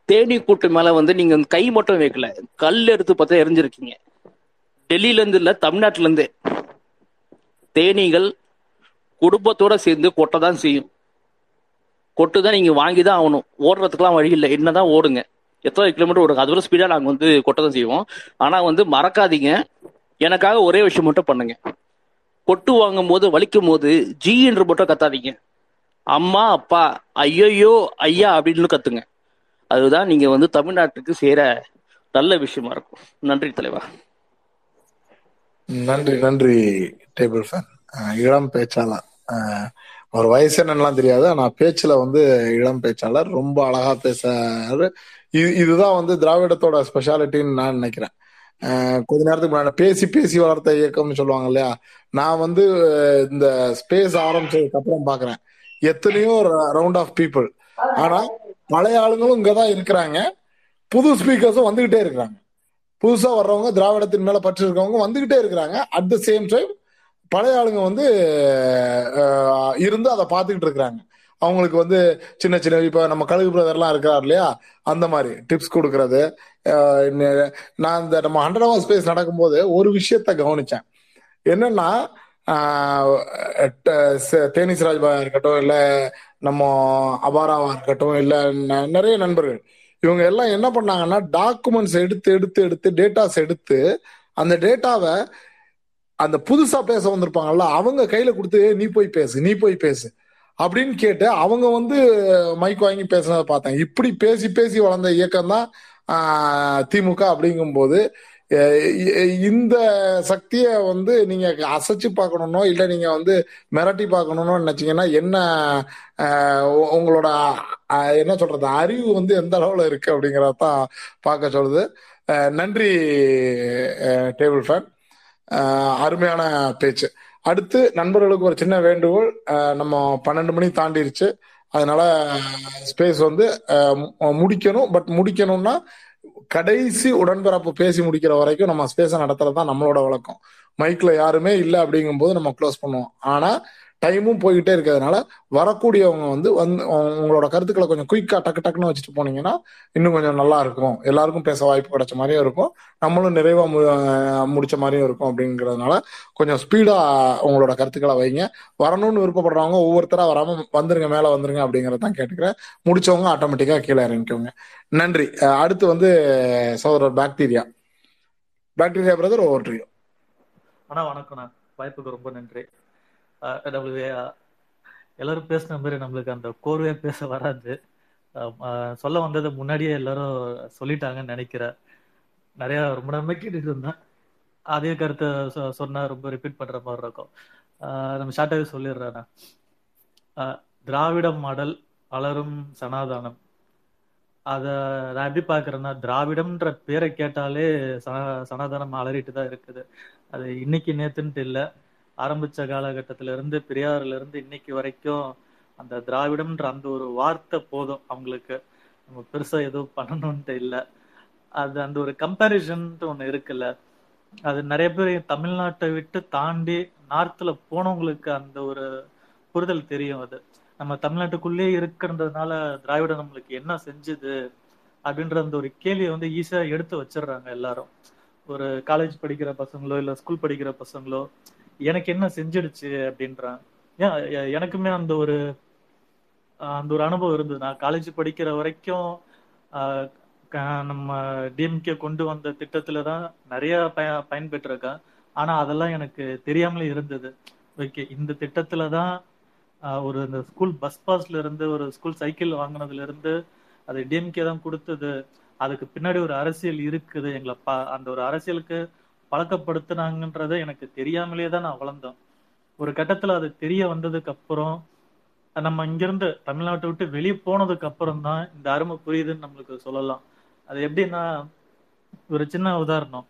தேனி கூட்டு மேலே வந்து நீங்க கை மட்டும் வைக்கல. கல் எடுத்து பார்த்தா எரிஞ்சிருக்கீங்க. டெல்லியிலேருந்து இல்லை தமிழ்நாட்டிலேருந்து தேனீகள் குடும்பத்தோட சேர்ந்து கொட்டை தான் செய்யும். கொட்டு தான் நீங்க வாங்கி தான் ஆகணும். ஓடுறதுக்குலாம் வழி இல்லை. என்னதான் ஓடுங்க. எத்தனை கிலோமீட்டர் ஓடுங்க. அது ஒரு ஸ்பீடா நாங்க வந்து கொட்டை தான் செய்வோம். ஆனா வந்து மறக்காதீங்க. எனக்காக ஒரே விஷயம் மட்டும் பண்ணுங்க. கொட்டு வாங்கும் போது வலிக்கும் போது ஜி என்று மட்டும் கத்தாதீங்க. அம்மா அப்பா ஐயோயோ ஐயா அப்படின்னு கத்துங்க. அதுதான் நீங்க வந்து தமிழ்நாட்டுக்கு சேர நல்ல விஷயமா இருக்கும். நன்றி தலைவா. நன்றி நன்றி டேபிள் ஃபேன். இளம் பேச்சாளர். அஹ், அவர் வயசு என்னெல்லாம் தெரியாது. ஆனா பேச்சுல வந்து இளம் பேச்சாளர் ரொம்ப அழகா பேசாரு இது இதுதான் வந்து திராவிடத்தோட ஸ்பெஷாலிட்டின்னு நான் நினைக்கிறேன். கொஞ்ச நேரத்துக்கு முன்னாடி பேசி பேசி வளர்த்த இயக்கம்னு சொல்லுவாங்க இல்லையா? நான் வந்து இந்த ஸ்பேஸ் ஆரம்பிச்சதுக்கு அப்புறம் பாக்குறேன். எத்தனையோ ரவுண்ட் ஆஃப் பீப்புள் ஆனா பழைய ஆளுங்களும் இங்கதான் இருக்கிறாங்க. புது ஸ்பீக்கர்ஸும் வந்துகிட்டே இருக்கிறாங்க. புதுசா வர்றவங்க திராவிடத்தின் மேல பற்று இருக்கவங்க வந்துகிட்டே இருக்கிறாங்க. அட் த சேம் டைம் பழைய ஆளுங்க வந்து இருந்து அதை பார்த்துக்கிட்டு இருக்கிறாங்க. அவங்களுக்கு வந்து சின்ன சின்ன இப்போ நம்ம கழுகு பிரதர்லாம் இருக்கிறார் இல்லையா? அந்த மாதிரி டிப்ஸ் கொடுக்கறது. நான் இந்த நம்ம ஹண்ட்ரட் ஹவர் ஸ்பேஸ் நடக்கும்போது ஒரு விஷயத்த கவனிச்சேன். என்னன்னா ஆஹ், தேனிஸ் இருக்கட்டும் இல்லை நம்ம அபாராவா இருக்கட்டும் இல்லை ந- நிறைய நண்பர்கள். இவங்க எல்லாம் என்ன பண்ணாங்கன்னா டாக்குமெண்ட்ஸ் எடுத்து எடுத்து எடுத்து டேட்டாஸ் எடுத்து அந்த டேட்டாவை அந்த புதுசா பேச வந்திருப்பாங்கல்ல அவங்க கையில கொடுத்து நீ போய் பேசு நீ போய் பேசு அப்படின்னு கேட்டு அவங்க வந்து மைக் வாங்கி பேசுனதை பார்த்தேன். இப்படி பேசி பேசி வளர்ந்த இயக்கம் தான் திமுக அப்படிங்கும்போது இந்த சக்தியை வந்து நீங்க அசைச்சு பார்க்கணும்னோ இல்ல நீங்க வந்து மிரட்டி பார்க்கணும்னு நினைச்சீங்கன்னா என்ன உங்களோட என்ன சொல்றது அறிவு வந்து எந்த அளவுல இருக்கு அப்படிங்கறத தான் பார்க்க சொல்லுது. நன்றி டேபிள் ஃபேன். அருமையான பேச்சு. அடுத்து நண்பர்களுக்கு ஒரு சின்ன வேண்டுகோள் நம்ம பன்னெண்டு மணி தாண்டிருச்சு. அதனால ஸ்பேஸ் வந்து முடிக்கணும். பட் முடிக்கணும்னா கடைசி உடன்பிறப்பு பேசி முடிக்கிற வரைக்கும் நம்ம ஸ்பேஸை நடத்துறது தான் நம்மளோட வழக்கம். மைக்ல யாருமே இல்லை அப்படிங்கும்போது நம்ம க்ளோஸ் பண்ணுவோம். ஆனால் டைமும் போய்கிட்டே இருக்கிறதுனால வரக்கூடியவங்க வந்து வந்து உங்களோட கருத்துக்களை கொஞ்சம் குயிக்காக டக்கு டக்குன்னு வச்சுட்டு போனீங்கன்னா இன்னும் கொஞ்சம் நல்லா இருக்கும். எல்லாருக்கும் பேச வாய்ப்பு கிடைச்ச மாதிரியும் இருக்கும். நம்மளும் நிறைவா மு- முடிச்ச மாதிரியும் இருக்கும் அப்படிங்கிறதுனால கொஞ்சம் ஸ்பீடா உங்களோட கருத்துக்களை வைங்க. வரணும்னு விருப்பப்படுறவங்க ஒவ்வொருத்தரா வராம வந்துருங்க மேல வந்துருங்க அப்படிங்கறத தான் கேட்டுக்கிறேன். முடிச்சவங்க ஆட்டோமேட்டிக்கா கீழே இறங்கிக்கோங்க. நன்றி. அடுத்து வந்து சோதரர் bacteria. Bacteria brother over to அண்ணா வணக்கம்ண்ணா. வாய்ப்புக்கு ரொம்ப நன்றி. நம்மளுக்கு எல்லாரும் பேசின மாதிரி நம்மளுக்கு அந்த கோர்வையா பேச வராது. சொல்ல வந்ததை முன்னாடியே எல்லாரும் சொல்லிட்டாங்கன்னு நினைக்கிறேன். நிறைய ரொம்ப நேரமே கேட்டுட்டு இருந்தேன். அதே கருத்தை சொ- சொன்னா ரொம்ப ரிப்பீட் பண்ற மாதிரி இருக்கும். நம்ம ஷார்ட்டாவே சொல்லிடுறேன் திராவிட மாடல் வளரும் சனாதானம். அத நான் எப்படி பாக்குறேன்னா திராவிடம்ன்ற பேரை கேட்டாலே சனா சனாதானம் அலறிட்டு தான் இருக்குது. அது இன்னைக்கு நேத்துன்ட்டு இல்ல. ஆரம்பிச்ச காலகட்டத்தில இருந்து பெரியாறுல இருந்து இன்னைக்கு வரைக்கும் அந்த திராவிடம்ன்ற அந்த ஒரு வார்த்தை போதும் அவங்களுக்கு. நம்ம பெருசா எதுவும் பண்ணணும்ட்டு இல்ல. அது அந்த ஒரு கம்பேரிசன் ஒண்ணு இருக்குல்ல. அது நிறைய பேர் தமிழ்நாட்டை விட்டு தாண்டி நார்த்ல போனவங்களுக்கு அந்த ஒரு புரிதல் தெரியும் அது. நம்ம தமிழ்நாட்டுக்குள்ளேயே இருக்கிறதுனால திராவிடம் நம்மளுக்கு என்ன செஞ்சுது அப்படின்ற அந்த ஒரு கேள்வியை வந்து ஈஸியா எடுத்து வச்சிடுறாங்க எல்லாரும். ஒரு காலேஜ் படிக்கிற பசங்களோ இல்ல ஸ்கூல் படிக்கிற பசங்களோ எனக்கு என்ன செஞ்சிடுச்சு அப்படின்றான். ஏன் எனக்குமே அந்த ஒரு அந்த ஒரு அனுபவம் இருந்தது. நான் காலேஜ் படிக்கிற வரைக்கும் ஆஹ் நம்ம டிஎம்கே கொண்டு வந்த திட்டத்துல தான் நிறைய பய பயன்பெற்றிருக்கேன். ஆனா அதெல்லாம் எனக்கு தெரியாமலே இருந்தது. ஓகே இந்த திட்டத்துல தான் ஆஹ் ஒரு இந்த ஸ்கூல் பஸ் பாஸ்ல இருந்து ஒரு ஸ்கூல் சைக்கிள் வாங்கினதுல இருந்து அது டிஎம்கே தான் கொடுத்தது. அதுக்கு பின்னாடி ஒரு அரசியல் இருக்குது. எங்களை பா அந்த ஒரு அரசியலுக்கு பழக்கப்படுத்துனாங்கன்றதை எனக்கு தெரியாமலே தான் நான் வளர்ந்தேன். ஒரு கட்டத்துல அது தெரிய வந்ததுக்கு அப்புறம் நம்ம இங்கிருந்து தமிழ்நாட்டை விட்டு வெளியே போனதுக்கு அப்புறம் தான் இந்த அருமை புரியுதுன்னு நம்மளுக்கு சொல்லலாம். அது எப்படின்னா ஒரு சின்ன உதாரணம்.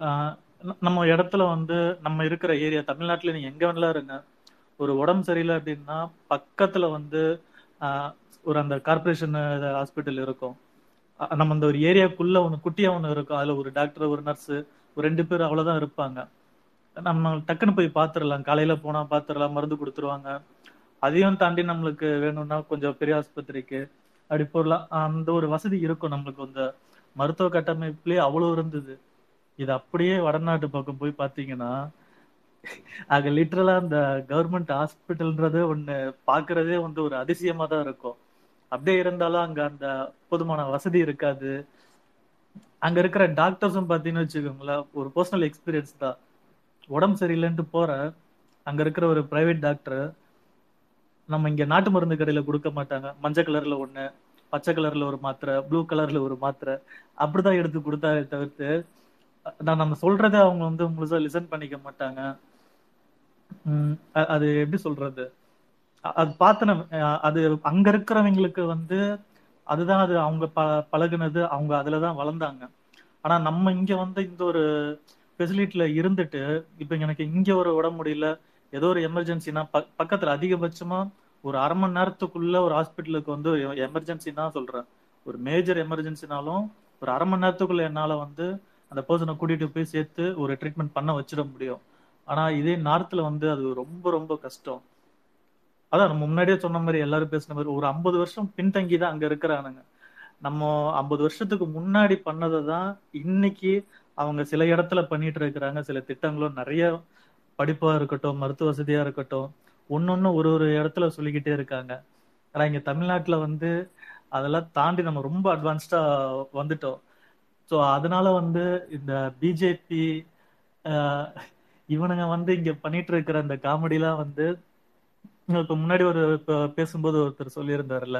ஆஹ் நம்ம இடத்துல வந்து நம்ம இருக்கிற ஏரியா தமிழ்நாட்டுல நீ எங்க வேணாலும் இருங்க. ஒரு உடம்பு சரியில்லை அப்படின்னா பக்கத்துல வந்து ஆஹ் ஒரு அந்த கார்பரேஷன் ஹாஸ்பிட்டல் இருக்கும். நம்ம அந்த ஒரு ஏரியாக்குள்ள ஒன்று குட்டியா ஒன்று இருக்கும். அதுல ஒரு டாக்டர் ஒரு நர்ஸ் ஒரு ரெண்டு பேர் அவ்வளவுதான் இருப்பாங்க. நம்ம டக்குன்னு போய் பார்த்துடலாம் காலையில போனா பார்த்துடலாம் மருந்து கொடுத்துருவாங்க. அதையும் தாண்டி நம்மளுக்கு வேணும்னா கொஞ்சம் பெரிய ஆஸ்பத்திரிக்கு அப்படி போடலாம் அந்த ஒரு வசதி இருக்கும் நம்மளுக்கு. அந்த மருத்துவ கட்டமைப்புலயே அவ்வளவு இருந்தது. இது அப்படியே வடநாட்டு பக்கம் போய் பார்த்தீங்கன்னா அங்க லிட்டரலா அந்த கவர்மெண்ட் ஹாஸ்பிட்டல்ன்றது ஒண்ணு பாக்குறதே வந்து ஒரு அதிசயமாக தான் இருக்கும். அப்படியே இருந்தாலும் அங்க அந்த போதுமான வசதி இருக்காது. அங்க இருக்கிற டாக்டர்ஸும் பாத்தீங்கன்னு வச்சுக்கோங்களேன் ஒரு பர்சனல் எக்ஸ்பீரியன்ஸ் தான். உடம்பு சரியில்லைன்ட்டு போற அங்க இருக்கிற ஒரு பிரைவேட் டாக்டர் நம்ம இங்க நாட்டு மருந்து கடையில கொடுக்க மாட்டாங்க. மஞ்சள் கலர்ல ஒண்ணு பச்சை கலர்ல ஒரு மாத்திரை ப்ளூ கலர்ல ஒரு மாத்திரை அப்படிதான் எடுத்து கொடுத்தாரு தவிர்த்து நான் நம்ம சொல்றதை அவங்க வந்து முழுசா லிசன் பண்ணிக்க மாட்டாங்க. உம் அது எப்படி சொல்றது? அது பார்த்தன அஹ் அது அங்க இருக்கிறவங்களுக்கு வந்து அதுதான் அது அவங்க ப பழகுனது அவங்க அதுலதான் வளர்ந்தாங்க. ஆனா நம்ம இங்க வந்து இந்த ஒரு ஃபெசிலிட்டில இருந்துட்டு இப்ப எனக்கு இங்க ஒரு உடம்பு முடியல ஏதோ ஒரு எமர்ஜென்சினா பக்கத்துல அதிகபட்சமா ஒரு அரை மணி நேரத்துக்குள்ள ஒரு ஹாஸ்பிட்டலுக்கு வந்து எமர்ஜென்சி தான் சொல்றேன். ஒரு மேஜர் எமர்ஜென்சினாலும் ஒரு அரை மணி நேரத்துக்குள்ள என்னால வந்து அந்த பர்சனை கூட்டிட்டு போய் சேர்த்து ஒரு ட்ரீட்மெண்ட் பண்ண வச்சிட முடியும். ஆனா இதே நார்த்ல வந்து அது ரொம்ப ரொம்ப கஷ்டம். அதான் நம்ம முன்னாடியே சொன்ன மாதிரி எல்லாரும் பேசின மாதிரி ஒரு ஐம்பது வருஷம் பின்தங்கி தான் அங்க இருக்கிறானுங்க. நம்ம ஐம்பது வருஷத்துக்கு முன்னாடி பண்ணதை தான் இன்னைக்கு அவங்க சில இடத்துல பண்ணிட்டு இருக்கிறாங்க. சில திட்டங்களும் நிறைய படிப்பா இருக்கட்டும் மருத்துவ வசதியா இருக்கட்டும் ஒன்னொன்னு ஒரு ஒரு இடத்துல சொல்லிக்கிட்டே இருக்காங்க. ஆனா இங்க தமிழ்நாட்டுல வந்து அதெல்லாம் தாண்டி நம்ம ரொம்ப அட்வான்ஸ்டா வந்துட்டோம். ஸோ அதனால வந்து இந்த பிஜேபி இவனுங்க வந்து இங்க பண்ணிட்டு இருக்கிற இந்த காமெடிலாம் வந்து இப்ப முன்னாடி ஒரு பேசும்போது ஒருத்தர் சொல்லியிருந்தாருல்ல.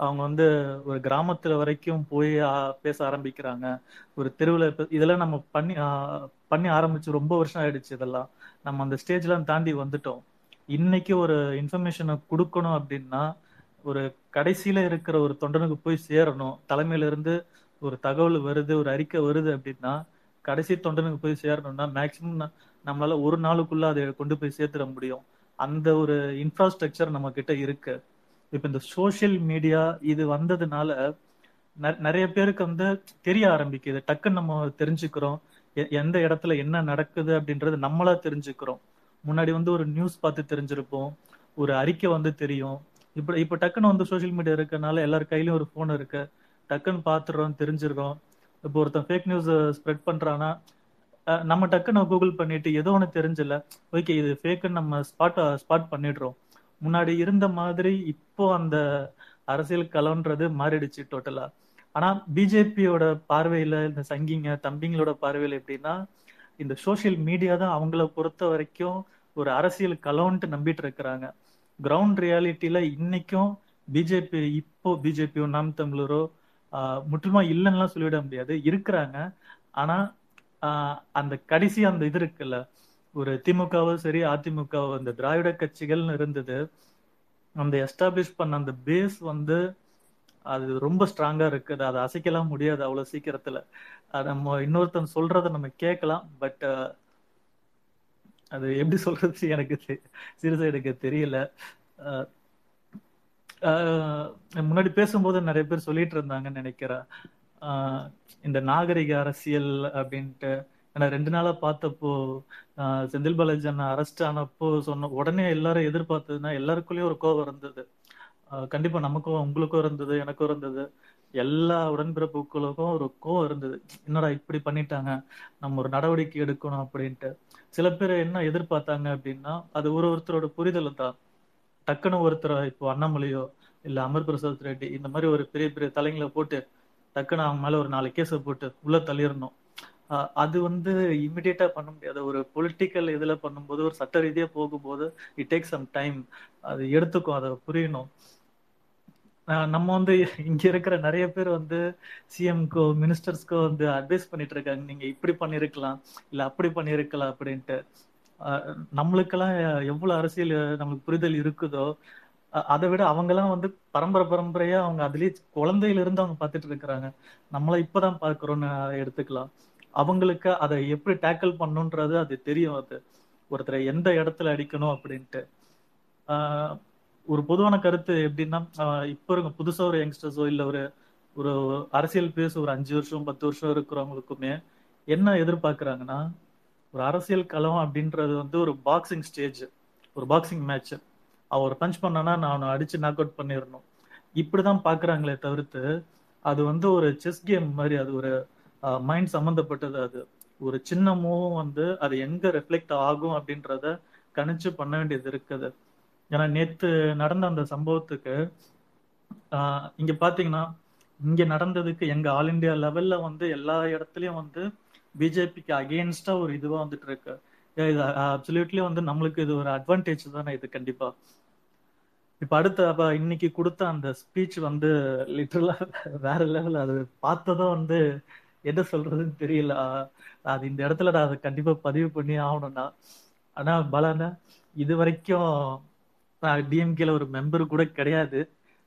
அவங்க வந்து ஒரு கிராமத்துல வரைக்கும் போய் பேச ஆரம்பிக்கிறாங்க. ஒரு தெருவுல இதெல்லாம் நம்ம பண்ணி பண்ணி ஆரம்பிச்சு ரொம்ப வருஷம் ஆயிடுச்சு இதெல்லாம். நம்ம அந்த ஸ்டேஜ்லாம் தாண்டி வந்துட்டோம். இன்னைக்கு ஒரு இன்ஃபர்மேஷனை கொடுக்கணும் அப்படின்னா ஒரு கடைசியில இருக்கிற ஒரு தொண்டனுக்கு போய் சேரணும். தலைமையில இருந்து ஒரு தகவல் வருது ஒரு அறிக்கை வருது அப்படின்னா கடைசி தொண்டனுக்கு போய் சேரணும்னா மேக்சிமம் நம்மளால ஒரு நாளுக்குள்ள அதை கொண்டு போய் சேர்த்துட முடியும். அந்த ஒரு இன்ஃப்ராஸ்ட்ரக்சர் நம்ம கிட்ட இருக்கு. இப்ப இந்த சோசியல் மீடியா இது வந்ததுனால நெ- நிறைய பேருக்கு வந்து தெரிய ஆரம்பிக்குது. டக்குன்னு நம்ம தெரிஞ்சுக்கிறோம். எ- எந்த இடத்துல என்ன நடக்குது அப்படின்றது நம்மளா தெரிஞ்சுக்கிறோம். முன்னாடி வந்து ஒரு நியூஸ் பார்த்து தெரிஞ்சிருப்போம். ஒரு அறிக்கை வந்து தெரியும். இப்ப இப்ப டக்குன்னு வந்து சோசியல் மீடியா இருக்கனால எல்லார் கையிலயும் ஒரு போன் இருக்கு. டக்குன்னு பாத்துறோம் தெரிஞ்சிடுறோம். இப்போ ஒருத்தன் ஃபேக் நியூஸ் ஸ்ப்ரெட் பண்றானா நம்ம டக்குன்னு கூகுள் பண்ணிட்டு ஏதோ ஒன்று தெரிஞ்சல ஓகே இது ஃபேக்குன்னு நம்ம ஸ்பாட் ஸ்பாட் பண்ணிடுறோம். முன்னாடி இருந்த மாதிரி இப்போ அந்த அரசியல் கலன்றது மாறிடுச்சு டோட்டலா ஆனா பிஜேபியோட பார்வையில இந்த சங்கிங்க தம்பிங்களோட பார்வையில எப்படின்னா இந்த சோஷியல் மீடியா தான் அவங்கள பொறுத்த வரைக்கும் ஒரு அரசியல் களம்ன்ட்டு நம்பிட்டு இருக்கிறாங்க. கிரவுண்ட் ரியாலிட்டியில இன்னைக்கும் பிஜேபி இப்போ பிஜேபியோ நாம் தமிழரோ ஆஹ் முற்றிலுமா இல்லைன்னுலாம் சொல்லிவிட முடியாது. இருக்கிறாங்க. ஆனா அந்த கடைசி அந்த இது இருக்குல்ல ஒரு திமுகவும் சரி அதிமுகவோ அந்த திராவிட கட்சிகள்னு இருந்தது அந்த எஸ்டாப்ளிஷ் பண்ண அந்த பேஸ் வந்து அது ரொம்ப ஸ்ட்ராங்கா இருக்குது. அதை அசைக்கலாம் முடியாது அவ்வளவு சீக்கிரத்துல. நம்ம இன்னொருத்தன் சொல்றத நம்ம கேட்கலாம். பட் அது எப்படி சொல்றது எனக்கு சீரியஸா எனக்கு தெரியல. ஆஹ் முன்னாடி பேசும்போது நிறைய பேர் சொல்லிட்டு இருந்தாங்கன்னு நினைக்கிறேன். இந்த நாகரிக அரசியல் அப்படின்ட்டு ஏன்னா ரெண்டு நாளா பார்த்தப்போ ஆஹ் செந்தில் பாலாஜி அண்ணா அரெஸ்ட் ஆனப்போ சொன்ன உடனே எல்லாரும் எதிர்பார்த்ததுன்னா எல்லாருக்குள்ளயும் ஒரு கோபம் இருந்தது. ஆஹ் கண்டிப்பா நமக்கும் உங்களுக்கும் இருந்தது எனக்கும் இருந்தது. எல்லா உடன்பிறப்புகளுக்கும் ஒரு கோவம் இருந்தது. என்னடா இப்படி பண்ணிட்டாங்க? நம்ம ஒரு நடவடிக்கை எடுக்கணும் அப்படின்ட்டு. சில பேர் என்ன எதிர்பார்த்தாங்க அப்படின்னா அது ஒரு ஒருத்தரோட புரிதல் தான். டக்குன்னு ஒருத்தர் இப்போ அண்ணாமலையோ இல்ல அமர் பிரசாத் ரெட்டி இந்த மாதிரி ஒரு பெரிய பெரிய தலைங்களை போட்டு டக்குன்னு அவங்க மேல ஒரு நாலு கேஸை போட்டு உள்ள தள்ளிடணும். அது வந்து இமிடியேட்டா பண்ண முடியாது. ஒரு பொலிட்டிக்கல் இதுல பண்ணும்போது ஒரு சட்ட ரீதியா போகும்போது இட் டேக் சம் டைம் அது எடுத்துக்கும் அதை புரியணும். ஆஹ் நம்ம வந்து இங்க இருக்கிற நிறைய பேர் வந்து சிஎம்க்கோ மினிஸ்டர்ஸ்க்கோ வந்து அட்வைஸ் பண்ணிட்டு இருக்காங்க. நீங்க இப்படி பண்ணிருக்கலாம் இல்ல அப்படி பண்ணிருக்கலாம் அப்படின்ட்டு. ஆஹ் நம்மளுக்கெல்லாம் எவ்வளவு அரசியல் நம்மளுக்கு புரிதல் இருக்குதோ அதை விட அவங்கெல்லாம் வந்து பரம்பரை பரம்பரையா அவங்க அதுலயே குழந்தையில இருந்து அவங்க பார்த்துட்டு இருக்கிறாங்க. நம்மள இப்பதான் பாக்குறோம்னு எடுத்துக்கலாம். அவங்களுக்கு அதை எப்படி டேக்கிள் பண்ணுன்றது அது தெரியும் அது. ஒருத்தரை எந்த இடத்துல அடிக்கணும் அப்படின்ட்டு. ஆஹ் ஒரு பொதுவான கருத்து எப்படின்னா இப்போ இப்ப இருக்க புதுசா ஒரு யங்ஸ்டர்ஸோ இல்ல ஒரு ஒரு அரசியல் பேச ஒரு அஞ்சு வருஷம் பத்து வருஷம் இருக்கிறவங்களுக்குமே என்ன எதிர்பார்க்குறாங்கன்னா ஒரு அரசியல் களம் அப்படின்றது வந்து ஒரு பாக்ஸிங் ஸ்டேஜ் ஒரு பாக்ஸிங் மேட்ச் அவர் பஞ்ச் பண்ணனா நான் அவனை அடிச்சு நாக் அவுட் பண்ணிடணும் இப்படிதான் பாக்குறாங்களே தவிர்த்து அது வந்து ஒரு செஸ் கேம் மாதிரி அது ஒரு மைண்ட் சம்மந்தப்பட்டது அது. ஒரு சின்ன மூவும் வந்து அது எங்க ரெஃப்ளெக்ட் ஆகும் அப்படின்றத கணிச்சு பண்ண வேண்டியது இருக்குது. ஏன்னா நேத்து நடந்த அந்த சம்பவத்துக்கு ஆஹ் இங்க பாத்தீங்கன்னா இங்க நடந்ததுக்கு எங்க ஆல் இந்தியா லெவல்ல வந்து எல்லா இடத்துலயும் வந்து பிஜேபிக்கு அகேன்ஸ்டா ஒரு இதுவா வந்துட்டு இருக்கு. இது அப்சல்யூட்லி வந்து நம்மளுக்கு இது ஒரு அட்வான்டேஜ் தானே இது கண்டிப்பா. இப்ப அடுத்த அப்ப இன்னைக்கு கொடுத்த அந்த ஸ்பீச் வந்து லிட்டரலா வேற லெவல் அது பார்த்ததும் வந்து என்ன சொல்றதுன்னு தெரியல. அது இந்த இடத்துல நான் அதை கண்டிப்பா பதிவு பண்ணி ஆகணும்னா. ஆனா பலானா இது வரைக்கும் நான் டிஎம்கேல ஒரு மெம்பர் கூட கிடையாது.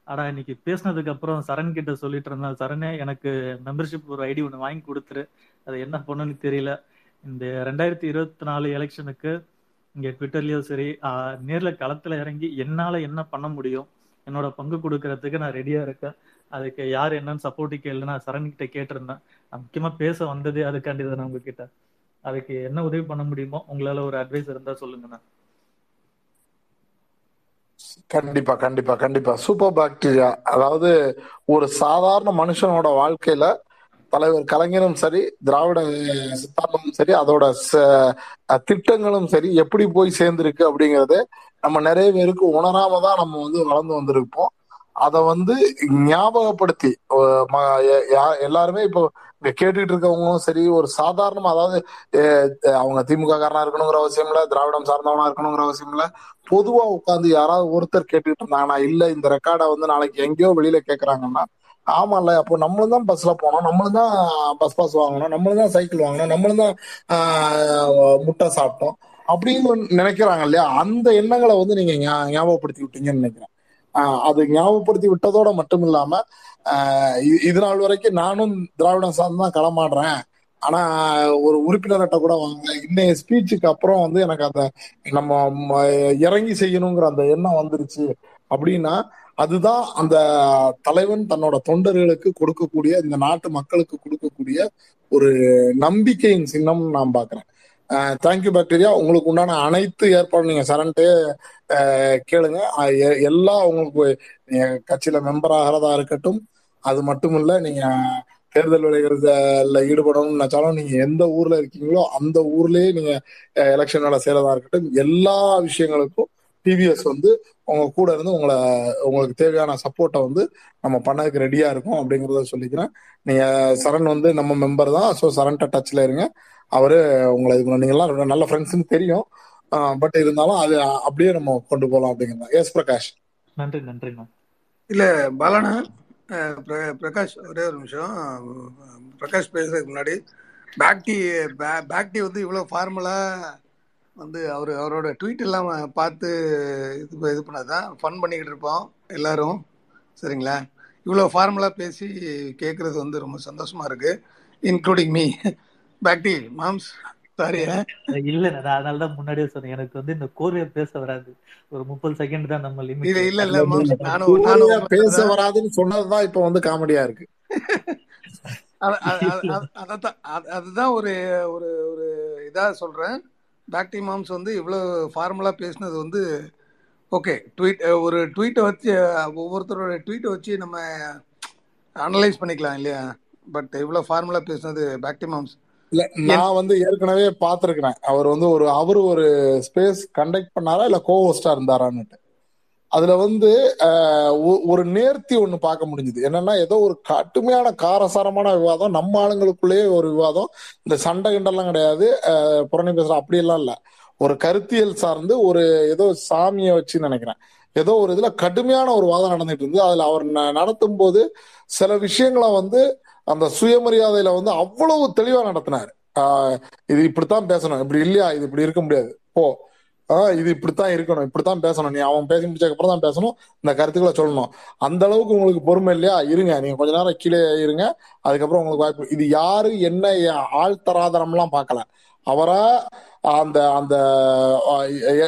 ஆனா இன்னைக்கு பேசினதுக்கு அப்புறம் சரண் கிட்ட சொல்லிட்டு இருந்தேன். சரணே எனக்கு மெம்பர்ஷிப் ஒரு ஐடி ஒன்று வாங்கி கொடுத்துரு. அது என்ன பண்ணுன்னு தெரியல. இந்த ரெண்டாயிரத்தி இருபத்தி நாலு எலெக்ஷனுக்கு இங்க ட்விட்டர்லயும் சரி நேரில் நேர்ல களத்துல இறங்கி என்னால என்ன பண்ண முடியும்? என்னோட பங்கு கொடுக்கறதுக்கு நான் ரெடியா இருக்கேன். அதுக்கு யார் என்னன்னு சப்போர்ட்டு கேளுன்னா நான் சரண் கிட்ட கேட்டிருந்தேன். முக்கியமா பேச வந்ததே அதுக்காண்டி தான் உங்ககிட்ட. அதுக்கு என்ன உதவி பண்ண முடியுமோ உங்களால ஒரு அட்வைஸ் இருந்தா சொல்லுங்கண்ணா கண்டிப்பா கண்டிப்பா கண்டிப்பா. சூப்பர் பாக்டீரியா அதாவது ஒரு சாதாரண மனுஷனோட வாழ்க்கையில தலைவர் கலைஞரும் சரி திராவிட சித்தாந்தமும் சரி அதோட ச- திட்டங்களும் சரி எப்படி போய் சேர்ந்திருக்கு அப்படிங்கறது நம்ம நிறைய பேருக்கு உணராம தான் நம்ம வந்து வளர்ந்து வந்திருப்போம். அதை வந்து ஞாபகப்படுத்தி யா- எல்லாருமே இப்போ இங்க கேட்டுட்டு இருக்கவங்களும் சரி ஒரு சாதாரணமா அதாவது அவங்க திமுக காரனா இருக்கணுங்கிற அவசியம் இல்ல திராவிடம் சார்ந்தவனா இருக்கணுங்கிற அவசியம் இல்ல பொதுவா உட்காந்து யாராவது ஒருத்தர் கேட்டுட்டு இருந்தாங்கன்னா இல்ல இந்த ரெக்கார்டை வந்து நாளைக்கு எங்கேயோ வெளியில கேக்குறாங்கன்னா ஆமால அப்போ நம்மளும் தான் பஸ்ல போனோம். நம்மளும் தான் பஸ் பாஸ் வாங்கணும் நம்மளும் தான் சைக்கிள் வாங்கணும் நம்மளும் தான் முட்டை சாப்பிட்டோம். அப்படின்னு நினைக்கிறாங்க இல்லையா? அந்த எண்ணங்களை வந்து நீங்க ஞாபகப்படுத்தி விட்டீங்கன்னு நினைக்கிறேன். ஆஹ், அது ஞாபகப்படுத்தி விட்டதோட மட்டும் இல்லாம இது நாள் வரைக்கும் நானும் திராவிடம் சார்ந்து தான் களமாடுறேன். ஆனா ஒரு உறுப்பினர்கிட்ட கூட வாங்க இன்னைய ஸ்பீச்சுக்கு அப்புறம் வந்து எனக்கு அந்த நம்ம இறங்கி செய்யணுங்கிற அந்த எண்ணம் வந்துருச்சு. அப்படின்னா அதுதான் அந்த தலைவன் தன்னோட தொண்டர்களுக்கு கொடுக்கக்கூடிய இந்த நாட்டு மக்களுக்கு கொடுக்கக்கூடிய ஒரு நம்பிக்கையின் சின்னம் நான் பாக்குறேன் தேங்க்யூ பாக்டீரியா உங்களுக்கு உண்டான அனைத்து ஏற்பாடும் நீங்க சரண்டே கேளுங்க. எல்லாம் எ- எல்லா உங்களுக்கு நீங்க கட்சியில மெம்பர் ஆகிறதா இருக்கட்டும் அது மட்டும் இல்ல நீங்க தேர்தல் விளைகிறதுல ஈடுபடணும்னு நினைச்சாலும் நீங்க எந்த ஊர்ல இருக்கீங்களோ அந்த ஊர்லயே நீங்க எலெக்ஷன் வேலை செய்யறதா இருக்கட்டும் எல்லா விஷயங்களுக்கும் டிவிஎஸ் வந்து உங்க கூட இருந்து உங்களை உங்களுக்கு தேவையான சப்போர்ட்டை வந்து நம்ம பண்ணதுக்கு ரெடியா இருக்கும் அப்படிங்கறத சொல்லிக்கிறேன். நீங்க சரண் வந்து நம்ம மெம்பர் தான். ஸோ சரண்ட டச்ல இருங்க. அவரு உங்களை இது பண்ண- நீங்க எல்லாம் நல்ல ஃப்ரெண்ட்ஸ்னு தெரியும். பட் இருந்தாலும் அது அப்படியே நம்ம கொண்டு போகலாம் அப்படிங்கிறது எஸ் பிரகாஷ். நன்றி நன்றிண்ணா இல்ல பாலனா பிரகாஷ் ஒரே ஒரு நிமிஷம். பிரகாஷ் பேசுறதுக்கு முன்னாடி பேக்டி பேக்டி வந்து இவ்வளவு ஃபார்மலா வந்து அவர் அவரோட ட்வீட் எல்லாம் பார்த்து இது இது பண்ணாதான் ஃபன் பண்ணிக்கிட்டு இருப்போம் எல்லாரும் சரிங்களா இவ்வளோ ஃபார்மலாக பேசி கேட்குறது வந்து ரொம்ப சந்தோஷமா இருக்கு இன்க்ளூடிங் மீ பேக்டி மாம்ஸ் சாரி இல்ல நான் அதனால தான் முன்னாடியே சொன்னேன் எனக்கு வந்து இந்த கோர்வையா பேச வராது ஒரு முப்பது செகண்ட் தான் நம்ம லிமிட் இல்ல இல்ல நானும் நானும் பேச தான் வராதுன்னு சொன்னதுதான் இப்ப வந்து காமெடியா இருக்கு அது- அது- அது- அது- அதத்தான் அது- அதுதான் ஒரு ஒரு ஒரு இதா சொல்றேன் டாக்டி மாம்ஸ் வந்து இவ்வளோ ஃபார்மலாக பேசினது வந்து ஓகே ட்வீட் ஒரு ட்வீட்டை வச்சு ஒவ்வொருத்தரோட ட்வீட்டை வச்சு நம்ம அனலைஸ் பண்ணிக்கலாம் இல்லையா? பட் இவ்வளோ ஃபார்முலாக பேசினது பேக்டி மாம்ஸ் இல்லை நான் வந்து ஏற்கனவே பார்த்துருக்குறேன். அவர் வந்து ஒரு அவர் ஒரு ஸ்பேஸ் கண்டக்ட் பண்ணாரா இல்லை கோஹோஸ்டாக இருந்தாரான்னுட்டு? அதுல வந்து ஒ- ஒரு நேர்த்தி ஒண்ணு பார்க்க முடிஞ்சுது. என்னன்னா ஏதோ ஒரு கடுமையான காரசாரமான விவாதம் நம்ம ஆளுங்களுக்குள்ளேயே ஒரு விவாதம். இந்த சண்டை கிண்டெல்லாம் கிடையாது. புறணி பேசுற அப்படியெல்லாம் இல்ல. ஒரு கருத்தியல் சார்ந்து ஒரு ஏதோ சாமியை வச்சு நினைக்கிறேன். ஏதோ ஒரு இதுல கடுமையான ஒரு வாதம் நடந்துட்டு இருந்தது. அதுல அவர் ந- நடத்தும் போது சில விஷயங்களை வந்து அந்த சுயமரியாதையில வந்து அவ்வளவு தெளிவா நடத்தினாரு. ஆஹ் இது இப்படித்தான் பேசணும். இப்படி இல்லையா? இது இப்படி இருக்க முடியாது. போ. ஆஹ் இது இப்படித்தான் இருக்கணும் இப்படித்தான் பேசணும். நீ அவன் பேசி முடிச்சதுக்கு அப்புறம் தான் பேசணும். இந்த கருத்துக்களை சொல்லணும். அந்த அளவுக்கு உங்களுக்கு பொறுமை இல்லையா? இருங்க நீங்க கொஞ்ச நேரம் கீழே இருங்க. அதுக்கப்புறம் உங்களுக்கு வாய்ப்பு இது யாரு என்ன எ- எல்லாம் தராதரம்லாம் பார்க்கல. அவரா அந்த அந்த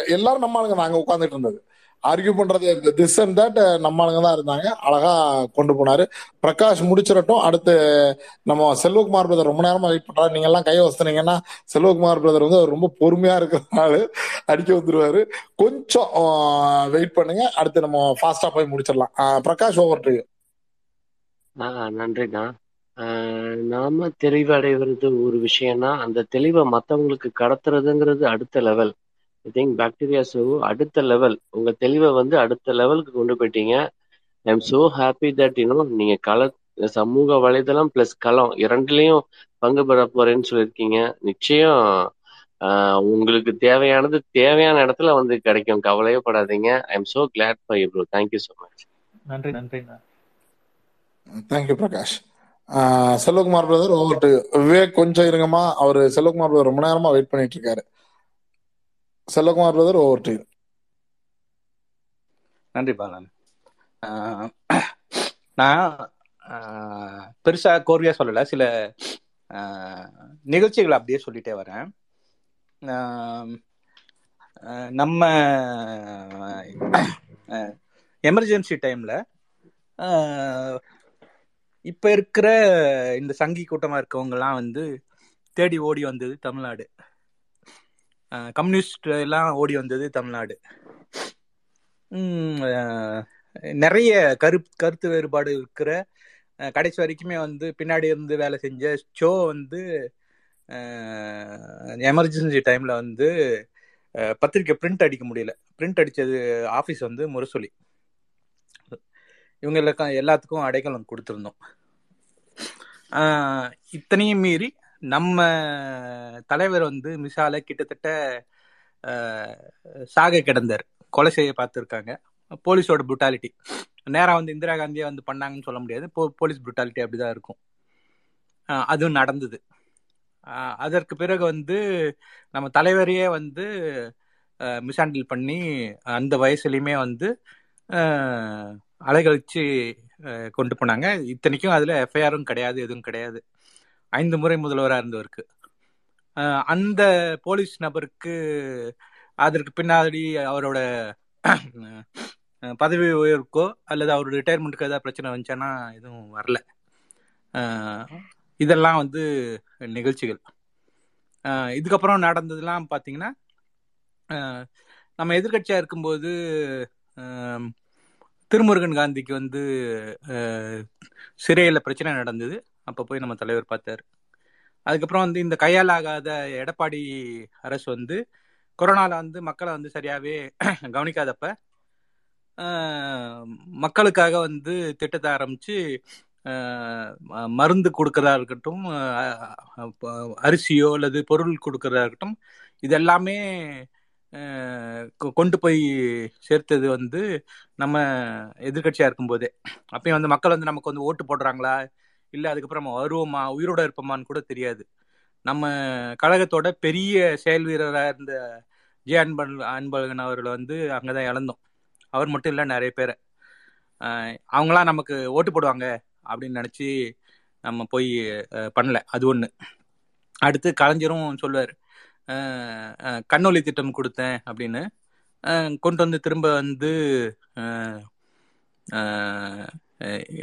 எல்லாரும் நம்ம ஆளுங்க நாங்க உட்கார்ந்துட்டு இருந்தது. ஆர்கியூ பண்றது திஸ் அண்ட் தட் நம்ம ஆளுங்க தான் இருந்தாங்க. அழகா கொண்டு போனாரு. பிரகாஷ் முடிச்சிடட்டும். அடுத்து நம்ம செல்வகுமார் பிரதர் ரொம்ப நேரமா வெயிட் பண்றாரு. நீங்க எல்லாம் கை வச்சுனீங்கன்னா செல்வகுமார் பிரதர் வந்து அவர் ரொம்ப பொறுமையா இருக்கிற ஆளு. அடிக்க வந்துருவாரு. கொஞ்சம் வெயிட் பண்ணுங்க. அடுத்து நம்ம ஃபாஸ்டா போய் முடிச்சிடலாம். ஆஹ் பிரகாஷ் ஓவர் டு ஆஹ் நன்றிண்ணா. ஆஹ் நாம தெளிவடைவது ஒரு விஷயம்னா அந்த தெளிவை மத்தவங்களுக்கு கடத்துறதுங்கிறது அடுத்த லெவல் ஐ திங்க் பாக்டீரியா அடுத்த லெவல் உங்க தெளிவை வந்து அடுத்த லெவலுக்கு கொண்டு போயிட்டீங்க. I am so happy that you know நீங்க கள சமூக வலைதளம் பிளஸ் களம் இரண்டுலயும் பங்கு பெற போறேன்னு சொல்லியிருக்கீங்க. நிச்சயம் உங்களுக்கு தேவையானது தேவையான இடத்துல வந்து கிடைக்கும். கவலையே படாதீங்க. I am so glad for you bro thank you so much நன்றி நன்றிண்ணா thank you Prakash Selvakumar brother over to Vivek. கொஞ்சம் இருங்கம்மா. அவரு செல்வகுமார் பிரதர் ரொம்ப நேரமா வெயிட் பண்ணிட்டு இருக்காரு. செல்வகுமார் பிரதர் ஓவர் டு நன்றி பாலன். நான் பெருசா கோர்வையா சொல்லல. சில நிகழ்ச்சிகளை நிகழ்ச்சிகள் அப்படியே சொல்லிட்டே வரேன். நம்ம எமர்ஜென்சி டைம்ல இப்ப இருக்கிற இந்த சங்கி கூட்டமா இருக்கவங்கலாம் வந்து தேடி ஓடி வந்தது தமிழ்நாடு. கம்யூனிஸ்ட் எல்லாம் ஓடி வந்தது தமிழ்நாடு. நிறைய கரு கருத்து வேறுபாடு இருக்கிற கடைசி வரைக்குமே வந்து பின்னாடி இருந்து வேலை செஞ்ச ஷோ வந்து எமர்ஜென்சி டைம்ல வந்து பத்திரிக்கை பிரிண்ட் அடிக்க முடியல. பிரிண்ட் அடித்தது ஆஃபீஸ் வந்து முரசொலி. இவங்க எல்லாத்துக்கும் அடைக்கலம் கொடுத்துருந்தோம். இத்தனையும் மீறி நம்ம தலைவர் வந்து மிசால கிட்டத்தட்ட சாக கிடந்தார். கொலை செய்ய பார்த்துருக்காங்க. போலீஸோட புட்டாலிட்டி நேராக வந்து இந்திரா காந்தியே வந்து பண்ணாங்கன்னு சொல்ல முடியாது. போ போலீஸ் புட்டாலிட்டி அப்படிதான் இருக்கும். அதுவும் நடந்தது. அதற்கு பிறகு வந்து நம்ம தலைவரையே வந்து மிஸ்ஹேண்டில் பண்ணி அந்த வயசுலையுமே வந்து அலைகழிச்சு கொண்டு போனாங்க. இத்தனைக்கும் அதில் எஃப்ஐஆரும் கிடையாது எதுவும் கிடையாது. ஐந்து முறை முதல்வராக இருந்தவருக்கு. அந்த போலீஸ் நபருக்கு அதற்கு பின்னாடி அவரோட பதவி உயர்வுக்கோ அல்லது அவர் ரிட்டையர்மெண்ட்டுக்கு ஏதாவது பிரச்சனை வந்துச்சானா எதுவும் வரல. இதெல்லாம் வந்து நிகழ்ச்சிகள். இதுக்கப்புறம் நடந்ததெல்லாம் பார்த்தீங்கன்னா நம்ம எதிர்கட்சியாக இருக்கும்போது திருமுருகன் காந்திக்கு வந்து சிறையில் பிரச்சனை நடந்தது. அப்போ போய் நம்ம தலைவர் பார்த்தாரு. அதுக்கப்புறம் வந்து இந்த கையால் ஆகாத எடப்பாடி அரசு வந்து கொரோனாவில் வந்து மக்களை வந்து சரியாகவே [clears throat] கவனிக்காதப்ப மக்களுக்காக வந்து திட்டத்தை ஆரம்பித்து ம- மருந்து கொடுக்கறதா இருக்கட்டும் அரிசியோ அல்லது பொருள் கொடுக்கறதா இருக்கட்டும் இது எல்லாமே கொ- கொண்டு போய் சேர்த்தது வந்து நம்ம எதிர்கட்சியாக இருக்கும்போதே. அப்பயும் வந்து மக்கள் வந்து நமக்கு வந்து ஓட்டு போடுறாங்களா? இல்ல அதுக்கப்புறம் நம்ம வருவோமா? உயிரோட இருப்போமான்னு கூட தெரியாது. நம்ம கழகத்தோட பெரிய செயல் வீரராக இருந்த ஜே அன்பன் அன்பழகன் அவர்களை வந்து அங்கதான் இழந்தோம். அவர் மட்டும் இல்லை நிறைய பேரை. அவங்களாம் நமக்கு ஓட்டு போடுவாங்க அப்படின்னு நினச்சி நம்ம போய் பண்ணல. அது ஒன்று அடுத்து கலைஞரும் சொல்லுவார் கண்ணொலி திட்டம் கொடுத்தேன் அப்படின்னு. கொண்டு வந்து திரும்ப வந்து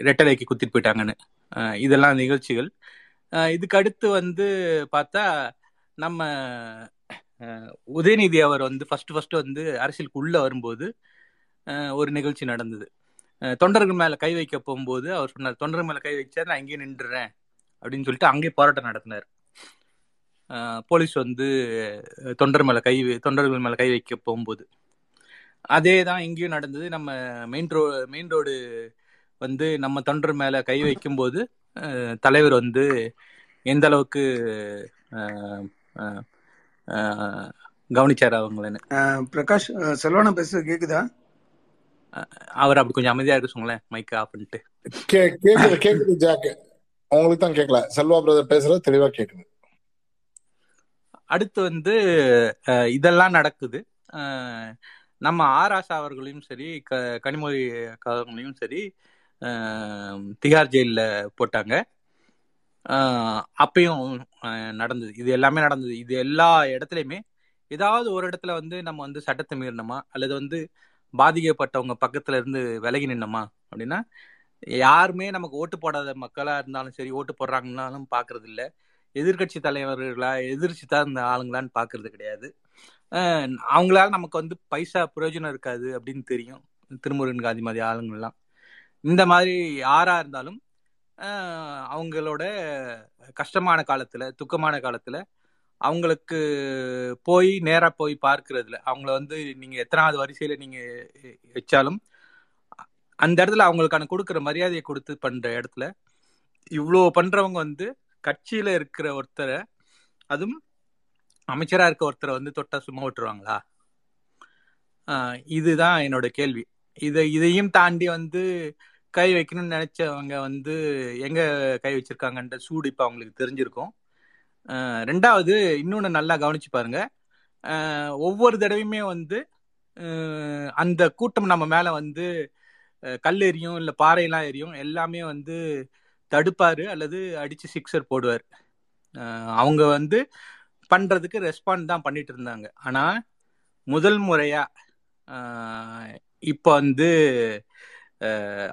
ரெட்டலைக்கு குத்திட்டு போயிட்டாங்கன்னு. இதெல்லாம் நிகழ்ச்சிகள். இதுக்கு அடுத்து வந்து பார்த்தா நம்ம உதயநிதி அவர் வந்து ஃபர்ஸ்ட் ஃபர்ஸ்ட் வந்து அரசியலுக்கு உள்ள வரும்போது ஒரு நிகழ்ச்சி நடந்தது. தொண்டர்கள் மேல கை வைக்க போகும்போது அவர் சொன்னார் தொண்டர்கள் மேல கை வச்சா நான் அங்கேயே நின்றுறேன். அப்படின்னு சொல்லிட்டு அங்கேயே போராட்டம் நடத்தினார். போலீஸ் வந்து தொண்டர் மேல கை தொண்டர்கள் மேல கை வைக்க போகும்போது. அதே தான் இங்கேயும் நடந்தது. நம்ம மெயின் ரோ மெயின் ரோடு வந்து நம்ம தொண்டர் மேல கை வைக்கும்போது தலைவர் வந்து எந்த அளவுக்கு கவனிச்சாரு அவங்களன்னு பிரகாஷ் செல்வனா பேசுறது கேக்குதா? அவர் அப்படி கொஞ்சம் அமைதியா இருக்க சொல்லுங்களேன் மைக் ஆஃப் பண்ணிட்டு. கே கேக்குது கேக்குது ஜாக்கு. உங்களுக்கு தான் கேட்கல செல்வா பிரதர் பேசுறது தெளிவா கேக்குது. அடுத்து வந்து அஹ், இதெல்லாம் நடக்குது. நம்ம ஆராசா அவர்களையும் சரி க கனிமொழி அவர்களையும் சரி அஹ், திகார் ஜெயிலில் போட்டாங்க. அஹ், அப்பயும் நடந்தது. இது எல்லாமே நடந்தது. இது எல்லா இடத்துலையுமே ஏதாவது ஒரு இடத்துல வந்து நம்ம வந்து சட்டத்தை மீறினோமா? அல்லது வந்து பாதிக்கப்பட்டவங்க பக்கத்துல இருந்து விலகி நின்னோமா? அப்படின்னா யாருமே நமக்கு ஓட்டு போடாத மக்களா இருந்தாலும் சரி ஓட்டு போடுறாங்கன்னாலும் பாக்குறது இல்ல எதிர்க்கட்சி தலைவர்களா எதிர்ச்சி தான் இந்த ஆளுங்களான்னு பாக்குறது கிடையாது. அவங்களால நமக்கு வந்து பைசா பிரயோஜனம் இருக்காது அப்படின்னு தெரியும். திருமுருகன் காந்தி மாதிரி ஆளுங்கள்லாம். இந்த மாதிரி யாரா இருந்தாலும் அவங்களோட கஷ்டமான காலத்துல துக்கமான காலத்துல அவங்களுக்கு போய் நேரா போய் பார்க்கறதுல அவங்கள வந்து நீங்க எத்தனாவது வரிசையில நீங்க வச்சாலும் அந்த இடத்துல அவங்களுக்கான கொடுக்குற மரியாதையை கொடுத்து பண்ற இடத்துல இவ்வளோ பண்றவங்க வந்து கட்சியில இருக்கிற ஒருத்தரை அதுவும் அமைச்சரா இருக்க ஒருத்தரை வந்து தொட்டா சும்மா விட்டுருவாங்களா? ஆஹ் இதுதான் என்னோட கேள்வி. இதை இதையும் தாண்டி வந்து கை வைக்கணும்னு நினைச்சவங்க வந்து எங்க கை வச்சிருக்காங்கன்ற சூடு இப்போ அவங்களுக்கு தெரிஞ்சிருக்கும். ரெண்டாவது இன்னொன்று நல்லா கவனிச்சு பாருங்க. ஒவ்வொரு தடவையுமே வந்து அந்த கூட்டம் நம்ம மேல வந்து கல் எரியும் இல்லை பாறையெல்லாம் எரியும் எல்லாமே வந்து தடுப்பாரு அல்லது அடிச்சு சிக்ஸர் போடுவார். அவங்க வந்து பண்றதுக்கு ரெஸ்பாண்ட் தான் பண்ணிட்டு இருந்தாங்க. ஆனா முதல் முறையா இப்போ வந்து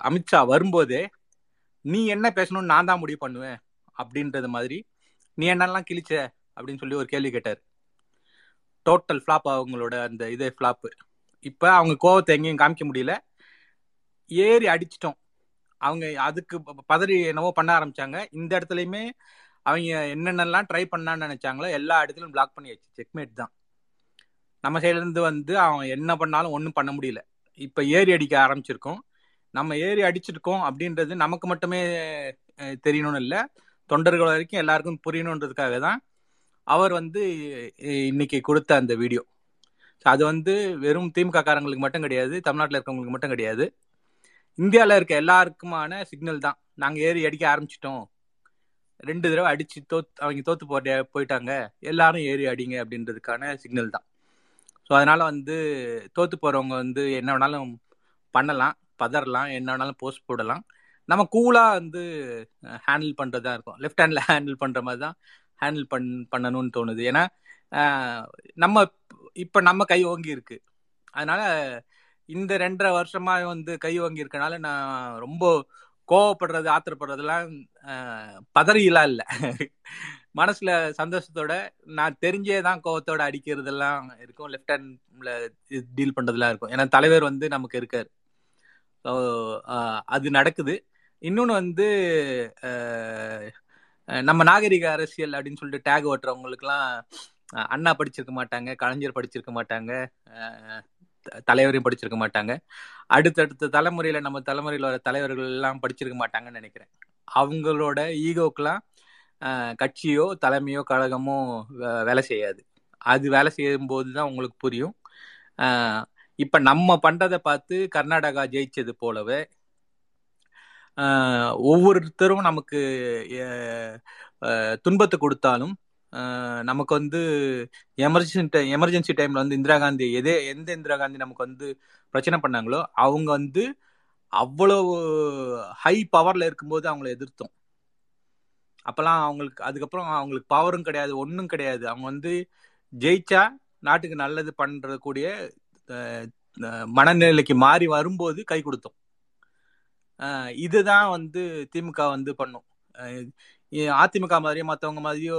அமித்ஷா வரும்போதே நீ என்ன பேசணும்னு நான் தான் முடிவு பண்ணுவேன் அப்படின்றது மாதிரி நீ என்னெல்லாம் கிழிச்ச? அப்படின்னு சொல்லி ஒரு கேள்வி கேட்டார். டோட்டல் ஃப்ளாப் அவங்களோட அந்த இதே ஃப்ளாப்பு இப்போ அவங்க கோவத்தை எங்கேயும் காமிக்க முடியல. ஏறி அடிச்சிட்டோம். அவங்க அதுக்கு ப- பதறி என்னவோ பண்ண ஆரம்பிச்சாங்க. இந்த இடத்துலையுமே அவங்க என்னென்னலாம் ட்ரை பண்ணான்னு நினைச்சாங்களோ எல்லா இடத்துலையும் பிளாக் பண்ணியாச்சு. செக்மேட் தான். நம்ம சைட்லேருந்து வந்து அவன் என்ன பண்ணாலும் ஒன்றும் பண்ண முடியல. இப்போ ஏறி அடிக்க ஆரம்பிச்சிருக்கோம். நம்ம ஏறி அடிச்சிருக்கோம் அப்படின்றது நமக்கு மட்டுமே தெரியணும்னு இல்லை. தொண்டர்கள் வரைக்கும் எல்லாருக்கும் புரியணுன்றதுக்காக தான் அவர் வந்து இன்னைக்கு கொடுத்த அந்த வீடியோ. அது வந்து வெறும் திமுக காரங்களுக்கு மட்டும் கிடையாது தமிழ்நாட்டில் இருக்கவங்களுக்கு மட்டும் கிடையாது. இந்தியாவில் இருக்க எல்லாருக்குமான சிக்னல் தான். நாங்கள் ஏறி அடிக்க ஆரம்பிச்சிட்டோம். ரெண்டு தடவை அடிச்சு தோத்து அவங்க தோத்து போட்ட போயிட்டாங்க. எல்லாரும் ஏறி அடிங்க அப்படின்றதுக்கான சிக்னல் தான். ஸோ அதனால வந்து தோத்து போகிறவங்க வந்து என்ன வேணாலும் பண்ணலாம். பதறலாம் என்ன வேணாலும் போஸ்ட் போடலாம். நம்ம கூலாக வந்து ஹேண்டில் பண்ணுறதா இருக்கும். லெஃப்ட் ஹேண்டில் ஹேண்டில் பண்ணுற மாதிரி தான் ஹேண்டில் பண் பண்ணணும்னு தோணுது. ஏன்னா நம்ம இப்போ நம்ம கை ஓங்கி இருக்கு. அதனால இந்த ரெண்டரை வருஷமா வந்து கை ஓங்கி இருக்கனால நான் ரொம்ப கோவப்படுறது ஆத்திரப்படுறதெல்லாம் பதறியெல்லாம் இல்லை. [laughs] மனசுல சந்தோஷத்தோட நான் தெரிஞ்சே தான் கோவத்தோட அடிக்கிறதெல்லாம் இருக்கும். லெஃப்ட் ஹேண்ட்ல டீல் பண்றதெல்லாம் இருக்கும். ஏன்னா தலைவர் வந்து நமக்கு இருக்காரு. அது நடக்குது. இன்னொன்று வந்து நம்ம நாகரிக அரசியல் அப்படின்னு சொல்லிட்டு டேக் ஓட்டுறவங்களுக்குலாம் அண்ணா படிச்சிருக்க மாட்டாங்க கலைஞர் படிச்சிருக்க மாட்டாங்க த- தலைவரையும் படிச்சிருக்க மாட்டாங்க. அடுத்தடுத்த தலைமுறையில நம்ம தலைமுறையில் வர தலைவர்கள் எல்லாம் படிச்சிருக்க மாட்டாங்கன்னு நினைக்கிறேன். அவங்களோட ஈகோக்கெல்லாம் கட்சியோ தலைமையோ கழகமோ வே- வேலை செய்யாது. அது வேலை செய்யும் போது தான் உங்களுக்கு புரியும். இப்ப நம்ம பண்றதை பார்த்து கர்நாடகா ஜெயிச்சது போலவே ஒவ்வொருத்தரும் நமக்கு துன்பத்தை கொடுத்தாலும் நமக்கு வந்து எமர்ஜென்சி எமர்ஜென்சி டைம்ல வந்து இந்திரா காந்தி எதே எந்த இந்திரா காந்தி நமக்கு வந்து பிரச்சனை பண்ணாங்களோ அவங்க வந்து அவ்வளவு ஹை பவர்ல இருக்கும்போது அவங்கள எதிர்த்தோம். அப்பெல்லாம் அவங்களுக்கு அதுக்கப்புறம் அவங்களுக்கு பவரும் கிடையாது ஒன்றும் கிடையாது. அவங்க வந்து ஜெயிச்சா நாட்டுக்கு நல்லது பண்ணுறக்கூடிய மனநிலைக்கு மாறி வரும்போது கை கொடுத்தோம். இதுதான் வந்து திமுக வந்து பண்ணும். அதிமுக மாதிரியோ மற்றவங்க மாதிரியோ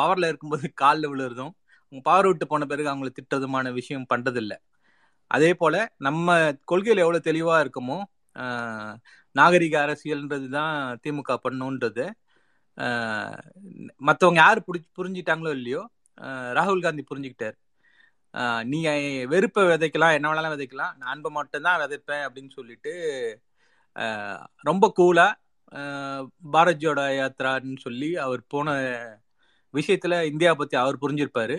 பவர்ல இருக்கும்போது [laughs] காலில் விழுறதும் அவங்க பவர் விட்டு போன பிறகு அவங்கள திட்டதுமான விஷயம் பண்றதில்ல. அதே போல நம்ம கொள்கையில எவ்வளவு தெளிவா இருக்குமோ நாகரிக அரசியல்ன்றது தான் திமுக பண்ணுன்றது. மற்றவங்க யார் யாரு புரிஞ்சிட்டாங்களோ இல்லையோ ராகுல் காந்தி புரிஞ்சுக்கிட்டார். நீங்க வெறுப்பை விதைக்கலாம் என்ன வேணாலும் விதைக்கலாம். நான் அன்பை மட்டும்தான் விதைப்பேன் அப்படின்னு சொல்லிட்டு ரொம்ப கூலா பாரத் ஜோடோ யாத்ரான்னு சொல்லி அவர் போன விஷயத்துல இந்தியா பத்தி அவர் புரிஞ்சிருப்பாரு.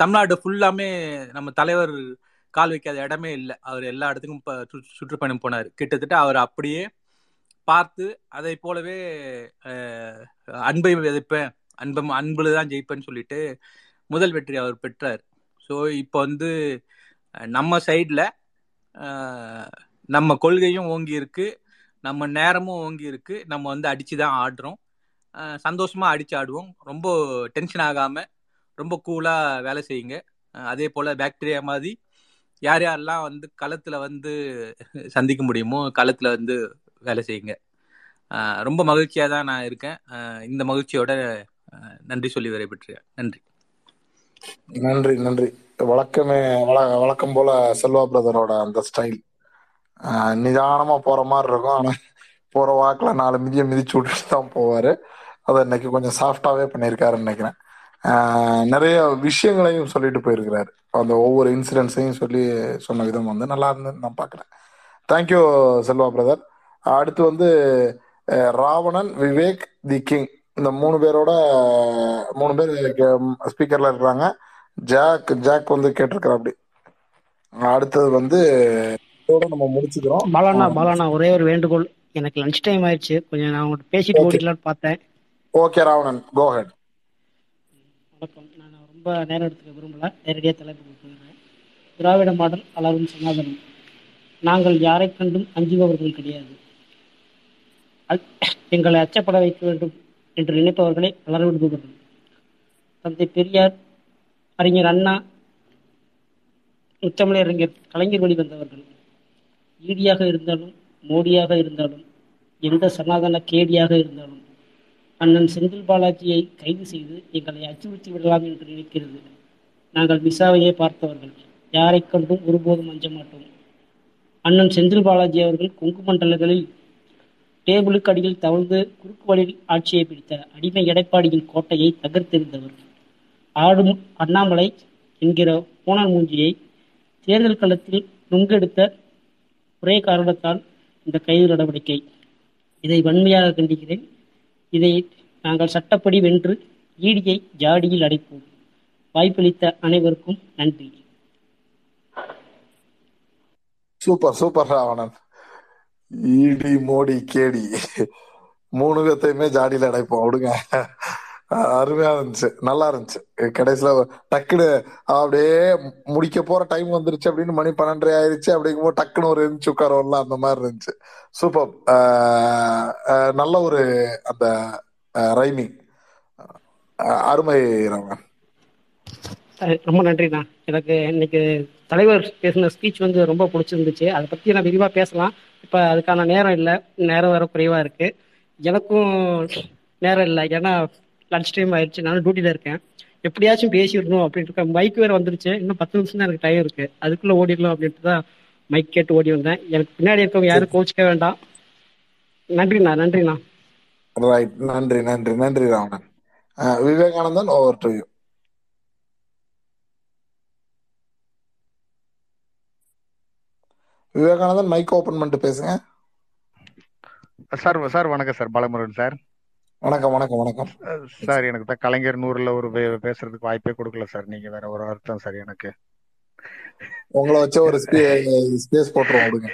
தமிழ்நாடு ஃபுல்லாமே நம்ம தலைவர் கால் வைக்காத இடமே இல்லை. அவர் எல்லா இடத்துக்கும் சுற்றுப்பயணம் போனார். கிட்டத்தட்ட அவர் அப்படியே பார்த்து அதை போலவே அன்பை விதைப்பேன். அன்பம் அன்புல தான் ஜெயிப்பேன்னு சொல்லிட்டு முதல் வெற்றி அவர் பெற்றார். ஸோ இப்போ வந்து நம்ம சைடில் நம்ம கொள்கையும் ஓங்கி இருக்கு நம்ம நேரமும் ஓங்கி இருக்கு நம்ம வந்து அடிச்சு தான் ஆடுறோம். சந்தோஷமாக சந்தோஷமா அடிச்சு ஆடுவோம். ரொம்ப டென்ஷன் ஆகாம ரொம்ப கூலா வேலை செய்யுங்க. அதே போல பாக்டீரியா மாதிரி யார் யாரெல்லாம் வந்து களத்துல வந்து சந்திக்க முடியுமோ களத்துல வந்து வேலை செய்யுங்க. ரொம்ப மகிழ்ச்சியா தான் நான் இருக்கேன். இந்த மகிழ்ச்சியோட நன்றி சொல்லி விடைபெற்றுறேன் நன்றி. நன்றி நன்றி. வழக்கமே வழ- வழக்கம் போல செல்வா பிரதரோட அந்த ஸ்டைல் நிதானமா போற மாதிரி இருக்கும். ஆனா போற வாக்குல நாலு மிதிய மிதிச்சு விட்டுட்டு தான் போவாரு. அதை இன்னைக்கு கொஞ்சம் சாஃப்டாவே பண்ணியிருக்காருன்னு நினைக்கிறேன். ஆஹ் நிறைய விஷயங்களையும் சொல்லிட்டு போயிருக்கிறாரு. அந்த ஒவ்வொரு இன்சிடென்ட்ஸையும் சொல்லி சொன்ன விதம் வந்து நல்லா இருந்து நான் பாக்குறேன் தேங்க்யூ செல்வா பிரதர். அடுத்து வந்து ராவணன் விவேக் தி கிங் இந்த மூணு பேரோட மூணு பேர் ஸ்பீக்கர்ல இருக்கிறாங்க. ஜாக் ஜாக் வந்து கேட்டிருக்கிறார் அப்படி அடுத்தது வந்து இதோட நம்ம முடிச்சுக்கிறோம். பாலாண்ணா பாலாண்ணா ஒரே ஒரு வேண்டுகோள். எனக்கு லஞ்ச் டைம் ஆயிடுச்சு. கொஞ்சம் நான் உங்கள்கிட்ட பேசிட்டு ஓடிடலான்னு பார்த்தேன். ஓகே ராவணன் கோ ஹெட் வணக்கம். நான் ரொம்ப நேரம் எடுத்துக்க விரும்பல. நேரடியாக தலைப்புக்கு போயிடுறேன். திராவிட மாடல் அளவும் சனாதனம். நாங்கள் யாரை கண்டும் அஞ்சுபவர்கள் கிடையாது. எங்களை அச்சப்பட வைக்க வேண்டும். என்று நினைப்பவர்களை வளரவிடுபவர்கள் தந்தை பெரியார் அறிஞர் அண்ணா முத்தமிழறிஞர் கலைஞர் வெளிவந்தவர்கள் ஈடியாக இருந்தாலும் மோடியாக இருந்தாலும் எந்த சனாதன கேடியாக இருந்தாலும் அண்ணன் செந்தில் பாலாஜியை கைது செய்து எங்களை அச்சுறுத்தி விடலாம் என்று நினைக்கிறது. நாங்கள் மிசாவையே பார்த்தவர்கள். யாரை கண்டும் ஒருபோதும் அஞ்ச மாட்டோம். அண்ணன் செந்தில் பாலாஜி அவர்கள் கொங்கு மண்டலங்களில் டேபிளுக்கு அடியில் தவழ்ந்து குறுக்கு வழியில் ஆட்சியை பிடித்த அடிமை எடப்பாடியின் கோட்டையை தகர்த்தெறிந்தவர் ஆடும் அண்ணாமலை என்கிற பூனல் மூஞ்சியை தேர்தல் களத்தில் நுங்கெடுத்த ஒரே காரணத்தால் இந்த கைது நடவடிக்கை. இதை வன்மையாக கண்டிக்கிறேன். இதை நாங்கள் சட்டப்படி வென்று ஈடியை ஜாடியில் அடைப்போம். வாய்ப்பளித்த அனைவருக்கும் நன்றி. Super super Ravanan ED Modi கேடி. மூணு பேர்த்தையுமே ஜாடியில அடைப்போம். விடுங்க. அருமையா இருந்துச்சு. நல்லா இருந்துச்சு. கடைசியில டக்குனு அப்படியே முடிக்க போற டைம் வந்துருச்சு அப்படின்னு மணி பன்னெண்டரை ஆயிருச்சு. அப்படிங்கும்போது டக்குன்னு ஒரு இருந்துச்சு உட்காரோம்ல அந்த மாதிரி இருந்துச்சு. சூப்பர் நல்ல ஒரு அந்த ரைமிங் அருமை ரவன் ரொம்ப நன்றிண்ணா. எனக்கு இன்னைக்கு தலைவர் பேசின ஸ்பீச் வந்து ரொம்ப பிடிச்சிருந்துச்சு. அதை பத்தி நான் விரிவா பேசலாம். இப்போ அதுக்கான நேரம் இல்லை. நேரம் வேற குறைவாக இருக்கு. எனக்கும் நேரம் இல்லை. ஏன்னா லஞ்ச் டைம் ஆயிடுச்சு. நானும் டியூட்டியில் இருக்கேன். எப்படியாச்சும் பேசிடணும் அப்படின்ட்டு இருக்கேன். மைக் வேற வந்துருச்சு. இன்னும் பத்து நிமிஷம் தான் எனக்கு டைம் இருக்கு. அதுக்குள்ள ஓடிடலாம் அப்படின்ட்டு தான் மைக் கேட்டு ஓடி வந்தேன். எனக்கு பின்னாடி இருக்கவங்க யாரும் கோச்சிக்க வேண்டாம். நன்றிண்ணா நன்றிண்ணா. ரைட் நன்றி நன்றி நன்றி Ravanan. Vivekanandan over to you Vivekanandan mike open பண்ணிட்டு பேசுங்க. சார் சார் வணக்கம் சார் பாலமுருகன் சார். வணக்கம் வணக்கம் வணக்கம். சார் எனக்கு தான் கலைஞர் நூறுல ஒரு பேசுறதுக்கு வாய்ப்பே கொடுக்கல சார். நீங்க வேற ஒரு அர்த்தம் சார் எனக்கு. உங்களை வச்ச ஒரு ஸ்பேஸ் போட்டுருவோம் விடுங்க.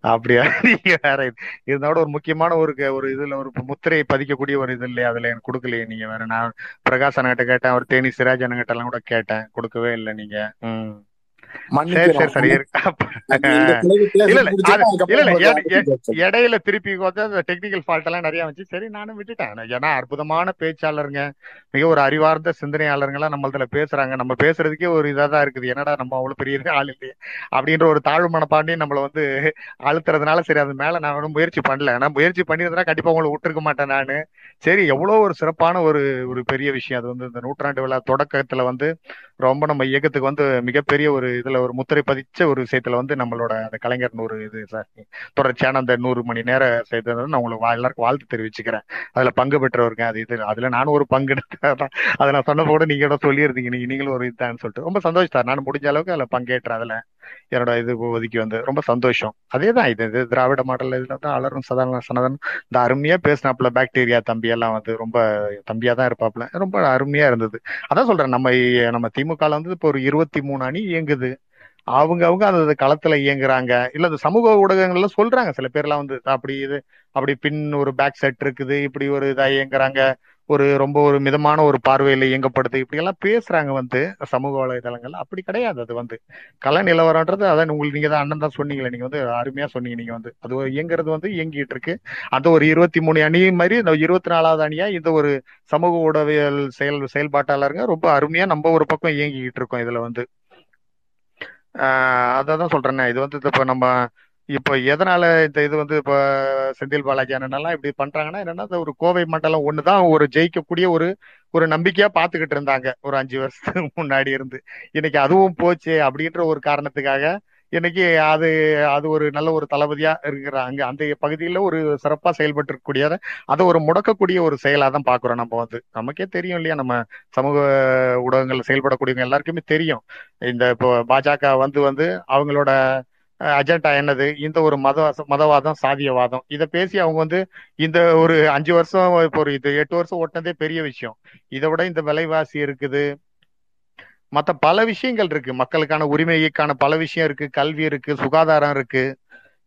அப்படியா? [laughs] நீங்க வேற இது- இருந்தா கூட ஒரு முக்கியமான ஒரு ஒரு இதுல ஒரு முத்திரையை பதிக்கக்கூடிய ஒரு இது இல்லையா? அதுல எனக்கு கொடுக்கலையே நீங்க வேற. நான் பிரகாஷ் அண்ணகிட்ட கேட்டேன் ஒரு தேனி சிராஜ் அண்ணகிட்ட எல்லாம் கூட கேட்டேன். கொடுக்கவே இல்லை நீங்க. இடையில திருப்பி டெக்னிக்கல் ஃபால்ட் எல்லாம் நிறைய வந்துச்சு. சரி நானும் விட்டுட்டேன். ஏன்னா அற்புதமான பேச்சாளருங்க. மிக ஒரு அறிவார்ந்த சிந்தனையாளருங்கெல்லாம் நம்மளதுல பேசுறாங்க. நம்ம பேசுறதுக்கே ஒரு இதா தான் இருக்குது. என்னடா நம்ம அவ்வளவு பெரிய [laughs] ஆள் இல்லையே? அப்படின்ற ஒரு தாழ்வு மனப்பாண்டி நம்மள வந்து அழுத்துறதுனால சரி அது மேல நான் ஒன்றும் முயற்சி பண்ணல. நான் முயற்சி பண்ணியிருந்தா கண்டிப்பா உங்களை விட்டுருக்க மாட்டேன் நானு. சரி எவ்வளவு ஒரு சிறப்பான ஒரு ஒரு பெரிய விஷயம். அது வந்து இந்த நூற்றாண்டு விழா தொடக்கத்துல வந்து ரொம்ப நம்ம இயக்கத்துக்கு வந்து மிகப்பெரிய ஒரு இதுல ஒரு முத்திரை பதிச்ச ஒரு விஷயத்துல வந்து நம்மளோட அந்த கலைஞர் நூறு இது சார் தொடர்ச்சியான அந்த நூறு மணி நேர செய்தது நான் உங்களுக்கு எல்லாருக்கும் வாழ்த்து தெரிவிச்சுக்கிறேன். அதுல பங்கு பெற்றவருங்க அது இது அதுல நானும் ஒரு பங்கு எடுத்தேன். அதை நான் சொன்ன கூட நீங்க கூட சொல்லியிருந்தீங்க நீங்க நீங்களும் ஒரு இதுதான்னு சொல்லிட்டு. ரொம்ப சந்தோஷம் சார் நான் முடிஞ்ச அளவுக்கு அதுல பங்கேற்றேன் அதுல. என்னோட இது ஒதுக்கி வந்து ரொம்ப சந்தோஷம். அதே தான் இது இது திராவிட மாடல் இதுல தான் அலரும் சதாரண சனதன் இந்த அருமையா பேசினாப்புல பாக்டீரியா தம்பி எல்லாம் வந்து ரொம்ப தம்பியா தான் இருப்பாப்புல. ரொம்ப அருமையா இருந்தது. அதான் சொல்றேன் நம்ம நம்ம திமுக வந்து இப்போ ஒரு இருபத்தி மூணு அணி இயங்குது. அவங்க அவங்க அந்த களத்துல இயங்குறாங்க. இல்ல அந்த சமூக ஊடகங்கள்ல சொல்றாங்க. சில பேர்லாம் வந்து அப்படி இது அப்படி பின் ஒரு பேக் செட் இருக்குது. இப்படி ஒரு இதா இயங்குறாங்க. ஒரு ரொம்ப ஒரு மிதமான ஒரு பார்வையில இயங்கப்படுது. இப்படி எல்லாம் பேசுறாங்க வந்து சமூக வலைதளங்கள் அப்படி கிடையாது அது வந்து. கள நிலவரம்ன்றது அதான் உங்களுக்கு நீங்க தான் அண்ணன் தான் சொன்னீங்களே. நீங்க வந்து அருமையா சொன்னீங்க நீங்க வந்து. அது இயங்குறது வந்து இயங்கிட்டு இருக்கு. அந்த ஒரு இருபத்தி மூணு அணி மாதிரி இந்த இருபத்தி நாலாவது அணியா இந்த ஒரு சமூக ஊடகவியல் செயல் செயல்பாட்டாளருங்க ரொம்ப அருமையா நம்ம ஒரு பக்கம் இயங்கிக்கிட்டு இருக்கோம் இதுல வந்து. ஆஹ் அதான் சொல்றேனே. இது வந்து இப்போ நம்ம இப்போ எதனால இந்த இது வந்து இப்போ செந்தில் பாலாஜி அண்ணனெல்லாம் இப்படி பண்றாங்கன்னா என்னன்னா இந்த ஒரு கோவை மண்டலம் ஒண்ணுதான் ஒரு ஜெயிக்கக்கூடிய ஒரு ஒரு நம்பிக்கையா பாத்துக்கிட்டு இருந்தாங்க ஒரு அஞ்சு வருஷத்துக்கு முன்னாடி இருந்து. இன்னைக்கு அதுவும் போச்சு அப்படின்ற ஒரு காரணத்துக்காக இன்னைக்கு அது அது ஒரு நல்ல ஒரு தளபதியா இருக்கிறாங்க. அந்த பகுதியில ஒரு சிறப்பா செயல்பட்டு இருக்கக்கூடிய அதை ஒரு முடக்கக்கூடிய ஒரு செயலா தான் பாக்குறோம் நம்ம வந்து. நமக்கே தெரியும் இல்லையா? நம்ம சமூக ஊடகங்கள்ல செயல்படக்கூடியவங்க எல்லாருக்குமே தெரியும். இந்த இப்போ பாஜக வந்து வந்து அவங்களோட அஜெண்டா என்னது? இந்த ஒரு மத மதவாதம் சாதியவாதம். இதை பேசி அவங்க வந்து இந்த ஒரு அஞ்சு வருஷம் இப்போ ஒரு இது எட்டு வருஷம் ஓட்டினதே பெரிய விஷயம். இதை விட இந்த விலைவாசி இருக்குது. மற்ற பல விஷயங்கள் இருக்கு. மக்களுக்கான உரிமைக்கான பல விஷயம் இருக்கு. கல்வி இருக்கு சுகாதாரம் இருக்கு.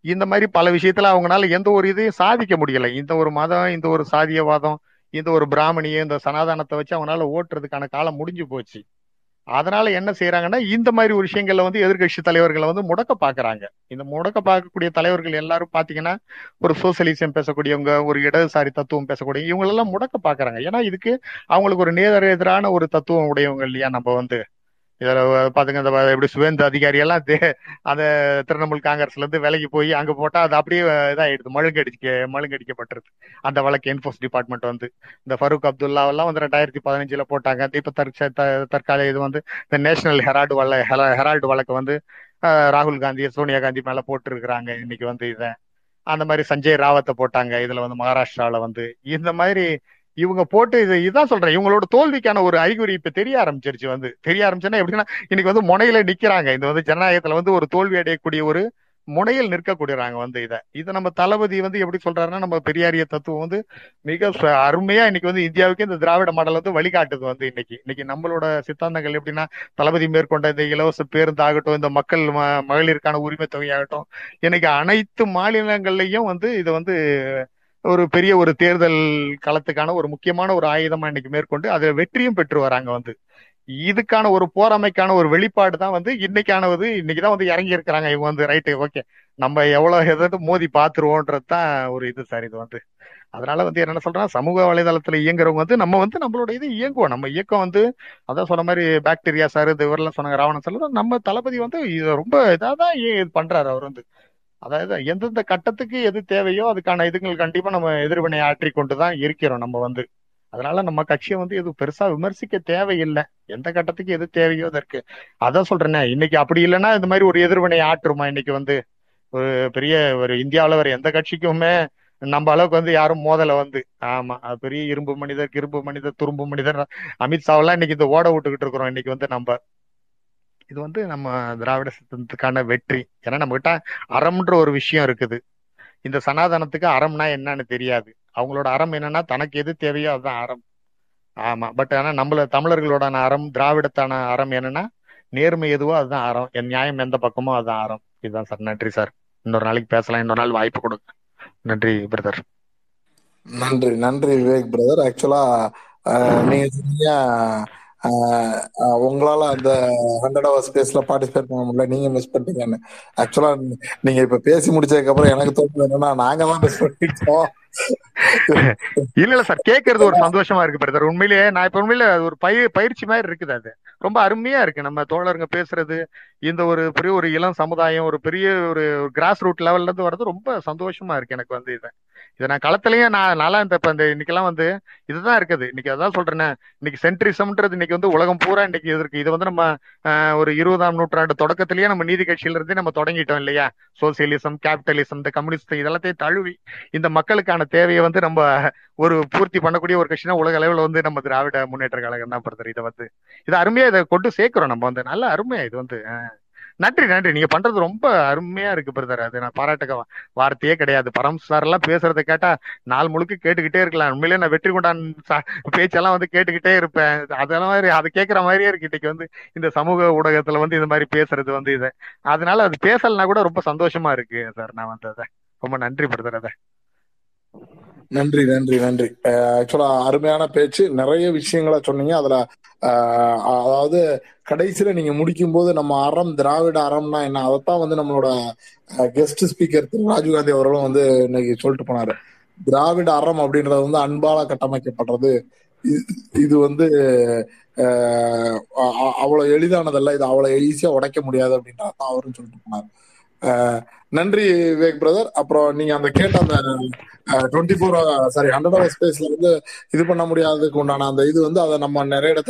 இந்த மாதிரி பல விஷயத்துல அவங்களால எந்த ஒரு இதையும் சாதிக்க முடியல. இந்த ஒரு மதம் இந்த ஒரு சாதியவாதம் இந்த ஒரு பிராமணிய இந்த சனாதானத்தை வச்சு அவங்களால ஓட்டுறதுக்கான காலம் முடிஞ்சு போச்சு. அதனால என்ன செய்யறாங்கன்னா இந்த மாதிரி ஒரு விஷயங்கள்ல வந்து எதிர்கட்சி தலைவர்களை வந்து முடக்க பாக்குறாங்க. இந்த முடக்க பார்க்கக்கூடிய தலைவர்கள் எல்லாரும் பாத்தீங்கன்னா ஒரு சோசியலிசம் பேசக்கூடியவங்க ஒரு இடதுசாரி தத்துவம் பேசக்கூடிய இவங்க எல்லாம் முடக்க பாக்குறாங்க. ஏன்னா இதுக்கு அவங்களுக்கு ஒரு நேர் எதிரான ஒரு தத்துவம் உடையவங்க இல்லையா நம்ம வந்து? இதுல பாத்துங்க இந்த எப்படி சுவேந்த அதிகாரி எல்லாம் அந்த திரிணாமுல் காங்கிரஸ்ல இருந்து விலைக்கு போய் அங்க போட்டா அது அப்படியே இதாயிடுது மழுங்கடிக்க மழுங்கடிக்கப்பட்டிருக்கு அந்த வழக்கு என்போர்ஸ் டிபார்ட்மெண்ட் வந்து. இந்த ஃபரூக் அப்துல்லா எல்லாம் வந்து ரெண்டாயிரத்தி பதினஞ்சுல போட்டாங்க. இப்ப தற்ச தற்கால இது வந்து இந்த நேஷனல் ஹெரால்டு வழ ஹெரால்டு வழக்கு வந்து ராகுல் காந்தி சோனியா காந்தி மேல போட்டு இருக்கிறாங்க இன்னைக்கு வந்து இதை. அந்த மாதிரி சஞ்சய் ராவத்தை போட்டாங்க. இதுல வந்து மகாராஷ்டிரால வந்து. இந்த மாதிரி இவங்க போட்டு இது இதான் சொல்றேன். இவங்களோட தோல்விக்கான ஒரு அறிகுறி இப்ப தெரிய ஆரம்பிச்சிருச்சு வந்து. தெரிய ஆரம்பிச்சுன்னா எப்படின்னா இன்னைக்கு வந்து முனையில நிக்கிறாங்க. இந்த வந்து ஜனநாயகத்துல வந்து ஒரு தோல்வி அடையக்கூடிய ஒரு முனையில் நிற்கக்கூடியறாங்க வந்து இதை. இதை நம்ம தளபதி வந்து எப்படி சொல்றாருன்னா நம்ம பெரியாரிய தத்துவம் வந்து மிக அருமையா இன்னைக்கு வந்து இந்தியாவுக்கு இந்த திராவிட மாடல் வந்து வழிகாட்டுது வந்து இன்னைக்கு. இன்னைக்கு நம்மளோட சித்தாந்தங்கள் எப்படின்னா தளபதி மேற்கொண்ட இந்த இலவச பேருந்து ஆகட்டும் இந்த மக்கள் மகளிருக்கான உரிமை தொகையாகட்டும் இன்னைக்கு அனைத்து மாநிலங்கள்லயும் வந்து இதை வந்து ஒரு பெரிய ஒரு தேர்தல் களத்துக்கான ஒரு முக்கியமான ஒரு ஆயுதமா இன்னைக்கு மேற்கொண்டு அதை வெற்றியும் பெற்று வராங்க வந்து. இதுக்கான ஒரு போராமைக்கான ஒரு வெளிப்பாடு தான் வந்து இன்னைக்கானது. இன்னைக்குதான் வந்து இறங்கி இருக்கிறாங்க இவங்க வந்து ரைட்டு ஓகே நம்ம எவ்வளவு எதாவது மோதி பாத்துருவோன்றது தான் ஒரு இது சார் இது வந்து. அதனால வந்து என்ன சொல்றேன் சமூக வலைதளத்துல இயங்குறவங்க வந்து நம்ம வந்து நம்மளோட இது இயங்குவோம். நம்ம இயக்கம் வந்து அதான் சொன்ன மாதிரி பாக்டீரியா சார் இது இவரெல்லாம் சொன்னாங்க ராவணன் சார் நம்ம தளபதி வந்து இது ரொம்ப இதாதான் இது பண்றாரு அவர் வந்து. அதாவது எந்தெந்த கட்டத்துக்கு எது தேவையோ அதுக்கான இதுங்கள் கண்டிப்பா நம்ம எதிர்வினை ஆற்றி கொண்டுதான் இருக்கிறோம் நம்ம வந்து. அதனால நம்ம கட்சியை வந்து எதுவும் பெருசா விமர்சிக்க தேவையில்லை. எந்த கட்டத்துக்கு எது தேவையோ அதற்கு. அதான் சொல்றேனே இன்னைக்கு அப்படி இல்லைன்னா இந்த மாதிரி ஒரு எதிர்வினை ஆற்றுமா இன்னைக்கு வந்து? ஒரு பெரிய ஒரு இந்தியாவில வேற எந்த கட்சிக்குமே நம்ம அளவுக்கு வந்து யாரும் மோதல வந்து. ஆமா பெரிய இரும்பு மனிதர் இரும்பு மனிதர் துரும்பு மனிதர் அமித்ஷாவெல்லாம் இன்னைக்கு இந்த ஓட விட்டுக்கிட்டு இருக்கிறோம். இன்னைக்கு வந்து நம்ம இது வந்து நம்ம திராவிட சித்தத்துக்கான வெற்றி. ஏன்னா நம்ம கிட்ட அறம்ன்ற ஒரு விஷயம் இருக்குது. இந்த சனாதனத்துக்கு அறம்னா என்னன்னு தெரியாது. அவங்களோட அறம் என்னன்னா தனக்கு எது தேவையோ அதுதான் அறம். ஆமா. பட் ஆனா நம்மள தமிழர்களோட அறம் திராவிடத்தான அறம் என்னன்னா நேர்மை எதுவோ அதுதான் அறம். என் நியாயம் எந்த பக்கமோ அதுதான் அறம். இதுதான் சார். நன்றி சார். இன்னொரு நாளைக்கு பேசலாம். இன்னொரு நாள் வாய்ப்பு கொடுங்க. நன்றி பிரதர். நன்றி. நன்றி விவேக் பிரதர். ஆக்சுவலா நீங்க உங்களால அந்த ஹண்ட்ரட் ஹவர் ஸ்பேஸ்ல பார்ட்டிசிபேட் பண்ண முடியல. நீங்க மிஸ் பண்ணிட்டீங்கன்னு. ஆக்சுவலா நீங்க இப்ப பேசி முடிச்சதுக்கு அப்புறம் எனக்கு தோணுது என்னன்னா நாங்க தான் மிஸ் பண்ணிட்டோம். [laughs] இல்ல இல்ல சார் கேக்குறது ஒரு சந்தோஷமா இருக்கு பிரதர் உண்மையிலேயே நான் இப்ப உண்மையில ஒரு பயிர் பயிற்சி மாதிரி இருக்குது அது. ரொம்ப அருமையா இருக்கு. நம்ம தோழருங்க பேசுறது இந்த ஒரு பெரிய ஒரு இளம் சமுதாயம் ஒரு பெரிய ஒரு கிராஸ் ரூட் லெவல்ல இருந்து வர்றது ரொம்ப சந்தோஷமா இருக்கு எனக்கு வந்து இதை. இதை நான் களத்திலயும் நான் நல்லா இந்த இப்ப இந்த இன்னைக்கெல்லாம் வந்து இதுதான் இருக்குது. இன்னைக்கு அதான் சொல்றேன். இன்னைக்கு சென்ட்ரிசம்ன்றது இன்னைக்கு வந்து உலகம் பூரா இன்னைக்கு இது இருக்கு. இது வந்து நம்ம ஒரு இருபதாம் நூற்றாண்டு தொடக்கத்திலேயே நம்ம நீதி கட்சியில இருந்தே நம்ம தொடங்கிட்டோம் இல்லையா? சோசியலிசம் கேபிட்டலிசம் இந்த கம்யூனிஸ்ட் இதெல்லாத்தையும் தழுவி இந்த மக்களுக்கான தேவையை வந்து நம்ம ஒரு பூர்த்தி பண்ணக்கூடிய ஒரு கட்சினா உலக அளவில் வந்து நம்ம திராவிட முன்னேற்ற கழகம் தான் பிரதர் இதை வந்து இது அருமையா இதை கொண்டு சேர்க்கிறோம் நம்ம வந்து. நல்ல அருமையா இது வந்து நன்றி நன்றி. நீங்க பண்றது ரொம்ப அருமையா இருக்கு பிரதர் அது நான் பாராட்டுக்க வார்த்தையே கிடையாது. பரம் சார் எல்லாம் பேசுறதை கேட்டா நாள் முழுக்க கேட்டுக்கிட்டே இருக்கலாம். உண்மையிலே நான் வெற்றி கொண்டான் பேச்செல்லாம் வந்து கேட்டுக்கிட்டே இருப்பேன். அதெல்லாம் மாதிரி அது கேட்கற மாதிரியே இருக்கு. இன்னைக்கு வந்து இந்த சமூக ஊடகத்துல வந்து இந்த மாதிரி பேசுறது வந்து இது. அதனால அது பேசலனா கூட ரொம்ப சந்தோஷமா இருக்கு சார் நான் வந்து அதை ரொம்ப நன்றி பிரதர் அதை. நன்றி நன்றி நன்றி. ஆக்சுவலா அருமையான பேச்சு. நிறைய விஷயங்களை சொன்னீங்க. அதுல ஆஹ் அதாவது கடைசியில நீங்க முடிக்கும் போது நம்ம அறம் திராவிட அறம்னா என்ன? அதைத்தான் வந்து நம்மளோட கெஸ்ட் ஸ்பீக்கர் திரு ராஜீவ்காந்தி அவர்களும் வந்து இன்னைக்கு சொல்லிட்டு போனாரு. திராவிட அறம் அப்படின்றது வந்து அன்பால கட்டமைக்கப்படுறது. இது- வந்து ஆஹ் அவ்வளவு எளிதானதல்ல. இது அவ்வளவு ஈஸியா உடைக்க முடியாது அப்படின்றதான் அவரும் சொல்லிட்டு போனாரு. நன்றி விவேக் பிரதர் அப்புறம் நீங்க அந்த கேட்ட அந்த twenty four sorry hundred hour ஸ்பேஸ்ல வந்து இது பண்ண முடியாததுக்கு உண்டான அந்த இது வந்து அதை நம்ம நிறைய இடத்துல